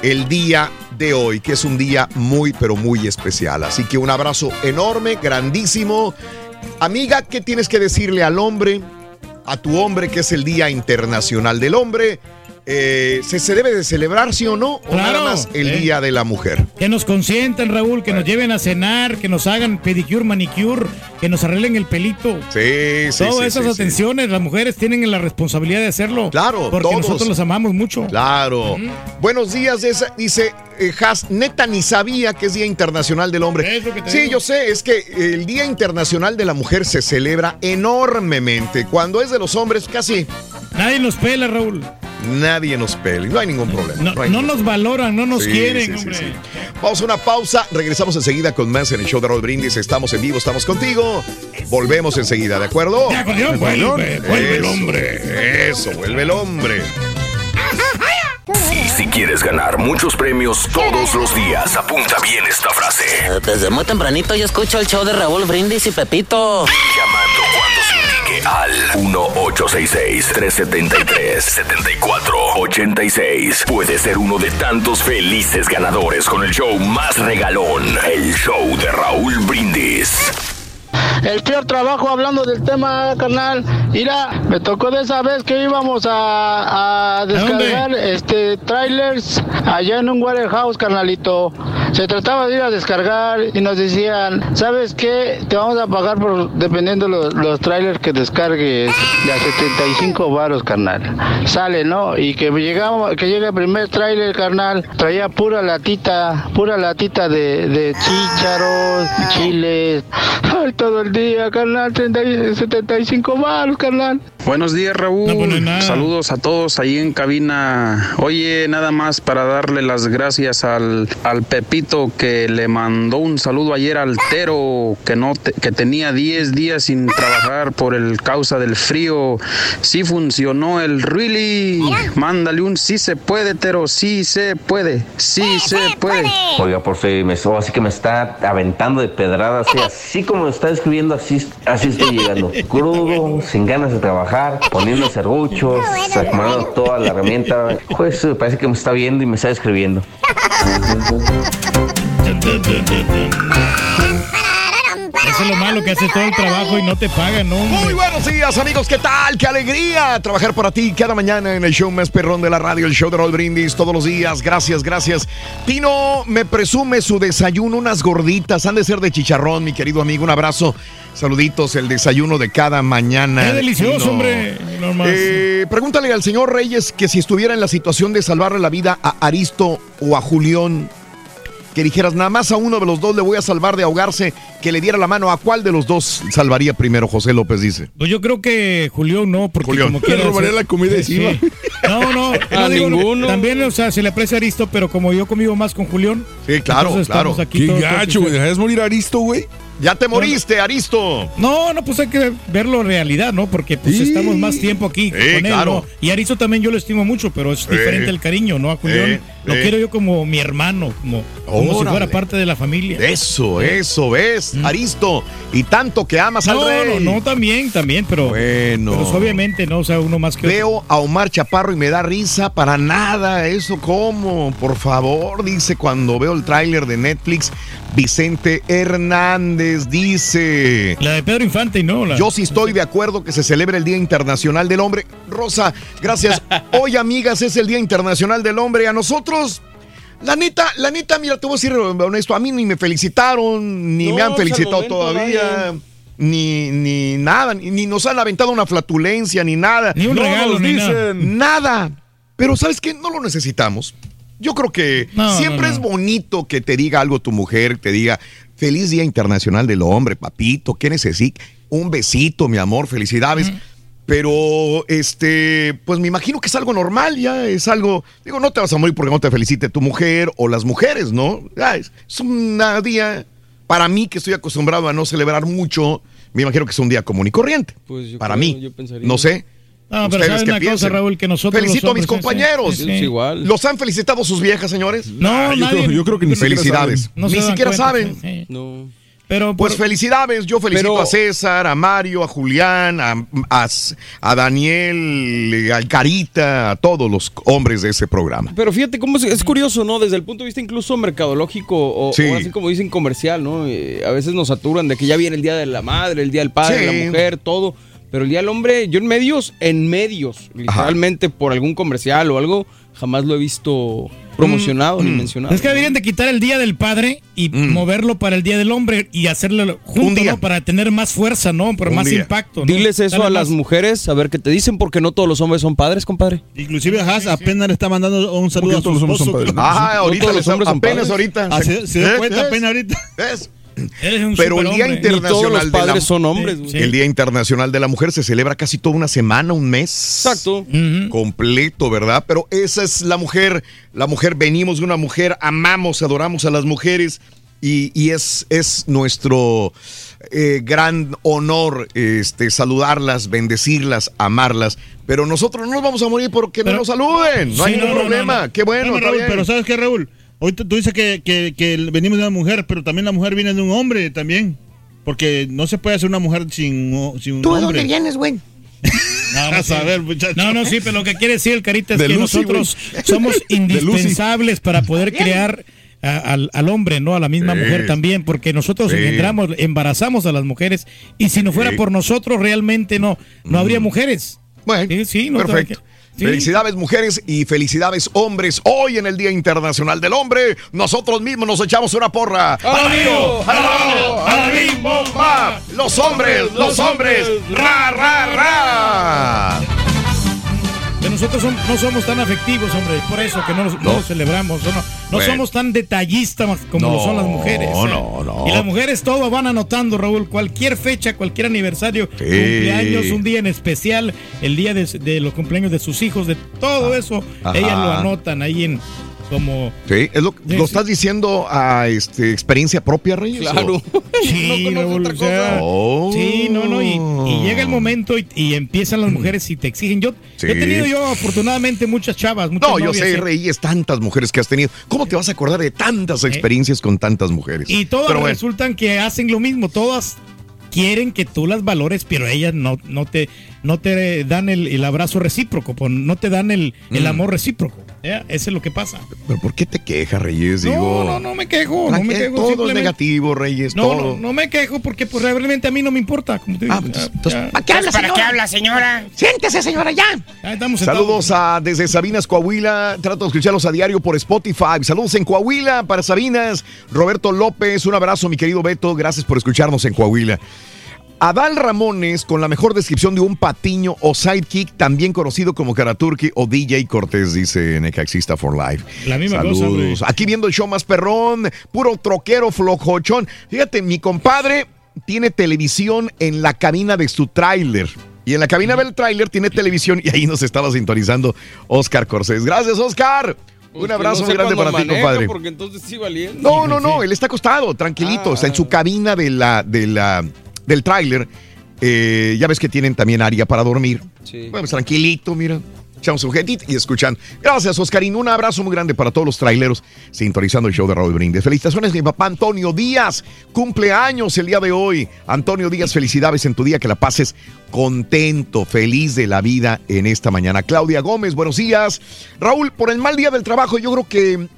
el día de hoy, que es un día muy, pero muy especial. Así que un abrazo enorme, grandísimo. Amiga, ¿qué tienes que decirle al hombre? A tu hombre, que es el Día Internacional del Hombre. Eh, ¿se, se debe de celebrar, sí o no? ¿O nada más el eh. Día de la Mujer? Que nos consientan, Raúl, que nos lleven a cenar, que nos hagan pedicure, manicure, que nos arreglen el pelito. Sí, sí, Todas sí, esas sí, sí. atenciones, las mujeres tienen la responsabilidad de hacerlo. Claro, Porque todos. nosotros las amamos mucho. Claro. Buenos días, esa- dice eh, Has, neta ni sabía que es Día Internacional del Hombre. Sí, digo. yo sé, es que el Día Internacional de la Mujer se celebra enormemente. Cuando es de los hombres, casi Nadie nos pela, Raúl. Nadie nos pele. No hay ningún problema. No, hay no ningún- nos valoran, no nos Sí, quieren, sí, hombre. sí. Vamos a una pausa. Regresamos enseguida con más en el show de Rod Brindis. Estamos en vivo, estamos contigo. Volvemos enseguida, ¿de acuerdo? Ya, acordeón, vuelve, vuelve el hombre. Eso, vuelve el hombre. Y si quieres ganar muchos premios todos los días, apunta bien esta frase. Desde muy tempranito yo escucho el show de Raúl Brindis y Pepito. Llamando indique al 1-866-373-7486. Puede ser uno de tantos felices ganadores con el show más regalón, el show de Raúl Brindis. El peor trabajo hablando del tema, carnal. Mira, me tocó de esa vez que íbamos a, a descargar este trailers allá en un warehouse, carnalito. Se trataba de ir a descargar y nos decían, ¿sabes qué? Te vamos a pagar por dependiendo los, los trailers que descargues de a 75 varos, carnal. Sale, ¿no? Y que llegamos, que llega el primer trailer, carnal, traía pura latita, pura latita de, de chícharos, chiles, todo el día, carnal, 30 y- 75 varos, carnal. Buenos días, Raúl. Saludos a todos ahí en cabina. Oye, nada más para darle las gracias al, al Pepito que le mandó un saludo ayer al Tero que no te- que tenía 10 días sin trabajar por el causa del frío. Sí funcionó el really. Mándale un sí se puede, Tero, sí se puede. Sí se puede. Oiga, por fe, me, así que me está aventando de pedradas, así, así como me está escribiendo, así, así estoy llegando. Crudo, sin ganas de trabajar, poniendo serruchos, acomodando toda la herramienta. Pues parece que me está viendo y me está escribiendo. Eso es lo malo que hace todo el trabajo y no te pagan, ¿no? Muy buenos días, amigos. ¿Qué tal? ¡Qué alegría trabajar para ti cada mañana en el show más perrón de la radio, el show de Roll Brindis, todos los días. Gracias, gracias. Tino me presume su desayuno, unas gorditas. Han de ser de chicharrón, mi querido amigo. Un abrazo. Saluditos, el desayuno de cada mañana. Qué delicioso, Tino. hombre. No más. Eh, pregúntale al señor Reyes que si estuviera en la situación de salvarle la vida a Aristo o a Julián, que dijeras nada más a uno de los dos le voy a salvar de ahogarse, que le diera la mano, ¿a cuál de los dos salvaría primero? José López dice. Pues yo creo que Julián no, porque Julián. como quiera. Le robaría la comida y se iba. No, no, A no digo, ninguno. También, o sea, se le aprecia a Aristo, pero como yo convivo más con Julián. Sí, claro, claro. aquí Qué todos- gacho, güey. ¿Dejas morir a Aristo, güey? Ya te moriste, Aristo. No, no, pues hay que verlo en realidad, ¿no? Porque pues estamos más tiempo aquí con él, claro. ¿no? Y Aristo también yo lo estimo mucho, pero es diferente el cariño, ¿no? A Julián lo quiero yo como mi hermano, como, como si fuera parte de la familia. Eso, eso, ves, Aristo. Y tanto que amas al No, rey. no, no, también, también, pero. Bueno. Pero obviamente, ¿no? O sea, uno más que. Veo a Omar Chaparro y me da risa para nada. ¿Eso cómo? Por favor, dice cuando veo el tráiler de Netflix. Vicente Hernández dice. La de Pedro Infante, ¿no? La- Yo sí estoy de acuerdo que se celebre el Día Internacional del Hombre. Rosa, gracias. Hoy, amigas, es el Día Internacional del Hombre. A nosotros, la neta, la neta, mira, te voy a decir honesto, a mí ni me felicitaron, ni No, me han felicitado momento todavía. Ni, ni nada, ni, ni nos han aventado una flatulencia, ni nada. Ni un No regalo, nos ni dicen nada. Pero ¿sabes qué? No lo necesitamos. Yo creo que No, siempre no, es bonito que te diga algo tu mujer, te diga feliz Día Internacional del Hombre, papito, ¿qué necesitas? Un besito, mi amor, felicidades. Pero, este, pues me imagino que es algo normal, ya es algo. Digo, no te vas a morir porque no te felicite tu mujer o las mujeres, ¿no? Ya, es, es un día, para mí que estoy acostumbrado a no celebrar mucho, me imagino que es un día común y corriente. Pues yo para creo, mí. yo pensaría. No sé. No, pero ¿Ustedes sabes una cosa? Raúl, que nosotros los Felicito a mis sí, compañeros. sí, sí. Es igual. ¿Los han felicitado sus viejas, señores? No, Ah, yo, nadie- creo, yo creo que ni siquiera Felicidades. saben. No se ni siquiera cuenta, saben. sí, sí. No. Pero, Pues pero- felicidades, yo felicito pero- a César, a Mario, a Julián, a, a- a Daniel, al Carita, a todos los hombres de ese programa. Pero fíjate cómo es, es curioso, ¿no? Desde el punto de vista incluso mercadológico o, Sí. o así como dicen comercial, ¿no? Eh, a veces nos saturan de que ya viene el Día de la Madre, el Día del Padre, Sí. la mujer, todo. Pero el Día del Hombre, yo en medios, en medios, literalmente por algún comercial o algo, jamás lo he visto promocionado ni mencionado. Es que deberían de quitar el Día del Padre y moverlo para el Día del Hombre y hacerlo Un junto. Para tener más fuerza, ¿no? Por más impacto, ¿no? Diles eso a las mujeres, a ver qué te dicen, porque no todos los hombres son padres, compadre. Inclusive Haas apenas le está mandando un saludo Porque a su todos los hombres son esposo. padres. Ah, No ahorita todos los hombres son apenas padres. ahorita. Ah, se, se dio ¿Ves? cuenta apenas ahorita. ¿Ves? Pero el Día. Internacional de la son hombres, güey. El Día Internacional de la Mujer se celebra casi toda una semana, un mes. Exacto. Completo, ¿verdad? Pero esa es la mujer. La mujer, venimos de una mujer, amamos, adoramos a las mujeres. y, y es, es nuestro eh, gran honor este, saludarlas, bendecirlas, amarlas. Pero nosotros no nos vamos a morir porque no nos saluden. No hay ningún no, no, problema. no, no. Qué bueno. Está Raúl, bien. pero ¿sabes qué, Raúl? Hoy tú tú dices que, que- que venimos de una mujer, pero también la mujer viene de un hombre también. Porque no se puede hacer una mujer sin, sin un ¿Tú de hombre. dónde vienes, güey? A saber, muchacho. No, no, sí, pero lo que quiere decir el Carita es De que Lucy, nosotros somos indispensables para poder crear a- al, al hombre, ¿no? A la misma Sí. mujer también, porque nosotros Sí. engendramos, embarazamos a las mujeres y si no fuera Sí. por nosotros realmente no, no habría mujeres. Bueno, sí, sí, no, Perfecto. Sí. Felicidades mujeres y felicidades hombres. Hoy en el Día Internacional del Hombre, nosotros mismos nos echamos una porra. ¡Alabín, bomba! Los hombres, los hombres. ¡Ra, ra, ra! Que nosotros no somos tan afectivos, hombre, por eso que no, los- no No. los celebramos, ¿o no? No Bueno. somos tan detallistas como No, lo son las mujeres. no, ¿eh? no. Y las mujeres todo van anotando, Raúl, cualquier fecha, cualquier aniversario, cumpleaños, un día en especial, el día de, de los cumpleaños de sus hijos, de todo eso, Ah, Ajá. ellas lo anotan ahí en como... Sí, es lo, ¿lo estás diciendo a este, experiencia propia, Reyes? Claro. ¿O? Sí, Raúl, o sea, Oh. sí, no, no, y, y llega el momento y, y empiezan las mujeres y te exigen. Yo, Sí. yo he tenido yo afortunadamente muchas chavas, muchas No, yo sé, ¿eh? Reyes, tantas mujeres que has tenido. ¿Cómo te vas a acordar de tantas experiencias con tantas mujeres? Y todas Pero bueno, resultan que hacen lo mismo, todas quieren que tú las valores, pero ellas no, no te no te dan el, el abrazo recíproco, no te dan el, el Mm. amor recíproco. Eso es lo que pasa. ¿pero por qué te quejas, Reyes? No, Digo, no, no me quejo, no me quejo. Todo es negativo, Reyes, No, todo. no, no me quejo porque pues realmente a mí no me importa. Como te digo. Ya, ¿Para qué habla, ¿Para señora? qué habla, señora? Siéntese, señora, ya. estamos Saludos a desde Sabinas, Coahuila. Trato de escucharlos a diario por Spotify. Saludos en Coahuila para Sabinas. Roberto López, un abrazo, mi querido Beto. Gracias por escucharnos en Coahuila. Adal Ramones con la mejor descripción de un patiño o sidekick, también conocido como Karaturki o DJ Cortés, dice Necaxista for Life. La misma cosa, Saludos. hombre. Aquí viendo el show más perrón, puro troquero flojochón. Fíjate, mi compadre tiene televisión en la cabina de su tráiler. Y en la cabina del tráiler tiene televisión y ahí nos estaba sintonizando Oscar Corsés. Gracias, Oscar. Un abrazo Pues no sé muy grande para ti, maneja, compadre. Porque entonces sí valiendo. No, no, no, él está acostado, tranquilito, está en su cabina de la, de la, del tráiler. Eh, ya ves que tienen también área para dormir. Sí. Bueno, tranquilito, mira. Echamos un y escuchan. Gracias, Oscarín. Un abrazo muy grande para todos los traileros sintonizando el show de Raúl Brindis. Felicitaciones, mi papá Antonio Díaz. Cumpleaños el día de hoy. Antonio Díaz, felicidades en tu día. Que la pases contento, feliz de la vida en esta mañana. Claudia Gómez, buenos días. Raúl, por el mal día del trabajo, yo creo que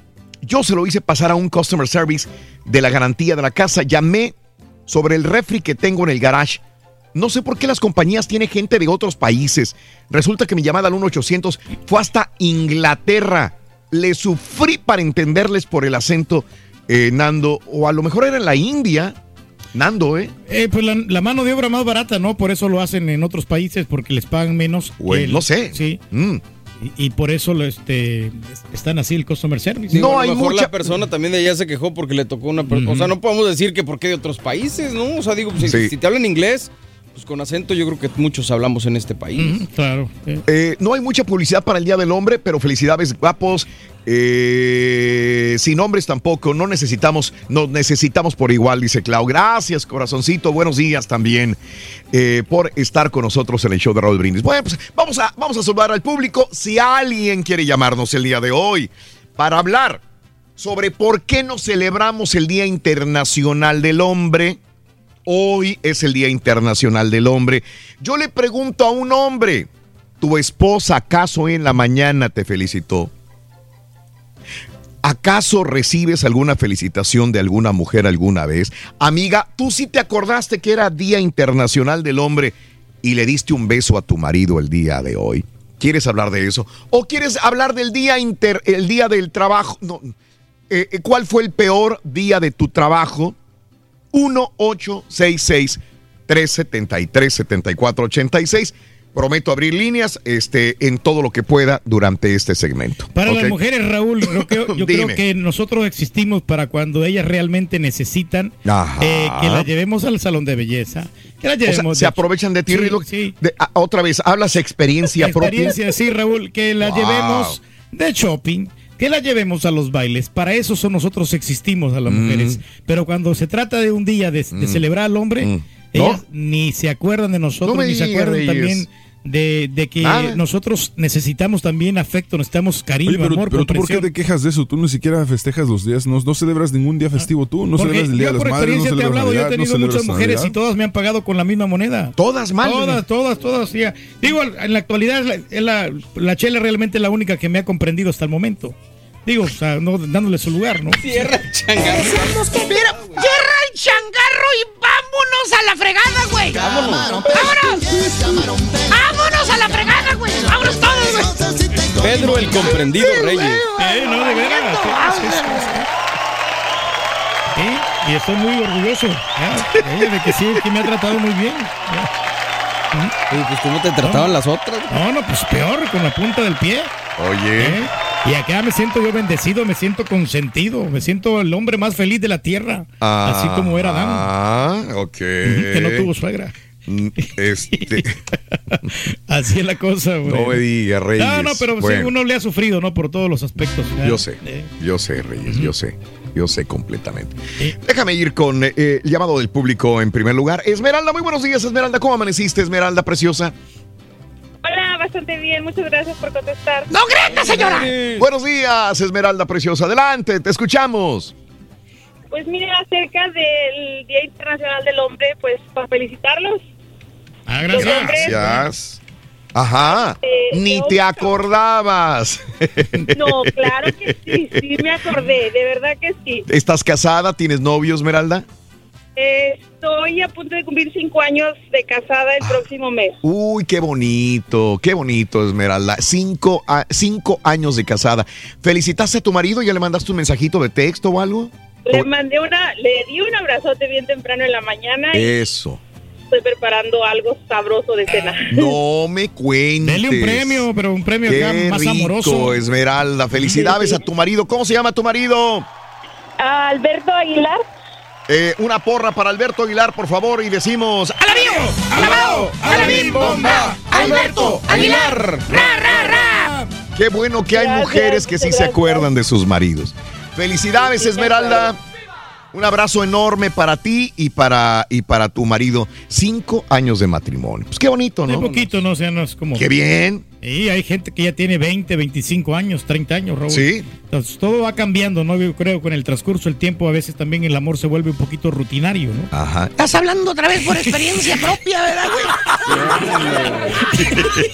yo se lo hice pasar a un customer service de la garantía de la casa. Llamé sobre el refri que tengo en el garage. No sé por qué las compañías tienen gente de otros países. Resulta que mi llamada al 1800 fue hasta Inglaterra. Le sufrí para entenderles por el acento eh, Nando, o a lo mejor era en la India. Nando, ¿eh? Eh, pues la, la mano de obra más barata, ¿no? Por eso lo hacen en otros países, porque les pagan menos. El- no sé. Sí. Mm. Y, y por eso lo, este, están así el customer service. Digo, a lo mejor la persona también de allá se quejó porque le tocó una persona. O sea, no podemos decir que por qué de otros países, ¿no? O sea, digo, si, Sí. si te hablan inglés, pues con acento yo creo que muchos hablamos en este país. claro. Eh, no hay mucha publicidad para el Día del Hombre, pero felicidades, guapos. Eh, sin hombres tampoco, no necesitamos, no necesitamos por igual, dice Clau. Gracias, corazoncito, buenos días también eh, por estar con nosotros en el show de Raúl Brindis. Bueno, pues vamos a, vamos a saludar al público. Si alguien quiere llamarnos el día de hoy para hablar sobre por qué no celebramos el Día Internacional del Hombre, Hoy es el Día Internacional del Hombre. Yo le pregunto a un hombre, ¿tu esposa acaso en la mañana te felicitó? ¿Acaso recibes alguna felicitación de alguna mujer alguna vez? Amiga, ¿tú sí te acordaste que era Día Internacional del Hombre y le diste un beso a tu marido el día de hoy? ¿Quieres hablar de eso? ¿O quieres hablar del día, inter- el día del trabajo? No. Eh, eh, ¿Cuál fue el peor día de tu trabajo? 1-866-373-7486. Prometo abrir líneas este, en todo lo que pueda durante este segmento. Para las mujeres, Raúl, yo creo, yo creo Dime. que nosotros existimos para cuando ellas realmente necesitan eh, que las llevemos al salón de belleza. Que las O sea, llevemos se aprovechan de ti, Sí, Rilo. sí. De- a- otra vez, hablas experiencia, experiencia, propia. sí, Raúl, que las Wow. llevemos de shopping, que la llevemos a los bailes. Para eso son nosotros existimos a las Mm. mujeres. Pero cuando se trata de un día de, de Mm. celebrar al hombre, Mm. Ellas ¿No? ni se acuerdan de nosotros, No ni se acuerdan Reyes. también de, de que Nada. nosotros necesitamos también afecto, necesitamos cariño, Oye, pero, amor, pero tú, ¿por qué te quejas de eso? Tú ni siquiera festejas los días, no, no celebras ningún día festivo tú, no Porque celebras el Día yo de las por Madres, no experiencia te he celebras hablado, yo he Navidad, no tenido muchas celebras mujeres y Navidad. todas me han pagado con la misma moneda. Todas mal. Todas, todas, todas. ya. Digo, en la actualidad es la, es la, la chela realmente es la única que me ha comprendido hasta el momento. Digo, o sea, no dándole su lugar, ¿no? Cierra changarro. Mira, changarro y vámonos a la fregada, güey. Vámonos. ¡Vámonos! ¡Vámonos a la fregada, güey! ¡Vámonos todos, güey! Pedro el comprendido Reyes. Eh, no, de veras. Sí, y estoy muy orgulloso ya, de que sí, que me ha tratado muy bien. ya. Oye, pues ¿cómo te trataban las otras? No, no, pues peor, con la punta del pie. Oye. Y acá me siento yo bendecido, me siento consentido, me siento el hombre más feliz de la tierra, así como era Adán, Ah, ok. que no tuvo suegra. Mm, Este. Así es la cosa, güey. no me digas, Reyes. No, no, pero sí, Bueno, uno le ha sufrido, ¿no? Por todos los aspectos. Yo sé, Eh, yo sé, Reyes, yo sé. Yo sé completamente. Déjame ir con eh, el llamado del público en primer lugar. Esmeralda, muy buenos días, Esmeralda. ¿Cómo amaneciste, Esmeralda, preciosa? Hola, bastante bien, muchas gracias por contestar. ¡No grita, señora! Buenos días, Esmeralda, preciosa. Adelante, te escuchamos. Pues mira, acerca del Día Internacional del Hombre, pues para felicitarlos. Ah, hombres, Gracias. Ajá. Eh, Ni te acordabas. No, claro que sí, sí me acordé, de verdad que sí. ¿Estás casada? ¿Tienes novio, Esmeralda? Estoy a punto de cumplir cinco años de casada Ah. el próximo mes. Uy, qué bonito, qué bonito, Esmeralda. Cinco, a- cinco años de casada. ¿Felicitaste a tu marido? ¿Ya le mandaste un mensajito de texto o algo? Le mandé una, le di un abrazote bien temprano en la mañana y Eso. estoy preparando algo sabroso de cena. No me cuentes. Dele un premio, pero un premio acá Qué más rico, amoroso. Esmeralda. Felicidades a tu marido. ¿Cómo se llama tu marido? Alberto Aguilar. Eh, una porra para Alberto Aguilar, por favor, y decimos... ¡Alabío! ¡Alabao! ¡Alabim, bomba! ¡Alberto Aguilar! ¡Ra, ra, ra! Qué bueno que hay mujeres que sí se acuerdan de sus maridos. Felicidades, Esmeralda. Un abrazo enorme para ti y para, y para tu marido. Cinco años de matrimonio. Pues qué bonito, ¿no? poquito, ¿no? O sea, no es como... Qué bien. Y hay gente que ya tiene 20, 25 años, 30 años, Raúl. Sí. Entonces, todo va cambiando, ¿no? Yo creo que con el transcurso del tiempo a veces también el amor se vuelve un poquito rutinario, ¿no? Ajá. Estás hablando otra vez por experiencia propia, ¿verdad, güey?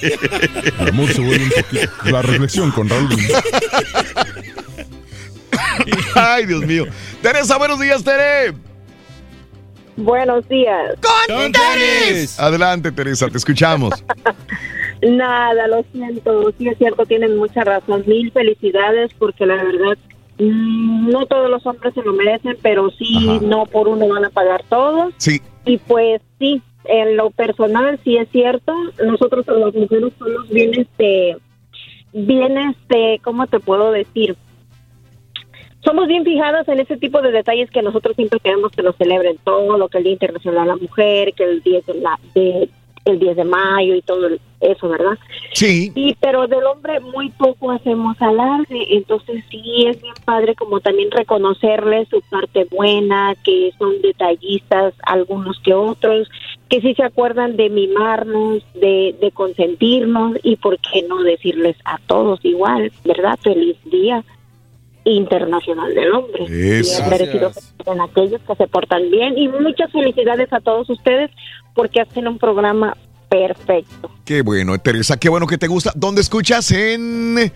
El amor se vuelve un poquito. La reflexión con Raúl. Ay, Dios mío. Teresa, buenos días, Tere. Buenos días. ¡Con Teres! Adelante, Teresa, te escuchamos. Nada, lo siento. Sí es cierto, tienen mucha razón. Mil felicidades porque la verdad mm, no todos los hombres se lo merecen, pero sí Ajá. no por uno van a pagar todo. Sí. Y pues sí, en lo personal sí es cierto. Nosotros las mujeres somos bien este bien este, ¿cómo te puedo decir? Somos bien fijadas en ese tipo de detalles que nosotros siempre queremos que nos celebren todo, lo que el Día Internacional de la Mujer, que el 10 de, la, de el 10 de mayo y todo eso, ¿verdad? Sí. Y pero del hombre muy poco hacemos alarde, entonces sí es bien padre como también reconocerle su parte buena, que son detallistas algunos que otros, que sí se acuerdan de mimarnos, de, de consentirnos y por qué no decirles a todos igual, ¿verdad? Feliz día internacional del hombre. Eso. En aquellos que se portan bien y muchas felicidades a todos ustedes porque hacen un programa perfecto. Qué bueno, Teresa, qué bueno que te gusta. ¿Dónde escuchas? En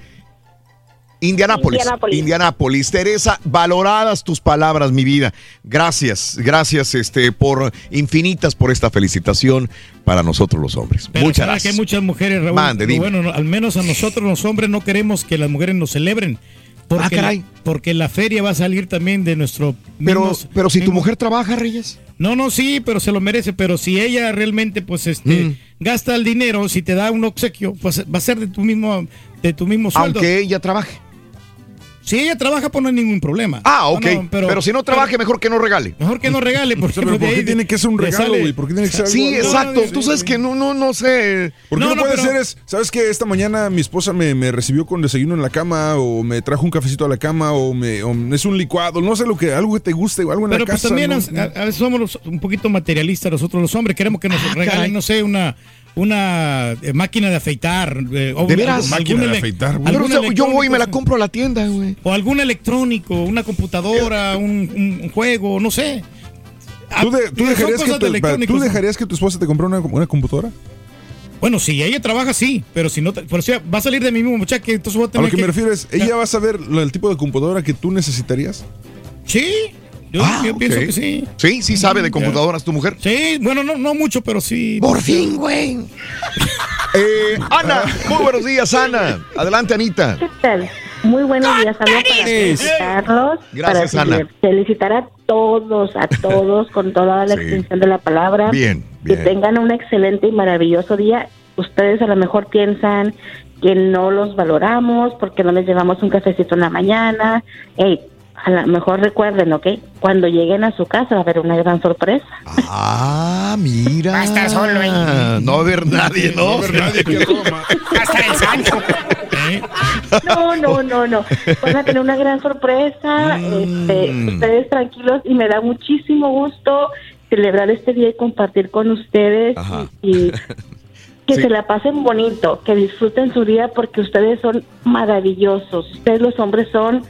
Indianápolis. Indianápolis. Indianápolis. Teresa, valoradas tus palabras, mi vida. Gracias, gracias este, por infinitas por esta felicitación para nosotros los hombres. Pero Muchas ¿sabes gracias. que hay muchas mujeres, Raúl. Mande, bueno, no, al menos a nosotros los hombres no queremos que las mujeres nos celebren. Porque, Ah, caray. La, porque la feria va a salir también de nuestro... Pero, pero si tu mujer trabaja, Reyes. No, no, sí, pero se lo merece. Pero si ella realmente, pues, este, Mm. gasta el dinero, si te da un obsequio, pues va a ser de tu mismo, de tu mismo sueldo. Aunque ella trabaje. Si ella trabaja, pues no hay ningún problema. Ah, ok. no, pero, si no trabaje, mejor que no regale. Mejor que no regale, porque Pero ¿por qué ahí tiene que ser un regalo, güey? ¿Por qué tiene que ser algo? Sí, exacto. Tú sabes que no, no, no sé. ¿Por qué No, puede pero- ser? Es, ¿Sabes que Esta mañana mi esposa me, me recibió con desayuno en la cama o me trajo un cafecito a la cama o, me, o es un licuado, no sé lo que, algo que te guste o algo en Pero la pues casa. también ¿no? a, a veces somos los- un poquito materialistas nosotros los hombres. Queremos que nos Ah, regalen, caray. no sé, una una eh, máquina de afeitar. eh, o ¿De veras? Máquina de afeitar, güey. Pero, algún o sea, yo voy y me la compro a la tienda, güey. O algún electrónico, una computadora, un, un- un juego, no sé. ¿Tú, de- tú Son dejarías que tu, de electrónicos, ¿Tú ¿no? dejarías que tu esposa te comprara una, una computadora? Bueno, si ella trabaja, sí, pero si no, te- pero si va a salir de mi mismo muchacho, entonces voy a lo que, me refiero es, ¿ella va a saber el tipo de computadora que tú necesitarías? Sí, yo, Ah, yo ok. pienso que sí. Sí, sí sabe de computadoras tu mujer. Sí, bueno, no, no mucho, pero sí. Por fin, güey. Eh, Ana, muy buenos días, Ana. Adelante, Anita. ¿Qué tal? Muy buenos días, hablo para felicitarlos, Gracias, para Ana. felicitar a todos, a todos, con toda la Sí. extensión de la palabra. Bien, Que bien. tengan un excelente y maravilloso día. Ustedes a lo mejor piensan que no los valoramos porque no les llevamos un cafecito en la mañana. Ey, a lo mejor recuerden, ¿ok? Cuando lleguen a su casa va a haber una gran sorpresa. Ah, mira. Va a estar solo ahí. No va a haber nadie, ¿no? No va a haber nadie que coma. Hasta el Sancho. ¿eh? No, no, no, no. Van a tener una gran sorpresa. Mm. Este, ustedes tranquilos y me da muchísimo gusto celebrar este día y compartir con ustedes Ajá. y, y que Sí. se la pasen bonito, que disfruten su día porque ustedes son maravillosos. Ustedes los hombres son,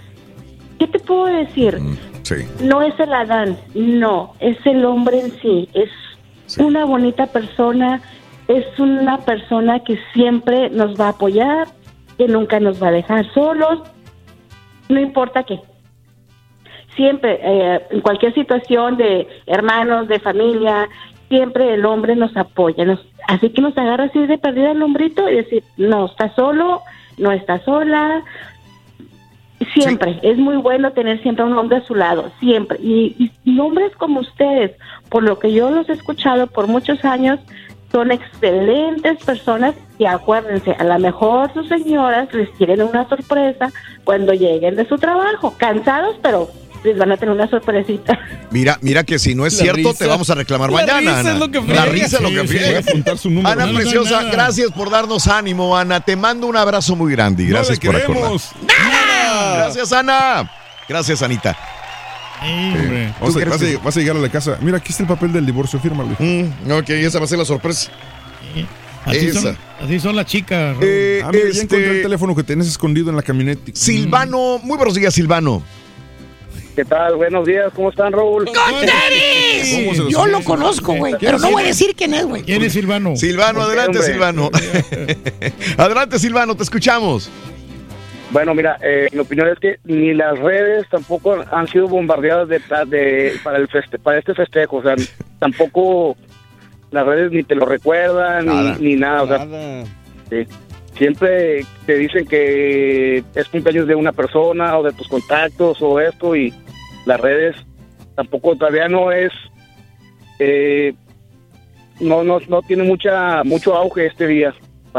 ¿qué te puedo decir? Mm, Sí. No es el Adán, no, es el hombre en sí, es Sí. una bonita persona, es una persona que siempre nos va a apoyar, que nunca nos va a dejar solos, no importa qué. Siempre, eh, en cualquier situación de hermanos, de familia, siempre el hombre nos apoya. Nos, así que nos agarra así de perdida el hombrito y decir, no, está solo, no está sola, Siempre, es muy bueno tener siempre a un hombre a su lado, siempre. Y, y- y hombres como ustedes, por lo que yo los he escuchado por muchos años, son excelentes personas y acuérdense, a lo mejor sus señoras les quieren una sorpresa cuando lleguen de su trabajo, cansados, pero les van a tener una sorpresita. Mira, mira que si no es La cierto, risa. te vamos a reclamar La mañana, risa Ana. es lo que La risa es lo que sí. Voy a su número. Ana No, no, Preciosa, gracias por darnos ánimo, Ana. Te mando un abrazo muy grande y No gracias le por acordar. Gracias, Ana. Gracias, Anita. Sí, hombre. Vas a, vas a- que- vas a llegar a la casa. Mira, aquí está el papel del divorcio, fírmalo. Mm, ok, esa va a ser la sorpresa. Así son, Esa. así son las chicas. Raúl. Eh, Ah, mira, ya este, encontré el teléfono que tenés escondido en la camioneta. Silvano, muy buenos días, Silvano. ¿Qué tal? Buenos días, ¿cómo están, Raúl? ¡Con tenis! ¿Cómo se los Yo lo conozco, güey, ¿Quién pero no voy a decir quién es, güey. ¿Quién es Silvano? Silvano, adelante. Silvano. adelante, Silvano, te escuchamos. Bueno, mira, eh, mi opinión es que ni las redes tampoco han sido bombardeadas de, de- para el feste, para este festejo, o sea, tampoco las redes ni te lo recuerdan Nada. ni, ni nada, o sea, Nada. sí. siempre te dicen que es cumpleaños de una persona o de tus contactos o esto y las redes tampoco todavía no es eh, no no no tiene mucha mucho auge este día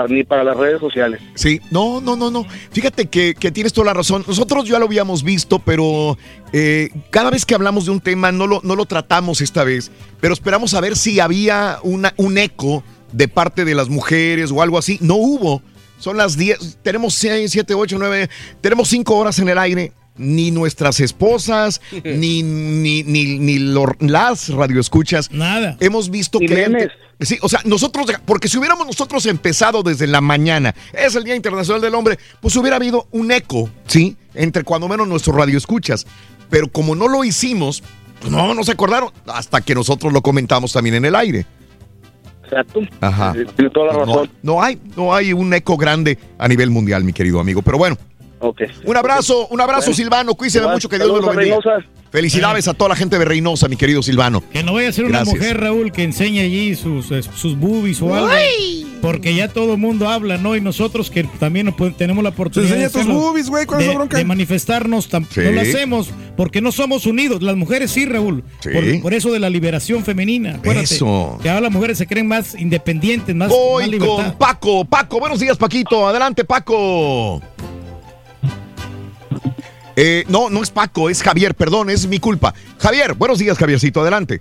ni para las redes sociales. Sí, no, no, no, no. Fíjate que, que tienes toda la razón. Nosotros ya lo habíamos visto, pero eh, cada vez que hablamos de un tema no lo, no lo tratamos esta vez, pero esperamos a ver si había una, un eco de parte de las mujeres o algo así. No hubo. Son las 10, tenemos 6, 7, 8, 9, tenemos 5 horas en el aire. Ni nuestras esposas, ni, ni, ni, ni lo- las radioescuchas. Nada. Hemos visto Ni que... memes. Sí, o sea, nosotros, porque si hubiéramos nosotros empezado desde la mañana, es el Día Internacional del Hombre, pues hubiera habido un eco, ¿sí? Entre cuando menos nuestro radio escuchas. Pero como no lo hicimos, pues no, no se acordaron, hasta que nosotros lo comentamos también en el aire. Exacto. Ajá. Tiene toda la No, razón. no hay, no hay un eco grande a nivel mundial, mi querido amigo. Pero bueno, Ok. un abrazo, un abrazo, Bueno. Silvano. Cuídese Igual, mucho, que Dios me lo bendiga. Reynosa. Felicidades a toda la gente de Reynosa, mi querido Silvano. Que no vaya a ser una mujer, Raúl, que enseñe allí sus, eh, sus boobies o algo. Porque ya todo el mundo habla, ¿no? Y nosotros que también no pod- tenemos la oportunidad enseña de, tus hacerlo, boobies, güey, ¿cuál es la de- bronca? de manifestarnos, Sí. no lo hacemos porque no somos unidos. Las mujeres sí, Raúl. Sí. Por, por eso de la liberación femenina. Acuérdate, Eso. Que ahora las mujeres se creen más independientes, más, más Voy libertad. con Paco. Paco, buenos días, Paquito. Adelante, Paco. Eh, no, no es Paco, es Javier, perdón, es mi culpa. Javier, buenos días, Javiercito, adelante.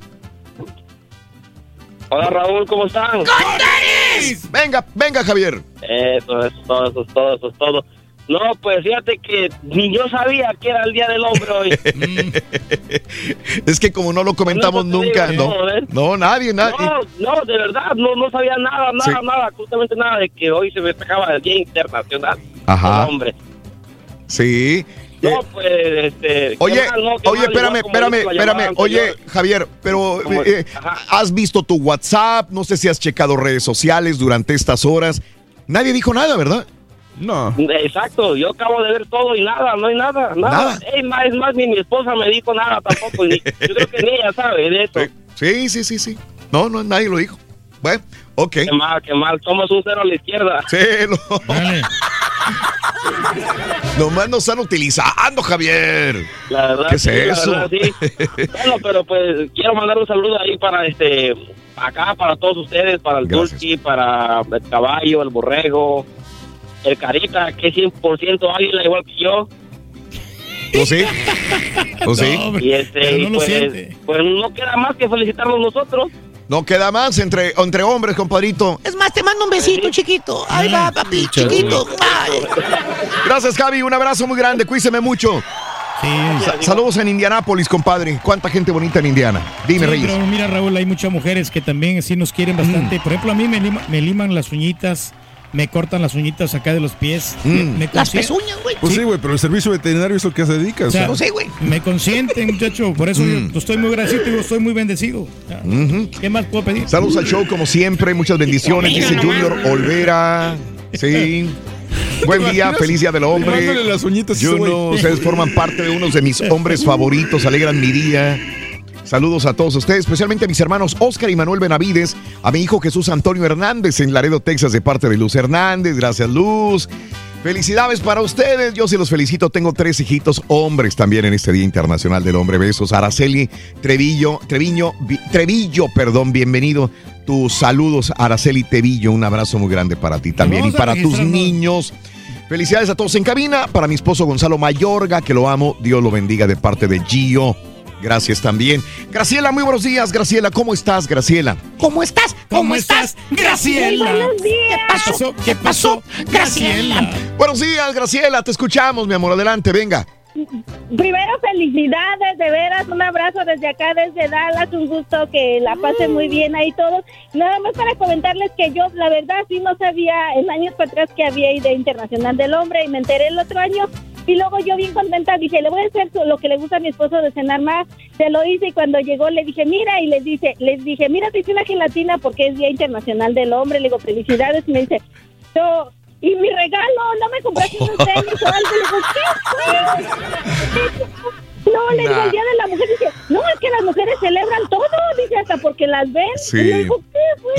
Hola Raúl, ¿cómo están? Venga, venga, Javier. Eso, eso es todo, eso es todo, eso es todo. No, pues fíjate que ni yo sabía que era el Día del Hombre hoy. Es que como no lo comentamos No, no te nunca, digo, no. no. No, nadie, nadie. No, no, de verdad, no, no sabía nada, nada, Sí. nada, absolutamente nada de que hoy se festejaba el Día Internacional Ajá. del Hombre. Sí. No, pues, este... qué Oye, mal, oye, mal, espérame, espérame, espérame. Oye. Javier, pero eh, ¿has visto tu WhatsApp? No sé si has checado redes sociales durante estas horas. Nadie dijo nada, ¿verdad? No. Exacto, yo acabo de ver todo y nada, no hay nada, nada. Nada. Es más, es más, ni mi esposa me dijo nada tampoco. ni- yo creo que ni ella sabe de esto. Sí, sí, sí, sí. No, no, nadie lo dijo. Bueno, ok. Qué mal, qué mal. Somos un cero a la izquierda. Sí, no. Nomás nos están utilizando, Javier. La verdad, ¿Qué es sí, la eso? verdad, sí. Bueno, pero pues quiero mandar un saludo ahí para este acá, para todos ustedes, para el Dulce, para el caballo, el borrego, el carita, que es 100% águila igual que yo. ¿O sí? ¿O sí? y este, pero y no lo pues, pues no queda más que felicitarnos nosotros. No queda más entre, entre hombres, compadrito. Es más, te mando un besito, chiquito. Ahí va, papi, Muchas chiquito. Ay. Gracias, Javi. Un abrazo muy grande. Cuíseme mucho. Sa- saludos en Indianápolis, compadre. ¿Cuánta gente bonita en Indiana? Dime, Sí, Reyes. pero mira, Raúl, hay muchas mujeres que también sí nos quieren bastante. Por ejemplo, a mí me, lima- me liman las uñitas, me cortan las uñitas acá de los pies. Me, me Las pezuñas, güey. Pues sí, güey, pero el servicio veterinario es lo que se dedica. O sea, o sea. Me consienten, muchacho. Por eso Mm. yo estoy muy agradecido, digo, estoy muy bendecido. ¿Qué más puedo pedir? Saludos al show, como siempre. Muchas bendiciones. Dice Junior Olvera. Sí. Buen día, feliz día del hombre. Las uñitas Juno, güey. ustedes forman parte de unos de mis hombres favoritos, alegran mi día. Saludos a todos ustedes, especialmente a mis hermanos Oscar y Manuel Benavides, a mi hijo Jesús Antonio Hernández en Laredo, Texas, de parte de Luz Hernández. Gracias, Luz. Felicidades para ustedes. Yo sí los felicito. Tengo tres hijitos hombres también en este Día Internacional del Hombre. Besos. Araceli Trevillo, Treviño, Vi- Trevillo, perdón, bienvenido. Tus saludos, Araceli Trevillo. Un abrazo muy grande para ti también y para tus niños. Felicidades a todos en cabina. Para mi esposo Gonzalo Mayorga, que lo amo. Dios lo bendiga de parte de Gio. Gracias también. Graciela, muy buenos días, Graciela. ¿Cómo estás, Graciela? ¿Cómo estás? ¿Cómo, estás? Graciela? Buenos días. ¿Qué pasó? ¿Qué pasó? Graciela. Buenos días, Graciela. Te escuchamos, mi amor. Adelante, venga. Primero, felicidades, de veras, un abrazo desde acá, desde Dallas, un gusto que la pasen muy bien ahí todos. Nada más para comentarles que yo, la verdad, sí no sabía en años para atrás que había Idea Internacional del Hombre y me enteré el otro año. Y luego yo bien contenta dije, le voy a hacer lo que le gusta a mi esposo de cenar más. Se lo hice y cuando llegó le dije, mira, y les dije, les dije, mira, te hice una gelatina porque es Día Internacional del Hombre. Le digo, felicidades. Y me dice, yo, y mi regalo, no me compraste unos tenis o algo. Le digo, ¿qué fue? No, le digo, Nah. el Día de la Mujer, dice, no, es que las mujeres celebran todo, dice, hasta porque las ven. Sí. Y le digo, ¿qué fue?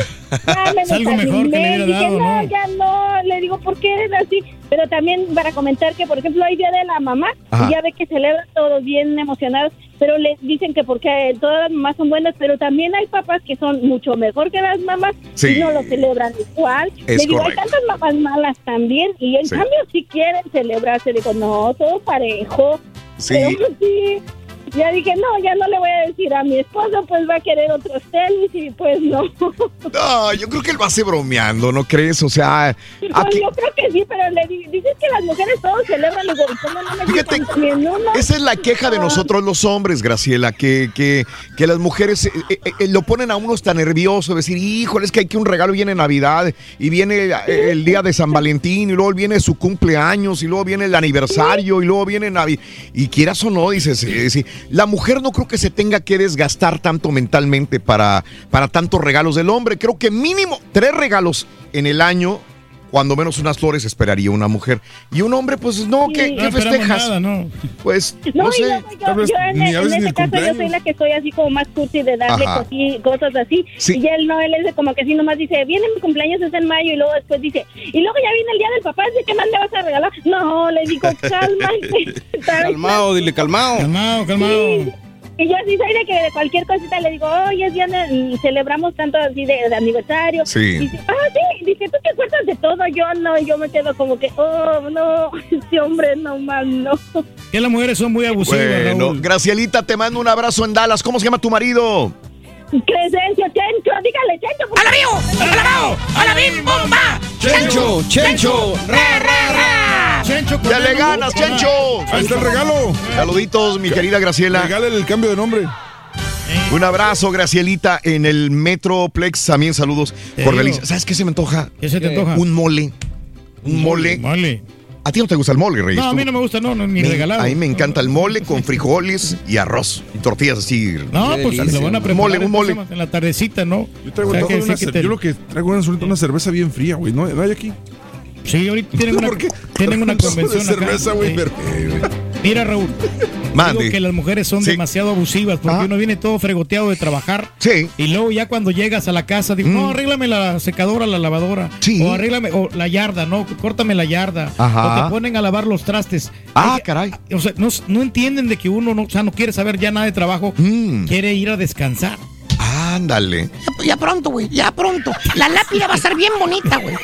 Ya me Es algo mejor que le desanimé, hubiera dije, no, ¿no? ya no, le digo, ¿por qué eres así? Pero también para comentar que, por ejemplo, hay Día de la Mamá, Ajá. y ya ve que celebran todos bien emocionados, pero le dicen que porque todas las mamás son buenas, pero también hay papás que son mucho mejor que las mamás Sí. y no lo celebran igual. Es le digo, correcto. hay tantas mamás malas también, y en Sí. cambio si quieren celebrarse, digo, no, todo parejo. Sí. Pero sí, ya dije, no, ya no le voy a decir a mi esposo, pues va a querer otros tenis y pues no. No, yo creo que él va a ser bromeando, ¿no crees? O sea, Pues aquí, yo creo que sí, pero le di- dices que las mujeres todos celebran, ¿y cómo no me Fíjate, esa es la queja de nosotros los hombres, Graciela, que, que, que las mujeres eh, eh, eh, lo ponen a uno hasta nervioso, decir, híjole, es que hay que un regalo viene Navidad y viene el día de San Valentín y luego viene su cumpleaños y luego viene el aniversario y luego viene Navidad. Y quieras o no, dices, sí, la mujer no creo que se tenga que desgastar tanto mentalmente para, para tantos regalos del hombre. Creo que mínimo tres regalos en el año. Cuando menos unas flores esperaría una mujer. Y un hombre, pues no, ¿qué, Sí. qué No esperamos festejas? nada, ¿no? Pues, No, no, y sé. luego yo, vez yo en, ni a en ese el caso yo soy la que soy así como más cursi de darle cosas así. Sí. Y él no, él es de como que así nomás dice, viene mi cumpleaños es en mayo y luego después dice, y luego ya viene el día del papá, ¿de qué más le vas a regalar? No, le digo, cálmate. Calmado, dile calmado. Calmado, calmado. Sí. Y yo así soy de que de cualquier cosita le digo, oye, es día de- y celebramos tanto así de, de aniversario. Sí. Y dice, ah, sí, dije, ¿tú te acuerdas de todo? Yo no, y yo me quedo como que, oh, no, ese hombre no más, no. Que las mujeres son muy abusivas, Bueno, Raúl. Gracielita, te mando un abrazo en Dallas. ¿Cómo se llama tu marido? Crescencio, Chencho, dígale, Chencho. por ¡Hola, amigo! ¡Hola, ¡Hola, bim, bomba! Chencho, Chencho. ¡Ra, ra, ra! Chencho, ¡Ya le ganas, Chencho! Ahí está el regalo. Saluditos, mi querida Graciela. Regálale el cambio de nombre. Un abrazo, Gracielita, en el Metroplex. También saludos por. ¿Sabes qué se me antoja? ¿Qué se te antoja? Un mole. Un mole. Mole. ¿A ti no te gusta el mole, Reyes? No, a mí no me gusta, no, no, ni Me- regalado. A mí me encanta el mole con frijoles y arroz y tortillas así. No, pues delicia. lo van a Un preparar mole, un mole. en la tardecita, ¿no? Yo traigo O sea, todo que una que te- Yo lo que traigo una cerveza bien fría, güey. ¿No, hay aquí? Sí, ahorita tienen una, ¿Por qué? tienen una de convención acá. cerveza, güey, Sí. pero- Mira, Raúl. Mande. Digo que las mujeres son Sí. demasiado abusivas porque Ah. uno viene todo fregoteado de trabajar. Sí. Y luego ya cuando llegas a la casa, digo, no, arréglame la secadora, la lavadora. Sí. O arréglame, o la yarda, no, córtame la yarda. Ajá. O te ponen a lavar los trastes. Ah, caray. O sea, no, no entienden de que uno no, o sea, no quiere saber ya nada de trabajo, Mm. quiere ir a descansar. Ándale. Ya, ya pronto, güey, ya pronto. La lápida va a estar bien bonita, güey.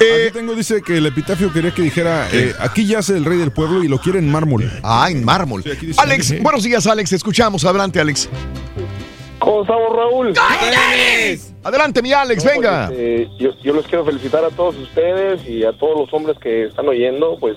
Eh, Aquí tengo, dice que el epitafio quería que dijera, eh, aquí yace el rey del pueblo y lo quiere en mármol. Ah, en mármol. Sí, aquí dice- Alex, Sí. buenos días, Alex. Te escuchamos. Adelante, Alex. ¿Cómo estamos, Raúl? Adelante, mi Alex, No, venga. pues, este, yo, yo los quiero felicitar a todos ustedes y a todos los hombres que están oyendo, pues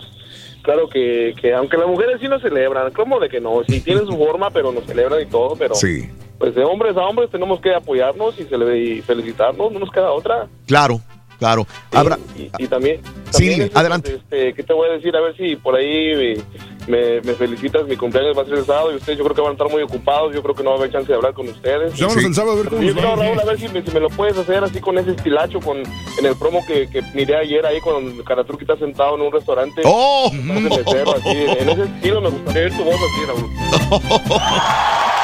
claro que, que aunque las mujeres sí nos celebran, ¿cómo de que no? Sí tienen su forma, pero nos celebran y todo, pero Sí, pues de hombres a hombres tenemos que apoyarnos y, y felicitarnos, no nos queda otra. claro, claro. Habrá. Y, y también, Sí, también este, adelante. Este, ¿Qué te voy a decir? A ver si por ahí me, me felicitas, mi cumpleaños va a ser el sábado y ustedes yo creo que van a estar muy ocupados, yo creo que no va a haber chance de hablar con ustedes. Llámanos Sí. el sábado a ver cómo Yo creo. Raúl, a ver si me, si me lo puedes hacer así con ese estilacho, con, en el promo que, que miré ayer ahí cuando Caratruc está sentado en un restaurante. ¡Oh! Así, en ese estilo me gustaría oír tu voz así, Raúl.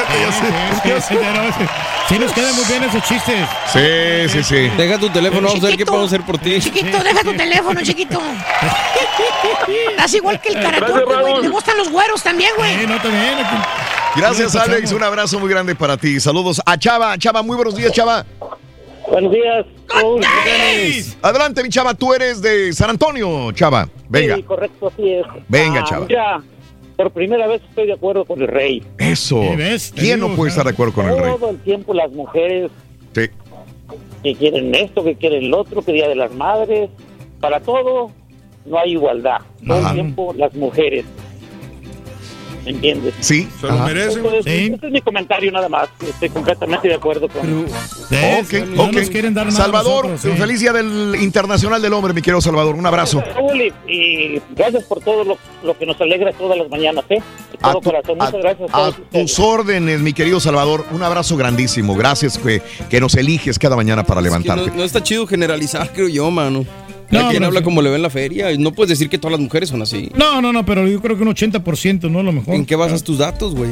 Sí, sí, sí, no, sí. Sí nos quedan muy bien esos chistes. Sí, sí, sí. Deja tu teléfono, vamos a ver qué podemos hacer por ti. Chiquito, deja tu teléfono, chiquito. Estás igual que el Gracias, caraturco, güey. Le gustan los güeros también, güey. Sí, no, también. Gracias, Alex. Un abrazo muy grande para ti. Saludos a Chava. Chava, muy buenos días, Chava. Buenos días. Adelante, mi Chava. Tú eres de San Antonio, Chava. Venga. Sí, correcto, así es. Venga, Ah, chava. Por primera vez estoy de acuerdo con el rey. Eso. ¿Quién digo, no puede estar de acuerdo con el rey? Todo el tiempo las mujeres Sí. que quieren esto, que quieren el otro, que Día de las Madres. Para todo no hay igualdad. Todo Ajá. el tiempo las mujeres. ¿Me entiendes? Sí. Se lo Ajá. merece. Eso es- Sí. Ese es mi comentario nada más. Estoy completamente de acuerdo con... ¿ves? Ok, No ok. nos quieren dar nada Salvador, nosotros, sí. feliz día del Internacional del Hombre, mi querido Salvador. Un abrazo. Raúl, y, gracias por todo lo, lo que nos alegra todas las mañanas, ¿eh? De todo A, tu- corazón. Muchas a- gracias tus órdenes, mi querido Salvador. Un abrazo grandísimo. Gracias que, que nos eliges cada mañana para Es que levantarte. no, no está chido generalizar, creo yo, mano. No, quien no, habla sí. como le ve en la feria. y No puedes decir que todas las mujeres son así. No, no, no, pero yo creo que un 80% no a lo mejor. ¿En qué basas tus datos, güey?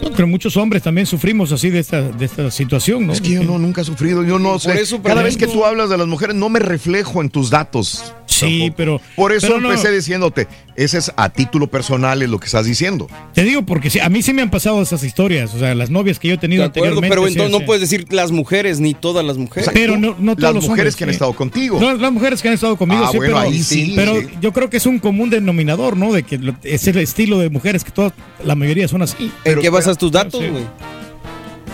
Creo que muchos hombres también sufrimos así de esta, de esta situación, ¿no? Es que yo no, nunca he sufrido, yo no sé. eso, Cada pero vez que no- tú hablas de las mujeres, no me reflejo en tus datos. Sí, pero. Por eso pero no. empecé diciéndote, ese es a título personal, es lo que estás diciendo. Te digo porque sí, a mí sí me han pasado esas historias. O sea, las novias que yo he De tenido acuerdo, anteriormente. pero entonces sí. no puedes decir las mujeres ni todas las mujeres. Pero no, no todos Las los mujeres hombres, que han sí. estado contigo. No, las mujeres que han estado conmigo, Ah, sí, bueno, pero, ahí sí, pero sí. yo creo que es un común denominador, ¿no? De que es el estilo de mujeres que todas, la mayoría son así. ¿En Pero- qué basas tus datos, güey?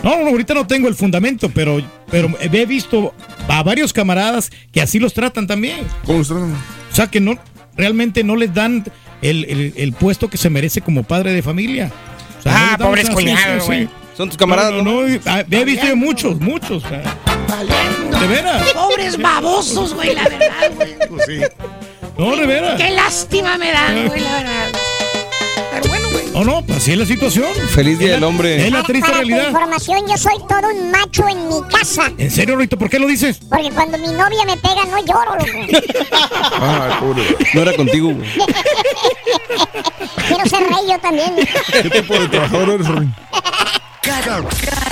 No, no, ahorita no tengo el fundamento, pero, pero he visto a varios camaradas que así los tratan también. ¿Cómo los tratan? O sea, que no realmente no les dan el, el- el puesto que se merece como padre de familia. O sea, no Ah, pobres cuñados, güey. sí. Son tus camaradas, No, no, no, ah, he visto de muchos, muchos. o sea. ¿De veras? Pobres babosos, güey, la verdad, güey. Pues sí. No, de veras. Qué lástima me dan, güey, la verdad. No, no, así es la situación. Feliz Día del la- Hombre. Es la Para, triste para tu realidad. información, yo soy todo un macho en mi casa. ¿En serio, Rito? ¿Por qué lo dices? Porque cuando mi novia me pega, no lloro, loco. Ah, pobre. No era contigo, güey. Quiero ser rey yo también. ¿Qué tipo de trabajador eres? Cada,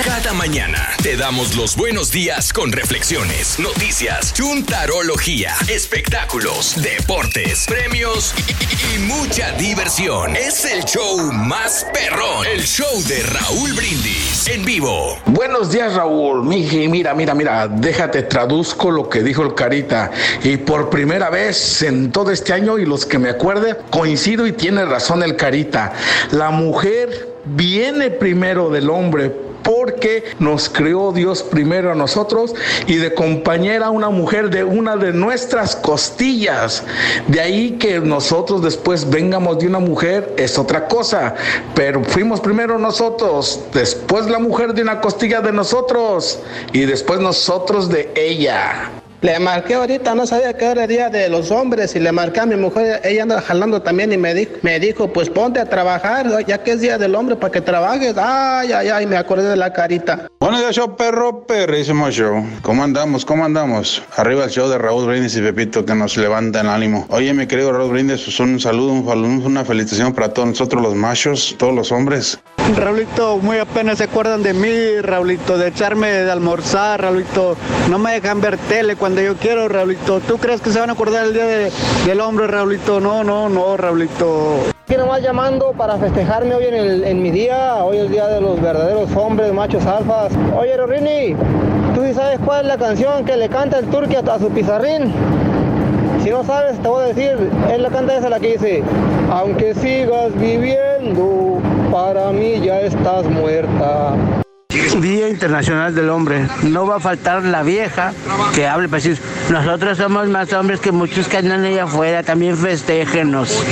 cada mañana te damos los buenos días con reflexiones, noticias, chuntarología, espectáculos, deportes, premios y, mucha diversión. Es el show más perrón, el show de Raúl Brindis. en vivo. Buenos días, Raúl. Mira, mira, mira, déjate, traduzco lo que dijo el Carita. Y por primera vez en todo este año, y los que me acuerde, coincido y tiene razón el Carita. La mujer viene primero del hombre porque nos creó Dios primero a nosotros y de compañera una mujer de una de nuestras costillas. De ahí que nosotros después vengamos de una mujer es otra cosa, pero fuimos primero nosotros, después la mujer de una costilla de nosotros y después nosotros de ella. Le marqué ahorita, no sabía que era día de los hombres y le marqué a mi mujer, ella anda jalando también y me dijo, me dijo, pues ponte a trabajar, ya que es día del hombre para que trabajes. Ay, ay, ay, me acordé de la carita. Buenos días, show perro, perrísimo show. ¿Cómo andamos? ¿Cómo andamos? Arriba el show de Raúl Brindis y Pepito que nos levanta el ánimo. Oye, mi querido Raúl Brindis, pues un saludo, un, saludo, una felicitación para todos nosotros los machos, todos los hombres. Raulito, muy apenas se acuerdan de mí, Raulito, de echarme de almorzar, Raulito. No me dejan ver tele cuando yo quiero, Raulito. ¿Tú crees que se van a acordar el día de- del hombre, Raulito? No, no, no, Raulito. Aquí nomás llamando para festejarme hoy en, el- en mi día, hoy es el día de los verdaderos hombres, machos alfas. Oye, Rorini, ¿tú sí sabes cuál es la canción que le canta el turque a, a su pizarrín? Si no sabes, te voy a decir, él la canta esa la que dice, aunque sigas viviendo, para mí ya estás muerta. Día Internacional del Hombre. No va a faltar la vieja que hable para decir, nosotros somos más hombres que muchos que andan allá afuera, también festéjenos.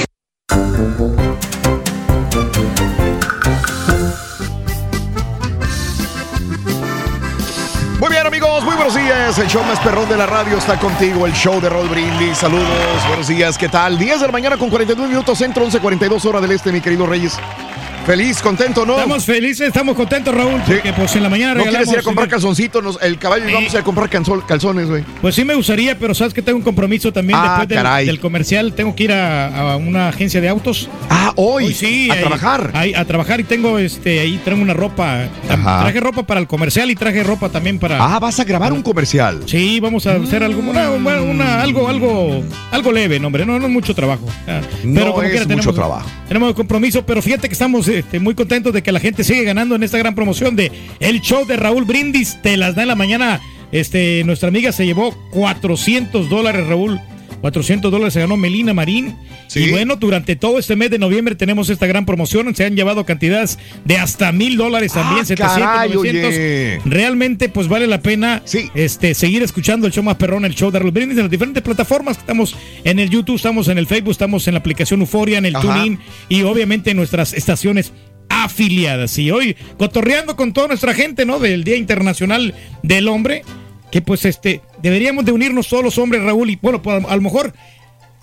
Muy bien, amigos, muy buenos días. El show más perrón de la radio está contigo. El show de Roll Brindis. Saludos, buenos días, ¿qué tal? 10 de la mañana con 42 minutos, centro 11.42 hora del este, mi querido Reyes. Feliz, contento, ¿no? Estamos felices, estamos contentos, Raúl, porque pues en la mañana ¿No quieres regalamos... ir a comprar calzoncitos? Nos- el caballo y vamos a ir a comprar calzol- calzones, güey. Pues sí me gustaría, pero sabes que tengo un compromiso también Ah, después del, caray. del comercial. Tengo que ir a, a una agencia de autos. Ah, hoy. sí. a ahí- trabajar. ahí- a trabajar y tengo este ahí traigo una ropa. Ajá. Traje ropa para el comercial y traje ropa también para. Ah, vas a grabar un comercial. Sí, vamos a hacer algo, una, una- una- algo, algo, algo leve, no, hombre, no, no es mucho trabajo. Ah, No es quiera, mucho trabajo. Tenemos compromiso, pero fíjate que estamos este, muy contentos de que la gente sigue ganando en esta gran promoción de el show de Raúl Brindis. Te las da en la mañana. Este, nuestra amiga se llevó 400 dólares, Raúl. 400 dólares se ganó Melina Marín. Y bueno, durante todo este mes de noviembre tenemos esta gran promoción. Se han llevado cantidades de hasta mil dólares también, Ah, 700, caray, 900. oye. Realmente, pues vale la pena este, seguir escuchando el show más perrón, el show de Raúl Brindis en las diferentes plataformas. Estamos en el YouTube, estamos en el Facebook, estamos en la aplicación Euforia, en el Ajá. TuneIn y obviamente en nuestras estaciones afiliadas. Y hoy, cotorreando con toda nuestra gente, ¿no? Del Día Internacional del Hombre, que pues este, deberíamos de unirnos todos los hombres, Raúl, y bueno, pues, a, a lo mejor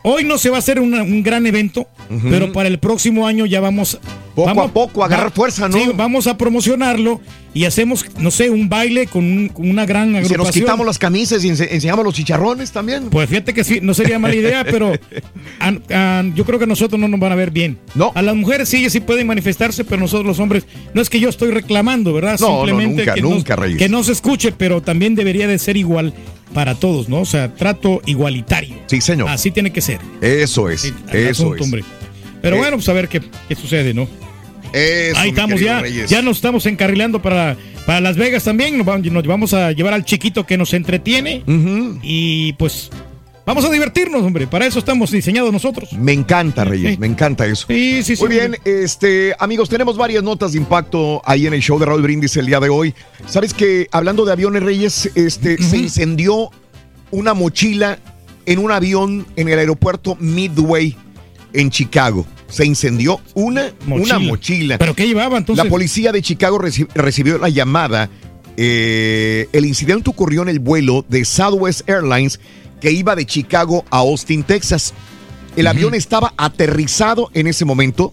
hoy no se va a hacer una- un gran evento, pero para el próximo año ya vamos... Poco vamos, a poco, agarrar fuerza, ¿no? Sí, vamos a promocionarlo y hacemos, no sé, un baile con, un- con una gran agrupación. si nos quitamos las camisas y ense- enseñamos los chicharrones también. Pues fíjate que sí, no sería mala idea, pero an- yo creo que nosotros no nos van a ver bien. No. A las mujeres sí, sí pueden manifestarse, pero nosotros los hombres, no es que yo estoy reclamando, ¿verdad? No, no, Simplemente nunca, que, nunca, no, Reyes. que no se escuche, pero también debería de ser igual para todos, ¿no? O sea, trato igualitario. Sí, señor. Así tiene que ser. Eso es, el eso asunto, es. hombre. Pero Eh, bueno, pues a ver qué, qué sucede, ¿no? Eso, Ahí estamos ya, Reyes. ya nos estamos encarrilando para, para Las Vegas también. Nos vamos, nos vamos a llevar al chiquito que nos entretiene. Y pues vamos a divertirnos, hombre. Para eso estamos diseñados nosotros. Me encanta, Reyes, me encanta eso. Sí, sí, sí. Muy bien, este, amigos, tenemos varias notas de impacto ahí en el show de Raúl Brindis el día de hoy. Sabes que hablando de aviones, Reyes, este, se incendió una mochila en un avión en el aeropuerto Midway en Chicago. Se incendió una Mochila. una mochila. ¿Pero qué llevaba entonces? La policía de Chicago reci- recibió la llamada. eh, el incidente ocurrió en el vuelo de Southwest Airlines que iba de Chicago a Austin, Texas. El avión estaba aterrizado en ese momento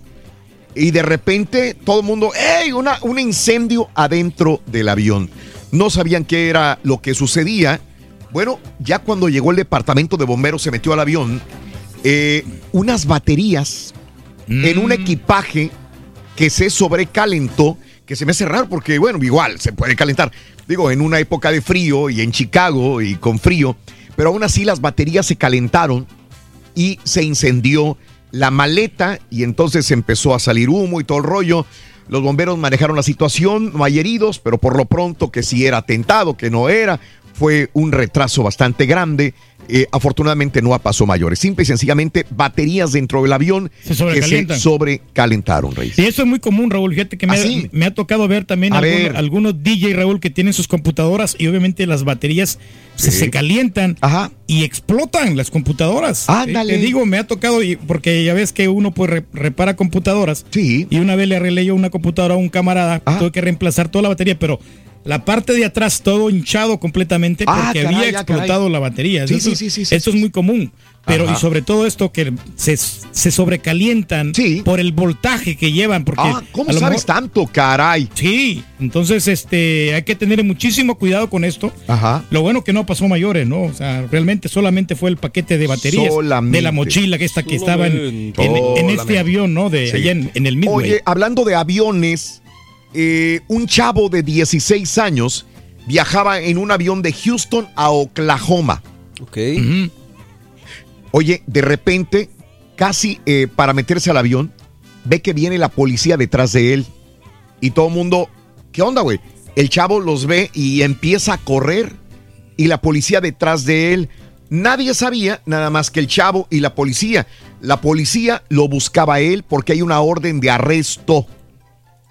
y de repente todo el mundo, ¡ey! Una, un incendio adentro del avión. No sabían qué era lo que sucedía. Bueno, ya cuando llegó el departamento de bomberos se metió al avión, eh, unas baterías en un equipaje que se sobrecalentó, que se me hace raro porque, bueno, igual se puede calentar. Digo, en una época de frío y en Chicago y con frío, pero aún así las baterías se calentaron y se incendió la maleta y entonces empezó a salir humo y todo el rollo. Los bomberos manejaron la situación, no hay heridos, pero por lo pronto que si era atentado, que no era, fue un retraso bastante grande. Eh, afortunadamente no pasó mayores. Simple y sencillamente baterías dentro del avión Se que se sobrecalentaron, Rey. Y eso es muy común, Raúl. Fíjate que me, ¿Ah, ha, me ha tocado ver también algunos, ver. algunos DJ, Raúl, que tienen sus computadoras y obviamente las baterías se, se calientan y explotan las computadoras. Ándale. Te digo, me ha tocado, y- porque ya ves que uno pues re- repara computadoras. Sí. Y una vez le arreglé yo una computadora a un camarada, tuve que reemplazar toda la batería, pero la parte de atrás todo hinchado completamente Ah, porque caray, había ah, explotado caray. la batería. Sí, eso, sí, sí, eso es muy común. Pero Ajá. y sobre todo esto que se, se sobrecalientan por el voltaje que llevan. Porque Ah, ¿cómo sabes mejor- tanto, caray? Sí, entonces este hay que tener muchísimo cuidado con esto. Ajá. Lo bueno que no pasó mayores, ¿no? O sea, realmente solamente fue el paquete de baterías Solamente. de la mochila que esta que estaba en, en- en este avión, ¿no? De allá en, en el Midway. Oye, hablando de aviones, eh, un chavo de 16 años viajaba en un avión de Houston a Oklahoma. Ok. Oye, de repente, casi eh, para meterse al avión, ve que viene la policía detrás de él. Y todo el mundo, ¿qué onda, güey? El chavo los ve y empieza a correr. Y la policía detrás de él. Nadie sabía, nada más que el chavo y la policía. La policía lo buscaba a él porque hay una orden de arresto.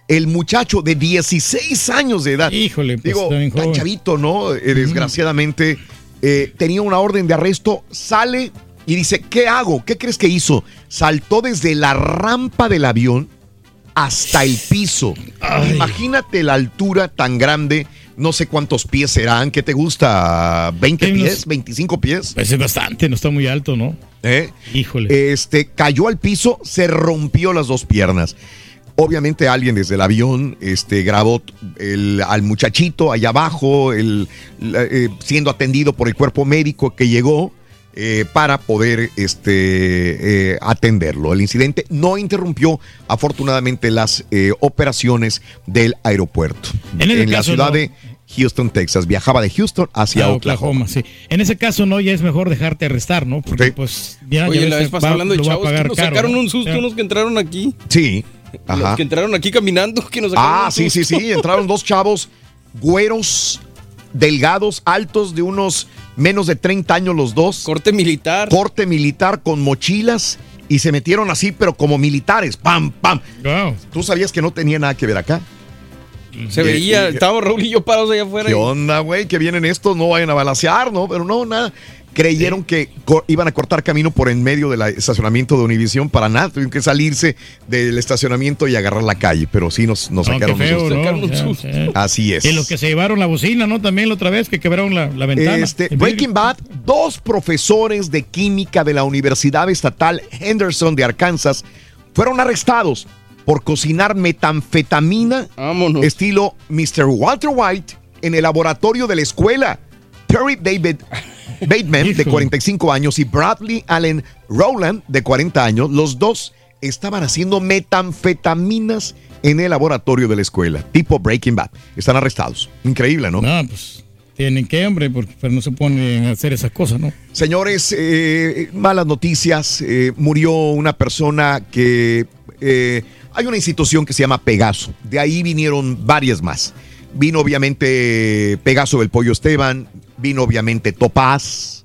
El muchacho de 16 años de edad. Híjole, pues, Digo, está bien tan joven. chavito, ¿no? Eh, desgraciadamente eh, tenía una orden de arresto, sale y dice, ¿qué hago? ¿Qué crees que hizo? Saltó desde la rampa del avión hasta el piso. Imagínate la altura tan grande, no sé cuántos pies serán, ¿qué te gusta? ¿20 Hay unos- pies? ¿25 pies? Pues es bastante, no está muy alto, ¿no? ¿Eh? Híjole. Este cayó al piso, se rompió las dos piernas. Obviamente alguien desde el avión este, grabó el- al muchachito allá abajo, el- eh, siendo atendido por el cuerpo médico que llegó eh, para poder este, eh, atenderlo. El incidente no interrumpió afortunadamente las eh, operaciones del aeropuerto. En ese la ciudad no. de Houston, Texas. Viajaba de Houston hacia Ah, Oklahoma. sí. En ese caso, no, ya es mejor dejarte arrestar, ¿no? Porque, pues, ya, ya Oye, ves la que vez pasada hablando de chavos que nos caro, sacaron ¿no? un susto Ya. unos que entraron aquí. Sí. Ajá. Los que entraron aquí caminando, que nos Ah, sí, sí, sí. Entraron dos chavos güeros, delgados, altos, de unos menos de 30 años los dos. Corte militar. Corte militar con mochilas y se metieron así, pero como militares. ¡Pam, pam! ¿Tú sabías que no tenía nada que ver acá? Se veía, estábamos Raúl y yo parados allá afuera. ¿Qué y- onda, güey? Que vienen estos, no vayan a balasear, ¿no? Pero no, nada. Creyeron que iban a cortar camino por en medio del estacionamiento de Univisión para nada. Tuvieron que salirse del estacionamiento y agarrar la calle, pero sí nos, nos No, qué sacaron un feo, susto. ¿no? Sacaron un Ya, susto. sí. Así es. Y los que se llevaron la bocina, ¿no? También la otra vez que quebraron la, la ventana. Este. Breaking Bad, dos profesores de química de la Universidad Estatal Henderson de Arkansas fueron arrestados por cocinar metanfetamina estilo Mr. Walter White en el laboratorio de la escuela. Terry David Bateman, de 45 años, y Bradley Allen Rowland, de 40 años, los dos estaban haciendo metanfetaminas en el laboratorio de la escuela, tipo Breaking Bad. Están arrestados. Increíble, ¿no? No, pues tienen que, hombre, porque pero no se ponen a hacer esas cosas, ¿no? Señores, eh, malas noticias. eh, murió una persona que... eh, hay una institución que se llama Pegaso. De ahí vinieron varias más. Vino obviamente Pegaso del Pollo Esteban, vino obviamente Topaz,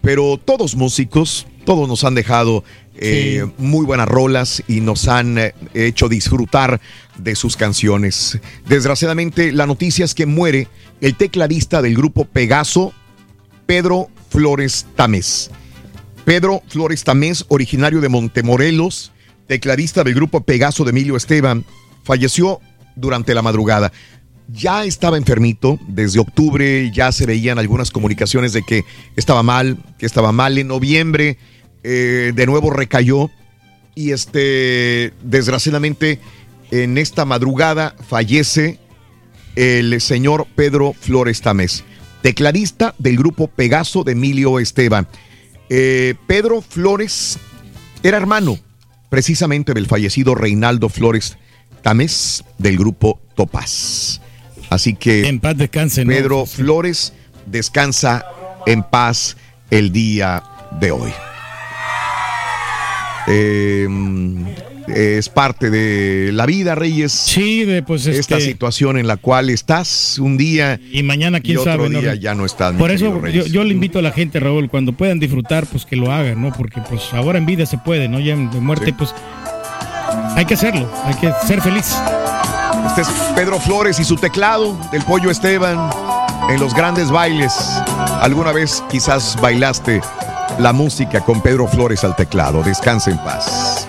pero todos músicos, todos nos han dejado eh, muy buenas rolas y nos han eh, hecho disfrutar de sus canciones. Desgraciadamente, la noticia es que muere el tecladista del grupo Pegaso, Pedro Flores Tamés. Pedro Flores Tamés, originario de Montemorelos, tecladista del grupo Pegaso de Emilio Esteban, falleció durante la madrugada. Ya estaba enfermito desde octubre, ya se veían algunas comunicaciones de que estaba mal, que estaba mal en noviembre, eh, de nuevo recayó y este, desgraciadamente, en esta madrugada fallece el señor Pedro Flores Tamés, tecladista del grupo Pegaso de Emilio Esteban. Eh, Pedro Flores era hermano precisamente del fallecido Reinaldo Flores Tamés del grupo Topaz. Así que En paz descanse, ¿no? Pedro Flores descansa en paz el día de hoy. Eh, es parte de la vida, Reyes. Sí, de pues esta este- situación en la cual estás un día y mañana quién y otro sabe, ¿no? día ya no estás. Por eso yo le invito a la gente, Raúl, cuando puedan disfrutar, pues que lo hagan, ¿no? Porque pues ahora en vida se puede, ¿no? Ya en de muerte, pues hay que hacerlo, hay que ser feliz. Este es Pedro Flores y su teclado del Pollo Esteban en los grandes bailes. ¿Alguna vez quizás bailaste la música con Pedro Flores al teclado? Descansa en paz.